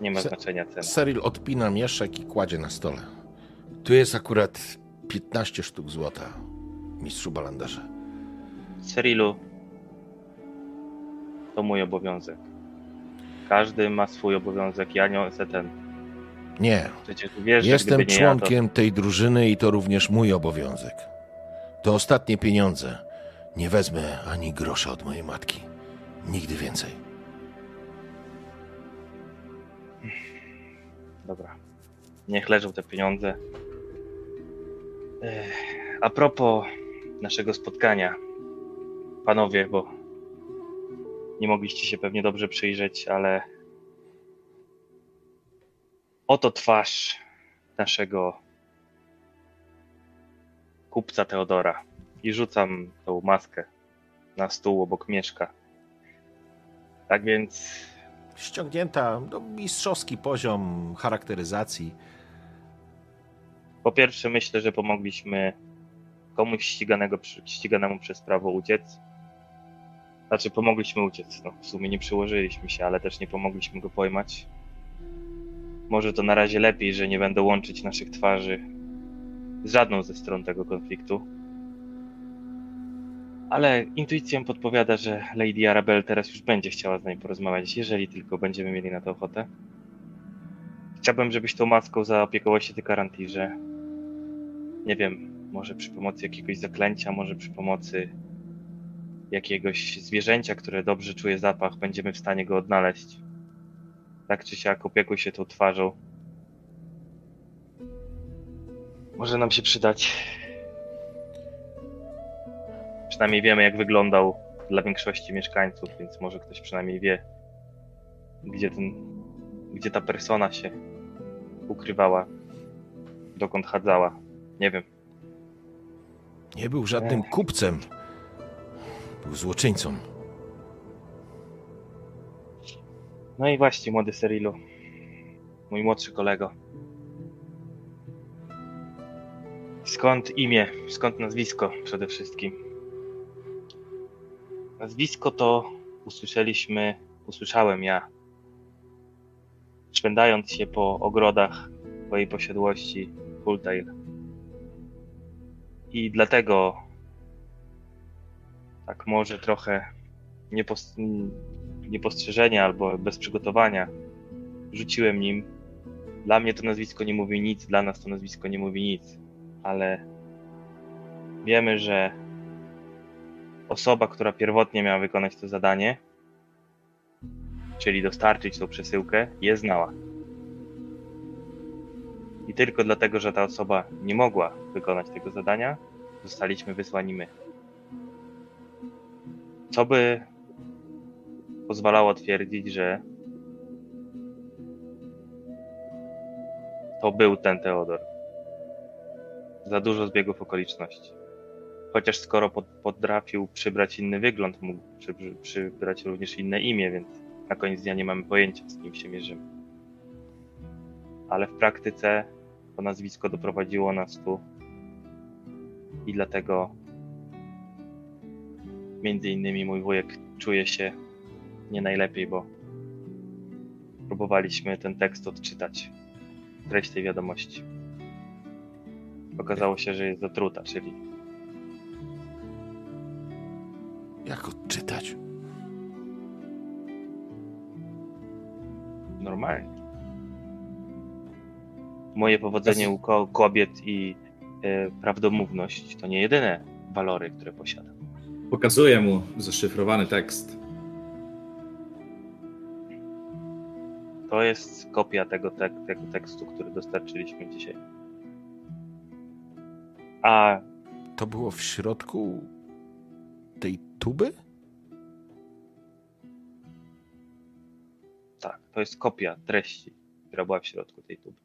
Nie ma Se- znaczenia cena. Cyril odpina mieszek i kładzie na stole. Tu jest akurat 15 sztuk złota, mistrzu Balandarze. Cyrilu, to mój obowiązek. Każdy ma swój obowiązek. Ja nie chcę ten. Nie, wiesz, Jestem gdyby nie członkiem tej drużyny i to również mój obowiązek. To ostatnie pieniądze. Nie wezmę ani grosza od mojej matki. Nigdy więcej. Dobra. Niech leżą te pieniądze. A propos naszego spotkania. Panowie, bo nie mogliście się pewnie dobrze przyjrzeć, ale oto twarz naszego kupca Teodora. I rzucam tą maskę na stół obok mieszka. Tak więc Ściągnięta do mistrzowski poziom charakteryzacji. Po pierwsze, myślę, że pomogliśmy komuś ściganego, ściganemu przez prawo uciec. Znaczy, pomogliśmy uciec. No, w sumie nie przyłożyliśmy się, ale też nie pomogliśmy go pojmać. Może to na razie lepiej, że nie będę łączyć naszych twarzy z żadną ze stron tego konfliktu. Ale intuicja podpowiada, że Lady Arabelle teraz już będzie chciała z nami porozmawiać, jeżeli tylko będziemy mieli na to ochotę. Chciałbym, żebyś tą maską zaopiekował się ty Karantirze. Nie wiem, może przy pomocy jakiegoś zaklęcia, może przy pomocy jakiegoś zwierzęcia, które dobrze czuje zapach, będziemy w stanie go odnaleźć. Tak czy siak opiekuj się tą twarzą. Może nam się przydać. Przynajmniej wiemy, jak wyglądał dla większości mieszkańców, więc może ktoś przynajmniej wie, gdzie ten, gdzie ta persona się ukrywała, dokąd chadzała. Nie wiem. Nie był żadnym kupcem. Był złoczyńcą. No i właśnie, młody Serilu. Mój młodszy kolego. Skąd imię? Skąd nazwisko przede wszystkim? Nazwisko to usłyszeliśmy, usłyszałem ja, szwendając się po ogrodach twojej posiadłości Fulltail. I dlatego tak może trochę niepos niepostrzeżenia albo bez przygotowania rzuciłem nim. Dla mnie to nazwisko nie mówi nic, dla nas to nazwisko nie mówi nic, ale wiemy, że osoba, która pierwotnie miała wykonać to zadanie, czyli dostarczyć tą przesyłkę, je znała. I tylko dlatego, że ta osoba nie mogła wykonać tego zadania, zostaliśmy wysłani my. Co by pozwalało twierdzić, że to był ten Teodor. Za dużo zbiegów okoliczności. Chociaż skoro potrafił przybrać inny wygląd, mógł przy, przybrać również inne imię, więc na koniec dnia nie mamy pojęcia, z kim się mierzymy. Ale w praktyce to nazwisko doprowadziło nas tu i dlatego między innymi mój wujek czuje się nie najlepiej, bo próbowaliśmy ten tekst odczytać, treść tej wiadomości. Okazało się, że jest zatruta, czyli. Jak odczytać? Normalnie. Moje powodzenie u kobiet i y, prawdomówność to nie jedyne walory, które posiadam. Pokazuję mu zaszyfrowany tekst. To jest kopia tego, te tego tekstu, który dostarczyliśmy dzisiaj. A. To było w środku tej tuby? Tak, to jest kopia treści, która była w środku tej tuby.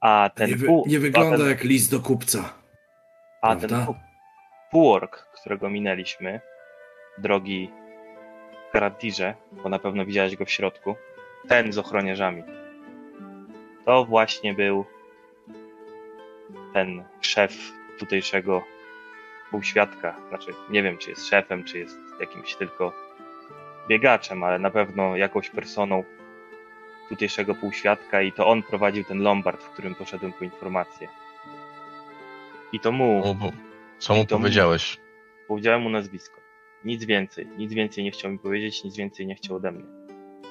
A ten nie, wy, nie wygląda ten, jak list do kupca. A prawda? ten półork, którego minęliśmy, drogi Karadirze, bo na pewno widziałeś go w środku, ten z ochroniarzami. To właśnie był ten szef tutejszego półświadka. Znaczy, nie wiem, czy jest szefem, czy jest jakimś tylko biegaczem, ale na pewno jakąś personą tutejszego półświadka i to on prowadził ten lombard, w którym poszedłem po informację. I to mu... O, co mu powiedziałeś? Mu, powiedziałem mu nazwisko. Nic więcej. Nic więcej nie chciał mi powiedzieć, nic więcej nie chciał ode mnie.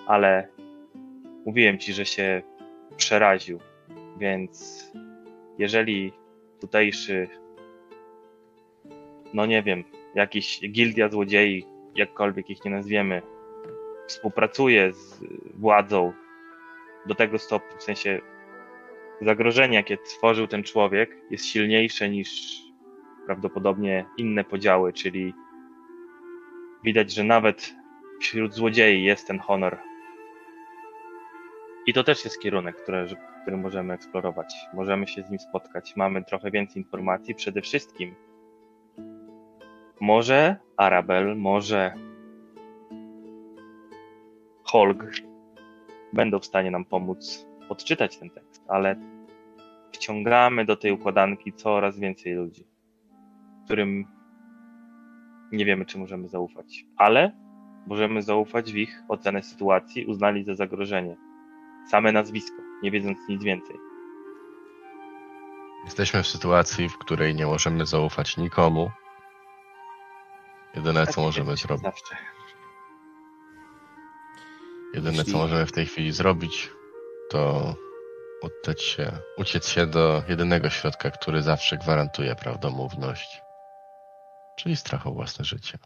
Ale mówiłem ci, że się przeraził, więc jeżeli tutejszy, no nie wiem, jakiś gildia złodziei, jakkolwiek ich nie nazwiemy, współpracuje z władzą do tego stopnia, w sensie zagrożenie, jakie tworzył ten człowiek, jest silniejsze niż prawdopodobnie inne podziały, czyli widać, że nawet wśród złodziei jest ten honor. I to też jest kierunek, który, który możemy eksplorować. Możemy się z nim spotkać. Mamy trochę więcej informacji. Przede wszystkim może Arabel, może Holg będą w stanie nam pomóc odczytać ten tekst, ale wciągamy do tej układanki coraz więcej ludzi, którym nie wiemy, czy możemy zaufać, ale możemy zaufać w ich ocenę sytuacji, uznali za zagrożenie. Same nazwisko, nie wiedząc nic więcej. Jesteśmy w sytuacji, w której nie możemy zaufać nikomu. Jedyne, co możemy zrobić. Zawsze. Jedyne, Jeśli... co możemy w tej chwili zrobić, to oddać się, uciec się do jedynego środka, który zawsze gwarantuje prawdomówność, czyli strach o własne życie.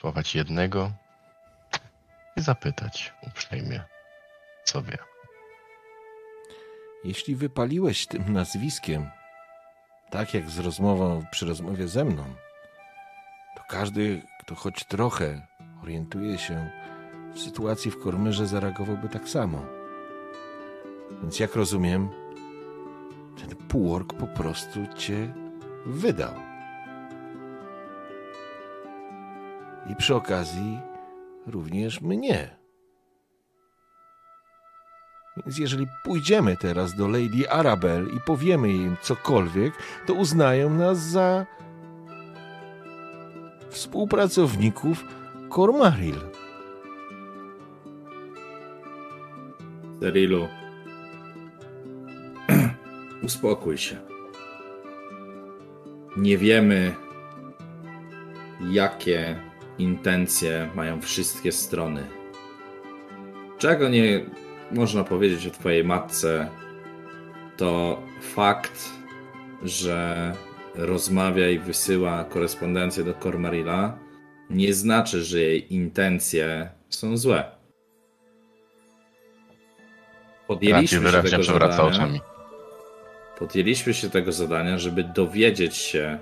Słować jednego i zapytać uprzejmie, co wie. Jeśli wypaliłeś tym nazwiskiem, tak jak z rozmową, przy rozmowie ze mną, to każdy, kto choć trochę orientuje się w sytuacji w Kormyrze, zareagowałby tak samo. Więc jak rozumiem, ten półork po prostu cię wydał. I przy okazji również mnie. Więc jeżeli pójdziemy teraz do Lady Arabel i powiemy im cokolwiek, to uznają nas za współpracowników Cormaril. Cerilu, uspokój się. nie wiemy, jakie intencje mają wszystkie strony. Czego nie można powiedzieć o Twojej matce, to fakt, że rozmawia i wysyła korespondencję do Cormarilla, nie znaczy, że jej intencje są złe. Podjęliśmy się tego zadania, oczami. podjęliśmy się tego zadania, żeby dowiedzieć się,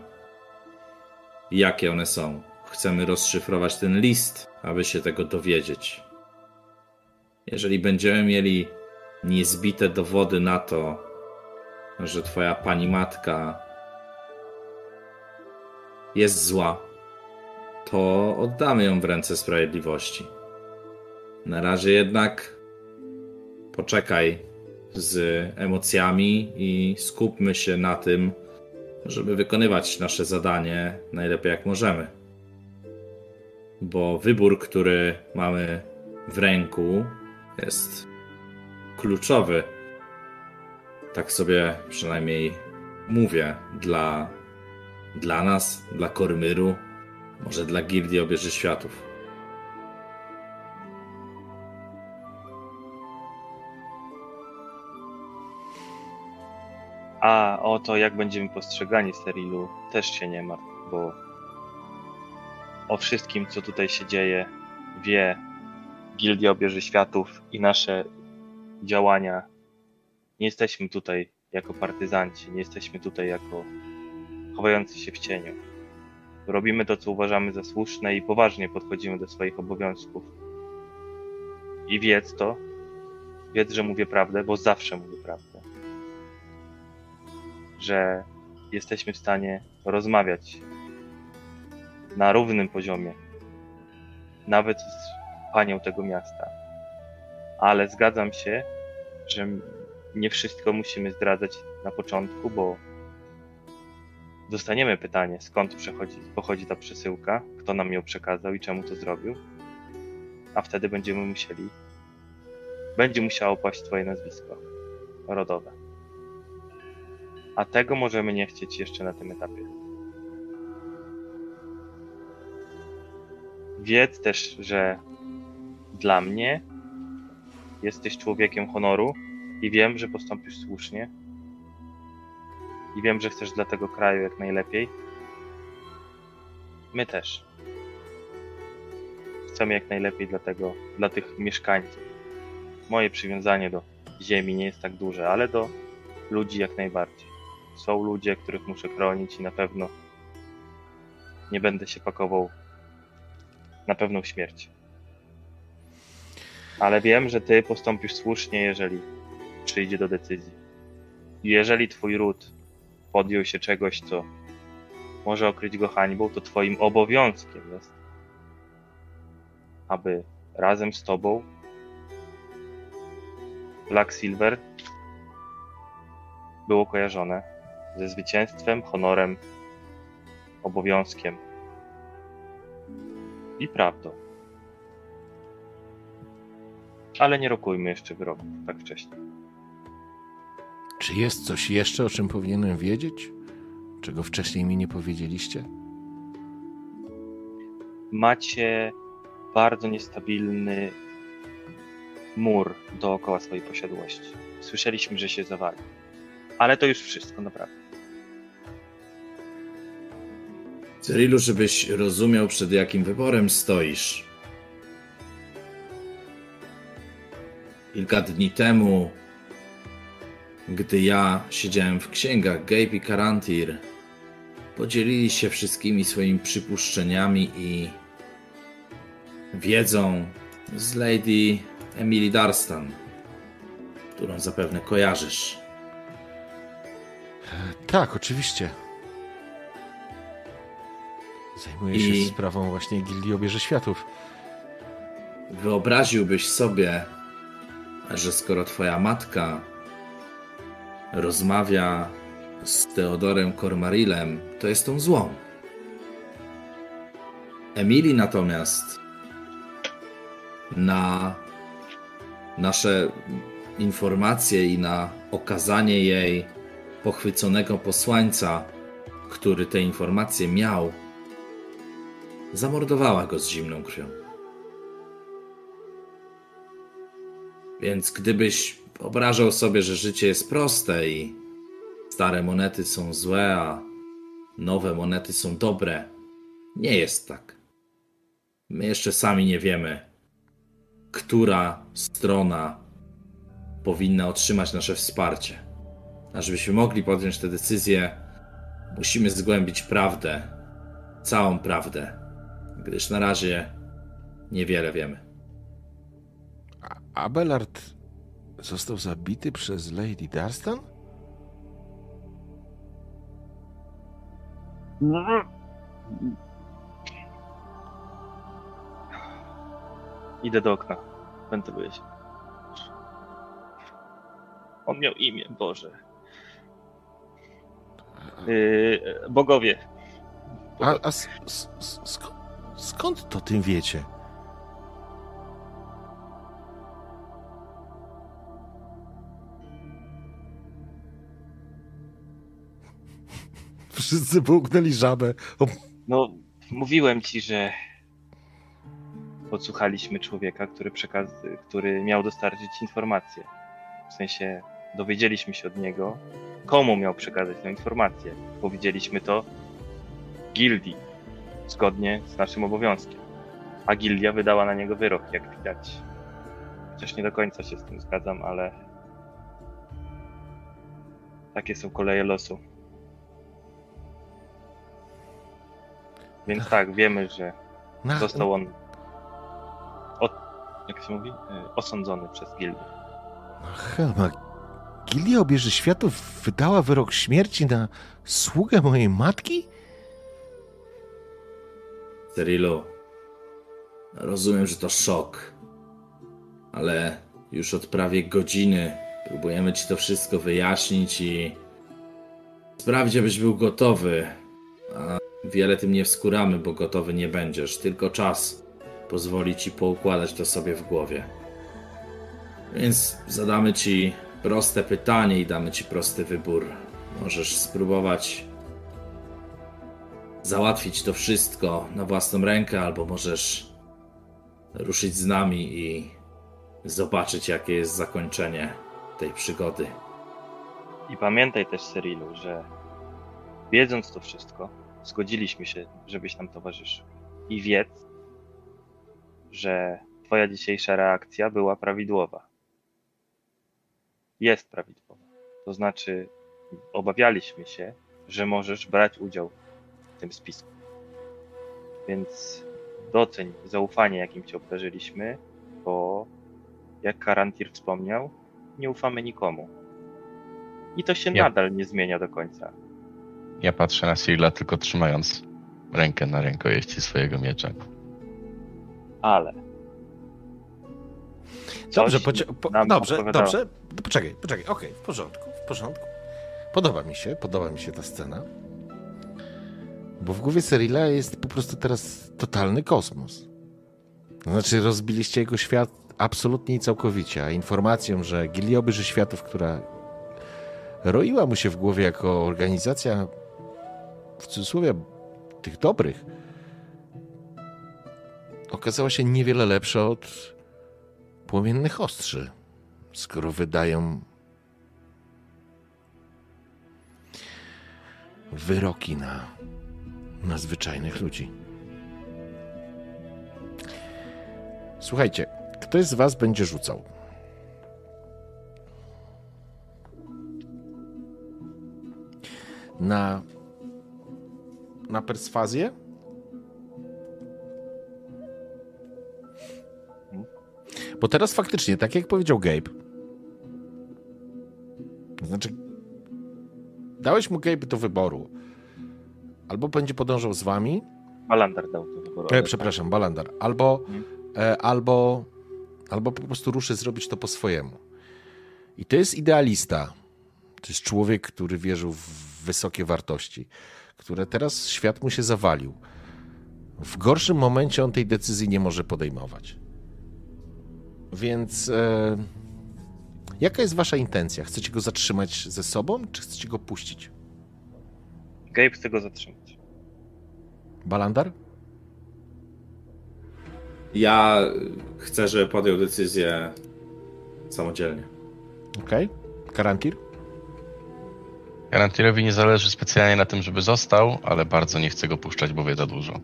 jakie one są. Chcemy rozszyfrować ten list, aby się tego dowiedzieć. Jeżeli będziemy mieli niezbite dowody na to, że twoja pani matka jest zła, to oddamy ją w ręce sprawiedliwości. Na razie jednak poczekaj z emocjami i skupmy się na tym, żeby wykonywać nasze zadanie najlepiej jak możemy. Bo wybór, który mamy w ręku, jest kluczowy. Tak sobie przynajmniej mówię dla, dla nas, dla Kormyru, może dla Gildii Obieży Światów. A o to, jak będziemy postrzegani Sterilu, też się nie martw, bo o wszystkim, co tutaj się dzieje, wie Gildia Obieży Światów i nasze działania. Nie jesteśmy tutaj jako partyzanci, nie jesteśmy tutaj jako chowający się w cieniu. Robimy to, co uważamy za słuszne i poważnie podchodzimy do swoich obowiązków. I wiedz to, wiedz, że mówię prawdę, bo zawsze mówię prawdę. Że jesteśmy w stanie rozmawiać na równym poziomie, nawet z panią tego miasta. Ale zgadzam się, że nie wszystko musimy zdradzać na początku, bo dostaniemy pytanie, skąd pochodzi ta przesyłka, kto nam ją przekazał i czemu to zrobił, a wtedy będziemy musieli, będzie musiało paść twoje nazwisko rodowe. A tego możemy nie chcieć jeszcze na tym etapie. Wiedz też, że dla mnie jesteś człowiekiem honoru i wiem, że postąpisz słusznie. I wiem, że chcesz dla tego kraju jak najlepiej. My też. Chcemy jak najlepiej dla tego, dla tych mieszkańców. Moje przywiązanie do ziemi nie jest tak duże, ale do ludzi jak najbardziej. Są ludzie, których muszę chronić i na pewno nie będę się pakował na pewną śmierć. Ale wiem, że ty postąpisz słusznie, jeżeli przyjdzie do decyzji. Jeżeli twój ród podjął się czegoś, co może okryć go hańbą, to twoim obowiązkiem jest, aby razem z tobą Black Silver było kojarzone ze zwycięstwem, honorem, obowiązkiem i prawdą. Ale nie rokujmy jeszcze wyroku tak wcześnie. Czy jest coś jeszcze, o czym powinienem wiedzieć? Czego wcześniej mi nie powiedzieliście? Macie bardzo niestabilny mur dookoła swojej posiadłości. Słyszeliśmy, że się zawali. Ale to już wszystko, naprawdę. Cyrilu, żebyś rozumiał, przed jakim wyborem stoisz. Kilka dni temu, gdy ja siedziałem w księgach Gabe i Karantir, podzielili się wszystkimi swoimi przypuszczeniami i wiedzą z Lady Emily Darstan, którą zapewne kojarzysz. Tak, oczywiście. Zajmuję się I- sprawą właśnie Gildii Obieży Światów. Wyobraziłbyś sobie, że skoro twoja matka rozmawia z Teodorem Cormarillem, to jest tą złą. Emily natomiast na nasze informacje i na okazanie jej pochwyconego posłańca, który te informacje miał, zamordowała go z zimną krwią. Więc gdybyś wyobrażał sobie, że życie jest proste i stare monety są złe, a nowe monety są dobre, nie jest tak. My jeszcze sami nie wiemy, która strona powinna otrzymać nasze wsparcie. A żebyśmy mogli podjąć tę decyzję, musimy zgłębić prawdę, całą prawdę, gdyż na razie niewiele wiemy. A Abelard został zabity przez Lady Darstan? Idę do okna. Wentyluję się. On miał imię, Boże. Yy, bogowie. A, a s, s, s, skąd, skąd to tym wiecie? Wszyscy połknęli żabę. O, No, mówiłem ci, że podsłuchaliśmy człowieka, który przekaz, który miał dostarczyć informacje. W sensie dowiedzieliśmy się od niego, komu miał przekazać tę informację. Powiedzieliśmy to gildii, zgodnie z naszym obowiązkiem. A gildia wydała na niego wyrok, jak widać. Chociaż nie do końca się z tym zgadzam, ale takie są koleje losu. Więc tak, wiemy, że na, Został on. Od, jak się mówi? Y, Osądzony przez gildię. No Helma, Gilia Obieży Światów wydała wyrok śmierci na sługę mojej matki? Cyrilu, rozumiem, że to szok, ale już od prawie godziny próbujemy ci to wszystko wyjaśnić i sprawić, abyś był gotowy. A wiele tym nie wskuramy, bo gotowy nie będziesz. Tylko czas pozwoli ci poukładać to sobie w głowie. Więc zadamy ci proste pytanie i damy ci prosty wybór. Możesz spróbować załatwić to wszystko na własną rękę, albo możesz ruszyć z nami i zobaczyć, jakie jest zakończenie tej przygody. I pamiętaj też, Cyrilu, że wiedząc to wszystko, zgodziliśmy się, żebyś nam towarzyszył. I wiedz, że twoja dzisiejsza reakcja była prawidłowa. Jest prawidłowa. To znaczy, obawialiśmy się, że możesz brać udział w tym spisku. Więc doceń zaufanie, jakim cię obdarzyliśmy, bo jak Karantir wspomniał, nie ufamy nikomu. I to się Ja- nadal nie zmienia do końca. Ja patrzę na Sirla tylko trzymając rękę na rękojeści swojego miecza. Ale Dobrze, po, dobrze, dobrze. Poczekaj, poczekaj, okej, w porządku, w porządku. Podoba mi się, podoba mi się ta scena. Bo w głowie Cyrilla jest po prostu teraz totalny kosmos. Znaczy, rozbiliście jego świat absolutnie i całkowicie, a informacją, że Gildia Obieży Światów, która roiła mu się w głowie jako organizacja, w cudzysłowie, tych dobrych, okazała się niewiele lepsza od płomiennych ostrzy, skoro wydają wyroki na, na zwyczajnych ludzi. Słuchajcie, ktoś z was będzie rzucał. Na, na perswazję? Bo teraz faktycznie, tak jak powiedział Gabe, znaczy, dałeś mu Gabe do wyboru. Albo będzie podążał z wami, Balandar dał to wyboru. e, przepraszam, Balandar, albo, e, albo, albo po prostu ruszy zrobić to po swojemu. I to jest idealista. To jest człowiek, który wierzył w wysokie wartości, które teraz świat mu się zawalił. W gorszym momencie on tej decyzji nie może podejmować. Więc e, jaka jest wasza intencja? Chcecie go zatrzymać ze sobą, czy chcecie go puścić? Gabe chce go zatrzymać. Balandar? Ja chcę, żeby podjął decyzję samodzielnie. Okej. Okay. Karantir? Garantirowi nie zależy specjalnie na tym, żeby został, ale bardzo nie chce go puszczać, bo wie za dużo.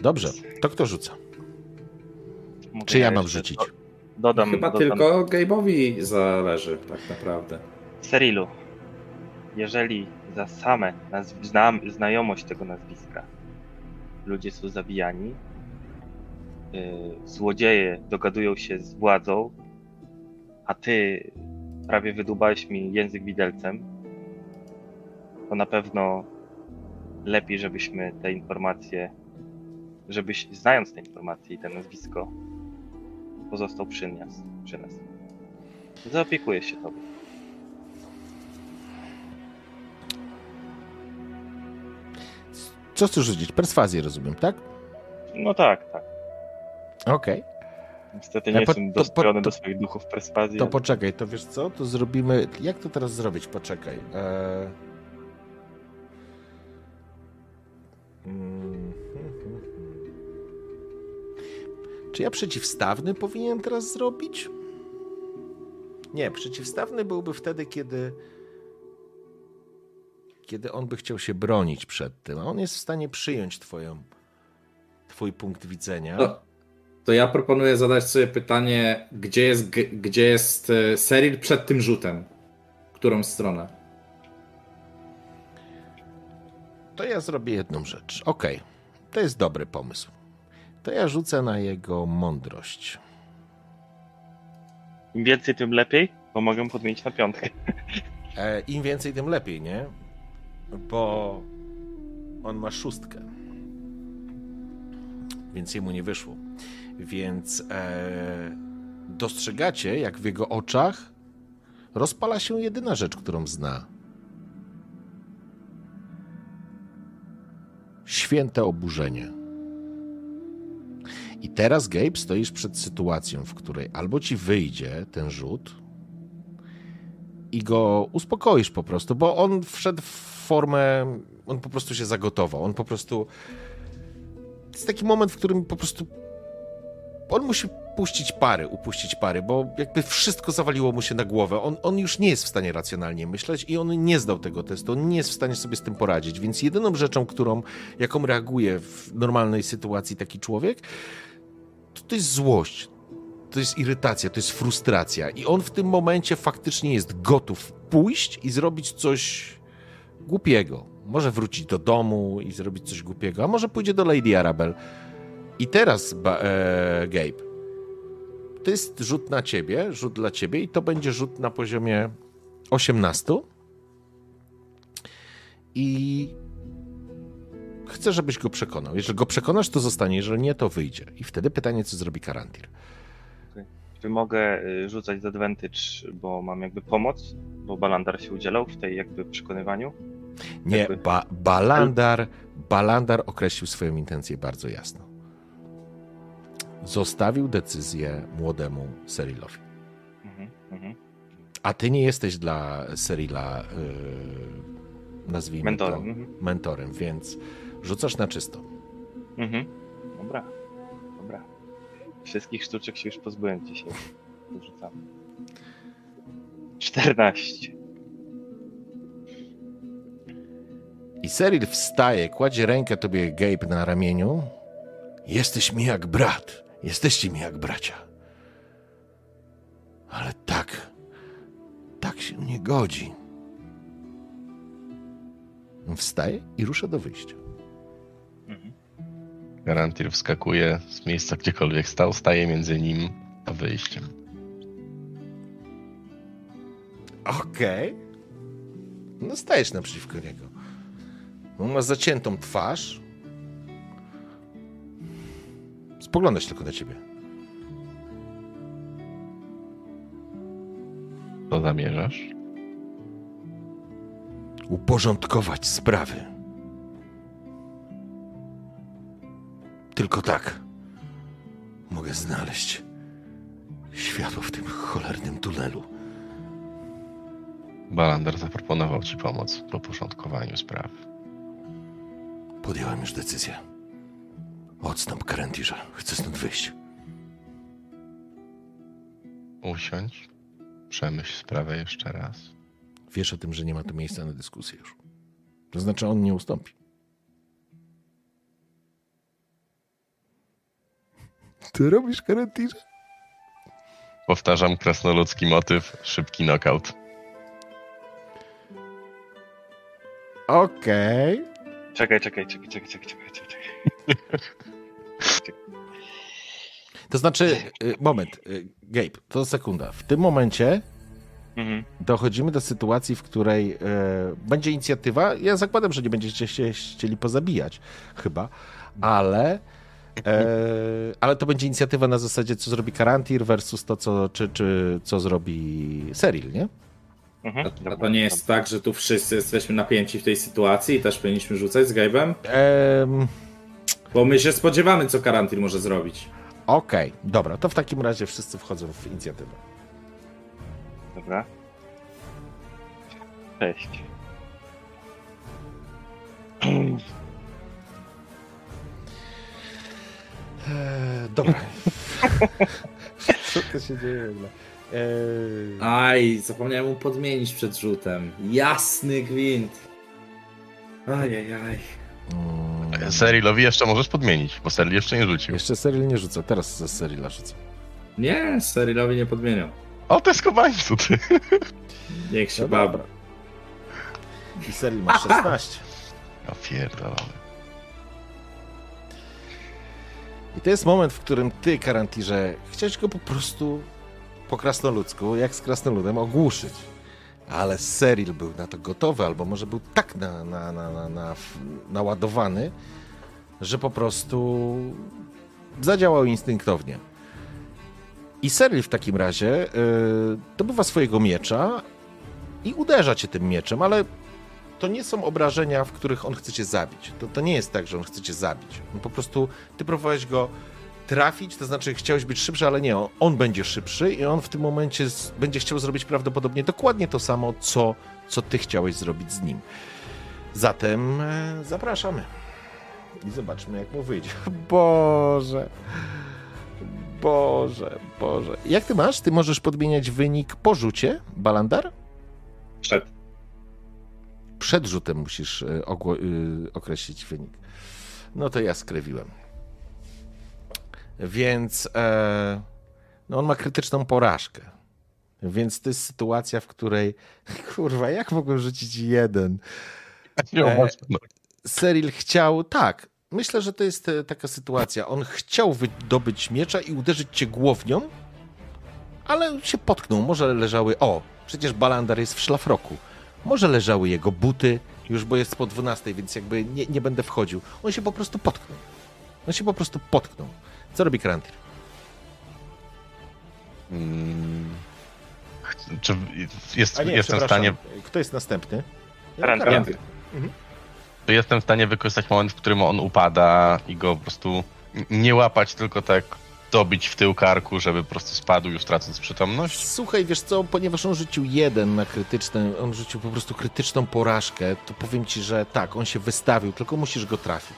Dobrze, to kto rzuca? Mogę Czy ja mam rzucić? do- Dodam, Chyba dodam. tylko Gabe'owi zależy, tak naprawdę. Serilu, jeżeli za same nazw- znam, znajomość tego nazwiska ludzie są zabijani, yy, złodzieje dogadują się z władzą, a ty prawie wydubałeś mi język widelcem, to na pewno lepiej, żebyśmy te informacje, żebyś znając te informacje i te nazwisko, pozostał przy nas. Przy nas. Zaopiekuję się tobą. Co chcesz rzucić? Perswazję, rozumiem, tak? No tak, tak. Okej. Niestety E, nie po- jestem to- dostrojony do swoich duchów perswazji. To ale- poczekaj, to wiesz co? To zrobimy. Jak to teraz zrobić? Poczekaj. Eee... Mm, hmm, hmm, hmm. Czy ja przeciwstawny powinienem teraz zrobić? Nie, przeciwstawny byłby wtedy, kiedy. Kiedy on by chciał się bronić przed tym, a on jest w stanie przyjąć twoją, twój punkt widzenia. To, to ja proponuję zadać sobie pytanie, gdzie jest, gdzie jest Seril przed tym rzutem? Którą stronę? To ja zrobię jedną rzecz. Okej, to jest dobry pomysł. To ja rzucę na jego mądrość. Im więcej, tym lepiej, bo mogę podmienić na piątkę. E, Im więcej, tym lepiej, nie? Bo on ma szóstkę. Więc jemu nie wyszło. Więc e, dostrzegacie, jak w jego oczach rozpala się jedyna rzecz, którą zna. Święte oburzenie. I teraz, Gabe, stoisz przed sytuacją, w której albo ci wyjdzie ten rzut, i go uspokoisz po prostu, bo on wszedł w formę, on po prostu się zagotował, on po prostu to jest taki moment, w którym po prostu on musi puścić pary, upuścić pary, bo jakby wszystko zawaliło mu się na głowę. On, on już nie jest w stanie racjonalnie myśleć i on nie zdał tego testu, on nie jest w stanie sobie z tym poradzić, więc jedyną rzeczą, którą, jaką reaguje w normalnej sytuacji taki człowiek, to, to jest złość, to jest irytacja, to jest frustracja. I on w tym momencie faktycznie jest gotów pójść i zrobić coś głupiego. Może wrócić do domu i zrobić coś głupiego, a może pójdzie do Lady Arabel. I teraz, ba- e, Gabe, to jest rzut na ciebie, rzut dla ciebie i to będzie rzut na poziomie 18. I chcę, żebyś go przekonał. Jeżeli go przekonasz, to zostanie, jeżeli nie, to wyjdzie. I wtedy pytanie, co zrobi Karantir. Czy mogę y, rzucać z advantage, bo mam jakby pomoc, bo Balandar się udzielał w tej jakby przekonywaniu? Nie, Jakby- ba Balandar, Balandar określił swoją intencję bardzo jasno. Zostawił decyzję młodemu Serilowi. Mhm, mhm. A ty nie jesteś dla Serila, yy, nazwijmy Mentorem. to, Mhm. mentorem, więc rzucasz na czysto. Mhm. Dobra, dobra. Wszystkich sztuczek się już pozbyłem dzisiaj. Dorzucam. 14. I Seril wstaje, kładzie rękę tobie, Gabe, na ramieniu. Jesteś mi jak brat. Jesteście mi jak bracia. Ale tak, tak się nie godzi. Wstaje i rusza do wyjścia. Mhm. Garantir wskakuje z miejsca gdziekolwiek stał, staje między nim a wyjściem. Okej. No stajesz naprzeciwko niego. On ma zaciętą twarz. Spoglądasz tylko na ciebie. Co zamierzasz? Uporządkować sprawy. Tylko tak mogę znaleźć światło w tym cholernym tunelu. Balander zaproponował ci pomoc w uporządkowaniu spraw. Podjąłem już decyzję. Odstąp, Karentirze. Chcę stąd wyjść. Usiądź, przemyśl sprawę jeszcze raz. Wiesz o tym, że nie ma tu miejsca na dyskusję już. To znaczy, on nie ustąpi. Ty robisz, Karentirze? Powtarzam krasnoludzki motyw, szybki knockout. Okej. Czekaj, czekaj, czekaj, czekaj, czekaj, czekaj, czekaj. To znaczy, y, moment, y, Gabe, to sekunda. W tym momencie Mhm. dochodzimy do sytuacji, w której e, będzie inicjatywa. Ja zakładam, że nie będziecie się chcieli pozabijać, chyba, ale. E, ale to będzie inicjatywa na zasadzie, co zrobi Karantir versus to, co, czy, czy, co zrobi Seril, nie? Mhm. A, a to nie jest tak, że tu wszyscy jesteśmy napięci w tej sytuacji i też powinniśmy rzucać z Gabe'em? Em, Bo my się spodziewamy, co Karantin może zrobić. Okej, dobra, to w takim razie wszyscy wchodzą w inicjatywę. Dobra. Cześć. E, dobra. Co to się dzieje w ogóle? E, Aj, zapomniałem mu podmienić przed rzutem. Jasny gwint. Ajajaj. Mm, Serilowi jeszcze możesz podmienić, bo Seril jeszcze nie rzucił. Jeszcze Seril nie rzuca, teraz ze Serila rzucę. Nie, Serilowi nie podmienią. O, te skobańcu, ty. Niech się No baba. dobra. I Seril ma 16. O pierdolony. I to jest moment, w którym ty, Karantirze, chciałeś go po prostu po krasnoludzku, jak z krasnoludem, ogłuszyć. Ale Seril był na to gotowy, albo może był tak na, na, na, na, na, naładowany, że po prostu zadziałał instynktownie. I Seril w takim razie yy, dobywa swojego miecza i uderza cię tym mieczem, ale to nie są obrażenia, w których on chce cię zabić. To, to nie jest tak, że on chce cię zabić. On po prostu, ty próbowałeś go trafić, to znaczy chciałeś być szybszy, ale nie, on, on będzie szybszy i on w tym momencie będzie chciał zrobić prawdopodobnie dokładnie to samo, co, co ty chciałeś zrobić z nim. Zatem e, zapraszamy. I zobaczmy, jak mu wyjdzie. Boże. Boże, Boże. Jak ty masz? Ty możesz podmieniać wynik po rzucie, Balandar? Przed. Przed rzutem musisz e, y, określić wynik. No to ja skrewiłem. Więc e, no on ma krytyczną porażkę. Więc to jest sytuacja, w której kurwa, jak mogłem rzucić jeden? E, Seril chciał, tak, myślę, że to jest e, taka sytuacja. On chciał wydobyć miecza i uderzyć cię głownią, ale się potknął. Może leżały, o, przecież Balandar jest w szlafroku. Może leżały jego buty, już bo jest po 12, więc jakby nie, nie będę wchodził. On się po prostu potknął. On się po prostu potknął. Co robi Krantir? Mm. Ch- Czy jest, nie, jestem w stanie Kto jest następny? Karantin. Karantin. Czy jestem w stanie wykorzystać moment, w którym on upada i go po prostu nie łapać, tylko tak dobić w tył karku, żeby po prostu spadł już tracąc przytomność? Słuchaj, wiesz co, ponieważ on rzucił jeden na krytyczny, on rzucił po prostu krytyczną porażkę, to powiem ci, że tak, on się wystawił, tylko musisz go trafić.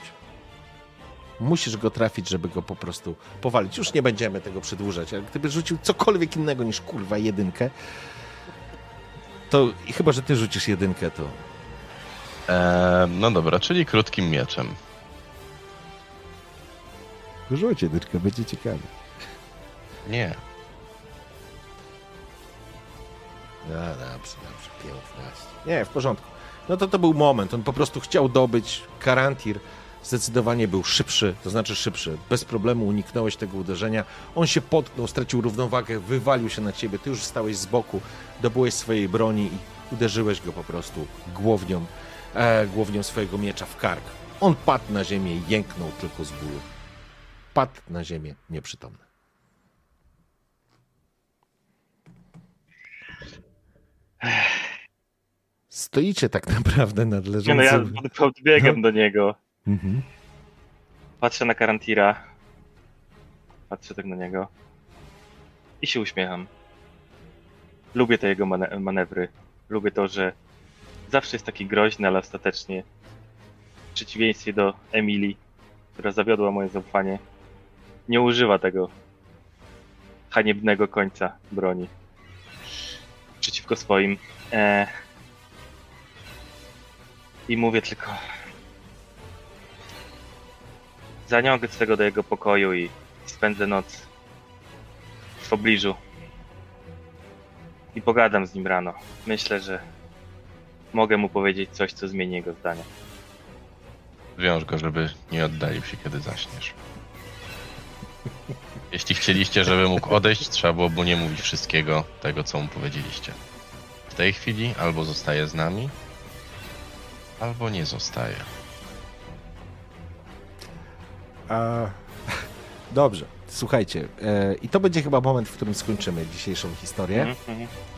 Musisz go trafić, żeby go po prostu powalić. Już nie będziemy tego przedłużać, ale gdyby rzucił cokolwiek innego niż kurwa jedynkę, to i chyba, że ty rzucisz jedynkę, to Eee, no dobra, czyli krótkim mieczem. rzuć jedynkę, będzie ciekawe. Nie. No dobrze, dobrze, 15. Nie, w porządku. No to to był moment, on po prostu chciał dobyć Karantir, zdecydowanie był szybszy, to znaczy szybszy, bez problemu uniknąłeś tego uderzenia, on się potknął, stracił równowagę, wywalił się na ciebie, ty już stałeś z boku, dobyłeś swojej broni i uderzyłeś go po prostu głownią, e, głownią swojego miecza w kark. On padł na ziemię i jęknął tylko z bólu. Padł na ziemię nieprzytomny. Stoicie tak naprawdę nad Nie no, ja leżącym... pod- podbiegam do niego. Mhm. Patrzę na Karantira. Patrzę tak na niego. I się uśmiecham. Lubię te jego mane- manewry. Lubię to, że zawsze jest taki groźny, ale ostatecznie w przeciwieństwie do Emilii, która zawiodła moje zaufanie, nie używa tego haniebnego końca broni przeciwko swoim. E... I mówię tylko. Zaniągę swego do jego pokoju i spędzę noc w pobliżu. I pogadam z nim rano. Myślę, że mogę mu powiedzieć coś, co zmieni jego zdanie. Wiąż go, żeby nie oddalił się, kiedy zaśniesz. Jeśli chcieliście, żeby mógł odejść, trzeba było mu nie mówić wszystkiego tego, co mu powiedzieliście. W tej chwili albo zostaje z nami, albo nie zostaje. A... Dobrze, słuchajcie. E, I to będzie chyba moment, w którym skończymy dzisiejszą historię. Mhm.